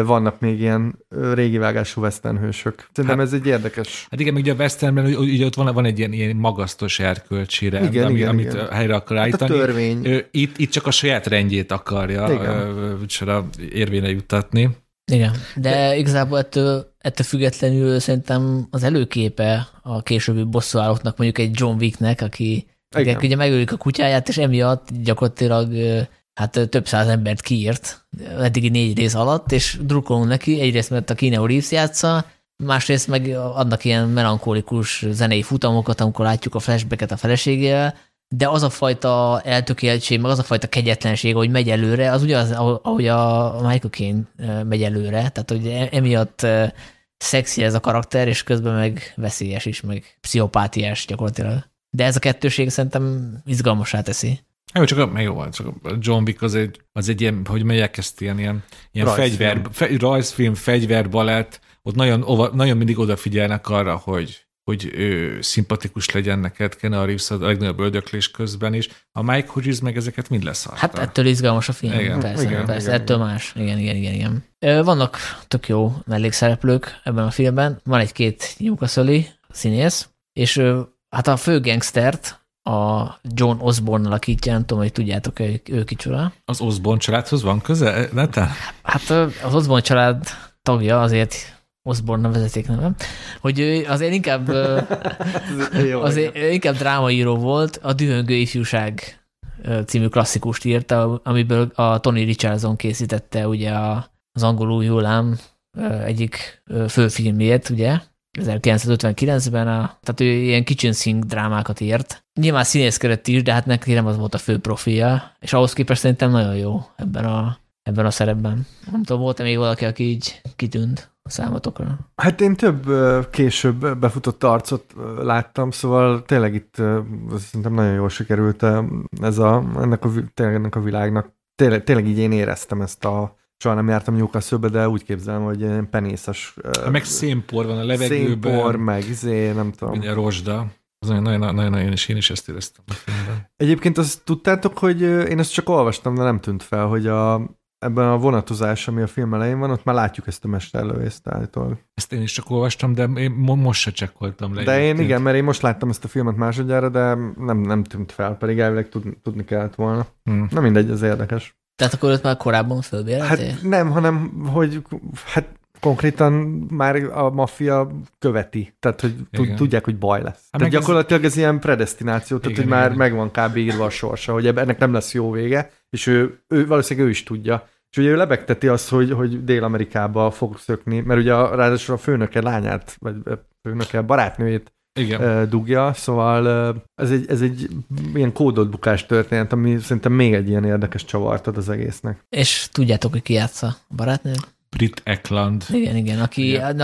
vannak még ilyen régi vágású western hősök. Szerintem hát, ez egy érdekes. Hát igen, ugye a westernben ugye ott van, van egy ilyen, ilyen magasztos erkölcsi rend, igen, ami, igen, amit igen. helyre akar állítani. Hát a törvény. Itt, itt csak a saját rendjét akarja igen. érvényre juttatni. Igen, de igazából ettől, ettől függetlenül szerintem az előképe a későbbi bosszúállóknak, mondjuk egy John Wicknek, aki Igen. ugye megölik a kutyáját, és emiatt gyakorlatilag hát több száz embert kiírt eddigi négy rész alatt, és drukkolunk neki, egyrészt mert a Keanu Reeves játsza, másrészt meg adnak ilyen melankolikus zenei futamokat, amikor látjuk a flashbacket a feleségével, de az a fajta eltökéltség, meg az a fajta kegyetlenség, hogy megy előre, az ugyanaz, ahogy a Michael Caine megy előre, tehát hogy e, emiatt szexi ez a karakter, és közben meg veszélyes is, meg pszichopátiás gyakorlatilag. De ez a kettőség szerintem izgalmasá teszi. Jó, csak a, jó, csak a John Wick az egy, az egy ilyen, hogy megyek ezt ilyen, ilyen, ilyen rajzfilm. fegyver, fe, rajzfilm, fegyverbalett, ott nagyon, nagyon mindig odafigyelnek arra, hogy hogy ő, szimpatikus legyen neked Ken a Reeves a legnagyobb öldöklés közben is. A Mike Hodges meg ezeket mind leszarta. Hát ettől izgalmas a film, Igen, persze, igen, persze, igen, ettől igen. más. Igen, igen, igen, igen. Vannak tök jó mellékszereplők ebben a filmben. Van egy-két Newcastle színész, és hát a fő gangstert a John Osborne alakítja, nem tudom, hogy tudjátok, ő, ő kicsoda. Az Osborne családhoz van köze? Netán? Hát az Osborne család tagja, azért Osborne vezeték nevem, hogy ő azért inkább, <laughs> azért inkább drámaíró volt, a Dühöngő ifjúság című klasszikust írta, amiből a Tony Richardson készítette ugye a, az angol új hullám egyik főfilmjét, ugye, 1959-ben, a, tehát ő ilyen kitchen sink drámákat írt. Nyilván színészkedett is, de hát neki nem az volt a fő profilja, és ahhoz képest szerintem nagyon jó ebben a, ebben a szerepben. Nem tudom, volt-e még valaki, aki így kitűnt a számotokra? Hát én több később befutott arcot láttam, szóval tényleg itt szerintem nagyon jól sikerült ez a, ennek a, tényleg ennek a világnak. Tényleg, tényleg így én éreztem ezt a soha nem jártam Newcastle-be, de úgy képzelem, hogy ilyen penészes ö, Hát Meg szénpor van a levegőben. szénpor, meg izé, nem tudom. Minden rozsda. Az nagyon, nagyon, nagyon, nagyon, én is, én is ezt éreztem. Egyébként azt tudtátok, hogy én ezt csak olvastam, de nem tűnt fel, hogy a, ebben a vonatozás, ami a film elején van, ott már látjuk ezt a mesterlövészt állítólag. Ezt én is csak olvastam, de én mo- most se csekkoltam le. De én igen, mert én most láttam ezt a filmet másodjára, de nem, nem tűnt fel, pedig elvileg tud, tudni kellett volna. Hm. Na mindegy, az érdekes. Tehát akkor őt már korábban fölbéreltél? Hát nem, hanem hogy hát konkrétan már a maffia követi. Tehát, hogy tud, Igen. tudják, hogy baj lesz. Hát Tehát ez- gyakorlatilag ez ilyen predestináció, tehát Igen, hogy már igen. megvan kb. írva a sorsa, hogy ennek nem lesz jó vége, és ő, ő valószínűleg ő is tudja. És ugye ő lebegteti azt, hogy, hogy Dél-Amerikába fog szökni, mert ugye a, ráadásul a főnöke lányát, vagy a főnöke barátnőjét Igen. dugja, szóval ez egy, ez egy ilyen kódolt bukás történet, ami szerintem még egy ilyen érdekes csavart ad az egésznek. És tudjátok, hogy ki játsza a barátnő? Brit Eklund. Igen, igen, aki, Igen,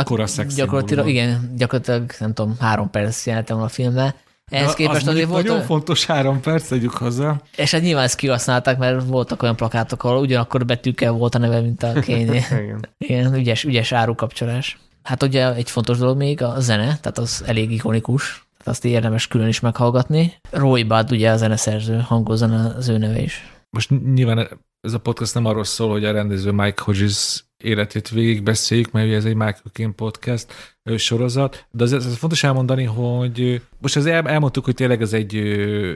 gyakorlatilag, igen, gyakorlatilag, nem tudom, három perc jelentem a filmben. Ehhez képest az azért volt, Nagyon fontos három perc, tegyük hozzá. és hát nyilván ezt kihasználták, mert voltak olyan plakátok, ahol ugyanakkor betűkkel volt a neve, mint a Kényé. <laughs> Igen. Igen, ügyes, ügyes árukapcsolás. Hát ugye egy fontos dolog még a zene, tehát az elég ikonikus, tehát azt érdemes külön is meghallgatni. Roy Budd ugye a zeneszerző, hangozana az ő neve is. Most nyilván ez a podcast nem arról szól, hogy a rendező Mike Hodges életét végigbeszéljük, mert ugye ez egy Michael Caine podcast sorozat, de azért ez fontos elmondani, hogy most az el, elmondtuk, hogy tényleg ez egy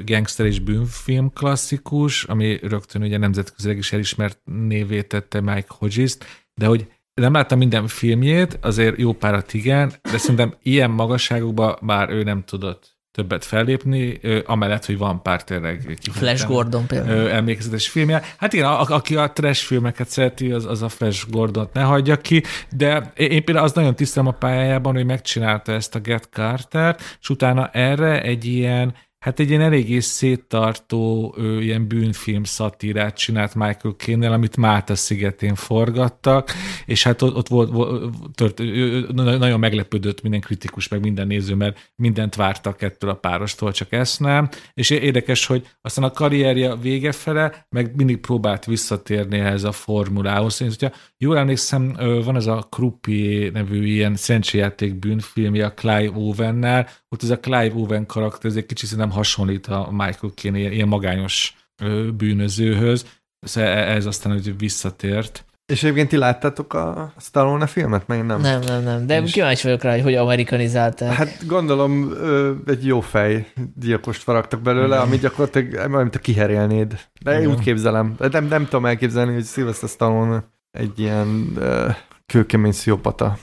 gangster és bűnfilm klasszikus, ami rögtön ugye nemzetközileg is elismert névé tette Mike Hodges-t, de hogy nem láttam minden filmjét, azért jó párat igen, de szerintem ilyen magasságokban már ő nem tudott többet fellépni, amellett, hogy van pár tényleg Flash Gordon például. emlékezetes filmje. Hát igen, a, aki a trash filmeket szereti, az, az a Flash Gordont ne hagyja ki, de én például az nagyon tisztelem a pályájában, hogy megcsinálta ezt a Get Carter, és utána erre egy ilyen Hát egy ilyen eléggé széttartó ö, ilyen bűnfilm szatírát csinált Michael Caine-nel, amit Málta szigetén forgattak, és hát ott, ott volt, volt tört, nagyon meglepődött minden kritikus, meg minden néző, mert mindent vártak ettől a párostól, csak ezt nem. És érdekes, hogy aztán a karrierje vége fele, meg mindig próbált visszatérni ehhez a formulához. Én, hogyha jól emlékszem, van ez a Croupier nevű ilyen szerencséjáték bűnfilmje a Clive Owen-nel, ott ez a Clive Owen karakter, ez egy kicsit nem hasonlít a Michael Caine ilyen, ilyen magányos bűnözőhöz, Szóval e- ez aztán, hogy visszatért. És egyébként ti láttátok a Stallone filmet? Meg nem. Nem, nem, nem. De És- kíváncsi vagyok rá, hogy hogy amerikanizálták. Hát gondolom egy jó fej gyilkost faragtak belőle, ami gyakorlatilag mint a kiherélnéd. De én úgy képzelem. De nem, nem tudom elképzelni, hogy Sylvester Stallone egy ilyen ö, kőkemény sziopata.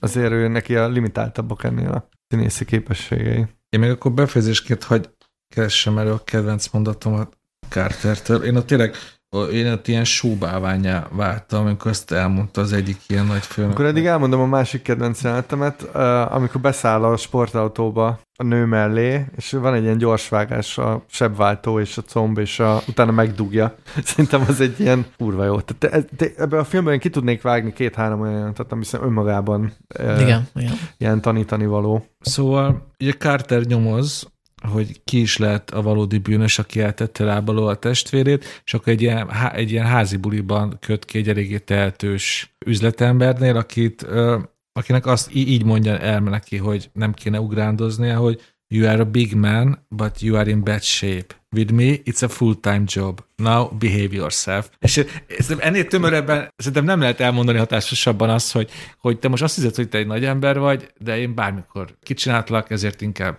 Azért ő neki a limitáltabbak ennél a színészi képességei. Én még akkor befejezésként hagy keressem elő a kedvenc mondatomat Cartertől. Én ott tényleg én ott ilyen sóbálványá váltam, amikor ezt elmondta az egyik ilyen nagy film. Akkor eddig elmondom a másik kedvenc jelenetemet, amikor beszáll a sportautóba a nő mellé, és van egy ilyen gyorsvágás a sebváltó és a comb, és a, utána megdugja. <laughs> Szerintem az egy ilyen kurva jó. Tehát te, te, ebben a filmben én ki tudnék vágni két-három olyan jelentet, ami szerintem önmagában uh, igen, igen. ilyen tanítani való. Szóval ugye Carter nyomoz, hogy ki is lehet a valódi bűnös, aki eltette lábaló a testvérét, és akkor egy ilyen, egy ilyen házi buliban köt ki egy eléggé tehetős üzletembernél, akit ö, akinek azt így mondja el neki, hogy nem kéne ugrándoznia, hogy you are a big man, but you are in bad shape. With me, it's a full-time job. Now behave yourself. És szerintem ennél tömörebben szerintem nem lehet elmondani hatásosabban azt, hogy, hogy te most azt hiszed, hogy te egy nagy ember vagy, de én bármikor kicsináltlak, ezért inkább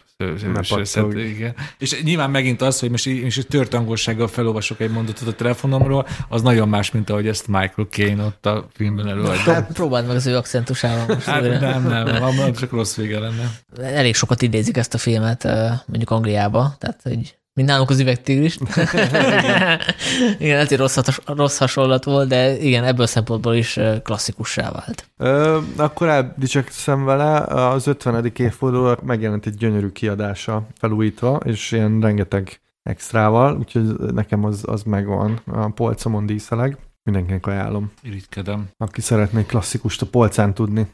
igen. És nyilván megint az, hogy most most így tört angolsággal felolvasok egy mondatot a telefonomról, az nagyon más, mint ahogy ezt Michael Caine ott a filmben előadja. Hát, próbáld meg az ő akcentusával most. Hát újra. nem, nem, van, csak rossz vége lenne. Elég sokat idézik ezt a filmet, mondjuk Angliába, tehát hogy mint nálunk az üvegtigrist. <laughs> igen, ezért rossz, hatos- rossz hasonlat volt, de igen, ebből a szempontból is klasszikussá vált. Ö, akkor eldicsekszem vele, az 50. évfordulóra megjelent egy gyönyörű kiadása felújítva, és ilyen rengeteg extrával, úgyhogy nekem az, az megvan a polcomon díszeleg. Mindenkinek ajánlom, Irigykedem. aki szeretné klasszikust a polcán tudni.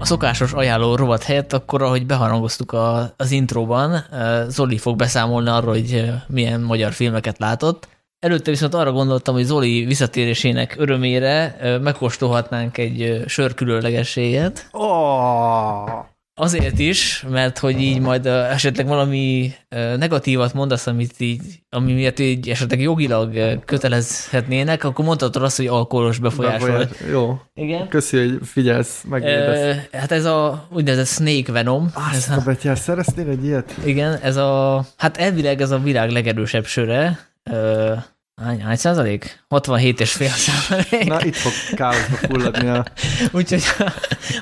A szokásos ajánló rovat helyett akkor, ahogy beharangoztuk a, az intróban, Zoli fog beszámolni arról, hogy milyen magyar filmeket látott. Előtte viszont arra gondoltam, hogy Zoli visszatérésének örömére megkóstolhatnánk egy sör különlegességet. Oh! Azért is, mert hogy így majd esetleg valami negatívat mondasz, amit így, ami miatt így esetleg jogilag kötelezhetnének, akkor mondhatod azt, hogy alkoholos befolyás volt. Befolyás- Jó, Igen. köszi, hogy figyelsz, megvédesz. Ö, hát ez a úgynevezett Snake Venom. ez Azt a, a betyár, szereztél egy ilyet? igen, ez a, hát elvileg ez a világ legerősebb söre. Ö, hány, hány százalék? 67 és fél százalék. Na, itt fog káoszba fulladni a... <laughs> Úgyhogy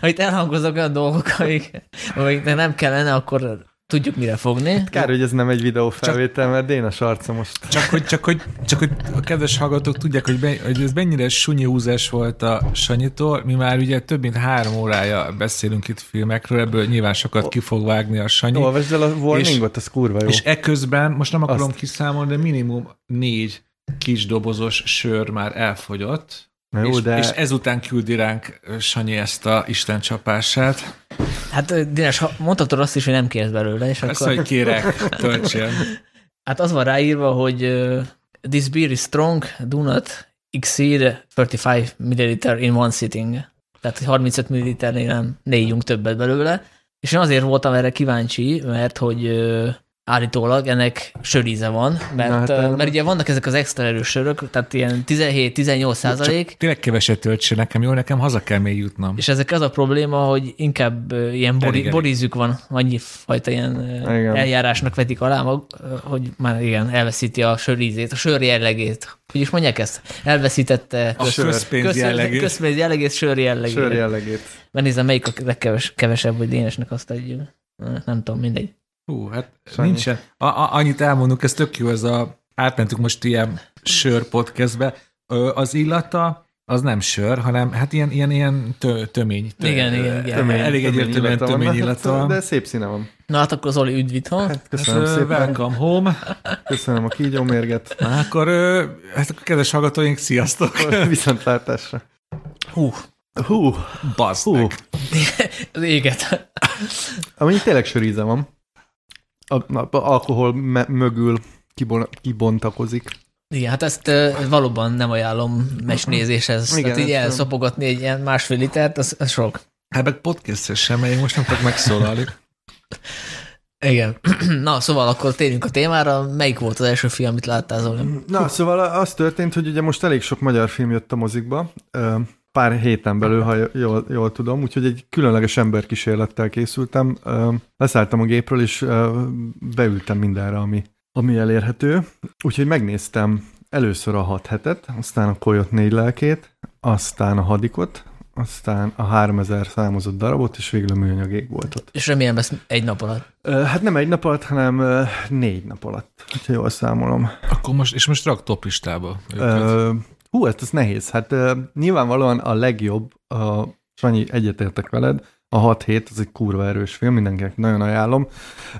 ha itt elhangozok olyan dolgok, amik, amiknek nem kellene, akkor tudjuk mire fogni. Kár, hogy ez nem egy videófelvétel, mert Dénes arca most... Csak hogy, csak, hogy, csak hogy a kedves hallgatók tudják, hogy, be, hogy ez mennyire sunyi húzás volt a Sanyitól. Mi már ugye több mint három órája beszélünk itt filmekről, ebből nyilván sokat ki fog vágni a Sanyi. Olvasd el a warningot, az kurva jó. És eközben, most nem akarom Azt. kiszámolni, de minimum négy kis dobozos sör már elfogyott. Na jó, és, de... és ezután küldi ránk Sanyi ezt a Isten csapását. Hát ha- mondhatod azt is, hogy nem kérsz belőle, és Ezt, akkor... hogy kérek, töltsél. <laughs> Hát az van ráírva, hogy this beer is strong, do not exceed 35 ml in one sitting. Tehát, hogy 35 ml-nél nem ne ígyunk többet belőle. És én azért voltam erre kíváncsi, mert hogy állítólag ennek söríze van, mert, Na, hát nem- mert ugye vannak ezek az extra erős sörök, tehát ilyen 17-18 százalék, tényleg keveset töltsél nekem, jó? Nekem haza kell még jutnom. és ezek az a probléma, hogy inkább ilyen bori, borízük van, annyi fajta ilyen Igen. eljárásnak vetik alá, hogy már igen, elveszíti a sörízét, a sör jellegét. Hogy is mondják ezt? Elveszítette A közpénz jellegét. közpénz jellegét, sör jellegét. Sör jellegét. Megnézem, melyik a legkevesebb, hogy Dénesnek azt adjuk. Nem tudom, mindegy. Hú, hát Sanyi. nincsen. A, a, annyit elmondunk, ez tök jó, ez a, átmentünk most ilyen sör podcastbe. Ö, az illata, az nem sör, hanem hát ilyen, ilyen, ilyen tö, tömény. Tö, Igen, igen, igen. Tömény, elég egyértelműen tömény Hát, illata van. De szép színe van. Na hát akkor Zoli, üdv itthon. Hát köszönöm Hát, szépen. welcome home. Köszönöm a kígyómérget. Na, akkor, hát akkor kedves hallgatóink, sziasztok! Viszontlátásra. Hú, Hú, Baszd hú. <laughs> az éget. Amennyi tényleg söríze van. A, a, alkohol me, mögül kibon, kibontakozik. Igen, hát ezt ö, valóban nem ajánlom mesnézéshez. Igen, Tehát így elszopogatni egy ilyen másfél litert, az, az sok. Hát meg podcastes sem, mert én most nem tudok megszólalni. Igen. <clears throat> Na, szóval akkor térjünk a témára. Melyik volt az első film, amit láttál, Zoli? Na, szóval az történt, hogy ugye most elég sok magyar film jött a mozikba, pár héten belül, ha jól, jól tudom, úgyhogy egy különleges emberkísérlettel készültem. Leszálltam a gépről, és beültem mindenre, ami, ami elérhető. Úgyhogy megnéztem először a hat hetet, aztán a Kolyot négy lelkét, aztán a hadikot, aztán a 3000 számozott darabot, és végül a műanyag égboltot. És remélem ezt egy nap alatt. Hát nem egy nap alatt, hanem négy nap alatt, hogyha jól számolom. Akkor most, és most rak top listába. őket. Ö, hú, ez, ez nehéz. Hát ö, nyilvánvalóan a legjobb, a Sanyi, egyetértek veled, a 6 hét, az egy kurva erős film, mindenkinek nagyon ajánlom.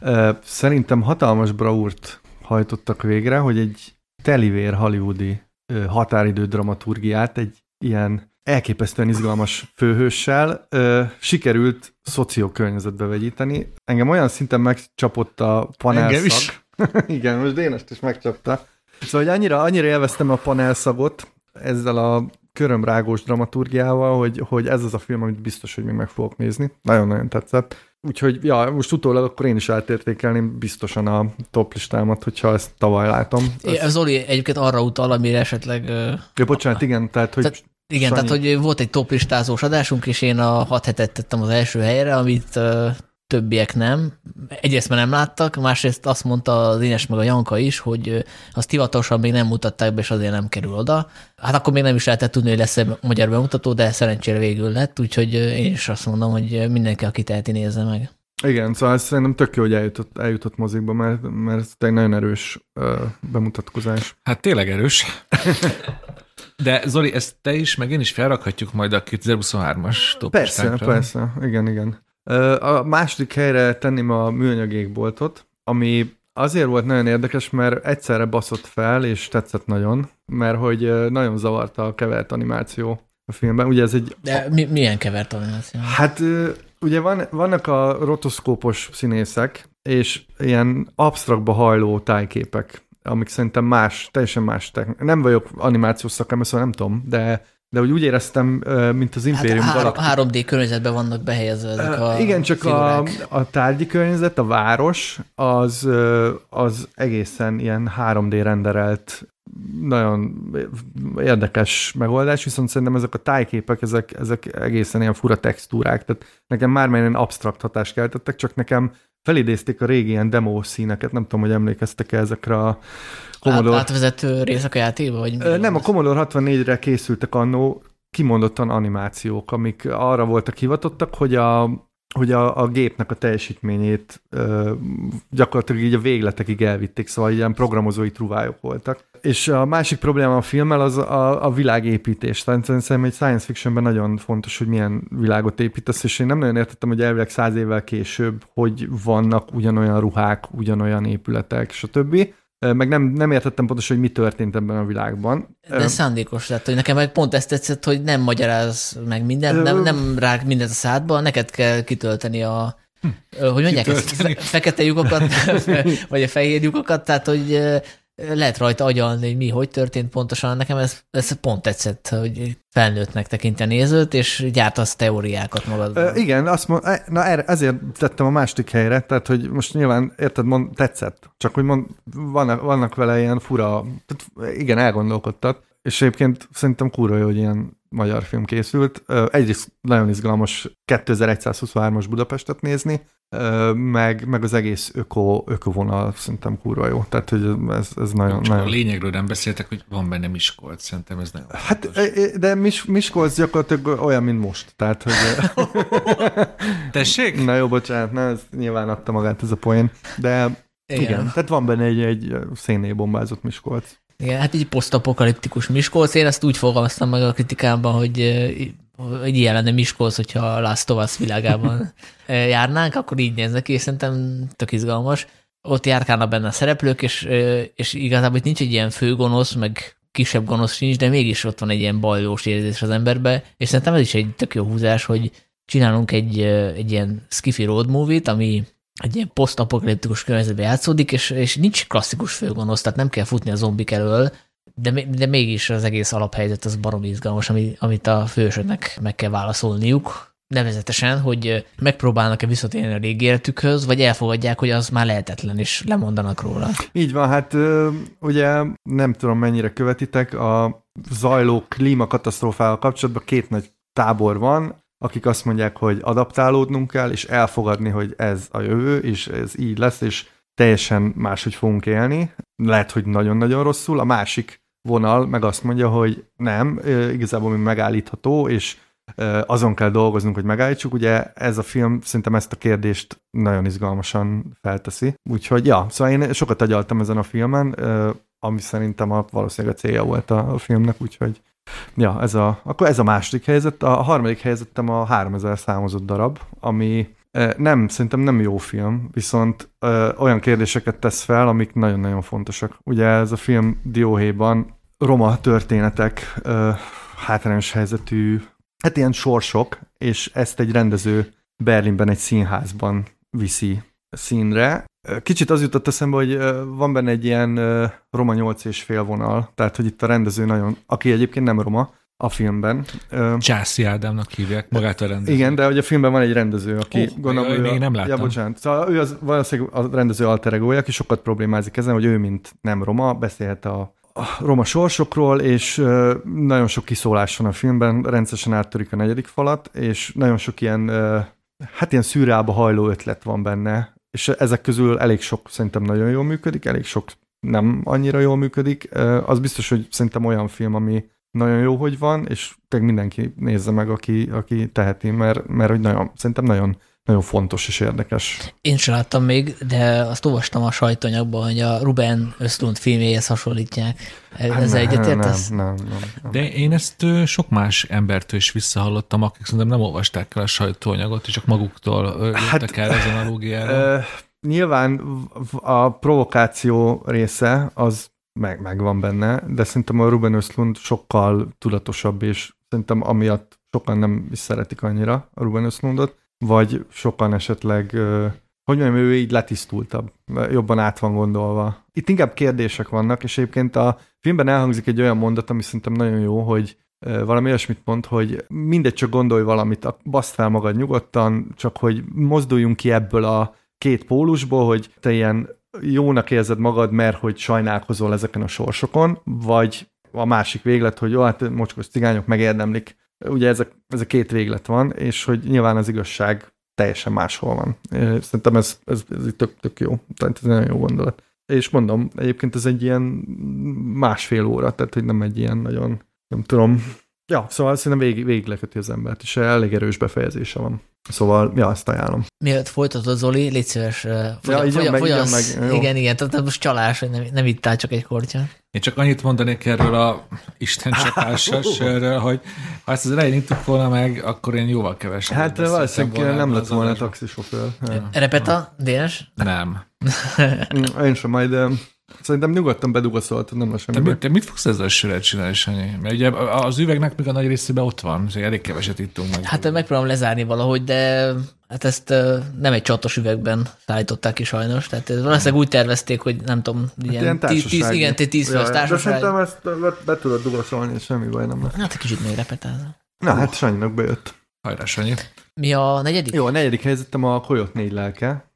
Ö, szerintem hatalmas braúrt hajtottak végre, hogy egy telivér hollywoodi ö, határidő dramaturgiát egy ilyen elképesztően izgalmas főhőssel ö, sikerült szociokörnyezetbe vegyíteni. Engem olyan szinten megcsapott a panelszag. Engem is. <laughs> Igen, most Dénest is megcsapta. Szóval, hogy annyira, annyira élveztem a panelszagot ezzel a körömrágós dramaturgiával, hogy, hogy ez az a film, amit biztos, hogy még meg fogok nézni. Nagyon-nagyon tetszett. Úgyhogy, ja, most utólag akkor én is átértékelném biztosan a top listámat, hogyha ezt tavaly látom. Ez... Zoli egyébként arra utal, amire esetleg... Ja, bocsánat, igen, tehát, hogy... Tehát, igen, Sanyi... tehát, hogy volt egy top listázós adásunk, és én a hat hetet tettem az első helyre, amit többiek nem. Egyrészt már nem láttak, másrészt azt mondta az Ines meg a Janka is, hogy azt hivatalosan még nem mutatták be, és azért nem kerül oda. Hát akkor még nem is lehetett tudni, hogy lesz-e magyar bemutató, de szerencsére végül lett, úgyhogy én is azt mondom, hogy mindenki, aki teheti, nézze meg. Igen, szóval szerintem tök jó, hogy eljutott, eljutott mozikba, mert, mert ez egy nagyon erős uh, bemutatkozás. Hát tényleg erős. De Zoli, ezt te is, meg én is felrakhatjuk majd a 2023-as top Persze, persze, igen, igen. A második helyre tenném a műanyag égboltot, ami azért volt nagyon érdekes, mert egyszerre baszott fel, és tetszett nagyon, mert hogy nagyon zavarta a kevert animáció a filmben. Ugye ez egy... De mi, milyen kevert animáció? Hát ugye van, vannak a rotoszkópos színészek, és ilyen absztraktba hajló tájképek, amik szerintem más, teljesen más technik. Nem vagyok animációs szakember, szóval nem tudom, de de úgy, úgy éreztem, mint az Imperium hát három, Galaktik... 3D környezetben vannak behelyezve ezek a Igen, csak a, a tárgyi környezet, a város, az, az egészen ilyen 3D renderelt nagyon érdekes megoldás, viszont szerintem ezek a tájképek, ezek, ezek egészen ilyen fura textúrák, tehát nekem már ilyen absztrakt hatást keltettek, csak nekem felidézték a régi ilyen demo színeket, nem tudom, hogy emlékeztek -e ezekre a Commodore... Átvezető részek a játékba? Vagy nem, a Commodore 64-re készültek annó kimondottan animációk, amik arra voltak hivatottak, hogy a, hogy a, a gépnek a teljesítményét ö, gyakorlatilag így a végletekig elvitték, szóval ilyen programozói truvályok voltak. És a másik probléma a filmmel az a, a világépítés. Tehát szerintem egy science fictionben nagyon fontos, hogy milyen világot építesz, és én nem nagyon értettem, hogy elvileg száz évvel később, hogy vannak ugyanolyan ruhák, ugyanolyan épületek, stb meg nem, nem értettem pontosan, hogy mi történt ebben a világban. De szándékos lett, hogy nekem meg pont ezt tetszett, hogy nem magyaráz meg mindent, nem, nem rák mindent a szádba, neked kell kitölteni a, hm. hogy mondják ezt, fekete lyukokat, <laughs> vagy a fehér lyukokat, tehát hogy lehet rajta agyalni, hogy mi, hogy történt pontosan. Nekem ez, ez pont tetszett, hogy felnőttnek tekint a nézőt, és gyártasz teóriákat magadban. E, igen, azt mond, na erre, ezért tettem a második helyre, tehát hogy most nyilván, érted, mond, tetszett, csak hogy mond, vannak, vannak vele ilyen fura, tehát igen, elgondolkodtat, és egyébként szerintem kurva jó, hogy ilyen magyar film készült. Egyrészt nagyon izgalmas 2123-as Budapestet nézni, meg, meg az egész öko, ökovonal szerintem kurva jó. Tehát, hogy ez, ez nagyon, Csak nagyon... a lényegről nem beszéltek, hogy van benne Miskolc, szerintem ez nagyon Hát, fontos. de Mis, Miskolc gyakorlatilag olyan, mint most. Tehát, hogy... <laughs> Tessék? Na jó, bocsánat, na, ez nyilván adta magát ez a poén. De igen, igen tehát van benne egy, egy szénné bombázott Miskolc. Igen, hát így posztapokaliptikus Miskolc. Én ezt úgy fogalmaztam meg a kritikában, hogy hogy ilyen lenne Miskolc, hogyha a Last of Us világában <laughs> járnánk, akkor így néznek ki, és szerintem tök izgalmas. Ott járkálnak benne a szereplők, és, és igazából itt nincs egy ilyen főgonosz, meg kisebb gonosz sincs, de mégis ott van egy ilyen bajlós érzés az emberbe, és szerintem ez is egy tök jó húzás, hogy csinálunk egy, egy ilyen skiffy road movie-t, ami egy ilyen posztapokaliptikus környezetben játszódik, és, és nincs klasszikus főgonosz, tehát nem kell futni a zombik elől, de, de mégis az egész alaphelyzet az barom izgalmas, ami, amit a fősöknek meg kell válaszolniuk. Nevezetesen, hogy megpróbálnak-e visszatérni a régi életükhöz, vagy elfogadják, hogy az már lehetetlen, és lemondanak róla. Így van, hát ugye nem tudom mennyire követitek, a zajló klímakatasztrófával kapcsolatban két nagy tábor van, akik azt mondják, hogy adaptálódnunk kell, és elfogadni, hogy ez a jövő, és ez így lesz, és teljesen máshogy fogunk élni. Lehet, hogy nagyon-nagyon rosszul. A másik vonal meg azt mondja, hogy nem, igazából mi megállítható, és azon kell dolgoznunk, hogy megállítsuk. Ugye ez a film szerintem ezt a kérdést nagyon izgalmasan felteszi. Úgyhogy ja, szóval én sokat agyaltam ezen a filmen, ami szerintem a, valószínűleg a célja volt a, a filmnek, úgyhogy Ja, ez a, akkor ez a második helyzet. A harmadik helyzetem a 3000 számozott darab, ami nem, szerintem nem jó film, viszont ö, olyan kérdéseket tesz fel, amik nagyon-nagyon fontosak. Ugye ez a film dióhéjban roma történetek, ö, hátrányos helyzetű, hát ilyen sorsok, és ezt egy rendező Berlinben egy színházban viszi színre. Kicsit az jutott eszembe, hogy van benne egy ilyen roma nyolc és fél vonal, tehát hogy itt a rendező nagyon, aki egyébként nem roma, a filmben. Császi Ádámnak hívják magát a rendezőt. igen, de hogy a filmben van egy rendező, aki Ó, gondolom, jaj, ő még a, nem láttam. Ja, bocsánat. Szóval ő az valószínűleg a rendező alter egója, aki sokat problémázik ezen, hogy ő, mint nem roma, beszélhet a, a roma sorsokról, és nagyon sok kiszólás van a filmben, rendszeresen áttörik a negyedik falat, és nagyon sok ilyen, hát ilyen szűrába hajló ötlet van benne, és ezek közül elég sok szerintem nagyon jól működik, elég sok nem annyira jól működik. Az biztos, hogy szerintem olyan film, ami nagyon jó, hogy van, és tényleg mindenki nézze meg, aki, aki teheti, mert, mert hogy nagyon, szerintem nagyon, nagyon fontos és érdekes. Én sem láttam még, de azt olvastam a sajtóanyagban, hogy a Ruben Östlund filmjéhez hasonlítják. Ezzel egyetértesz? Hát Nem, nem, nem, nem. De én ezt sok más embertől is visszahallottam, akik szerintem nem olvasták el a sajtóanyagot, és csak maguktól ö, Hát, jöttek el ezen analógiára. Nyilván a provokáció része az meg, megvan benne, de szerintem a Ruben Östlund sokkal tudatosabb, és szerintem amiatt sokan nem is szeretik annyira a Ruben Östlundot, vagy sokan esetleg, hogy mondjam, ő így letisztultabb, jobban át van gondolva. Itt inkább kérdések vannak, és egyébként a filmben elhangzik egy olyan mondat, ami szerintem nagyon jó, hogy valami olyasmit mond, hogy mindegy, csak gondolj valamit, baszd fel magad nyugodtan, csak hogy mozduljunk ki ebből a két pólusból, hogy te ilyen jónak érzed magad, mert hogy sajnálkozol ezeken a sorsokon, vagy a másik véglet, hogy jó, hát mocskos cigányok megérdemlik. Ugye ez a, ez a két véglet van, és hogy nyilván az igazság teljesen máshol van. Szerintem ez, ez, ez tök, tök jó. Tehát ez nagyon jó gondolat. És mondom, egyébként ez egy ilyen másfél óra, tehát hogy nem egy ilyen nagyon, nem tudom, ja, szóval szerintem végig, végig leköti az embert, és elég erős befejezése van. Szóval, ja, ezt ajánlom. Mielőtt folytatod, Zoli, légy szíves, uh, Ja, igyan meg, igyan meg, jó. Igen, igen, tehát most csalás, hogy nem, nem ittál csak egy kortyát. Én csak annyit mondanék erről a Isten csapással sörről, hogy ha ezt az elején ittuk volna meg, akkor én jóval kevesebbet Hát valószínűleg nem lett volna taxisofőr. Repeta, Dénes? Nem. <laughs> Én sem, majd ö, szerintem nyugodtan bedugaszoltad, nem lesz Te, semmi. mit, te mit fogsz ezzel a sörrel csinálni, Sanyi? Mert ugye az üvegnek még a nagy részében ott van, és elég keveset ittunk meg. Hát megpróbálom lezárni valahogy, de hát ezt nem egy csatos üvegben szállították ki sajnos. Tehát valószínűleg úgy tervezték, hogy nem tudom, ilyen, Ilyen tíz, tíz, igen, tíz, tíz Ja, fős ja. De társaság. szerintem ezt be, be tudod dugaszolni, és semmi baj nem lesz. Hát egy kicsit még repetálna. Na, hát Sanyinak bejött. Hajrá, Sanyi. Mi a negyedik? Jó, a negyedik helyzetem a Koyot négy lelke.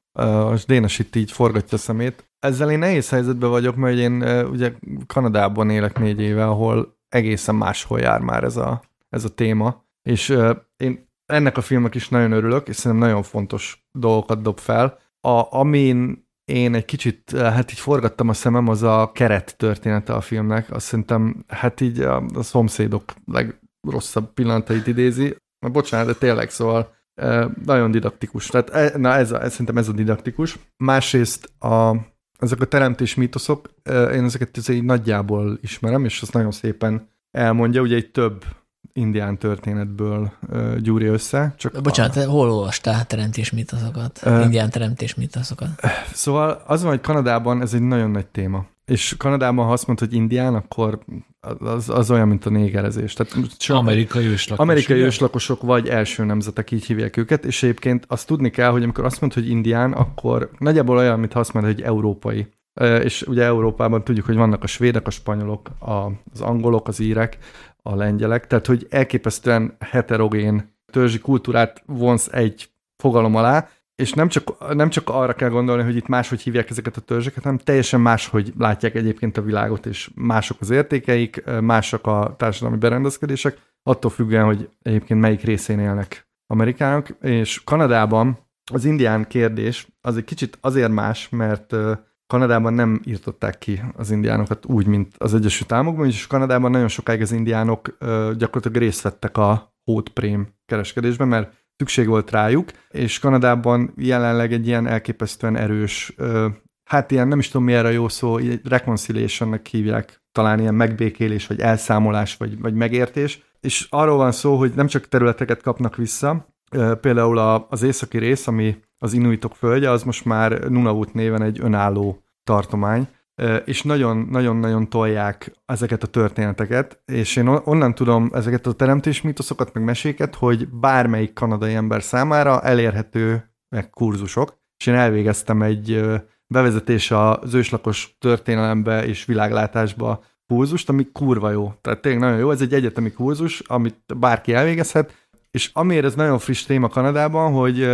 És Dénes itt így forgatja a szemét. Ezzel én nehéz helyzetben vagyok, mert én ugye Kanadában élek négy éve, ahol egészen máshol jár már ez a, ez a téma. És én ennek a filmnek is nagyon örülök, és szerintem nagyon fontos dolgokat dob fel. A, amin én egy kicsit, hát így forgattam a szemem, az a keret története a filmnek. Azt szerintem, hát így a, a szomszédok legrosszabb pillanatait idézi. Na, bocsánat, de tényleg, szóval nagyon didaktikus. Tehát, eh, na ez, a, ez szerintem ez a didaktikus. Másrészt a, ezek a teremtés mítoszok, én ezeket így nagyjából ismerem, és azt nagyon szépen elmondja, ugye egy több indián történetből uh, gyúrja össze. Csak Bocsánat, te hol olvastál teremtés mitoszokat? Ö, Indián teremtés mitoszokat. Szóval az van, hogy Kanadában ez egy nagyon nagy téma. És Kanadában, ha azt mondod, hogy indián, akkor az, az olyan, mint a négerezés. Tehát csak Amerikai őslakos. amerikai ugye? őslakosok vagy első nemzetek, így hívják őket, és egyébként azt tudni kell, hogy amikor azt mondod, hogy indián, akkor nagyjából olyan, mint azt mondod, hogy európai. És ugye Európában tudjuk, hogy vannak a svédek, a spanyolok, az angolok, az írek, a lengyelek, tehát hogy elképesztően heterogén törzsi kultúrát vonsz egy fogalom alá, és nem csak, nem csak arra kell gondolni, hogy itt máshogy hívják ezeket a törzseket, hanem teljesen máshogy látják egyébként a világot, és mások az értékeik, mások a társadalmi berendezkedések, attól függően, hogy egyébként melyik részén élnek Amerikának, és Kanadában az indián kérdés az egy kicsit azért más, mert Kanadában nem írtották ki az indiánokat úgy, mint az Egyesült Államokban, és Kanadában nagyon sokáig az indiánok gyakorlatilag részt vettek a hótprém kereskedésben, mert szükség volt rájuk, és Kanadában jelenleg egy ilyen elképesztően erős, hát ilyen nem is tudom mi erre jó szó, reconciliationnek hívják, talán ilyen megbékélés, vagy elszámolás, vagy, vagy megértés, és arról van szó, hogy nem csak területeket kapnak vissza, például az északi rész, ami az inuitok földje, az most már Nunavut néven egy önálló tartomány, és nagyon-nagyon-nagyon tolják ezeket a történeteket, és én on- onnan tudom ezeket a teremtés mitoszokat, meg meséket, hogy bármelyik kanadai ember számára elérhető meg kurzusok, és én elvégeztem egy bevezetés az őslakos történelembe és világlátásba kurzust, ami kurva jó. Tehát tényleg nagyon jó, ez egy egyetemi kurzus, amit bárki elvégezhet, és amiért ez nagyon friss téma Kanadában, hogy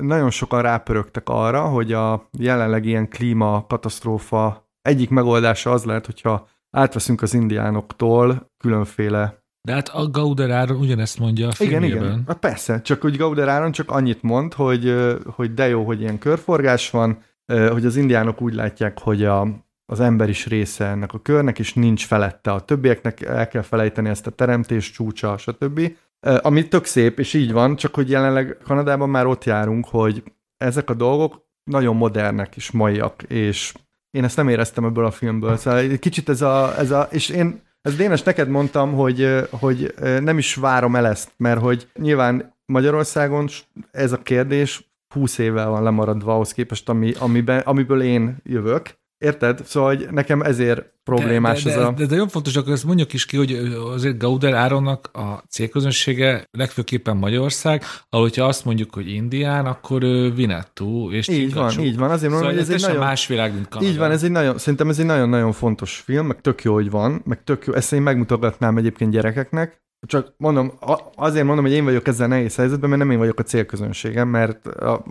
nagyon sokan rápörögtek arra, hogy a jelenleg ilyen klímakatasztrófa egyik megoldása az lehet, hogyha átveszünk az indiánoktól különféle de hát a Gauder Áron ugyanezt mondja a filmjében. Igen, igen. Hát persze, csak hogy Gauder Áron csak annyit mond, hogy, hogy de jó, hogy ilyen körforgás van, hogy az indiánok úgy látják, hogy a, az ember is része ennek a körnek, és nincs felette a többieknek, el kell felejteni ezt a teremtés csúcsa, stb. Ami tök szép, és így van, csak hogy jelenleg Kanadában már ott járunk, hogy ezek a dolgok nagyon modernek és maiak, és én ezt nem éreztem ebből a filmből. Szóval egy kicsit ez a, ez a és én ez Dénes, neked mondtam, hogy, hogy nem is várom el ezt, mert hogy nyilván Magyarországon ez a kérdés 20 évvel van lemaradva ahhoz képest, ami, amiben, amiből én jövök, Érted? Szóval hogy nekem ezért problémás de, de, ez a... De, de, nagyon fontos, akkor ezt mondjuk is ki, hogy azért Gauder Áronnak a célközönsége legfőképpen Magyarország, ahol hogyha azt mondjuk, hogy Indián, akkor Vinettú és Így Csikacsú. van, így van. Azért mondom, szóval hogy ez egy nagyon... más világ, mint Kanada. Így van, ez egy nagyon, szerintem ez egy nagyon-nagyon fontos film, meg tök jó, hogy van, meg tök jó, ezt én megmutogatnám egyébként gyerekeknek, csak mondom, azért mondom, hogy én vagyok ezzel nehéz helyzetben, mert nem én vagyok a célközönségem, mert a,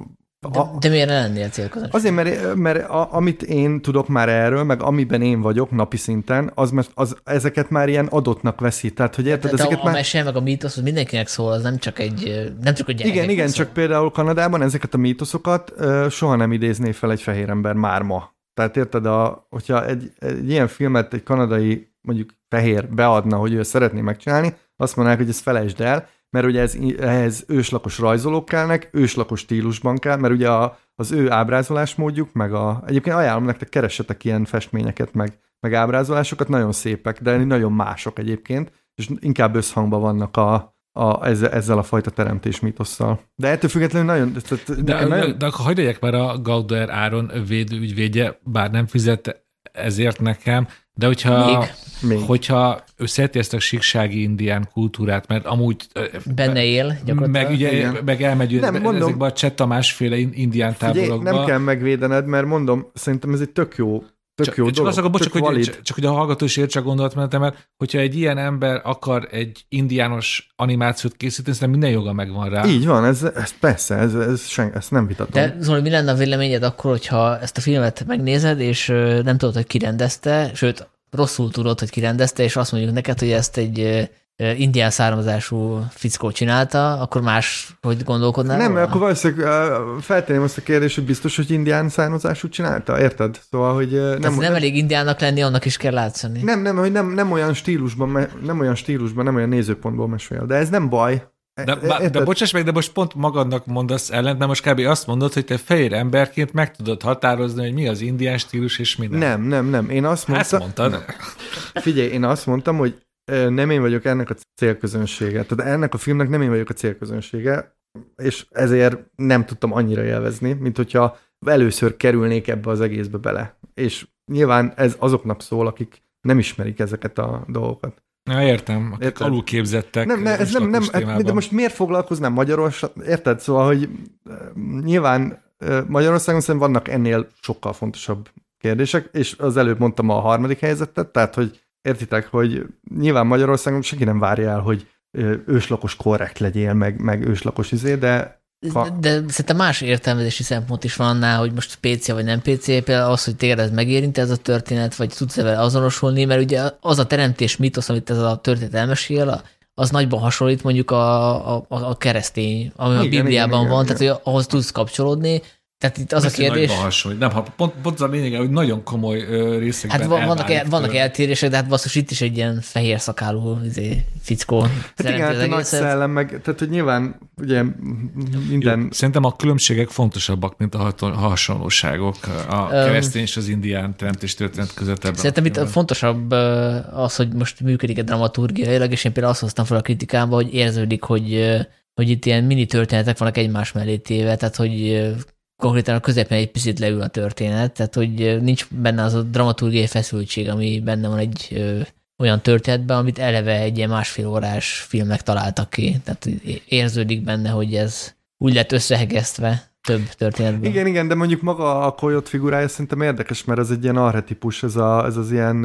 de, de miért ne lennél célközönség? Azért, mert, mert a, amit én tudok már erről, meg amiben én vagyok napi szinten, az, az, az ezeket már ilyen adottnak veszi. Tehát, hogy érted, de, de ezeket a, már... a mese, meg a mítosz, az mindenkinek szól, az nem csak egy, nem csak egy Igen, igen, szól. csak például Kanadában ezeket a mítoszokat uh, soha nem idézné fel egy fehér ember már ma. Tehát érted, a, hogyha egy, egy ilyen filmet egy kanadai, mondjuk fehér beadna, hogy ő szeretné megcsinálni, azt mondanák, hogy ezt felejtsd el, mert ugye ez, ehhez őslakos rajzolók kellnek, őslakos stílusban kell, mert ugye a, az ő ábrázolásmódjuk, meg a, egyébként ajánlom nektek, keressetek ilyen festményeket, meg, meg ábrázolásokat, nagyon szépek, de nagyon mások egyébként, és inkább összhangban vannak a, a, ezzel, ezzel a fajta teremtés mítosszal. De ettől függetlenül nagyon... Tehát, de, nagyon... de, de akkor hagyd már a Gauder Áron védőügyvédje, bár nem fizet ezért nekem, de hogyha, Még. Még. hogyha összeti ezt a síksági indián kultúrát, mert amúgy... Benne él gyakorlatilag. Meg, ugye, meg elmegy nem, mondom, ezekbe a Csetta másféle indián táborokba. nem kell megvédened, mert mondom, szerintem ez egy tök jó Tök csak, jó csak dolog, azt akarom, csak, hogy, csak, csak hogy a hallgató is értse a gondolatmenetemet, hogyha egy ilyen ember akar egy indiános animációt készíteni, szerintem minden joga megvan rá. Így van, ez, ez persze, ez, ez sen, ezt nem vitatom. De Zoli, mi lenne a véleményed akkor, hogyha ezt a filmet megnézed, és nem tudod, hogy kirendezte, sőt, rosszul tudod, hogy kirendezte, és azt mondjuk neked, hogy ezt egy indián származású fickó csinálta, akkor más, hogy gondolkodnál? Nem, volna? akkor valószínűleg feltenném azt a kérdést, hogy biztos, hogy indián származású csinálta, érted? Szóval, hogy nem, nem, nem elég indiának lenni, annak is kell látszani. Nem, nem, hogy nem, nem olyan stílusban, nem olyan stílusban, nem olyan nézőpontból mesél, de ez nem baj. De, de, de bocsáss meg, de most pont magadnak mondasz ellent, de most kb. azt mondod, hogy te fehér emberként meg tudod határozni, hogy mi az indián stílus és mi nem. Nem, nem, nem. Én azt mondtam... Ezt mondtad. Figyelj, én azt mondtam, hogy nem én vagyok ennek a célközönsége. Tehát ennek a filmnek nem én vagyok a célközönsége, és ezért nem tudtam annyira élvezni, mint hogyha először kerülnék ebbe az egészbe bele. És nyilván ez azoknak szól, akik nem ismerik ezeket a dolgokat. Na, értem, akik érted? alulképzettek. Nem, ne, ez nem, nem, hát, de most miért foglalkoznám Magyarországon? Érted? Szóval, hogy nyilván Magyarországon szerintem vannak ennél sokkal fontosabb kérdések, és az előbb mondtam a harmadik helyzetet, tehát, hogy értitek, hogy nyilván Magyarországon senki nem várja el, hogy őslakos korrekt legyél, meg, meg őslakos izé, de ha... De, szerintem más értelmezési szempont is van annál, hogy most PC vagy nem PC, például az, hogy téged ez megérinti ez a történet, vagy tudsz vele azonosulni, mert ugye az a teremtés mitosz, amit ez a történet elmesél, az nagyban hasonlít mondjuk a, a, a keresztény, ami igen, a Bibliában igen, van, igen, tehát igen. hogy ahhoz tudsz kapcsolódni, tehát itt az a kérdés... Hasonlít. Nem, ha pont, pont az a lényege, hogy nagyon komoly részekben Hát vannak, el, vannak eltérések, de hát basszus itt is egy ilyen fehér szakálú izé, fickó. Hát igen, hát a nagy szellem, meg, tehát hogy nyilván ugye minden... Jó, szerintem a különbségek fontosabbak, mint a hasonlóságok a keresztény és az indián teremtés történet között ebben. Szerintem itt fontosabb az, hogy most működik egy dramaturgiailag, és én például azt hoztam fel a kritikámba, hogy érződik, hogy hogy itt ilyen mini történetek vannak egymás mellé téve, tehát hogy konkrétan a közepén egy picit leül a történet, tehát hogy nincs benne az a dramaturgiai feszültség, ami benne van egy ö, olyan történetben, amit eleve egy ilyen másfél órás filmnek találtak ki. Tehát érződik benne, hogy ez úgy lett összehegesztve, több történetben. Igen, igen, de mondjuk maga a Coyote figurája szerintem érdekes, mert ez egy ilyen arhetipus, ez, a, ez az ilyen,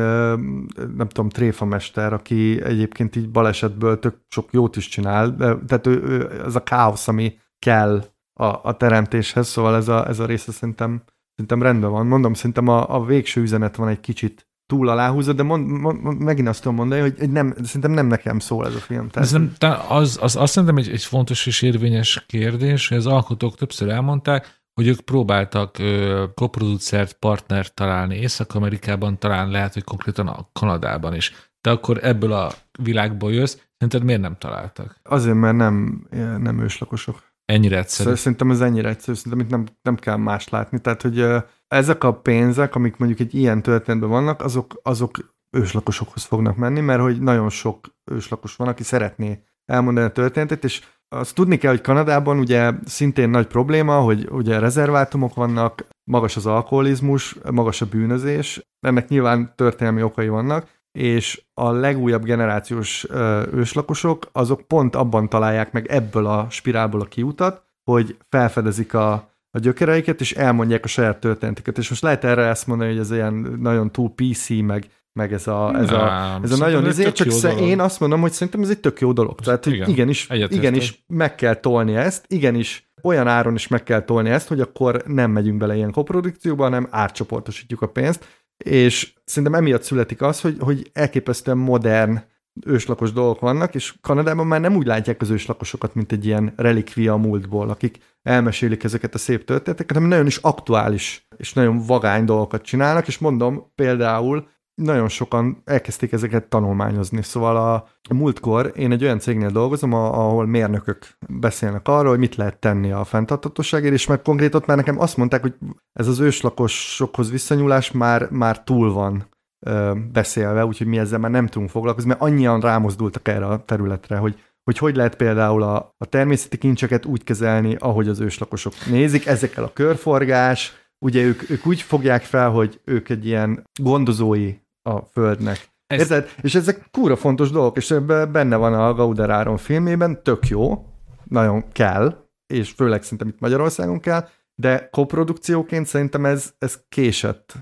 nem tudom, tréfamester, aki egyébként így balesetből tök sok jót is csinál, tehát ő, ő, ez a káosz, ami kell a, a teremtéshez, szóval ez a, ez a része szerintem, szerintem rendben van. Mondom, szerintem a, a végső üzenet van egy kicsit túl aláhúzott, de mond, mond, megint azt tudom mondani, hogy nem, szerintem nem nekem szól ez a film. Tehát... Ez nem, az, az, azt szerintem egy, egy fontos és érvényes kérdés, hogy az alkotók többször elmondták, hogy ők próbáltak ö, koproducert, partnert találni Észak-Amerikában, talán lehet, hogy konkrétan a Kanadában is. De akkor ebből a világból jössz, szerinted miért nem találtak? Azért, mert nem, nem őslakosok. Ennyire egyszerű. Szóval szerintem ez ennyire egyszerű, szerintem itt nem, nem kell más látni. Tehát, hogy ezek a pénzek, amik mondjuk egy ilyen történetben vannak, azok, azok őslakosokhoz fognak menni, mert hogy nagyon sok őslakos van, aki szeretné elmondani a történetet, és azt tudni kell, hogy Kanadában ugye szintén nagy probléma, hogy ugye rezervátumok vannak, magas az alkoholizmus, magas a bűnözés, ennek nyilván történelmi okai vannak, és a legújabb generációs őslakosok, azok pont abban találják meg ebből a spirálból a kiutat, hogy felfedezik a, a gyökereiket, és elmondják a saját történetüket. És most lehet erre ezt mondani, hogy ez ilyen nagyon túl PC, meg, meg ez a, ez a, ez a nagyon izé, csak sze, én azt mondom, hogy szerintem ez egy tök jó dolog. Tehát, hogy Igen, igenis, igenis meg kell tolni ezt, igenis olyan áron is meg kell tolni ezt, hogy akkor nem megyünk bele ilyen koprodukcióba, hanem átcsoportosítjuk a pénzt, és szerintem emiatt születik az, hogy, hogy elképesztően modern őslakos dolgok vannak, és Kanadában már nem úgy látják az őslakosokat, mint egy ilyen relikvia a múltból, akik elmesélik ezeket a szép történeteket, hanem nagyon is aktuális és nagyon vagány dolgokat csinálnak, és mondom, például nagyon sokan elkezdték ezeket tanulmányozni. Szóval a, a múltkor én egy olyan cégnél dolgozom, ahol mérnökök beszélnek arról, hogy mit lehet tenni a fenntartatóságért, és meg konkrét ott már nekem azt mondták, hogy ez az őslakosokhoz visszanyúlás már, már túl van ö, beszélve, úgyhogy mi ezzel már nem tudunk foglalkozni, mert annyian rámozdultak erre a területre, hogy hogy hogy lehet például a, a természeti kincseket úgy kezelni, ahogy az őslakosok nézik, ezekkel a körforgás, ugye ők, ők úgy fogják fel, hogy ők egy ilyen gondozói a Földnek. Ez... Érted? És ezek kúra fontos dolgok, és benne van a Gauder Áron filmében, tök jó, nagyon kell, és főleg szerintem itt Magyarországon kell, de koprodukcióként szerintem ez, ez késett,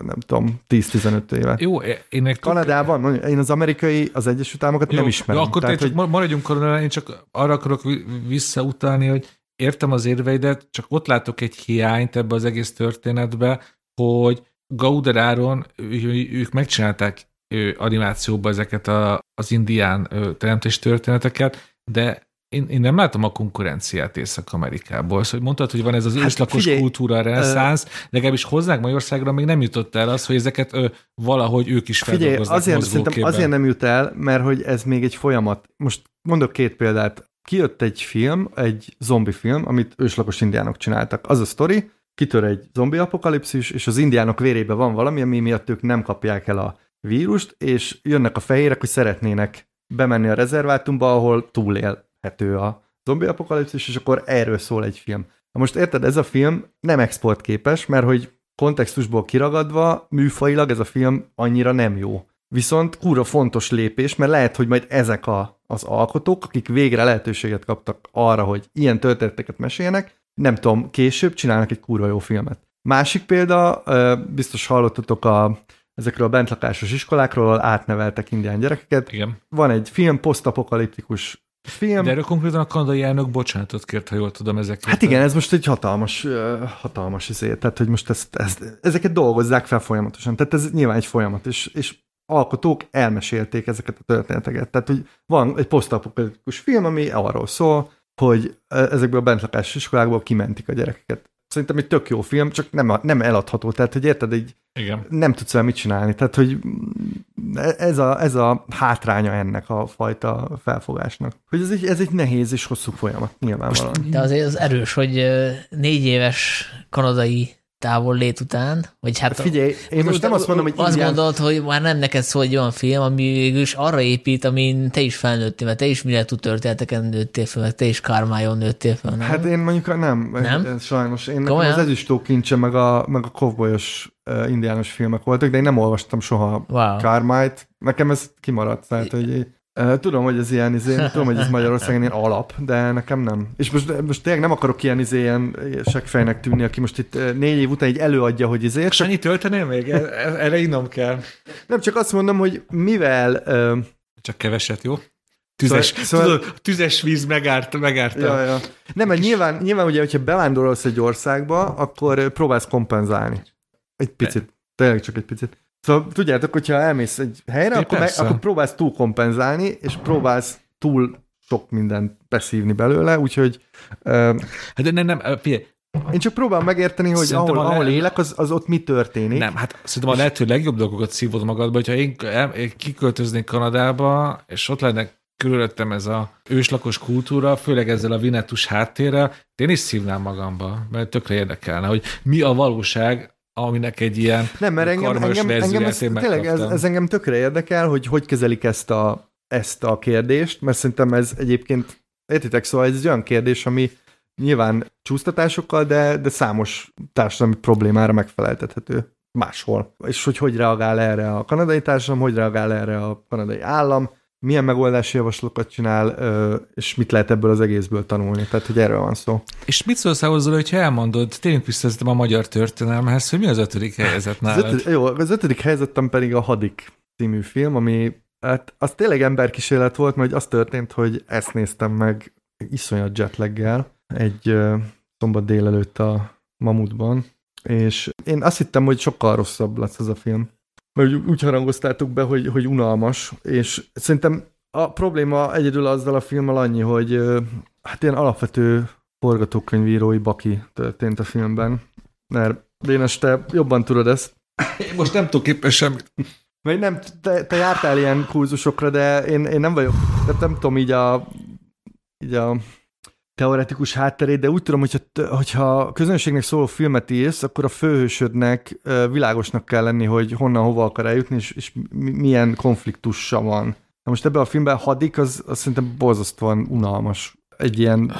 nem tudom, 10-15 éve. Jó, én egy Kanadában, én az amerikai, az Egyesült Államokat jó, nem ismerem. Jó, akkor Tehát, hogy... maradjunk Kanadában, én csak arra akarok visszautalni, hogy értem az érveidet, csak ott látok egy hiányt ebbe az egész történetbe, hogy Gauderáron ők megcsinálták animációba ezeket a, az indián teremtés történeteket, de én, én nem látom a konkurenciát Észak-Amerikából. Szóval mondtad, hogy van ez az hát őslakos figyelj, kultúra reneszánsz, uh, legalábbis hozzánk Magyarországra még nem jutott el az, hogy ezeket ö, valahogy ők is Figyelj, azért, szerintem azért nem jut el, mert hogy ez még egy folyamat. Most mondok két példát. Kijött egy film, egy zombi film, amit őslakos indiánok csináltak. Az a sztori, kitör egy zombi apokalipszis, és az indiánok vérébe van valami, ami miatt ők nem kapják el a vírust, és jönnek a fehérek, hogy szeretnének bemenni a rezervátumba, ahol túlélhető a zombi apokalipszis, és akkor erről szól egy film. Na most érted, ez a film nem exportképes, mert hogy kontextusból kiragadva, műfajilag ez a film annyira nem jó. Viszont kúra fontos lépés, mert lehet, hogy majd ezek a, az alkotók, akik végre lehetőséget kaptak arra, hogy ilyen történeteket meséljenek, nem tudom, később csinálnak egy kurva jó filmet. Másik példa, biztos hallottatok a, ezekről a bentlakásos iskolákról, ahol átneveltek indián gyerekeket. Igen. Van egy film, posztapokaliptikus film. De erről konkrétan a kanadai elnök bocsánatot kért, ha jól tudom ezeket. Hát igen, ez most egy hatalmas, hatalmas izé, tehát hogy most ezt, ezt, ezeket dolgozzák fel folyamatosan, tehát ez nyilván egy folyamat, és, és alkotók elmesélték ezeket a történeteket. Tehát, hogy van egy posztapokaliptikus film, ami arról szól, hogy ezekből a bentlakásos iskolákból kimentik a gyerekeket. Szerintem egy tök jó film, csak nem, nem eladható, tehát hogy érted, egy, Igen. nem tudsz vele mit csinálni. Tehát, hogy ez a, ez a hátránya ennek a fajta felfogásnak. Hogy ez egy, ez egy nehéz és hosszú folyamat, nyilvánvalóan. De azért az erős, hogy négy éves kanadai távol lét után, vagy hát... hát figyelj, én most nem azt mondom, hogy Azt ingyen... gondolod, hogy már nem neked szól egy olyan film, ami végülis arra épít, amin te is felnőttél, mert te is mire tud történeteken nőttél fel, meg te is Kármájon nőttél fel, nem? Hát én mondjuk nem, nem? sajnos. Én nekem az ezüstó kincse, meg a, meg a kovbolyos indiános filmek voltak, de én nem olvastam soha wow. Kármájt. Nekem ez kimaradt, tehát hogy Tudom, hogy ez ilyen, izé, tudom, hogy ez Magyarországon ilyen alap, de nekem nem. És most, most tényleg nem akarok ilyen, izé, ilyen seggfejnek tűnni, aki most itt négy év után így előadja, hogy izé. És annyit töltenél még? E, e, erre innom kell. Nem, csak azt mondom, hogy mivel... Csak keveset, jó? Tüzes, szóval, szóval, tudod, tüzes víz megárt, megárt. Ja, ja. Nem, mert nyilván, nyilván ugye, hogyha bevándorolsz egy országba, akkor próbálsz kompenzálni. Egy picit. Tényleg csak egy picit. Szóval tudjátok, hogyha elmész egy helyre, akkor, meg, akkor próbálsz túl kompenzálni, és próbálsz túl sok mindent beszívni belőle, úgyhogy... Uh, hát nem, nem, figyelj, én csak próbálom megérteni, hogy ahol, a ahol élek, az, az ott mi történik. Nem, hát szerintem a lehető legjobb dolgokat szívod magadba, hogyha én, én kiköltöznék Kanadába, és ott lenne körülöttem ez a őslakos kultúra, főleg ezzel a vinetus háttérrel, én is szívnám magamba, mert tökre érdekelne, hogy mi a valóság aminek egy ilyen Nem, mert engem, engem, engem ez, tényleg ez, ez engem tökre érdekel, hogy hogy kezelik ezt a, ezt a kérdést, mert szerintem ez egyébként, értitek, szóval ez egy olyan kérdés, ami nyilván csúsztatásokkal, de, de számos társadalmi problémára megfeleltethető máshol. És hogy hogy reagál erre a kanadai társadalom, hogy reagál erre a kanadai állam, milyen megoldási javaslatokat csinál, és mit lehet ebből az egészből tanulni. Tehát, hogy erről van szó. És mit szólsz ahhoz, hogyha elmondod, tényleg vissza a magyar történelmhez, hogy mi az ötödik helyzet nálad? Az ötödik, jó, az ötödik helyzetem pedig a Hadik című film, ami hát az tényleg emberkísérlet volt, mert az történt, hogy ezt néztem meg iszonyat jetleggel egy uh, szombat délelőtt a Mamutban, és én azt hittem, hogy sokkal rosszabb lesz az a film mert úgy harangoztátok be, hogy, hogy unalmas, és szerintem a probléma egyedül azzal a filmmel annyi, hogy hát ilyen alapvető forgatókönyvírói baki történt a filmben, mert Dénes, te jobban tudod ezt. Én most nem tudok éppen semmit. Mert nem, te, te jártál ilyen kurzusokra, de én, én nem vagyok, de nem tudom így a, így a teoretikus hátterét, de úgy tudom, hogyha, hogyha közönségnek szóló filmet írsz, akkor a főhősödnek világosnak kell lenni, hogy honnan, hova akar eljutni, és, és milyen konfliktusa van. Na most ebben a filmben hadik, az, az szerintem borzasztóan unalmas. Egy ilyen,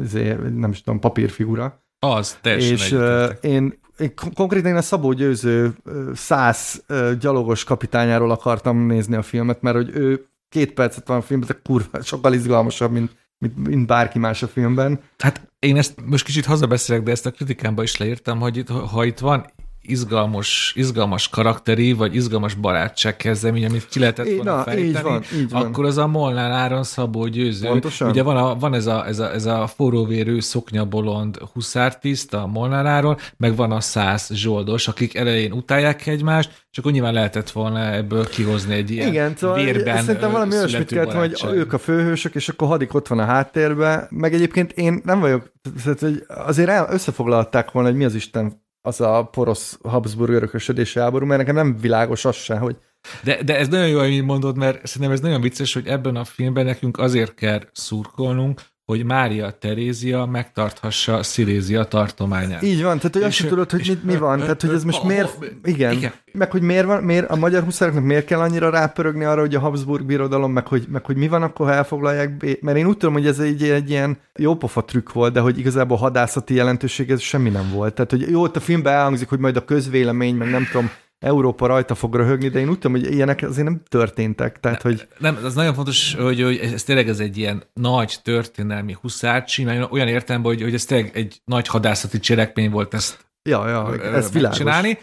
azért, nem is tudom, papírfigura. Az, teljesen És én, én konkrétan én a Szabó Győző száz gyalogos kapitányáról akartam nézni a filmet, mert hogy ő két percet van a filmben, de kurva, sokkal izgalmasabb, mint mint, mint bárki más a filmben. Hát én ezt most kicsit hazabeszélek, de ezt a kritikámban is leírtam, hogy itt, ha itt van izgalmas, izgalmas karakteri, vagy izgalmas barátság kezdemény, amit ki lehetett volna Na, fejteni, így van, így van. akkor az a Molnár Áron Szabó győző. Pontosan. Ugye van, a, van ez, a, ez, a, ez a forróvérő szoknyabolond huszártiszt a Molnár Áron, meg van a száz zsoldos, akik elején utálják egymást, és akkor nyilván lehetett volna ebből kihozni egy ilyen Igen, szóval vérben szerintem valami olyasmit kellett, hogy ők a főhősök, és akkor hadik ott van a háttérben, meg egyébként én nem vagyok, hogy azért összefoglalták volna, hogy mi az Isten az a porosz Habsburg örökösödési háború, mert nekem nem világos az se, hogy de, de ez nagyon jó, hogy mondod, mert szerintem ez nagyon vicces, hogy ebben a filmben nekünk azért kell szurkolnunk, hogy Mária Terézia megtarthassa Szilézia tartományát. Így van, tehát hogy azt sem tudod, hogy mit, mi van, tehát hogy ez most miért, igen, igen, meg hogy miért, van, miért a magyar huszároknak miért kell annyira rápörögni arra, hogy a Habsburg birodalom, meg hogy, meg hogy mi van akkor, ha elfoglalják, mert én úgy tudom, hogy ez egy, egy ilyen jópofa trükk volt, de hogy igazából hadászati jelentőség ez semmi nem volt. Tehát, hogy jó, ott a filmben elhangzik, hogy majd a közvélemény, meg nem tudom, Európa rajta fog röhögni, de én úgy tudom, hogy ilyenek azért nem történtek. Tehát, nem, hogy... nem, az nagyon fontos, hogy, hogy ez tényleg ez egy ilyen nagy történelmi huszárcsi, olyan értelemben, hogy, hogy ez tényleg egy nagy hadászati cselekmény volt ezt ja, ja, ez csinálni.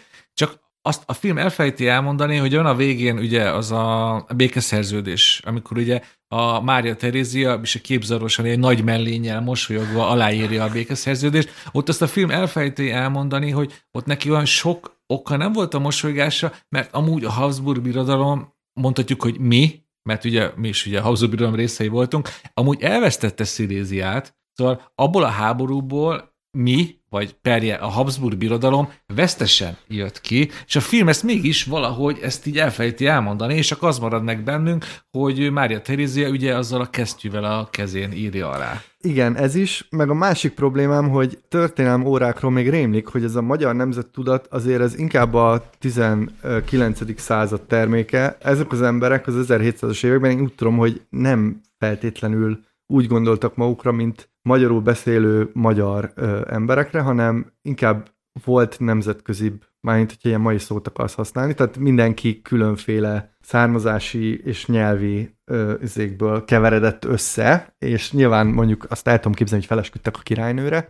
Azt a film elfejti elmondani, hogy van a végén ugye az a békeszerződés, amikor ugye a Mária Terézia és a képzarosan egy nagy mellénnyel mosolyogva aláírja a békeszerződést. Ott azt a film elfejti elmondani, hogy ott neki olyan sok oka nem volt a mosolygása, mert amúgy a Habsburg birodalom, mondhatjuk, hogy mi, mert ugye mi is ugye a Habsburg birodalom részei voltunk, amúgy elvesztette Sziléziát, szóval abból a háborúból mi, vagy perje a Habsburg birodalom vesztesen jött ki, és a film ezt mégis valahogy ezt így elfejti elmondani, és csak az marad meg bennünk, hogy Mária Terézia ugye azzal a kesztyűvel a kezén írja alá. Igen, ez is, meg a másik problémám, hogy történelem órákról még rémlik, hogy ez a magyar nemzettudat azért ez inkább a 19. század terméke. Ezek az emberek az 1700-as években én úgy tudom, hogy nem feltétlenül úgy gondoltak magukra, mint magyarul beszélő magyar ö, emberekre, hanem inkább volt nemzetközibb, mármint, hogyha ilyen mai szót akarsz használni, tehát mindenki különféle származási és nyelvi ö, izékből keveredett össze, és nyilván mondjuk azt el tudom képzelni, hogy felesküdtek a királynőre,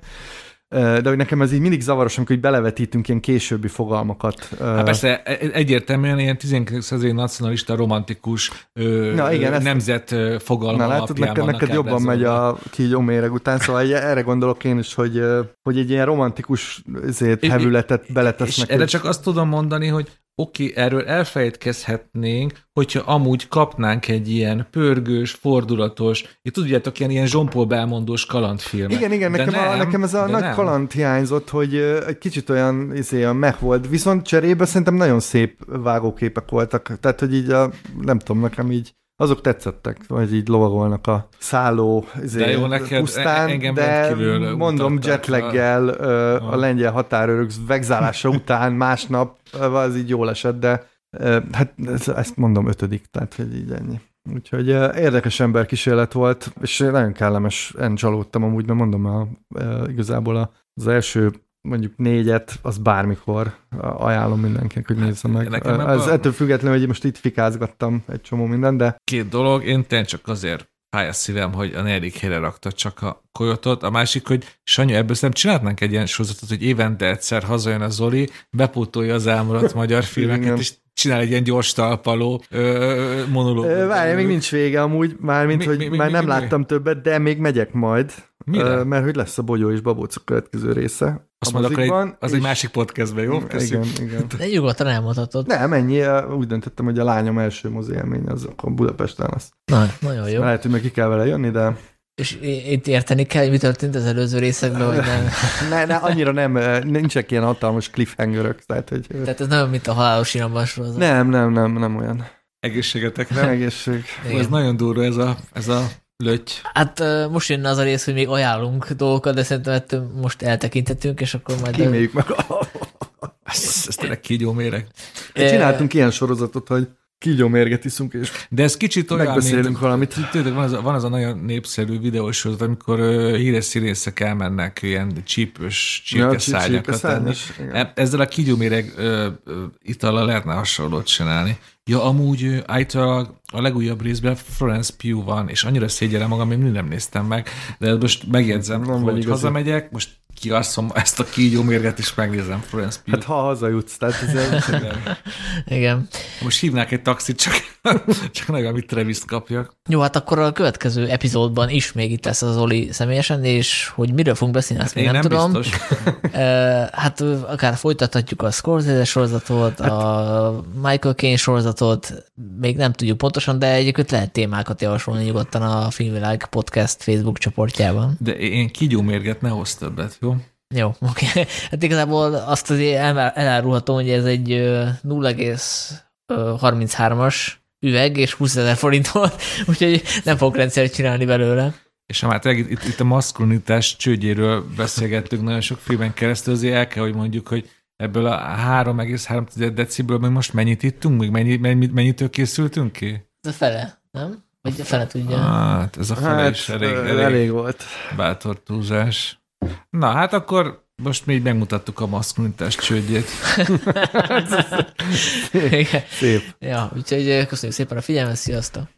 de hogy nekem ez így mindig zavaros, amikor így belevetítünk ilyen későbbi fogalmakat. Hát persze, e- e- egyértelműen ilyen 19. századi nacionalista, romantikus Na, igen, ezt... nemzet fogalma Na látod, neked, neked jobban megy a kígyó méreg után, szóval erre gondolok én is, hogy, hogy egy ilyen romantikus ezért, hevületet beletesznek. És erre csak azt tudom mondani, hogy oké, okay, erről elfejtkezhetnénk, hogyha amúgy kapnánk egy ilyen pörgős, fordulatos, itt tudjátok, ilyen, ilyen Jean-Paul belmondós kalandfilmet. Igen, igen, nekem, nem, a, nekem ez a nagy nem. kaland hiányzott, hogy egy kicsit olyan, izé, a meh volt, viszont cserébe szerintem nagyon szép vágóképek voltak, tehát, hogy így a, nem tudom, nekem így azok tetszettek, vagy így lovagolnak a szálló izé, de jó, neked, pusztán, engem de mondom jetlaggel a, a lengyel határőrök vegzálása után másnap az így jól esett, de hát ezt mondom ötödik, tehát hogy így ennyi. Úgyhogy érdekes ember kísérlet volt, és nagyon kellemes, csalódtam amúgy, mert mondom, a, igazából az első mondjuk négyet, az bármikor ajánlom mindenkinek, hogy nézze meg. Nekem Ez a... ettől függetlenül, hogy most itt fikázgattam egy csomó minden, de... Két dolog, én tényleg csak azért pályás szívem, hogy a negyedik helyre rakta csak a kojotot. A másik, hogy Sanyu, ebből szerintem csinálhatnánk egy ilyen sorozatot, hogy évente egyszer hazajön a Zoli, bepótolja az elmaradt magyar filmeket, és csinál egy ilyen gyors talpaló monológot. Várj, még nincs vége amúgy, mármint, mi, hogy mi, mi, már mi, nem mi, láttam mi? többet, de még megyek majd. Mire? Mert hogy lesz a Bogyó és Babócok következő része. Azt mondok, akkor egy, az és... egy másik podcastben, jó? Köszönjük. Igen, igen. <laughs> De nyugodtan elmondhatod. Nem, ennyi. Úgy döntöttem, hogy a lányom első mozi élmény az akkor Budapesten lesz. Na, nagyon jó. Lehet, hogy meg ki kell vele jönni, de és itt érteni kell, hogy mi történt az előző részekben, vagy nem? <laughs> ne, ne, annyira nem, nincsenek ilyen hatalmas cliffhangerök. Tehát, hogy... tehát ez nem mint a halálos iramban sorozat. Nem, nem, nem, nem olyan. Egészségetek, nem? Egészség. Igen. Ez nagyon durva ez a, ez a löty. Hát most jönne az a rész, hogy még ajánlunk dolgokat, de szerintem ettől most eltekintettünk, és akkor majd... Kiméljük meg. ez, ez tényleg kígyó méreg. Csináltunk ilyen sorozatot, hogy kígyómérget iszunk, és De ez kicsit olyan, megbeszélünk mint, valamit. Tudod, van az, a, van az a nagyon népszerű videós sorozat, amikor uh, híres színészek elmennek ilyen csípős csirkeszárnyakat ja, tenni. E, ezzel a kígyóméreg itallal lehetne hasonlót csinálni. Ja, amúgy általában a legújabb részben Florence Pugh van, és annyira szégyellem magam, még nem néztem meg, de most megjegyzem, nem hogy hazamegyek, most kiasszom ezt a kígyómérget, és megnézem Florence Pugh. Hát ha hazajutsz, tehát ez <laughs> Igen. Most hívnák egy taxit, csak, csak nagyon, amit travis kapjak. Jó, hát akkor a következő epizódban is még itt lesz az Oli személyesen, és hogy miről fogunk beszélni, azt hát még nem, nem tudom. Biztos. <laughs> hát akár folytathatjuk a Scorsese sorozatot, hát. a Michael Caine sorozatot, még nem tudjuk pontosan, de egyébként lehet témákat javasolni nyugodtan a Filmvilág podcast Facebook csoportjában. De én kígyómérget ne hozz többet, jó? Jó, <laughs> oké. Okay. Hát igazából azt azért elárulhatom, hogy ez egy 0,33-as üveg, és 20 ezer forint volt, <laughs> úgyhogy nem fogok rendszert csinálni belőle. És ha már itt, itt, itt a maszkulinitás csődjéről beszélgettünk nagyon sok filmen keresztül, azért el kell, hogy mondjuk, hogy ebből a 3,3 deciből még most mennyit ittunk, még mennyi, mennyit, mennyitől készültünk ki? Ez a fele, nem? Vagy a fele tudja? Hát, ez a fele hát, is elég, elég, elég volt. Bátor túlzás. Na, hát akkor most még megmutattuk a maszkulinitás csődjét. <laughs> <laughs> Szép. Ja, úgyhogy köszönjük szépen a figyelmet, sziasztok!